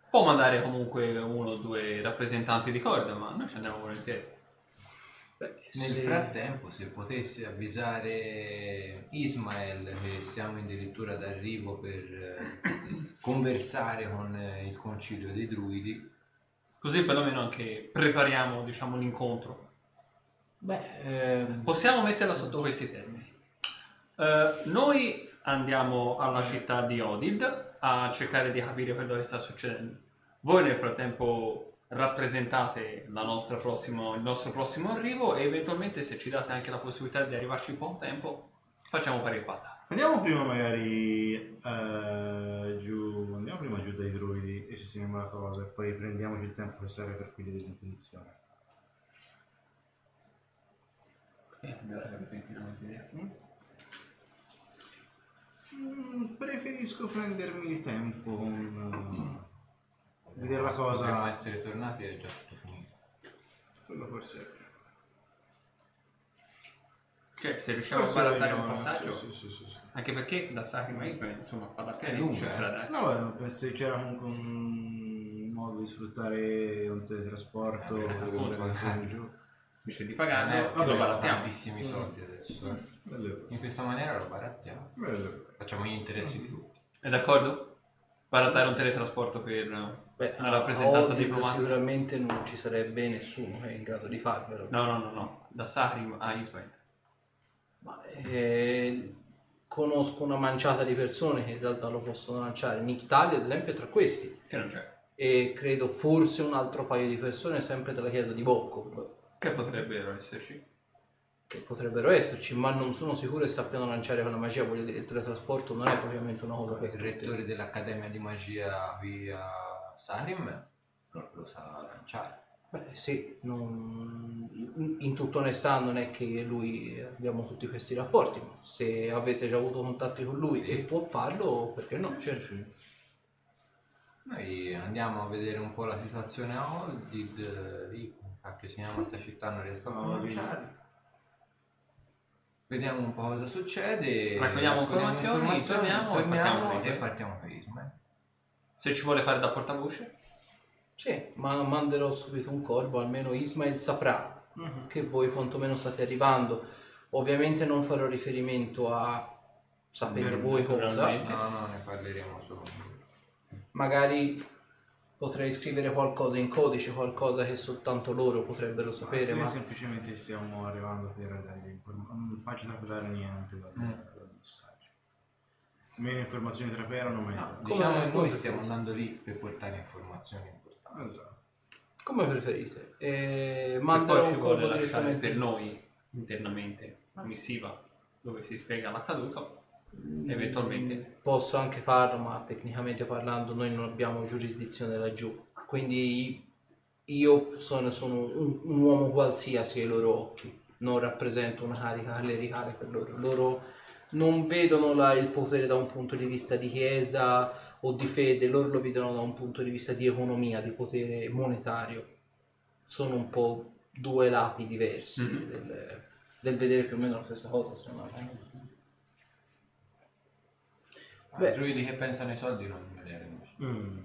Speaker 4: Può mandare comunque uno o due rappresentanti di corda, ma noi ci andiamo volentieri.
Speaker 1: Beh,
Speaker 3: Nel
Speaker 1: se-
Speaker 3: frattempo, se potessi avvisare Ismael che siamo addirittura d'arrivo per eh, (coughs) conversare con eh, il concilio dei druidi,
Speaker 4: Così perlomeno anche prepariamo, diciamo, l'incontro.
Speaker 1: Beh, ehm,
Speaker 4: Possiamo metterla sotto questi termini. Eh, noi andiamo alla città di Odid a cercare di capire quello che sta succedendo. Voi nel frattempo rappresentate la nostra prossimo- il nostro prossimo arrivo e eventualmente se ci date anche la possibilità di arrivarci in poco tempo facciamo pari e patta.
Speaker 2: Andiamo prima magari eh, giù, andiamo prima giù dai druidi e sistemiamo la cosa e poi prendiamoci il tempo che serve per quelli dell'inquisizione. Mm, preferisco prendermi il tempo con eh, vedere la
Speaker 3: potremmo
Speaker 2: cosa.
Speaker 3: essere tornati e è già tutto finito.
Speaker 2: Quello forse.
Speaker 4: Cioè, se riusciamo
Speaker 2: forse
Speaker 4: a barattare un
Speaker 2: no,
Speaker 4: passaggio,
Speaker 2: Sì, sì, sì, sì.
Speaker 4: anche perché da Sacri Maisma, insomma, fa da piedi,
Speaker 3: lungo,
Speaker 4: c'è
Speaker 3: eh.
Speaker 4: strada. eh.
Speaker 2: No, beh, se c'era comunque un modo di sfruttare un teletrasporto
Speaker 3: Eh, beh, appunto, eh.
Speaker 2: giù.
Speaker 4: Invece di pagarne,
Speaker 3: Eh,
Speaker 4: lo barattiamo.
Speaker 3: tantissimi soldi adesso. eh. In questa maniera lo barattiamo.
Speaker 2: bello.
Speaker 3: Facciamo gli interessi di tutti.
Speaker 4: È d'accordo? Barattare un teletrasporto per...
Speaker 1: beh,
Speaker 4: Una rappresentanza diplomatica.
Speaker 1: sicuramente non ci sarebbe nessuno che è in grado di farvelo.
Speaker 4: No, no, no, no, da Sacri a Ismail.
Speaker 1: Ma, eh, conosco una manciata di persone che in realtà lo possono lanciare. Nick Tally, ad esempio, è tra questi.
Speaker 4: Che non c'è.
Speaker 1: E credo forse un altro paio di persone sempre della chiesa di Bocco.
Speaker 4: Che potrebbero esserci.
Speaker 1: Che potrebbero esserci, ma non sono sicuro che sappiano lanciare con la magia. Voglio dire, il teletrasporto non è propriamente una cosa per
Speaker 3: Il rettore dell'Accademia di Magia qui a Sarim proprio lo sa lanciare.
Speaker 1: Beh sì, non- in- tutta onestà non è che lui abbiamo tutti questi rapporti, ma se avete già avuto contatti con lui e può farlo, perché no? Certo.
Speaker 3: Noi andiamo a vedere un po' la situazione a Oldid, anche se in questa città non riescono a lanciare. Vediamo un po' cosa succede.
Speaker 4: Raccogliamo informazioni, torniamo e partiamo per
Speaker 3: e
Speaker 4: Ismael.
Speaker 3: partiamo per Ismael.
Speaker 4: Se ci vuole fare da portavoce,
Speaker 1: Sì, ma manderò subito un corvo, almeno Ismail saprà
Speaker 2: Mhm.
Speaker 1: che voi quantomeno state arrivando. Ovviamente non farò riferimento a sapete voi cosa.
Speaker 3: No, no, ne parleremo solo.
Speaker 1: magari potrei scrivere qualcosa in codice, qualcosa che soltanto loro potrebbero sapere,
Speaker 2: Noi
Speaker 1: ma
Speaker 2: semplicemente stiamo arrivando per dare informazioni. Non faccio trapelare niente dal,
Speaker 1: Mm.
Speaker 2: dal messaggio. Meno informazioni traperano, meglio.
Speaker 3: No, diciamo che noi
Speaker 1: preferite?
Speaker 3: stiamo andando lì per portare informazioni importanti.
Speaker 2: Esatto.
Speaker 1: come preferite. E
Speaker 4: Se
Speaker 1: manderò
Speaker 4: poi ci
Speaker 1: un
Speaker 4: lasciare
Speaker 1: direttamente
Speaker 4: per noi internamente una missiva dove si spiega l'accaduto, eventualmente.
Speaker 1: Posso anche farlo, ma tecnicamente parlando noi non abbiamo giurisdizione laggiù. Quindi io sono, sono un, un uomo qualsiasi ai loro occhi, non rappresento una carica clericale per loro. Loro non vedono la- il potere da un punto di vista di chiesa o di fede, loro lo vedono da un punto di vista di economia, di potere monetario. Sono un po' due lati diversi
Speaker 4: Mhm.
Speaker 1: del, del vedere più o meno la stessa cosa, secondo me. Beh.
Speaker 3: I druidi che pensano ai soldi non me li riconosco.
Speaker 2: Mm.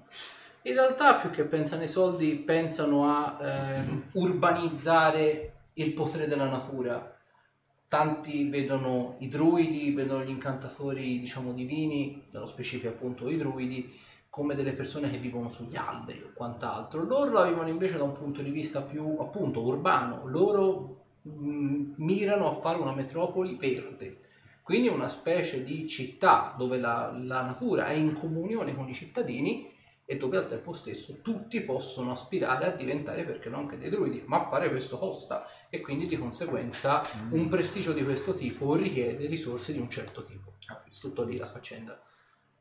Speaker 1: In realtà più che pensano ai soldi, pensano a ehm, urbanizzare il potere della natura. Tanti vedono i druidi, vedono gli incantatori, diciamo, divini, nello specifico appunto i druidi, come delle persone che vivono sugli alberi o quant'altro. Loro la vivono invece da un punto di vista più appunto urbano. Loro mm, mirano a fare una metropoli verde. Quindi una specie di città dove la, la natura è in comunione con i cittadini e dove al tempo stesso tutti possono aspirare a diventare, perché no, anche dei druidi, ma fare questo costa e quindi di conseguenza un prestigio di questo tipo richiede risorse di un certo tipo. Tutto lì la faccenda.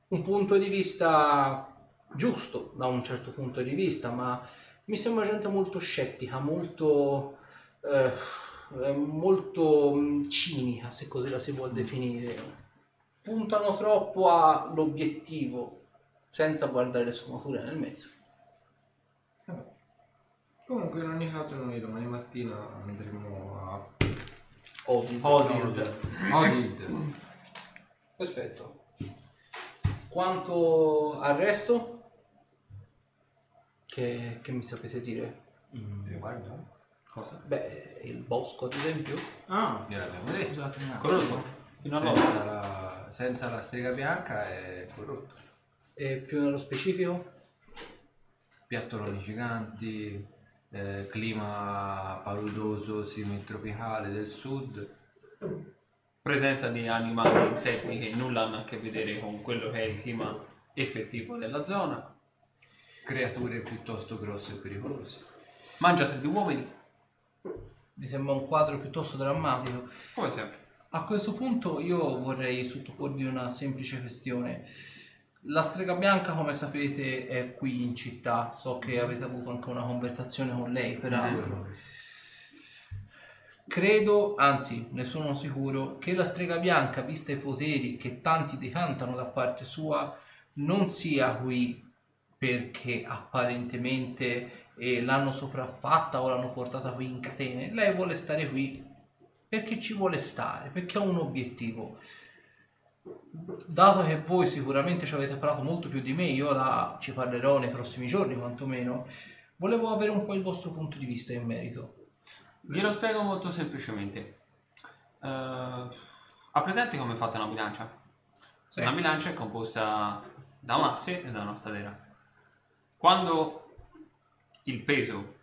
Speaker 1: Un punto di vista giusto da un certo punto di vista, ma mi sembra gente molto scettica, molto, eh, molto mm, cinica, se così la si vuol definire. Puntano troppo all'obiettivo senza guardare le sfumature nel mezzo.
Speaker 3: Comunque in ogni caso noi domani mattina andremo a
Speaker 1: Odin.
Speaker 3: Odid. Odid.
Speaker 1: Perfetto. Quanto al resto? Che, che mi sapete dire?
Speaker 2: Mm.
Speaker 3: Riguardo?
Speaker 4: Cosa?
Speaker 1: Beh, il bosco ad esempio.
Speaker 2: Ah,
Speaker 3: Gliel'abbiamo detto.
Speaker 1: Un attimo.
Speaker 4: Corrotto? Fino all'ora.
Speaker 3: Senza la, senza la strega bianca è corrotto.
Speaker 1: E più nello specifico?
Speaker 3: Piattoloni giganti, eh, clima paludoso simil-tropicale del sud.
Speaker 4: Presenza di animali e insetti che nulla hanno a che vedere con quello che è il clima effettivo della zona.
Speaker 3: Creature piuttosto grosse e pericolose.
Speaker 4: Mangiate di uomini,
Speaker 1: Mi sembra un quadro piuttosto drammatico.
Speaker 4: come sempre.
Speaker 1: A questo punto io vorrei sottoporvi una semplice questione. La strega bianca, come sapete, è qui in città. So che avete avuto anche una conversazione con lei, peraltro. Credo, anzi ne sono sicuro, che la strega bianca, vista i poteri che tanti decantano da parte sua, non sia qui perché apparentemente eh, l'hanno sopraffatta o l'hanno portata qui in catene. Lei vuole stare qui perché ci vuole stare, perché ha un obiettivo. Dato che voi sicuramente ci avete parlato molto più di me, io la, ci parlerò nei prossimi giorni quantomeno, volevo avere un po' il vostro punto di vista in merito.
Speaker 4: Glielo spiego molto semplicemente. Eh, ha presente come è fatta una bilancia?
Speaker 1: Sì.
Speaker 4: Una bilancia è composta da un asse e da una stadera. Quando il peso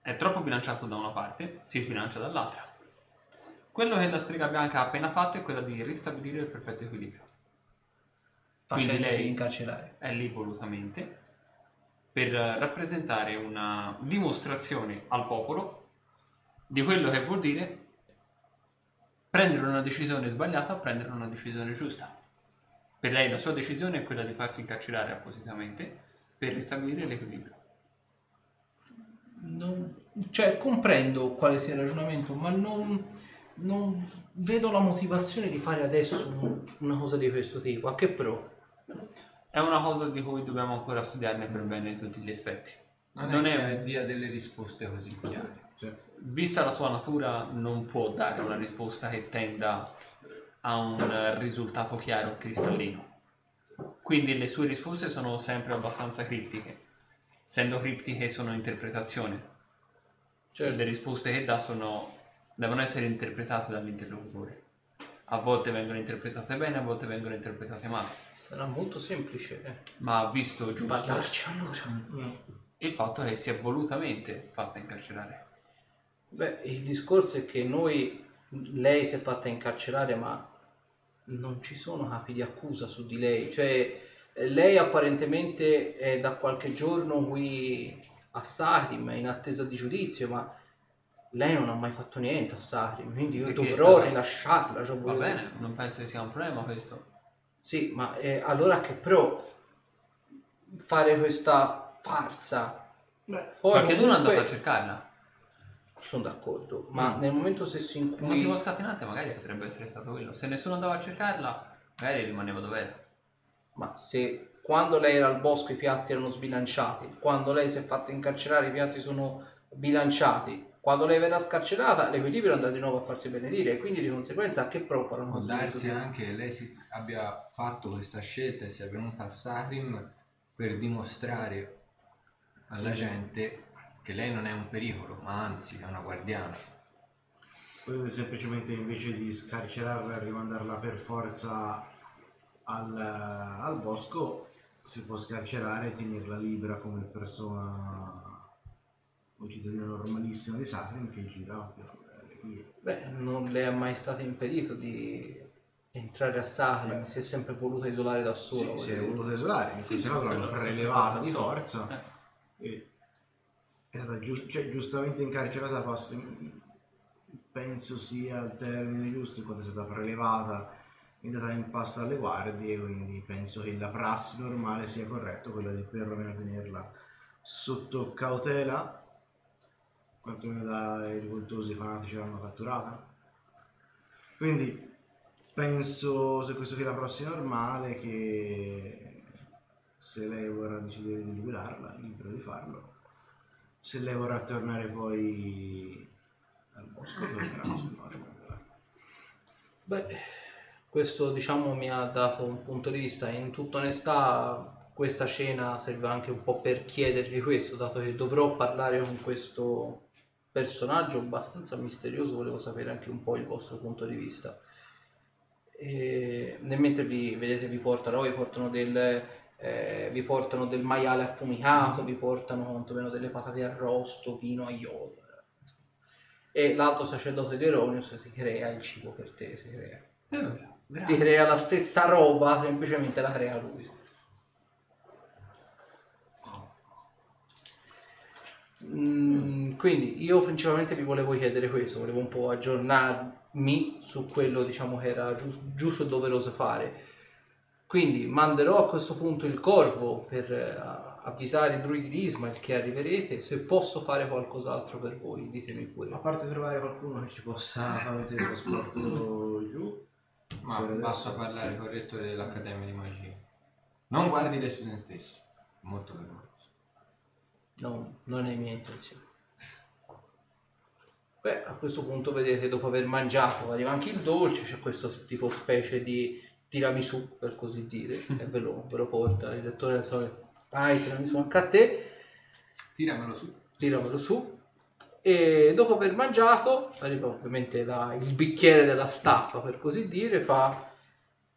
Speaker 4: è troppo bilanciato da una parte, si sbilancia dall'altra. Quello che la strega bianca ha appena fatto è quello di ristabilire il perfetto equilibrio. Quindi lei-
Speaker 1: incarcerare.
Speaker 4: È lì volutamente per rappresentare una dimostrazione al popolo di quello che vuol dire prendere una decisione sbagliata o prendere una decisione giusta. Per lei la sua decisione è quella di farsi incarcerare appositamente per ristabilire l'equilibrio.
Speaker 1: Non- cioè, comprendo quale sia il ragionamento, ma non, non vedo la motivazione di fare adesso un- una cosa di questo tipo. A che pro?
Speaker 4: È una cosa di cui dobbiamo ancora studiarne per bene tutti gli effetti.
Speaker 3: Non,
Speaker 4: Non
Speaker 3: è,
Speaker 4: è-
Speaker 3: dia delle risposte così chiare.
Speaker 2: sì.
Speaker 4: Vista la sua natura, non può dare una risposta che tenda a un risultato chiaro, cristallino. Quindi le sue risposte sono sempre abbastanza criptiche. Essendo criptiche sono interpretazione.
Speaker 1: Certo.
Speaker 4: Le risposte che dà sono, devono essere interpretate dall'interlocutore. A volte vengono interpretate bene, a volte vengono interpretate male.
Speaker 1: Sarà molto semplice eh.
Speaker 4: Ma visto giusto
Speaker 1: parlarci allora.
Speaker 4: il fatto che si è volutamente fatta incarcerare.
Speaker 1: Beh, il discorso è che noi, lei si è fatta incarcerare, ma non ci sono capi di accusa su di lei. Cioè, lei apparentemente è da qualche giorno qui a Sarim, in attesa di giudizio, ma lei non ha mai fatto niente a Sarim, quindi io
Speaker 4: Perché
Speaker 1: dovrò rilasciarla. cioè,
Speaker 4: Va bene, non penso che sia un problema questo.
Speaker 1: Sì, ma eh, allora che però fare questa farsa?
Speaker 2: Beh,
Speaker 1: Poi
Speaker 4: Qualche uno è andato a
Speaker 1: comunque-
Speaker 4: cercarla.
Speaker 1: Sono d'accordo, ma
Speaker 4: Mm.
Speaker 1: nel momento stesso in
Speaker 4: Un
Speaker 1: cui...
Speaker 4: motivo scatenante magari potrebbe essere stato quello. Se nessuno andava a cercarla, magari rimaneva dov'era.
Speaker 1: Ma se quando lei era al bosco i piatti erano sbilanciati, quando lei si è fatta incarcerare i piatti sono bilanciati, quando lei verrà scarcerata l'equilibrio andrà di nuovo a farsi benedire e quindi di conseguenza a che prova faranno
Speaker 3: Può darsi anche che lei si abbia fatto questa scelta e sia venuta a Sarim per dimostrare alla gente che lei non è un pericolo, ma anzi è una guardiana.
Speaker 2: Potete semplicemente invece di scarcerarla e rimandarla per forza al, al bosco, si può scarcerare e tenerla libera come persona o cittadino normalissimo di Sarin che gira per le vie.
Speaker 1: Beh, non le è mai stato impedito di entrare a Saharim, si è sempre voluta isolare da sola.
Speaker 2: Sì, si è
Speaker 1: dire.
Speaker 2: voluto isolare, in
Speaker 4: Sì,
Speaker 2: questo
Speaker 4: sì,
Speaker 2: l'hanno
Speaker 4: l'ha
Speaker 2: prelevata di forza
Speaker 4: sola.
Speaker 2: e è stata gius- cioè, giustamente incarcerata passa- penso sia il termine giusto in quanto è stata prelevata e data in pasto alle guardie quindi penso che la prassi normale sia corretta quella di perlomeno tenerla sotto cautela. Quantomeno dai rivoltosi fanatici l'hanno catturata. Quindi penso se questo sia la prassi normale che se lei vorrà decidere di liberarla libero di farlo. Se lei vorrà tornare poi al bosco tornerà se no rimarrà
Speaker 1: Beh, questo diciamo mi ha dato un punto di vista. In tutta onestà, questa cena serve anche un po' per chiedervi questo, dato che dovrò parlare con questo personaggio abbastanza misterioso, volevo sapere anche un po' il vostro punto di vista. E nel mentre vi vedete vi portano, vi portano del, eh, vi portano del maiale affumicato, vi portano quantomeno delle patate arrosto, vino a. E l'altro sacerdote di Eronius ti crea il cibo per te, si crea. Ti crea la stessa roba, semplicemente la crea lui. Mm, quindi io principalmente vi volevo chiedere questo, volevo un po' aggiornarmi su quello diciamo che era gius- giusto e doveroso fare. Quindi manderò a questo punto il corvo per eh, avvisare i druidi di Ismail che arriverete. Se posso fare qualcos'altro per voi, ditemi
Speaker 2: a
Speaker 1: pure.
Speaker 2: parte trovare qualcuno che ci possa far mettere il trasporto giù
Speaker 3: Ma
Speaker 2: Per adesso-
Speaker 3: basta parlare con il rettore dell'Accademia di Magia. Non guardi le studentesse, molto pericoloso.
Speaker 1: No, non è mia intenzione. Beh, a questo punto vedete, dopo aver mangiato, arriva anche il dolce, c'è questo tipo specie di tiramisù, per così dire, e ve lo, ve lo porta il direttore del solito. Vai, tiramisù anche a te,
Speaker 3: Tiramelo su.
Speaker 1: tiramelo su. E dopo aver mangiato, arriva ovviamente la- il bicchiere della staffa, per così dire, fa...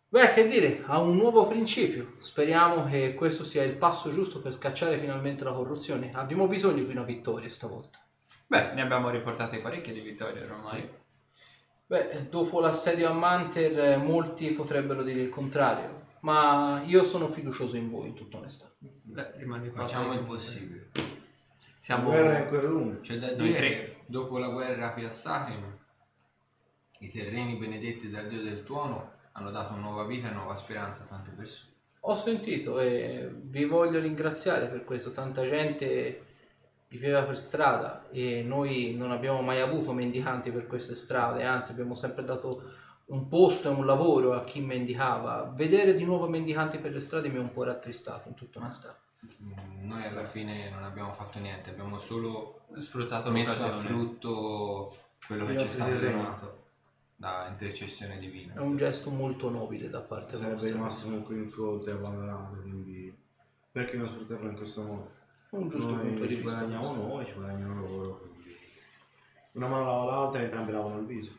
Speaker 1: Beh, che dire, ha un nuovo principio. Speriamo che questo sia il passo giusto per scacciare finalmente la corruzione. Abbiamo bisogno di una vittoria stavolta.
Speaker 4: Beh, ne abbiamo riportate parecchie di vittorie ormai.
Speaker 1: Beh, dopo l'assedio a Manter eh, molti potrebbero dire il contrario, ma io sono fiducioso in voi, in tutta onestà.
Speaker 4: Beh, rimane qua.
Speaker 3: Facciamo il possibile.
Speaker 2: La
Speaker 4: Siamo...
Speaker 2: guerra è ancora lunga
Speaker 3: C'è da
Speaker 4: Noi
Speaker 3: dire
Speaker 4: tre.
Speaker 3: dopo la guerra qui a Sarim, i terreni benedetti dal dio del tuono hanno dato nuova vita e nuova speranza a tante persone.
Speaker 1: Ho sentito e vi voglio ringraziare per questo, tanta gente viveva per strada e noi non abbiamo mai avuto mendicanti per queste strade, anzi abbiamo sempre dato un posto e un lavoro a chi mendicava. Vedere di nuovo mendicanti per le strade mi ha un po' rattristato, in tutta onestà.
Speaker 3: Noi alla fine non abbiamo fatto niente, abbiamo solo
Speaker 4: sfruttato
Speaker 3: messo a frutto quello che ci è stato donato da intercessione divina.
Speaker 1: È un gesto molto nobile da parte
Speaker 2: sarebbe
Speaker 1: vostra.
Speaker 2: rimasto comunque incolto e abbandonato quindi perché non sfruttarlo in questo modo
Speaker 1: Un giusto
Speaker 2: Noi
Speaker 1: punto di
Speaker 2: ci
Speaker 1: vista.
Speaker 2: guadagniamo
Speaker 1: questo.
Speaker 2: noi, ci guadagnano loro. quindi Una mano lava l'altra e entrambi lavano il viso.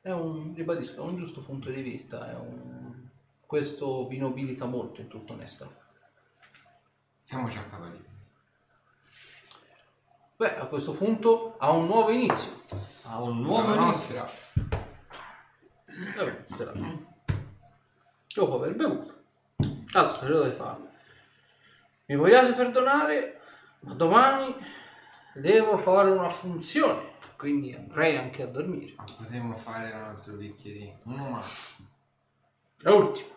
Speaker 1: È un, ribadisco, è un giusto punto di vista. È un... Questo vi nobilita molto, in tutta onestà.
Speaker 3: Siamoci a cavaliere.
Speaker 1: Beh, a questo punto ha un nuovo inizio.
Speaker 4: Ha un nuovo
Speaker 3: La
Speaker 4: inizio.
Speaker 3: nostra.
Speaker 1: Vabbè, sarà. Dopo aver bevuto. Che dovete fare. Mi vogliate perdonare, ma domani devo fare una funzione. Quindi andrei anche a dormire.
Speaker 3: Ma potremmo fare un altro bicchierino. Uno massimo.
Speaker 1: L'ultimo.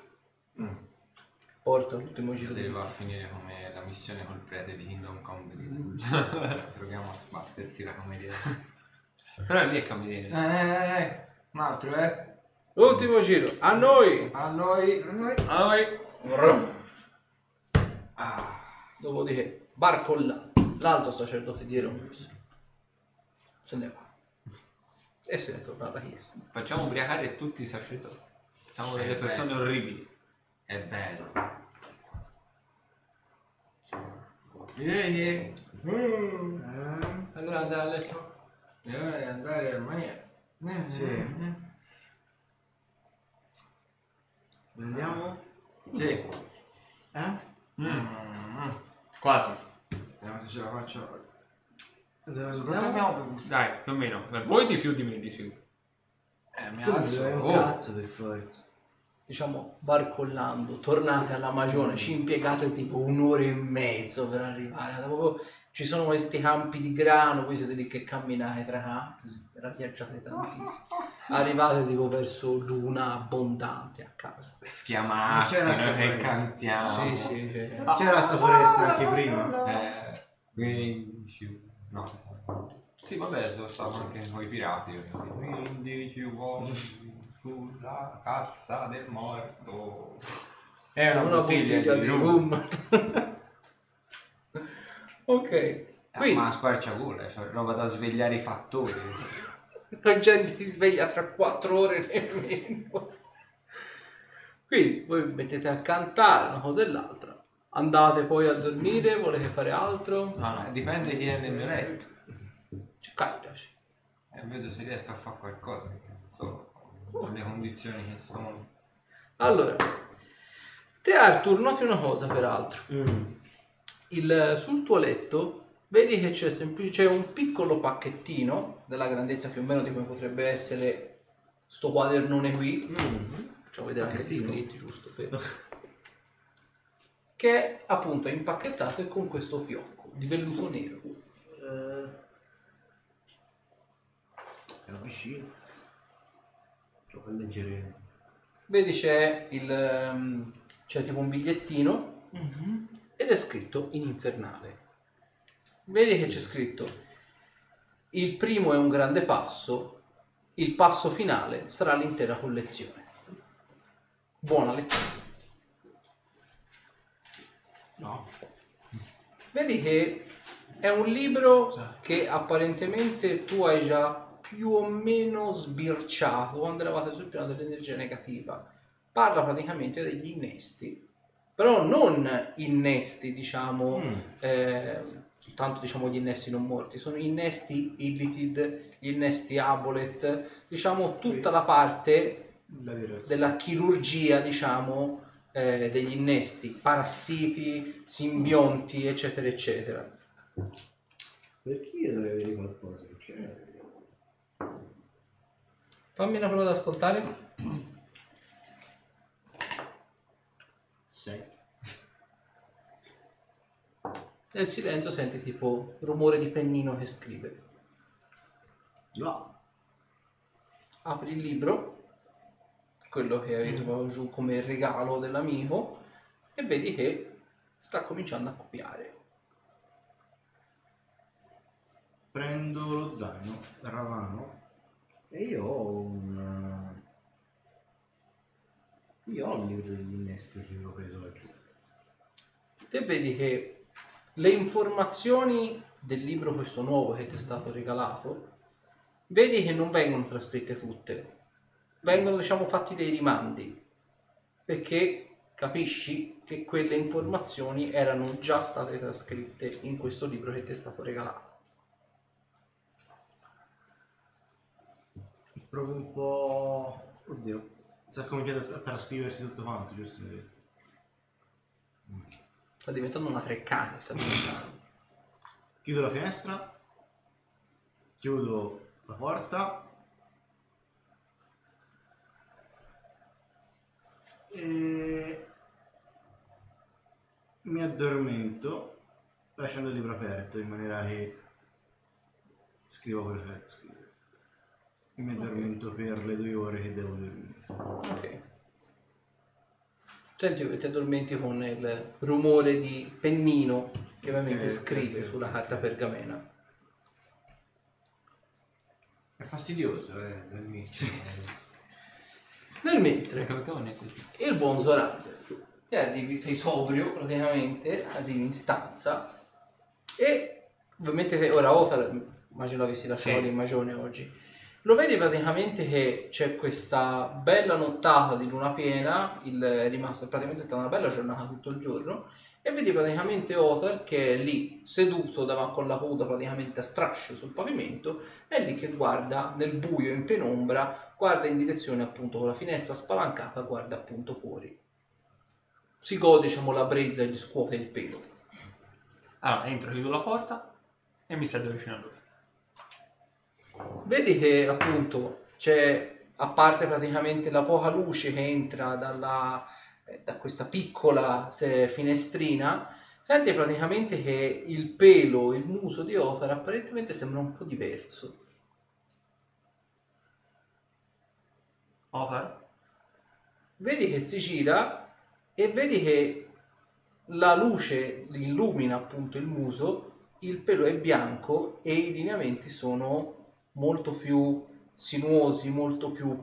Speaker 1: Porta l'ultimo giro di
Speaker 3: Deve a finire come la missione col prete di Kingdom Come. (laughs) Troviamo a sbattersi la cameriera.
Speaker 4: Però lì è cameriere.
Speaker 3: Eh, eh, un altro, eh.
Speaker 1: Ultimo giro. A noi.
Speaker 3: A noi. A noi.
Speaker 4: Ah, vai.
Speaker 1: Ah, dopodiché, barcolla. L'altro sacerdote di Romulus. Se ne va. E se ne torna alla chiesa.
Speaker 4: Facciamo ubriacare tutti i sacerdoti. Siamo
Speaker 3: Eh,
Speaker 4: delle persone orribili.
Speaker 3: È bello. Direi che
Speaker 4: Allora andare a letto.
Speaker 3: è ora di andare a maniera. Eh,
Speaker 2: Sì.
Speaker 3: eh,
Speaker 2: Andiamo?
Speaker 3: Sì.
Speaker 2: Eh?
Speaker 3: Mm.
Speaker 4: Quasi.
Speaker 3: Vediamo se ce la faccio. Quanto
Speaker 2: andiamo?
Speaker 3: abbiamo bevuto?
Speaker 4: Dai, più o meno. Per voi di più di me di sicuro.
Speaker 3: Eh, mi alzo.
Speaker 2: dai un
Speaker 3: Oh.
Speaker 2: cazzo per forza.
Speaker 1: Diciamo, barcollando, tornate alla Magione, ci impiegate tipo un'ora e mezzo per arrivare. Dopo, ci sono questi campi di grano, voi siete lì che camminate tra campi, la viaggiate tantissimo. (laughs) Arrivate tipo verso luna abbondante a casa.
Speaker 3: Schiamarsi,
Speaker 2: C'era
Speaker 3: noi che cantiamo.
Speaker 1: Sì, sì, cioè,
Speaker 2: C'era sta foresta anche prima?
Speaker 3: Eh, 15. No, sì, vabbè, sono stato anche con i pirati. io. 15 uomini sulla cassa del morto. È una,
Speaker 1: una
Speaker 3: bottiglia,
Speaker 1: bottiglia
Speaker 3: di
Speaker 1: di
Speaker 3: rum.
Speaker 1: ok,
Speaker 3: Eh,
Speaker 1: quindi
Speaker 3: ma squarciagola, c'è roba da svegliare i fattori. (laughs)
Speaker 1: la gente si sveglia tra quattro ore (laughs) nemmeno. Quindi voi vi mettete a cantare una cosa e l'altra. Andate poi a dormire, volete fare altro?
Speaker 3: No, no, dipende chi è nel mio letto.
Speaker 1: Caricaci.
Speaker 3: E vedo se riesco a fare qualcosa. perché so le condizioni che sono.
Speaker 1: Allora, te Arthur noti una cosa peraltro.
Speaker 2: Mm.
Speaker 1: Il- sul tuo letto vedi che c'è, sempli- c'è un piccolo pacchettino della grandezza più o meno di come potrebbe essere sto quadernone qui.
Speaker 2: Mm.
Speaker 1: Facciamo vedere anche gli
Speaker 2: Pacchettino.
Speaker 1: scritti, giusto? Per... che è appunto impacchettato e con questo fiocco di velluto nero.
Speaker 2: Eh, È una piscina. Lo puoi leggere.
Speaker 1: Vedi c'è il ehm, c'è tipo un bigliettino ed è scritto in infernale. Vedi che c'è scritto il primo è un grande passo, il passo finale sarà l'intera collezione. Buona lettura.
Speaker 2: No.
Speaker 1: Vedi che è un libro che apparentemente tu hai già più o meno sbirciato quando eravate sul piano dell'energia negativa. Parla praticamente degli innesti, però non innesti, diciamo,
Speaker 2: Mm.
Speaker 1: eh, soltanto diciamo gli innesti non morti, sono innesti illitid, gli innesti abolet, diciamo tutta la parte della chirurgia, diciamo, eh, degli innesti, parassiti, simbionti, eccetera, eccetera.
Speaker 2: Perché io dovrei vedere qualcosa? Cioè,
Speaker 1: Fammi una prova ad ascoltare.
Speaker 2: sei.
Speaker 1: Nel silenzio senti tipo rumore di pennino che scrive.
Speaker 2: No.
Speaker 1: Apri il libro, quello che avevi trovato giù come regalo dell'amico, e vedi che sta cominciando a copiare.
Speaker 2: Prendo lo zaino, ravano, e io ho un... Io ho il libro degli innesti che avevo preso laggiù.
Speaker 1: Te vedi che le informazioni del libro questo nuovo che ti è stato regalato, vedi che non vengono trascritte tutte, vengono diciamo fatti dei rimandi, perché capisci che quelle informazioni erano già state trascritte in questo libro che ti è stato regalato.
Speaker 2: Proprio un po'... Oddio. Sta cominciando a trascriversi tutto quanto, giusto?
Speaker 1: Sta diventando una treccani, sta diventando.
Speaker 2: Chiudo la finestra. Chiudo la porta. E mi addormento lasciando il libro aperto in maniera che scrivo quello che scrivere. E mi addormento per le due ore che devo dormire.
Speaker 1: Ok. Senti che ti addormenti con il rumore di pennino che ovviamente
Speaker 2: Ok,
Speaker 1: scrive
Speaker 2: ok.
Speaker 1: sulla carta pergamena.
Speaker 3: È fastidioso, eh, dormirci.
Speaker 1: Nel mentre
Speaker 4: Anche perché non è così.
Speaker 1: il buon Zorander ti arrivi, sei sobrio praticamente, arrivi in stanza e ovviamente te- ora Othar, immagino avessi lasciato
Speaker 4: Sì.
Speaker 1: l'immagine oggi, lo vedi praticamente che c'è questa bella nottata di luna piena, il, è rimasto praticamente è stata una bella giornata tutto il giorno e vedi praticamente Othar che è lì seduto davanti con la coda praticamente a strascio sul pavimento è lì che guarda nel buio in penombra guarda in direzione appunto con la finestra spalancata guarda appunto fuori si gode diciamo la brezza e gli scuote il pelo
Speaker 4: Allora, entro, chiudo la porta e mi siedo vicino a lui.
Speaker 1: Vedi che appunto c'è a parte praticamente la poca luce che entra dalla, eh, da questa piccola se- finestrina senti praticamente che il pelo il muso di Othar apparentemente sembra un po' diverso
Speaker 4: Othar?
Speaker 1: vedi che si gira e vedi che la luce illumina appunto il muso, il pelo è bianco e i lineamenti sono molto più sinuosi, molto più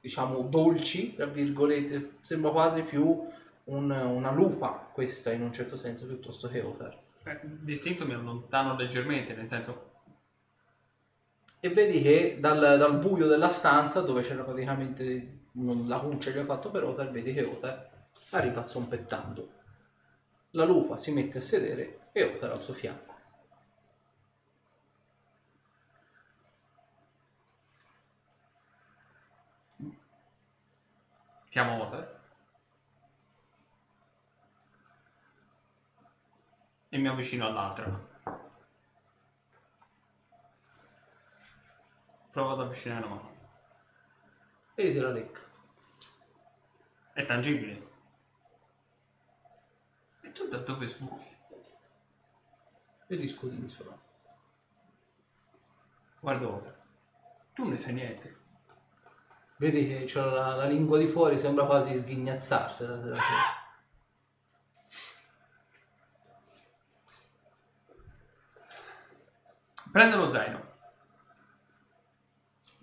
Speaker 1: diciamo dolci, tra virgolette, sembra quasi più un- una lupa questa in un certo senso piuttosto che Othar.
Speaker 4: Eh, distinto mi allontano leggermente, nel senso...
Speaker 1: E vedi che dal, dal buio della stanza dove c'era praticamente non- la cuccia che ho fatto per Othar, vedi che Othar arriva zompettando. La lupa si mette a sedere e Othar al suo fianco.
Speaker 4: Chiamo Othar. E mi avvicino all'altra. Provo ad avvicinare la mano.
Speaker 1: E tira la lecca.
Speaker 4: È tangibile. E tu da dove sbuchi?
Speaker 1: E gli scodinzola.
Speaker 4: Guarda Othar. Tu ne sai niente.
Speaker 1: Vedi che c'ha la, la lingua di fuori, sembra quasi sghignazzarsi.
Speaker 4: Prende lo zaino.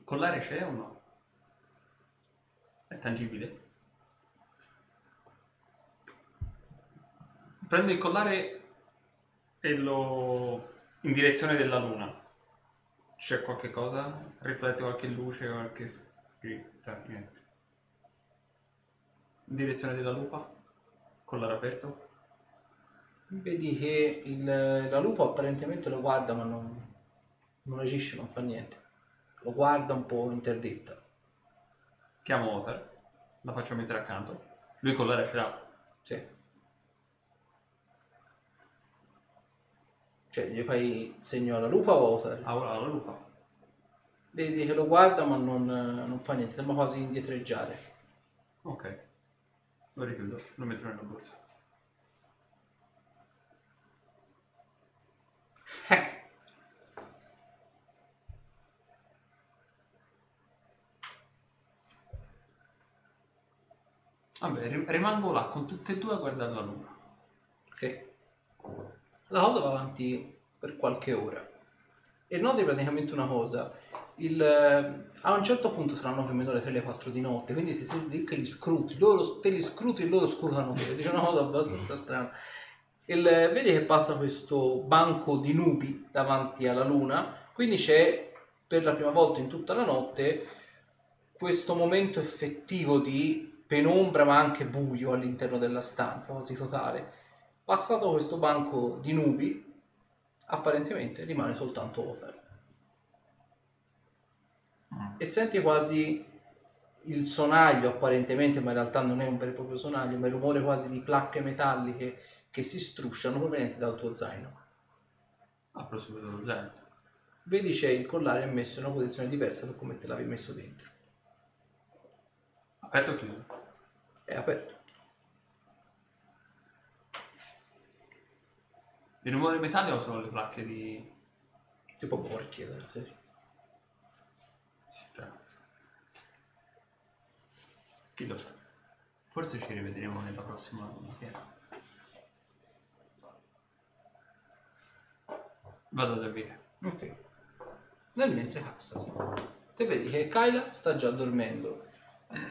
Speaker 4: Collare c'è o no? È tangibile? Prende il collare e lo... in direzione della luna. C'è qualche cosa? Riflette qualche luce, qualche scritta? Niente. Direzione della lupa? Collare aperto?
Speaker 1: Vedi che il- la lupa apparentemente lo guarda ma non, non agisce, non fa niente. Lo guarda un po' interdetta.
Speaker 4: Chiamo Othar, la faccio mettere accanto. Lui il collare ce l'ha.
Speaker 1: Sì. Cioè, gli fai segno alla lupa o Othar?
Speaker 4: Ah, ora la lupa.
Speaker 1: Vedi che lo guarda ma non, non fa niente, sembra quasi indietreggiare.
Speaker 4: Ok. Lo richiudo, lo metto nella borsa. Vabbè, ri- rimango là con tutte e due a guardare la luna.
Speaker 1: Ok. La cosa va avanti per qualche ora. E noti praticamente una cosa. Il, eh, a un certo punto saranno più o meno le 3 le 4 di notte, quindi si sente che li scruti, loro, te li scruti e loro scrutano te. Dice una cosa abbastanza strana. Il, eh, vedi che passa questo banco di nubi davanti alla luna, quindi c'è per la prima volta in tutta la notte questo momento effettivo di penombra ma anche buio all'interno della stanza, quasi totale. Passato questo banco di nubi, apparentemente rimane soltanto Othar. E senti quasi il sonaglio apparentemente, ma in realtà non è un vero e proprio sonaglio, ma il rumore quasi di placche metalliche che si strusciano provenienti dal tuo zaino.
Speaker 4: Apro subito lo zaino.
Speaker 1: Vedi c'è il collare è messo in una posizione diversa da come te l'avevi messo dentro.
Speaker 4: Aperto o chiuso?
Speaker 1: È aperto.
Speaker 4: Il rumore metallico sono le placche di...
Speaker 1: Tipo porchie della serie.
Speaker 4: Strano. Chi lo sa. Forse ci rivedremo nella prossima fiera. Vado ad avviare.
Speaker 1: Ok. Nel mentre Cassasi. Te vedi che Kyla sta già dormendo.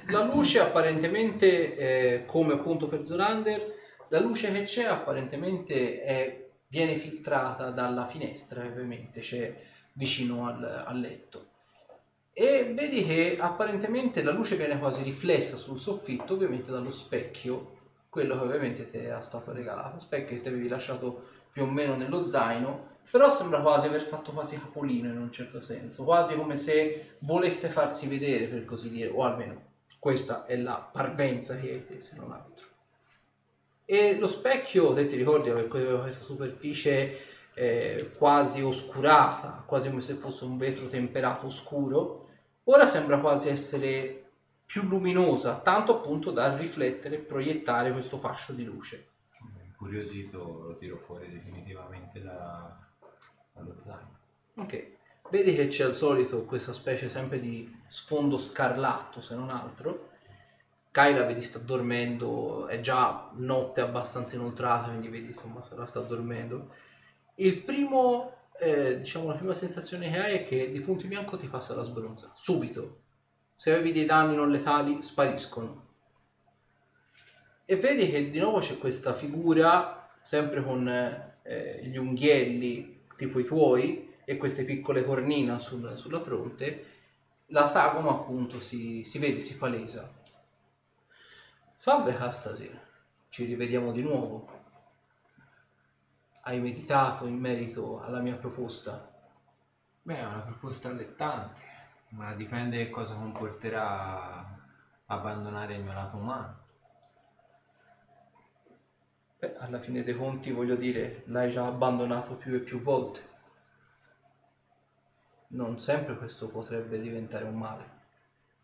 Speaker 1: La luce apparentemente, eh, come appunto per Zorander, la luce che c'è apparentemente è- viene filtrata dalla finestra, ovviamente c'è vicino al, al letto. E vedi che apparentemente la luce viene quasi riflessa sul soffitto, ovviamente dallo specchio, quello che ovviamente ti è stato regalato, specchio che ti avevi lasciato più o meno nello zaino, però sembra quasi aver fatto quasi capolino in un certo senso, quasi come se volesse farsi vedere per così dire, o almeno questa è la parvenza che hai se non altro. E lo specchio, se ti ricordi, aveva questa superficie eh, quasi oscurata, quasi come se fosse un vetro temperato scuro, ora sembra quasi essere più luminosa, tanto appunto da riflettere e proiettare questo fascio di luce.
Speaker 3: Incuriosito lo tiro fuori definitivamente da- dallo zaino.
Speaker 1: Ok, vedi che c'è al solito questa specie sempre di sfondo scarlatto, se non altro. Kyla vedi sta dormendo, è già notte abbastanza inoltrata, quindi vedi insomma la sta dormendo. Il primo, eh, diciamo, la prima sensazione che hai è che di punto in bianco ti passa la sbronza, subito. Se avevi dei danni non letali, spariscono. E vedi che di nuovo c'è questa figura, sempre con eh, gli unghielli tipo i tuoi e queste piccole cornina sul- sulla fronte. La sagoma appunto si, si vede, si palesa. Salve Castasi, ci rivediamo di nuovo. Hai meditato in merito alla mia proposta?
Speaker 3: Beh, è una proposta allettante, ma dipende che cosa comporterà abbandonare il mio lato umano.
Speaker 1: Beh, alla fine dei conti, voglio dire, l'hai già abbandonato più e più volte. Non sempre questo potrebbe diventare un male.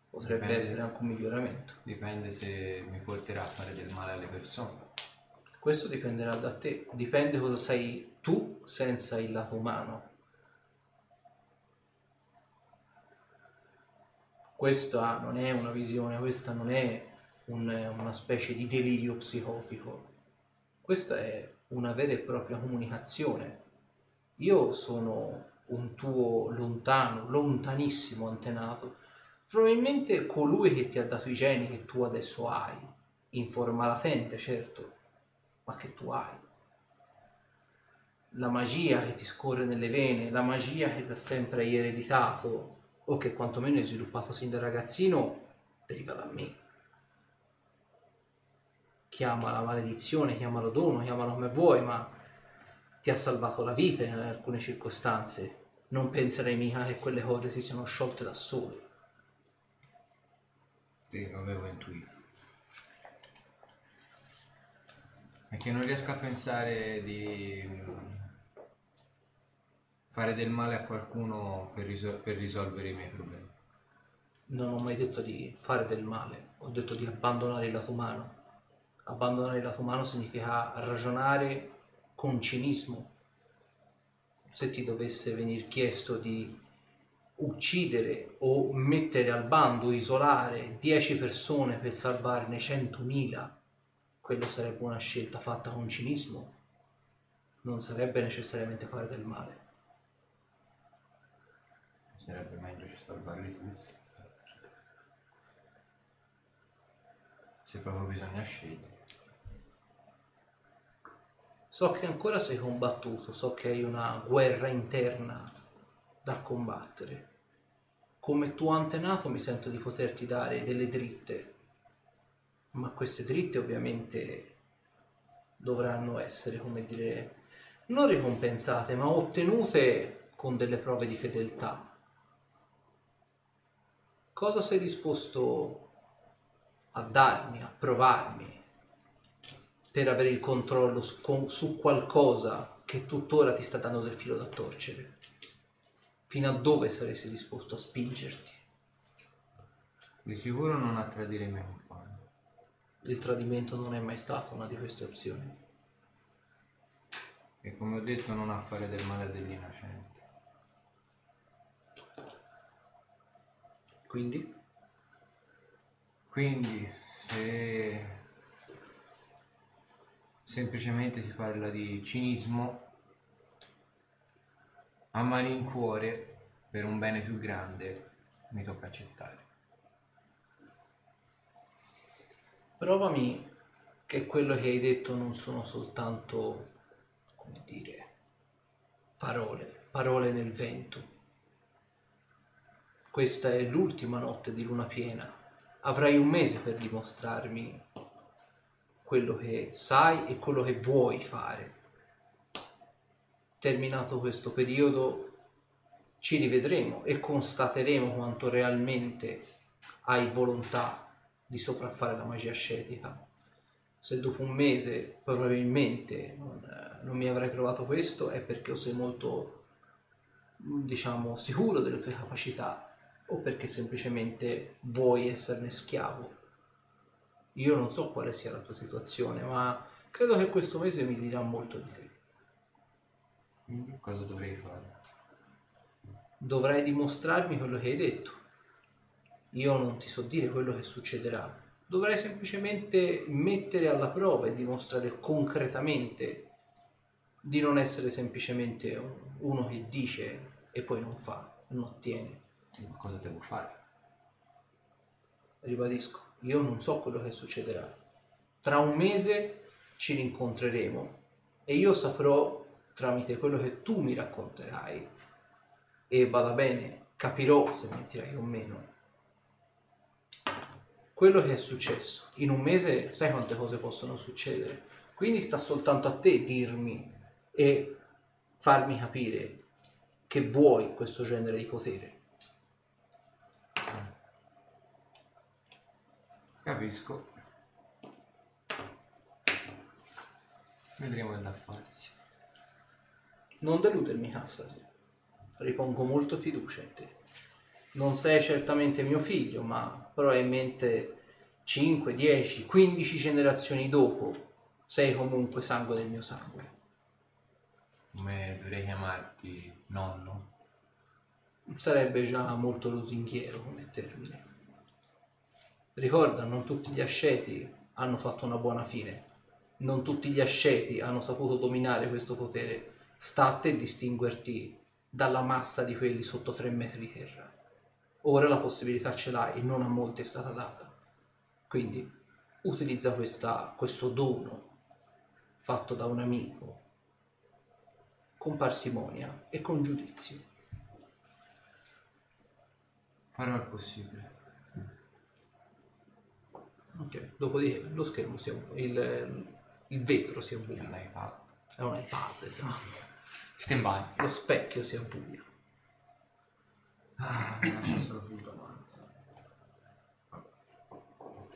Speaker 1: Potrebbe
Speaker 3: Dipende.
Speaker 1: essere anche un miglioramento.
Speaker 3: Dipende se mi porterà a fare del male alle persone.
Speaker 1: Questo dipenderà da te. Dipende cosa sei tu senza il lato umano. Questa non è una visione, questa non è un- una specie di delirio psicotico. Questa è una vera e propria comunicazione. Io sono un tuo lontano, lontanissimo antenato, probabilmente colui che ti ha dato i geni che tu adesso hai, in forma latente, certo, ma che tu hai. La magia che ti scorre nelle vene, la magia che da sempre hai ereditato, o che quantomeno hai sviluppato sin da ragazzino, deriva da me. Chiamala maledizione, chiamalo dono, chiamalo come vuoi, ma ti ha salvato la vita in alcune circostanze. Non penserei mica che quelle cose si siano sciolte da sole.
Speaker 3: Sì, avevo intuito. È che non riesco a pensare di mm, fare del male a qualcuno per, risol- per risolvere i miei problemi.
Speaker 1: Non ho mai detto di fare del male, ho detto di abbandonare il lato umano. Abbandonare il lato umano significa ragionare con cinismo. Se ti dovesse venire chiesto di uccidere o mettere al bando, isolare 10 persone per salvarne 100.000, quello sarebbe una scelta fatta con cinismo. Non sarebbe necessariamente fare del male.
Speaker 3: Sarebbe meglio salvarli tutti. Se proprio bisogna scegliere.
Speaker 1: So che ancora sei combattuto, so che hai una guerra interna da combattere. Come tuo antenato mi sento di poterti dare delle dritte. Ma queste dritte ovviamente dovranno essere, come dire, non ricompensate, ma ottenute con delle prove di fedeltà. Cosa sei disposto a darmi, a provarmi, per avere il controllo su, su qualcosa che tuttora ti sta dando del filo da torcere? Fino a dove saresti disposto a spingerti?
Speaker 3: Di sicuro non a tradire compagni.
Speaker 1: Il tradimento non è mai stata una di queste opzioni.
Speaker 3: E come ho detto non a fare del male degli innocenti.
Speaker 1: Quindi,
Speaker 3: Quindi se semplicemente si parla di cinismo a malincuore per un bene più grande mi tocca accettare.
Speaker 1: Provami che quello che hai detto non sono soltanto, come dire, parole, parole nel vento. Questa è l'ultima notte di luna piena. Avrai un mese per dimostrarmi quello che sai e quello che vuoi fare. Terminato questo periodo ci rivedremo e constateremo quanto realmente hai volontà di sopraffare la magia ascetica. Se dopo un mese probabilmente non, non mi avrai provato questo è perché o sei molto, diciamo, sicuro delle tue capacità o perché semplicemente vuoi esserne schiavo. Io non so quale sia la tua situazione, ma credo che questo mese mi dirà molto di te.
Speaker 3: Cosa dovrei fare?
Speaker 1: Dovrai dimostrarmi quello che hai detto. Io non ti so dire quello che succederà. Dovrai semplicemente mettere alla prova e dimostrare concretamente di non essere semplicemente un- uno che dice e poi non fa, non ottiene.
Speaker 3: Ma cosa devo fare?
Speaker 1: Ribadisco, io non so quello che succederà. Tra un mese ci rincontreremo e io saprò tramite quello che tu mi racconterai e vada bene, capirò se mentirai o meno. Quello che è successo. In un mese sai quante cose possono succedere. Quindi sta soltanto a te dirmi e farmi capire che vuoi questo genere di potere.
Speaker 3: Capisco. Vedremo da farsi.
Speaker 1: Non deludermi, Cassasi. Ripongo molto fiducia in te. Non sei certamente mio figlio, ma probabilmente 5, 10, 15 generazioni dopo sei comunque sangue del mio sangue.
Speaker 3: Come dovrei chiamarti nonno?
Speaker 1: Sarebbe già molto lusinghiero come termine. Ricorda, non tutti gli asceti hanno fatto una buona fine. Non tutti gli asceti hanno saputo dominare questo potere. Sta a te distinguerti dalla massa di quelli sotto tre metri di terra. Ora la possibilità ce l'hai e non a molti è stata data. Quindi utilizza questa- questo dono fatto da un amico con parsimonia e con giudizio.
Speaker 3: Farò il possibile.
Speaker 1: Ok, dopodiché lo schermo si è il, il vetro si è
Speaker 3: Non
Speaker 1: buio.
Speaker 3: hai fatto.
Speaker 1: È un iPad, esatto.
Speaker 3: Stand by.
Speaker 1: Lo specchio si è buio.
Speaker 3: Ah, mi lascia solo più davanti.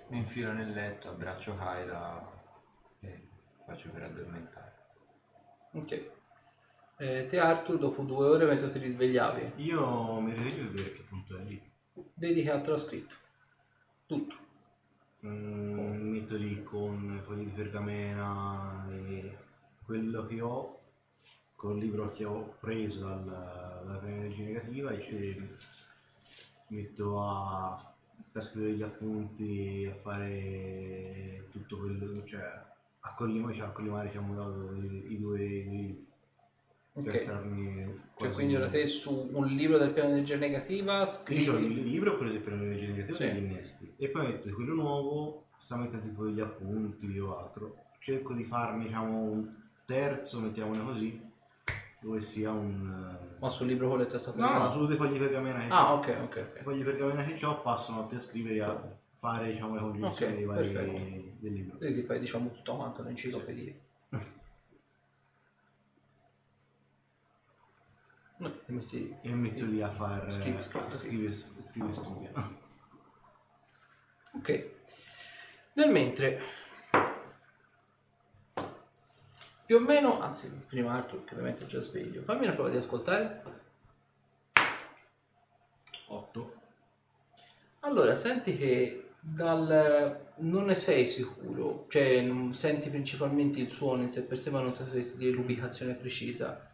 Speaker 3: Mi infilo nel letto, abbraccio Kaida e faccio per addormentare.
Speaker 1: Ok. Eh, te Arthur, dopo due ore mentre ti risvegliavi,
Speaker 2: Io mi risveglio e vedo che punto è lì.
Speaker 1: vedi che altro ha scritto. Tutto.
Speaker 2: Mm, metto lì con fogli di pergamena e quello che ho, col libro che ho preso dal, dalla prima energia negativa e ci metto a, a scrivere gli appunti, a fare tutto quello, cioè a collimare, cioè, a collimare diciamo, i, i due libri.
Speaker 1: Ok.
Speaker 2: Per darmi
Speaker 1: Cioè, quindi ora te su un libro del piano energia negativa
Speaker 2: Io
Speaker 1: scrivi...
Speaker 2: il libro ho preso per l'energia negativa
Speaker 1: Sì.
Speaker 2: degli innesti e poi metto quello nuovo, sta mettendo tipo degli appunti o altro. Cerco di farmi diciamo un terzo, mettiamone così, dove sia un...
Speaker 1: Ma sul libro con le testate
Speaker 2: No, no, su dei fogli di pergamena che
Speaker 1: Ah,
Speaker 2: ho.
Speaker 1: ok, ok,
Speaker 2: I
Speaker 1: ok.
Speaker 2: fogli di pergamena che ho passano a te a scrivere a fare diciamo, le congiunzioni
Speaker 1: Ok,
Speaker 2: dei vari
Speaker 1: perfetto.
Speaker 2: del libro.
Speaker 1: Quindi ti fai diciamo tutto quanto l'enciclopedia. (laughs) No, ti metti
Speaker 2: E metto lì a fare
Speaker 1: Scrivi, scrivi,
Speaker 2: scrive studia.
Speaker 1: Ok. Nel mentre più o meno, anzi prima Arthur che ovviamente è già sveglio, fammi una prova di ascoltare.
Speaker 2: 8.
Speaker 1: Allora, senti che dal non ne sei sicuro, cioè non senti principalmente il suono in sé per sé, ma non sapresti dire l'ubicazione precisa.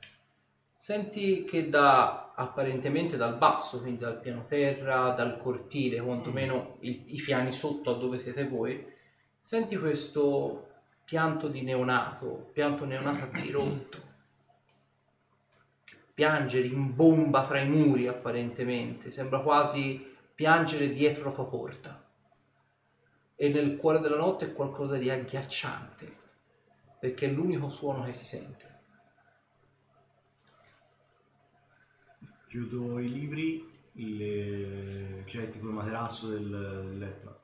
Speaker 1: Senti che da apparentemente dal basso, quindi dal piano terra, dal cortile, quantomeno i, i piani sotto a dove siete voi, senti questo pianto di neonato, pianto neonato dirotto, (clears throat) che piange, rimbomba fra i muri apparentemente, sembra quasi piangere dietro la tua porta. E nel cuore della notte è qualcosa di agghiacciante, perché è l'unico suono che si sente.
Speaker 2: Chiudo i libri, le... c'è tipo il materasso del, del letto.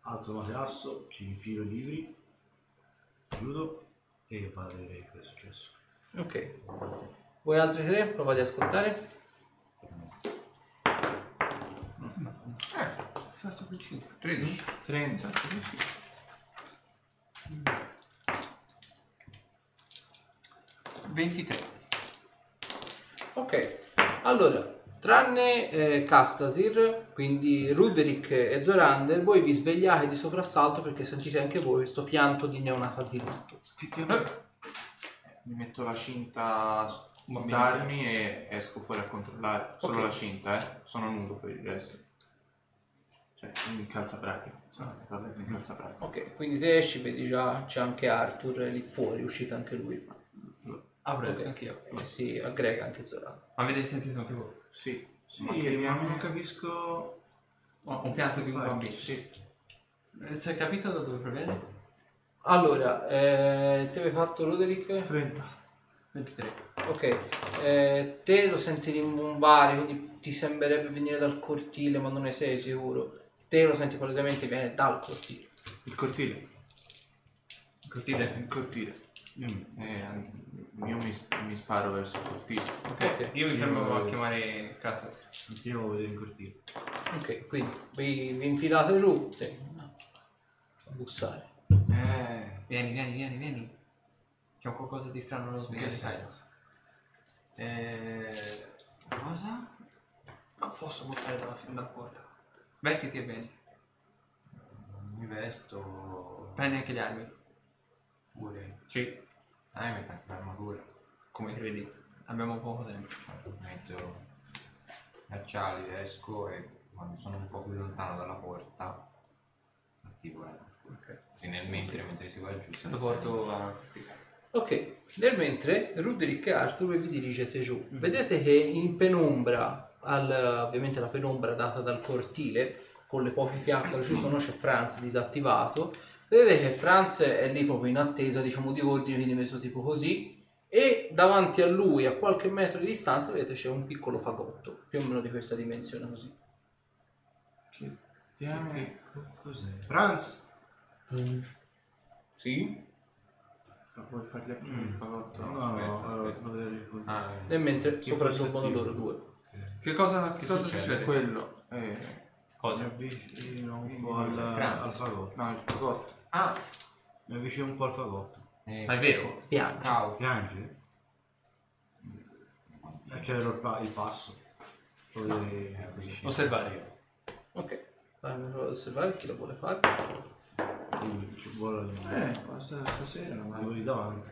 Speaker 2: Alzo il materasso, ci infilo i libri, chiudo e vado a vedere cosa è successo.
Speaker 1: Ok. Voi altri tre provate ad ascoltare?
Speaker 3: Eh, sto per 5. 13.
Speaker 5: 30.
Speaker 4: 23.
Speaker 1: Ok. Allora, tranne eh, Castasir, quindi Ruderick e Zorander, voi vi svegliate di soprassalto perché sentite anche voi questo pianto di neonato addirittura.
Speaker 5: Effettivamente. Mi metto la cinta d'armi e esco fuori a controllare. Solo
Speaker 1: Ok.
Speaker 5: la cinta, eh. Sono nudo per il resto. Cioè, in calzabraccio. Totalmente in calzabraccio.
Speaker 1: Ok, quindi te esci, vedi già c'è anche Arthur lì fuori, è uscito anche lui.
Speaker 4: Ah, preso
Speaker 1: Ok.
Speaker 4: anch'io.
Speaker 1: E si aggrega anche Zorander.
Speaker 4: Avete sentito anche voi?
Speaker 5: Sì.
Speaker 2: Sì,
Speaker 5: ma
Speaker 2: ma,
Speaker 5: che diamine?
Speaker 2: non capisco...
Speaker 4: Oh, un pianto di un bambino.
Speaker 5: Sì.
Speaker 4: Eh, Si è capito da dove proviene?
Speaker 1: Allora, eh, te avevi fatto Roderick?
Speaker 2: 30.
Speaker 4: 23.
Speaker 1: Ok, eh, te lo senti rimbombare, quindi ti sembrerebbe venire dal cortile, ma non ne sei sicuro. Te lo senti palesemente viene dal cortile.
Speaker 5: Il cortile.
Speaker 4: Cortile.
Speaker 5: Il cortile.
Speaker 2: Io mi-
Speaker 5: Eh, io mi, mi sparo verso il cortile.
Speaker 1: Ok,
Speaker 4: Io mi fermo a chiamare casa.
Speaker 2: Andiamo a vedere il cortile.
Speaker 1: ok, quindi vi, vi infilate giù, te, a bussare.
Speaker 3: Eh,
Speaker 4: Vieni, vieni, vieni, vieni. C'è un qualcosa di strano nello
Speaker 3: in che senso? Eh, cosa?
Speaker 4: Non posso buttare dalla, dalla porta. Vestiti e vieni.
Speaker 3: Mi vesto
Speaker 4: Prendi anche le armi.
Speaker 3: pure.
Speaker 4: Sì,
Speaker 3: Ah, mi metto l'armatura.
Speaker 4: come credi. Abbiamo poco tempo.
Speaker 3: Metto gli acciali, esco e quando sono un po' più lontano dalla porta attivo l'armatura. Sì, nel mentre, mentre si va giù. si
Speaker 4: Lo porto a.
Speaker 1: Ok, nel mentre Ruderick e Arthur vi dirigete giù. Vedete che in penombra, al- ovviamente la penombra data dal cortile, con le poche fiaccole ci (clears throat) sono, c'è Franz disattivato. Vedete che Franz è lì proprio in attesa, diciamo, di ordini, quindi messo tipo così. E davanti a lui, a qualche metro di distanza, vedete c'è un piccolo fagotto, più o meno di questa dimensione così.
Speaker 5: Che diamine?
Speaker 2: Che co- cos'è? Franz?
Speaker 1: Sì?
Speaker 5: Vuoi fargli aprire il fagotto?
Speaker 2: No, no, no, allora, devo vedere il cortile.
Speaker 3: Ah, eh.
Speaker 1: Nel mentre
Speaker 2: fosse
Speaker 1: loro due.
Speaker 4: Che cosa, che
Speaker 3: Che
Speaker 4: cosa
Speaker 3: succede?
Speaker 4: succede?
Speaker 5: Quello. Eh,
Speaker 2: Mi
Speaker 4: Cosa?
Speaker 2: avvicino un po' al, al fagotto.
Speaker 5: no, il fagotto.
Speaker 3: Ah,
Speaker 2: Mi avvicino un po' al fagotto.
Speaker 3: eh,
Speaker 4: Ma è vero?
Speaker 1: Piange.
Speaker 3: Ciao.
Speaker 2: Piange? Accelero il, pa- il passo. Vedere così.
Speaker 4: Osservare.
Speaker 1: Ok, Dai, mi provo ad osservare chi lo vuole fare.
Speaker 2: Quindi ci vuole
Speaker 5: Eh, questa- stasera non
Speaker 2: Arrivo lì davanti.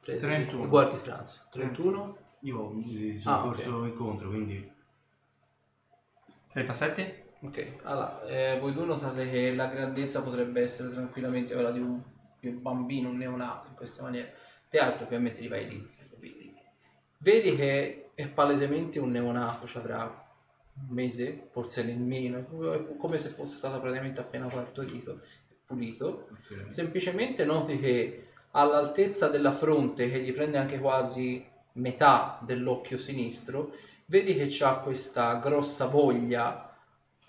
Speaker 1: Prendi-
Speaker 5: 31.
Speaker 1: Guardi Franz. 31.
Speaker 2: Io eh, sono
Speaker 1: Ah,
Speaker 2: corso incontro, quindi
Speaker 4: 37?
Speaker 1: Ok, allora, eh, voi due notate che la grandezza potrebbe essere tranquillamente quella di un, di un bambino, un neonato in questa maniera. Te altro ovviamente li vai lì. Vedi. Vedi che è palesemente un neonato, ci avrà un mese, forse nemmeno, come se fosse stato praticamente appena partorito, pulito.
Speaker 2: ok.
Speaker 1: Semplicemente noti che all'altezza della fronte, che gli prende anche quasi metà dell'occhio sinistro, vedi che ha questa grossa voglia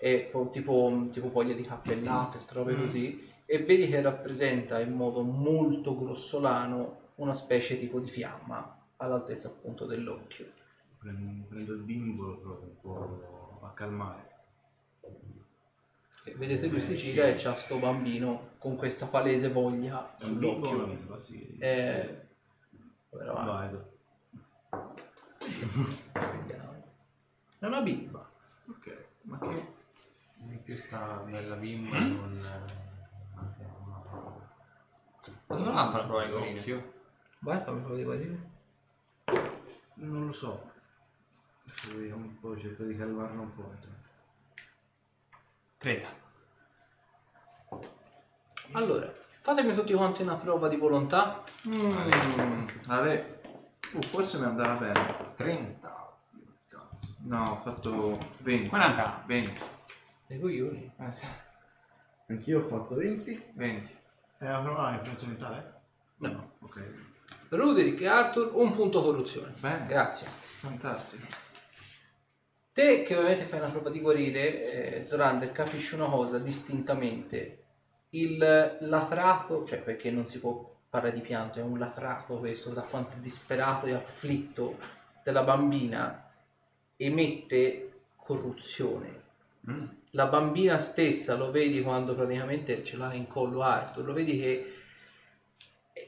Speaker 1: e po- tipo, tipo foglie di caffè e latte, robe così, e vedi che rappresenta in modo molto grossolano una specie tipo di fiamma all'altezza appunto dell'occhio.
Speaker 2: Prendo, prendo il bimbo lo provo un po' a calmare.
Speaker 1: E vedete lui si gira e c'ha sto bambino con questa palese voglia
Speaker 2: bimbo
Speaker 1: sull'occhio.
Speaker 2: bimba? Sì.
Speaker 1: Eh, però,
Speaker 2: Valido.
Speaker 1: vediamo. È una bimba.
Speaker 2: Ok, ma che...
Speaker 3: In più sta bella bimba non...
Speaker 4: Cosa non fare provare i colini?
Speaker 3: Occhio.
Speaker 1: Vai, fammi provare di guarire.
Speaker 2: Non lo so. Adesso vediamo un po', cerco di calmarlo un po'.
Speaker 4: 30.
Speaker 1: Allora, fatemi tutti quanti una prova di volontà.
Speaker 5: Ale, uh, forse mi andava bene.
Speaker 3: 30.
Speaker 5: Cazzo. No, ho fatto 20.
Speaker 4: 40.
Speaker 5: 20.
Speaker 1: Dei coglioni.
Speaker 3: Eh sì.
Speaker 2: Anch'io ho fatto 20.
Speaker 5: 20.
Speaker 2: È una prova a influenza mentale?
Speaker 1: No.
Speaker 2: Ok.
Speaker 1: Ruderick e Arthur, un punto corruzione.
Speaker 5: Bene.
Speaker 1: Grazie.
Speaker 5: Fantastico.
Speaker 1: Te che ovviamente fai una prova di guarire, eh, Zorander, capisci una cosa distintamente. Il latrato, cioè perché non si può parlare di pianto, è un latrato questo, da quanto è disperato e afflitto della bambina, emette corruzione.
Speaker 4: Mm.
Speaker 1: La bambina stessa, lo vedi quando praticamente ce l'ha in collo Arthur, lo vedi che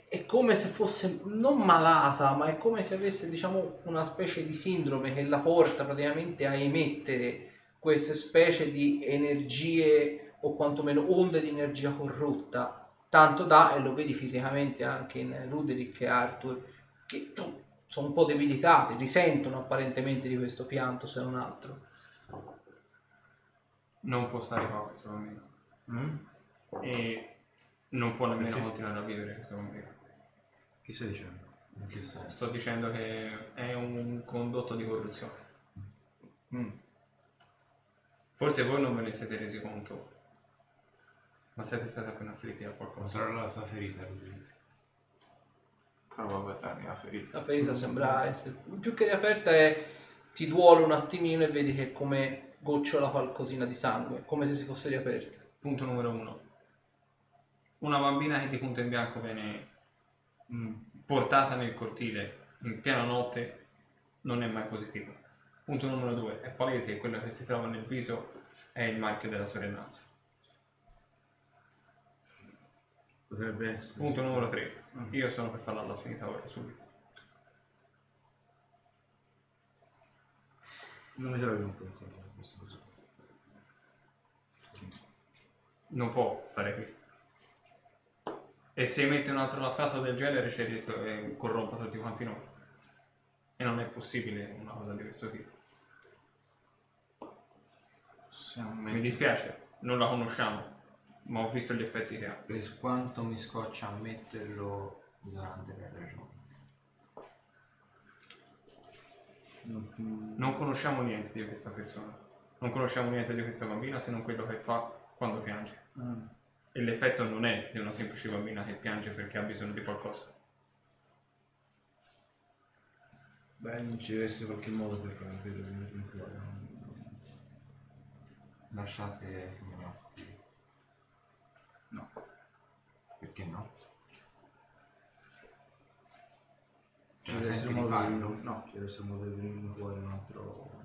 Speaker 1: è- come se fosse non malata, ma è come se avesse diciamo una specie di sindrome che la porta praticamente a emettere queste specie di energie o quantomeno onde di energia corrotta. Tanto da, e lo vedi fisicamente anche in Ruderick e Arthur, che sono un po' debilitati, risentono apparentemente di questo pianto se non altro.
Speaker 4: Non può stare qua questo bambino.
Speaker 2: Mm?
Speaker 4: E non può nemmeno
Speaker 2: Perché?
Speaker 4: continuare a vivere questo bambino.
Speaker 2: Che stai dicendo?
Speaker 3: In che senso?
Speaker 4: Sto dicendo che è un condotto di corruzione.
Speaker 5: Mm.
Speaker 4: Forse voi non ve ne siete resi conto, ma siete stati appena afflitti da qualcosa.
Speaker 3: Controlla la sua ferita, Rudy.
Speaker 5: Provo a guardarmi la ferita.
Speaker 1: La ferita sembra essere più che riaperta è ti duole un attimino e vedi che come gocciola qualcosina di sangue, come se si fosse riaperta.
Speaker 4: Punto numero uno. Una bambina che di punto in bianco viene
Speaker 2: Mm.
Speaker 4: portata nel cortile in piena notte non è mai positiva. Punto numero due. È palese che quello che si trova nel viso è il marchio della sorellanza.
Speaker 2: Potrebbe essere.
Speaker 4: Punto
Speaker 2: sì.
Speaker 4: numero tre. Io sono per farla alla finita ora, subito.
Speaker 2: Non mi trovi un po' con questa cosa.
Speaker 4: Non può stare qui. E se mette un altro latrato del genere c'è il rischio che corrompa tutti quanti noi. E non è possibile una cosa di questo tipo. Mi dispiace, non la conosciamo, ma ho visto gli effetti che ha.
Speaker 3: Per quanto mi scoccia ammetterlo, durante la ragione.
Speaker 2: Non-
Speaker 4: Non conosciamo niente di questa persona. Non conosciamo niente di questa bambina se non quello che fa quando piange.
Speaker 2: Mm.
Speaker 4: E l'effetto non è di una semplice bambina che piange perché ha bisogno di qualcosa.
Speaker 2: Beh, non ci deve essere qualche modo per vedere venire fuori.
Speaker 3: Lasciate che me ne occupi.
Speaker 2: No.
Speaker 3: Perché no?
Speaker 2: Ci
Speaker 3: La
Speaker 2: deve essere un modo di
Speaker 3: farlo?
Speaker 2: No, ci deve essere un modo di venire fuori un altro.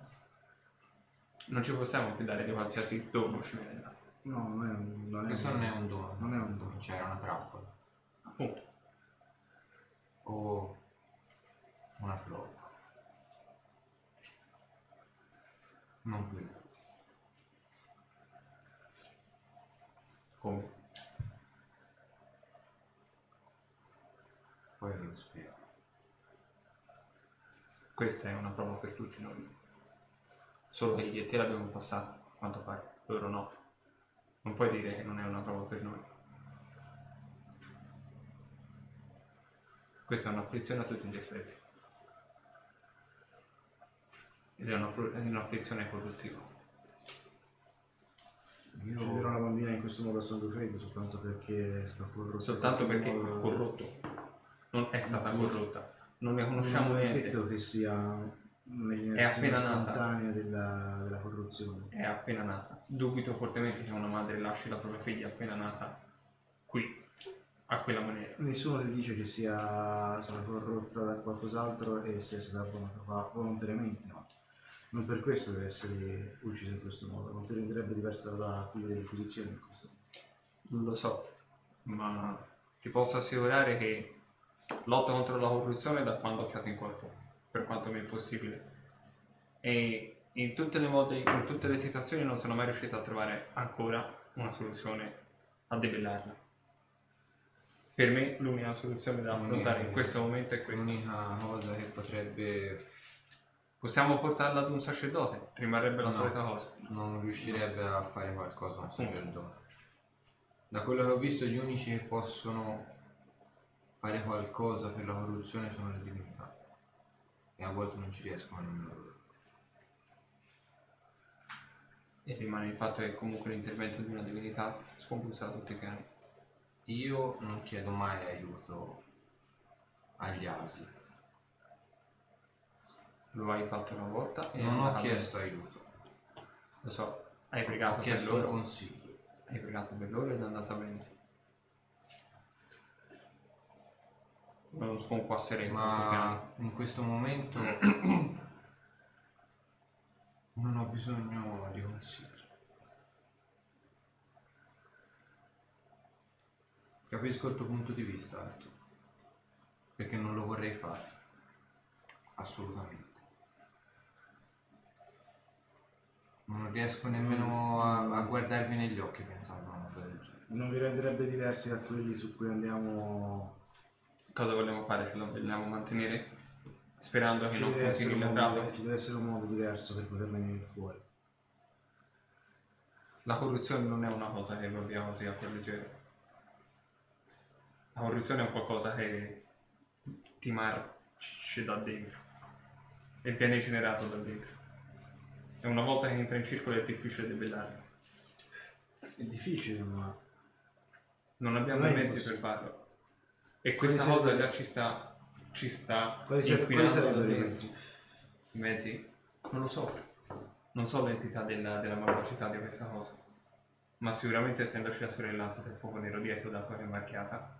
Speaker 4: Non ci possiamo fidare di qualsiasi dono ci viene dato.
Speaker 2: No, non è un. Non è
Speaker 3: Questo non è un dono.
Speaker 2: Non è un dono.
Speaker 3: C'era una trappola.
Speaker 4: Appunto.
Speaker 3: O una prova. Non quello.
Speaker 4: Come?
Speaker 3: Poi ve lo spiego.
Speaker 4: Questa è una prova per tutti noi. Solo che e te l'abbiamo passata, a quanto pare. Loro no. Non puoi dire che non è una prova per noi. Questa è un'afflizione a tutti gli effetti. Ed è una è un'afflizione corruttiva.
Speaker 2: Uccidere una bambina in questo modo a sangue freddo soltanto perché è stata corrotta.
Speaker 4: Soltanto perché è corrotto. Non è stata corrotta. Non ne
Speaker 2: Non
Speaker 4: conosciamo
Speaker 2: è
Speaker 4: niente.
Speaker 2: detto che sia
Speaker 4: È appena nata.
Speaker 2: spontanea della, della corruzione.
Speaker 4: È appena nata. Dubito fortemente che una madre lasci la propria figlia appena nata qui, a quella maniera.
Speaker 2: Nessuno ti dice che sia stata corrotta da qualcos'altro e sia stata abbonata qua volontariamente, ma non per questo deve essere uccisa in questo modo, non ti renderebbe diversa da quella dell'inquisizione in questo
Speaker 4: Non lo so, ma ti posso assicurare che lotto contro la corruzione da quando ho fiato in corpo, per quanto mi è possibile. E in tutte le modi, in tutte le situazioni non sono mai riuscito a trovare ancora una soluzione a debellarla. Per me l'unica soluzione da affrontare in questo momento è questa.
Speaker 3: L'unica cosa che potrebbe
Speaker 4: Possiamo portarla ad un sacerdote, rimarrebbe la
Speaker 3: No.
Speaker 4: solita cosa.
Speaker 3: non riuscirebbe a fare qualcosa un sacerdote. Da quello che ho visto gli unici che possono fare qualcosa per la corruzione sono le divinità. E a volte non ci riescono nemmeno loro.
Speaker 4: E rimane il fatto che comunque l'intervento di una divinità scompuzza tutti i piani.
Speaker 3: Io non chiedo mai aiuto agli asi.
Speaker 4: Lo hai fatto una volta e
Speaker 3: Non ho chiesto aiuto.
Speaker 4: Lo so, hai
Speaker 3: ho
Speaker 4: pregato per
Speaker 3: chiesto un
Speaker 4: loro.
Speaker 3: consiglio.
Speaker 4: Hai pregato per loro ed è andata bene. Non sconquasserei troppo
Speaker 3: Ma
Speaker 4: piano.
Speaker 3: in questo momento (clears throat) non ho bisogno di consigli. Capisco il tuo punto di vista, Arthur. Perché non lo vorrei fare. Assolutamente. Non riesco nemmeno a, a guardarvi negli occhi pensando a una cosa del genere.
Speaker 2: Non vi renderebbe diversi da quelli su cui andiamo...
Speaker 4: Cosa vogliamo fare? Ce lo vogliamo mantenere? Sperando che
Speaker 2: Ci
Speaker 4: non
Speaker 2: deve, essere
Speaker 4: continui
Speaker 2: un modo, ci deve essere un modo diverso per poterne venire fuori.
Speaker 4: La corruzione non è una cosa che va via così a quel leggero. La corruzione è un qualcosa che ti marce da dentro e viene generato da dentro. E una volta che entra in circolo è difficile debellarlo.
Speaker 2: È difficile, ma...
Speaker 4: Non abbiamo
Speaker 2: Non
Speaker 4: i mezzi per
Speaker 2: impossibile.
Speaker 4: farlo. E questa
Speaker 2: Quali
Speaker 4: cosa già ci sta, ci sta
Speaker 2: Quali, sare- quali
Speaker 4: inquinando da
Speaker 2: sarebbero i
Speaker 4: dentro.
Speaker 2: mezzi?
Speaker 4: I mezzi? Non lo so. Non so l'entità della, della malvagità di questa cosa. Ma sicuramente essendoci la sorellanza del fuoco nero dietro da tua rimarchiata,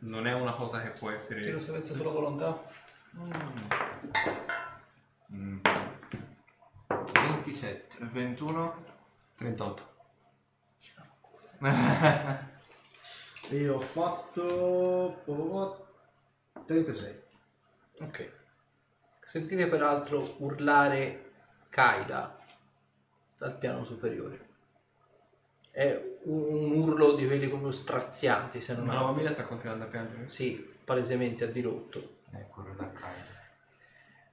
Speaker 4: non è una cosa che può essere...
Speaker 1: Tiro savezza sulla volontà.
Speaker 3: Mm. 27.
Speaker 5: 21.
Speaker 4: 38.
Speaker 2: Io ho fatto... po- po- po- 36.
Speaker 1: Ok. Sentite peraltro urlare Kaida dal piano superiore. È un, un urlo di quelli proprio strazianti, se non
Speaker 4: Ma la
Speaker 1: altro.
Speaker 4: bambina sta continuando a piangere.
Speaker 1: Sì, palesemente a dirotto.
Speaker 3: Ecco, da Kaida.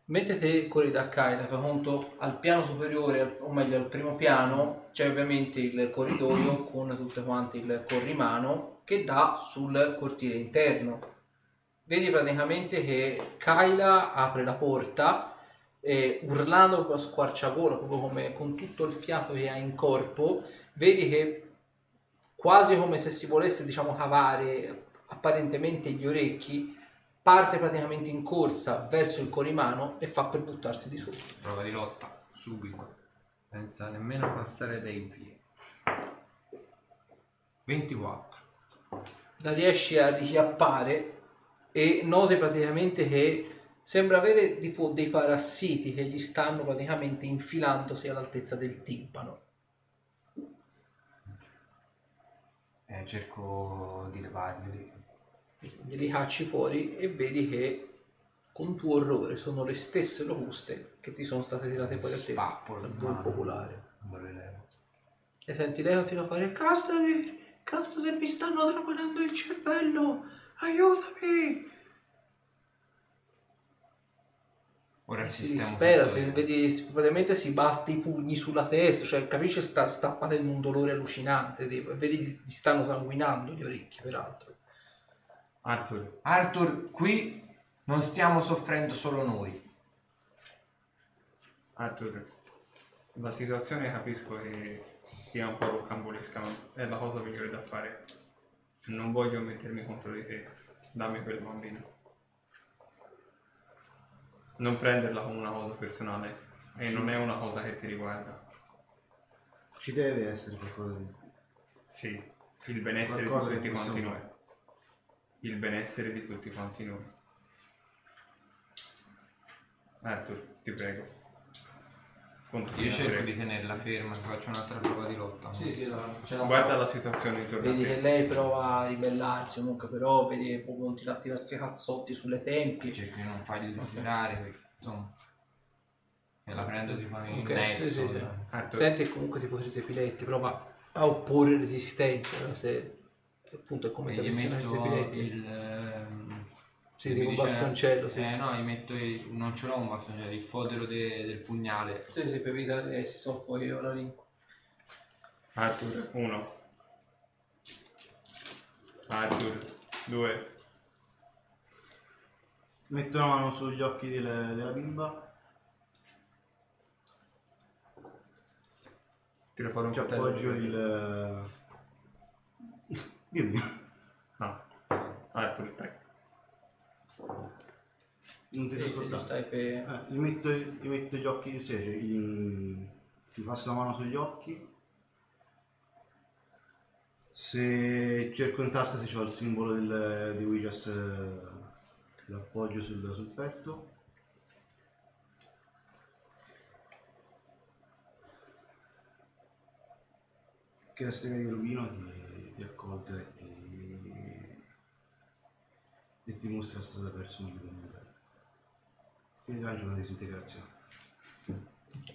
Speaker 1: Mentre te corri da Kaida, fai conto al piano superiore, o meglio al primo piano, c'è ovviamente il corridoio (clears throat) con tutte quante il corrimano che dà sul cortile interno. Vedi praticamente che Kyla apre la porta e urlando a squarciagola, proprio come con tutto il fiato che ha in corpo, vedi che quasi come se si volesse diciamo cavare apparentemente gli orecchi, parte praticamente in corsa verso il corrimano e fa per buttarsi di sotto.
Speaker 3: Prova di lotta, subito. Senza nemmeno passare dai piedi. 24.
Speaker 1: La riesci a richiappare e noti praticamente che sembra avere tipo dei parassiti che gli stanno praticamente infilandosi all'altezza del timpano.
Speaker 3: Eh, cerco di levarli.
Speaker 1: Glieli cacci fuori e vedi che con tuo orrore sono le stesse locuste che ti sono state tirate fuori a te
Speaker 3: Spappolo
Speaker 1: dal
Speaker 3: mano.
Speaker 1: popolare.
Speaker 3: Non le levo.
Speaker 1: E senti lei continua a fare Castati, Castati mi stanno trapanando il cervello, aiutami!
Speaker 3: Ora
Speaker 1: E si dispera,
Speaker 3: io.
Speaker 1: vedi, si- praticamente si batte i pugni sulla testa, cioè capisce sta, sta patendo un dolore allucinante, di- vedi gli gli stanno sanguinando gli orecchi peraltro.
Speaker 4: Arthur,
Speaker 3: Arthur, qui non stiamo soffrendo solo noi.
Speaker 4: Arthur, la situazione capisco che sia un po' rocambolesca, ma è la cosa migliore da fare. Non voglio mettermi contro di te. Dammi quel bambino. Non prenderla come una cosa personale. E non è una cosa che ti riguarda.
Speaker 2: Ci deve essere qualcosa di...
Speaker 4: Sì, il benessere
Speaker 2: Qualcosa
Speaker 4: di tutti quanti noi. Il benessere di tutti quanti noi. Arthur, ti prego. Continua
Speaker 3: Io cerco di tenerla ferma, ti faccio un'altra prova di lotta.
Speaker 1: Sì, sì, la, ce la
Speaker 4: Guarda
Speaker 1: fa.
Speaker 4: la situazione intorno
Speaker 1: Vedi
Speaker 4: a
Speaker 1: che lei prova a ribellarsi comunque, però vedi che proprio continua a tirarsi i cazzotti sulle tempie.
Speaker 3: Cerco di non fargli desiderare, perché insomma... E la prendo tipo in
Speaker 1: Ok,
Speaker 3: mezzo.
Speaker 1: sì, sì, sì.
Speaker 4: Arthur,
Speaker 1: Senti comunque tipo Crisi Piletti prova a opporre resistenza, se appunto è come
Speaker 3: E
Speaker 1: se
Speaker 3: gli
Speaker 1: avesse una
Speaker 3: metto
Speaker 1: Crisi Piletti.
Speaker 3: il...
Speaker 1: Sì, tipo un
Speaker 3: dice-
Speaker 1: bastoncello, sì.
Speaker 3: Eh no, gli metto il... non ce l'ho un bastoncello, il fodero de- del pugnale.
Speaker 1: Sì, sì, per evitare che si soffochi ora lì.
Speaker 4: Arthur, uno. Arthur, due.
Speaker 2: Metto una mano sugli occhi delle- della bimba,
Speaker 4: Tira fuori un
Speaker 2: ci
Speaker 4: coltello.
Speaker 2: appoggio il... (laughs) Dimmi,
Speaker 4: No. Arthur, tre.
Speaker 2: Non ti
Speaker 1: gli
Speaker 2: ascoltando.
Speaker 1: stai per...
Speaker 2: Eh, gli, metto, gli metto gli occhi di sé, cioè gli, gli passo la mano sugli occhi. Se cerco in tasca se ho il simbolo del, di Ouijas, eh, l'appoggio sul, sul petto. Che la stella di Rubino ti, ti accolga e ti, e ti mostra la strada verso un livello migliore. Ti rilancia una disintegrazione.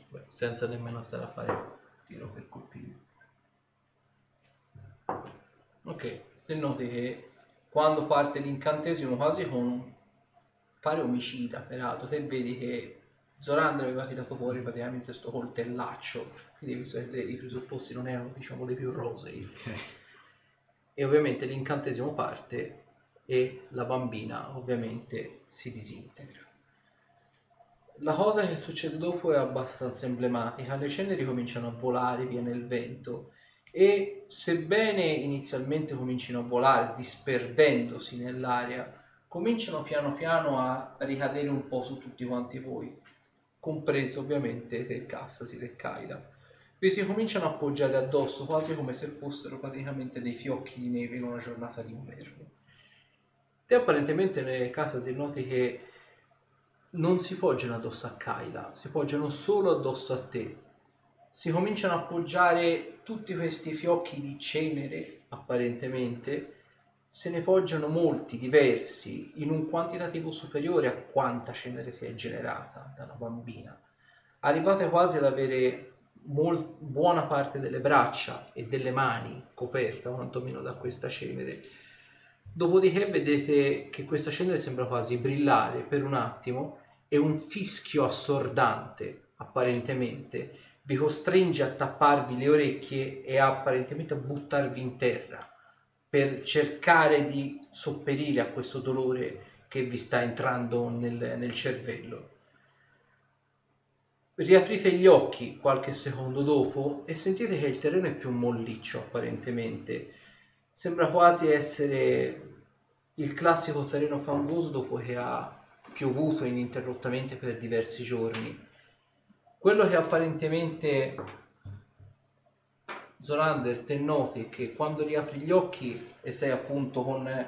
Speaker 1: Beh, senza nemmeno stare a fare tiro per colpire. Ok, te noti che quando parte l'incantesimo quasi con fare omicida, peraltro, te vedi che Zorander aveva tirato fuori praticamente sto coltellaccio, quindi visto che i presupposti non erano diciamo dei più rosei. E ovviamente l'incantesimo parte e la bambina ovviamente si disintegra. La cosa che succede dopo è abbastanza emblematica, le ceneri cominciano a volare via nel vento e sebbene inizialmente comincino a volare disperdendosi nell'aria, cominciano piano piano a ricadere un po' su tutti quanti voi, compreso ovviamente te e Kaida. Vi si cominciano a appoggiare addosso quasi come se fossero praticamente dei fiocchi di neve in una giornata d'inverno. Te apparentemente nelle Cassasi noti che non si poggiano addosso a Kaila, si poggiano solo addosso a te. Si cominciano a appoggiare tutti questi fiocchi di cenere, apparentemente, se ne poggiano molti, diversi, in un quantitativo superiore a quanta cenere si è generata da una bambina. Arrivate quasi ad avere mol- buona parte delle braccia e delle mani coperta, quantomeno da questa cenere. Dopodiché vedete che questa cenere sembra quasi brillare per un attimo e un fischio assordante, apparentemente, vi costringe a tapparvi le orecchie e apparentemente a buttarvi in terra per cercare di sopperire a questo dolore che vi sta entrando nel, nel cervello. Riaprite gli occhi qualche secondo dopo e sentite che il terreno è più molliccio apparentemente. Sembra quasi essere il classico terreno fangoso dopo che ha piovuto ininterrottamente per diversi giorni. Quello che apparentemente Zolander te noti che quando riapri gli occhi e sei appunto con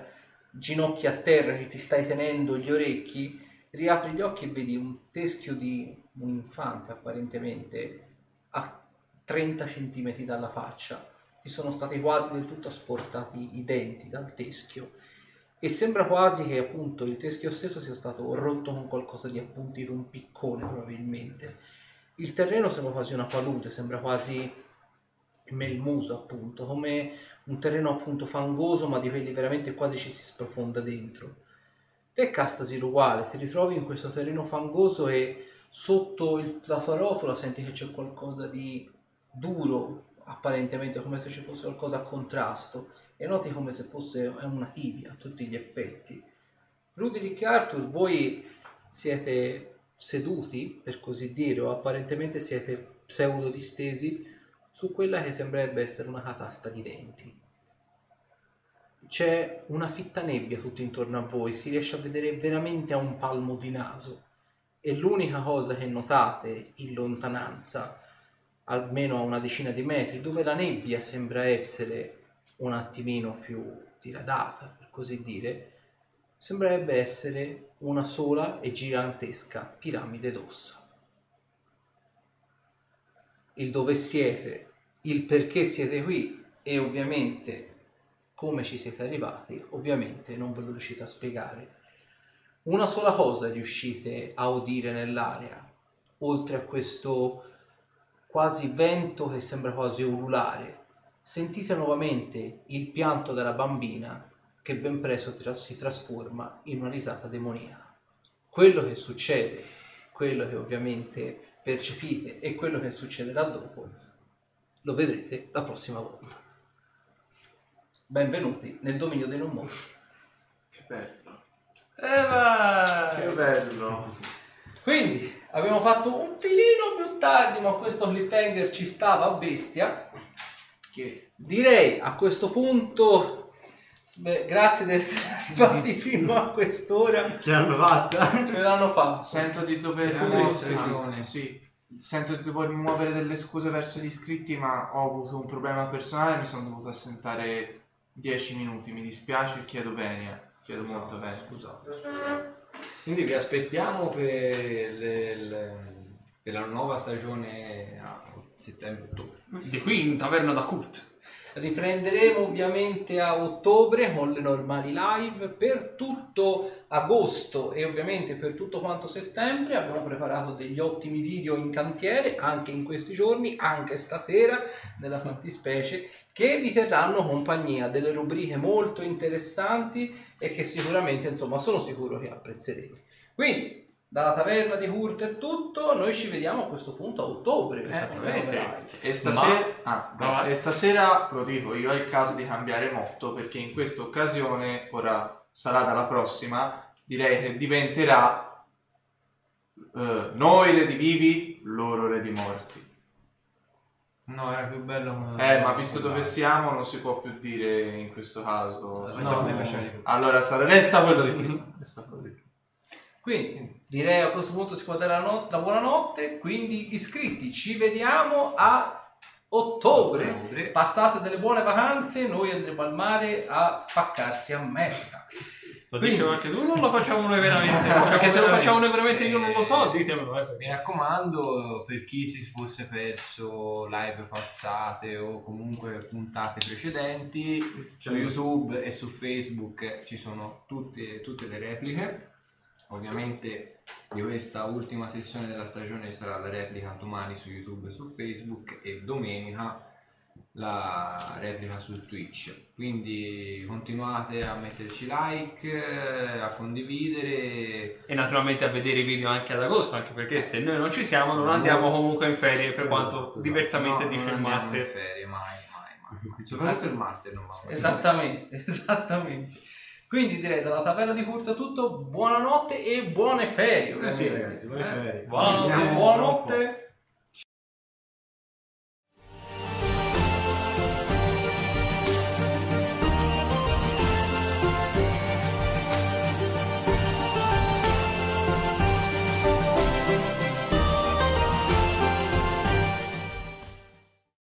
Speaker 1: ginocchia a terra che ti stai tenendo gli orecchi, riapri gli occhi e vedi un teschio di un infante apparentemente a 30 cm dalla faccia. Gli sono stati quasi del tutto asportati i denti dal teschio e sembra quasi che appunto il teschio stesso sia stato rotto con qualcosa di appuntito, un piccone probabilmente. Il terreno sembra quasi una palude, sembra quasi melmuso appunto, come un terreno appunto fangoso ma di quelli veramente quasi ci si sprofonda dentro. Te Castasir uguale, ti ritrovi in questo terreno fangoso e sotto il- la tua rotola senti che c'è qualcosa di duro, apparentemente come se ci fosse qualcosa a contrasto e noti come se fosse è una tibia a tutti gli effetti. Ruderick e Arthur, voi siete seduti, per così dire, o apparentemente siete pseudo distesi su quella che sembrerebbe essere una catasta di denti. C'è una fitta nebbia tutto intorno a voi, si riesce a vedere veramente a un palmo di naso e l'unica cosa che notate in lontananza, almeno a una decina di metri, dove la nebbia sembra essere un attimino più diradata, per così dire, sembrerebbe essere una sola e gigantesca piramide d'ossa. Il dove siete, il perché siete qui e ovviamente come ci siete arrivati, ovviamente non ve lo riuscite a spiegare. Una sola cosa riuscite a udire nell'aria, oltre a questo quasi vento che sembra quasi ululare. Sentite nuovamente il pianto della bambina che ben presto tra- si trasforma in una risata demoniaca. Quello che succede, quello che ovviamente percepite e quello che succederà dopo, lo vedrete la prossima volta. Benvenuti nel dominio dei non morti.
Speaker 5: Che bello.
Speaker 9: Eh.
Speaker 5: Che bello.
Speaker 1: Quindi abbiamo fatto un filino più tardi, ma questo cliffhanger ci stava a bestia.
Speaker 5: Che
Speaker 1: Direi a questo punto, beh, grazie di essere (laughs) arrivati fino a quest'ora.
Speaker 2: Ce l'hanno fatta.
Speaker 1: Ce l'hanno fatto.
Speaker 5: Sento di dover
Speaker 3: visione.
Speaker 5: sì. Sento di dover muovere delle scuse verso gli iscritti, ma ho avuto un problema personale mi sono dovuto assentare 10 minuti. Mi dispiace chiedo venia. Chiedo molto bene.
Speaker 3: Scusate. Quindi vi aspettiamo per, le- le- per la nuova stagione a settembre-ottobre.
Speaker 4: Di qui in taverna da Kurt.
Speaker 1: Riprenderemo ovviamente a ottobre con le normali live per tutto agosto e ovviamente per tutto quanto settembre abbiamo preparato degli ottimi video in cantiere anche in questi giorni, anche stasera nella fattispecie che vi terranno compagnia, delle rubriche molto interessanti e che sicuramente insomma sono sicuro che apprezzerete. Quindi dalla taverna di Hurt è tutto, noi ci vediamo a questo punto a ottobre, come
Speaker 4: vedete.
Speaker 1: live.
Speaker 5: E stasera,
Speaker 4: Ma-
Speaker 5: ah, e stasera lo dico io, è il caso di cambiare motto perché in questa occasione, ora sarà dalla prossima, direi che diventerà eh, noi re di vivi, loro re di morti.
Speaker 3: No, era più bello.
Speaker 5: Eh, ma visto dove siamo non si può più dire in questo caso.
Speaker 3: No, di più.
Speaker 5: Allora sarà- resta quello di prima. Resta quello di prima.
Speaker 1: Quindi direi a questo punto si può dare la, not- la buonanotte, quindi iscritti, ci vediamo a ottobre.
Speaker 3: Ottobre.
Speaker 1: Passate delle buone vacanze, noi andremo al mare a spaccarsi a merda.
Speaker 4: Lo dicevo anche tu, non lo facciamo noi veramente. Cioè che se lo facciamo noi veramente io non lo so, ditemelo. eh.
Speaker 3: Mi raccomando, per chi si fosse perso live passate o comunque puntate precedenti, su YouTube e su Facebook ci sono tutte, tutte le repliche. Ovviamente di questa ultima sessione della stagione sarà la replica domani su YouTube e su Facebook e domenica la replica su Twitch. Quindi continuate a metterci like, eh, a condividere
Speaker 4: E naturalmente a vedere i video anche ad agosto, anche perché se noi non ci siamo non andiamo comunque in ferie, per quanto
Speaker 2: esatto.
Speaker 4: diversamente
Speaker 3: No,
Speaker 4: dice
Speaker 3: non
Speaker 4: il
Speaker 3: andiamo
Speaker 4: master.
Speaker 3: in ferie, mai, mai, mai. Soprattutto il master non va mai.
Speaker 1: Esattamente, (laughs) esattamente. Quindi direi dalla taverna di Curta tutto, buonanotte e buone ferie.
Speaker 2: Eh sì ragazzi, buone
Speaker 1: Eh?
Speaker 2: ferie.
Speaker 4: Buonanotte.
Speaker 1: Buonanotte.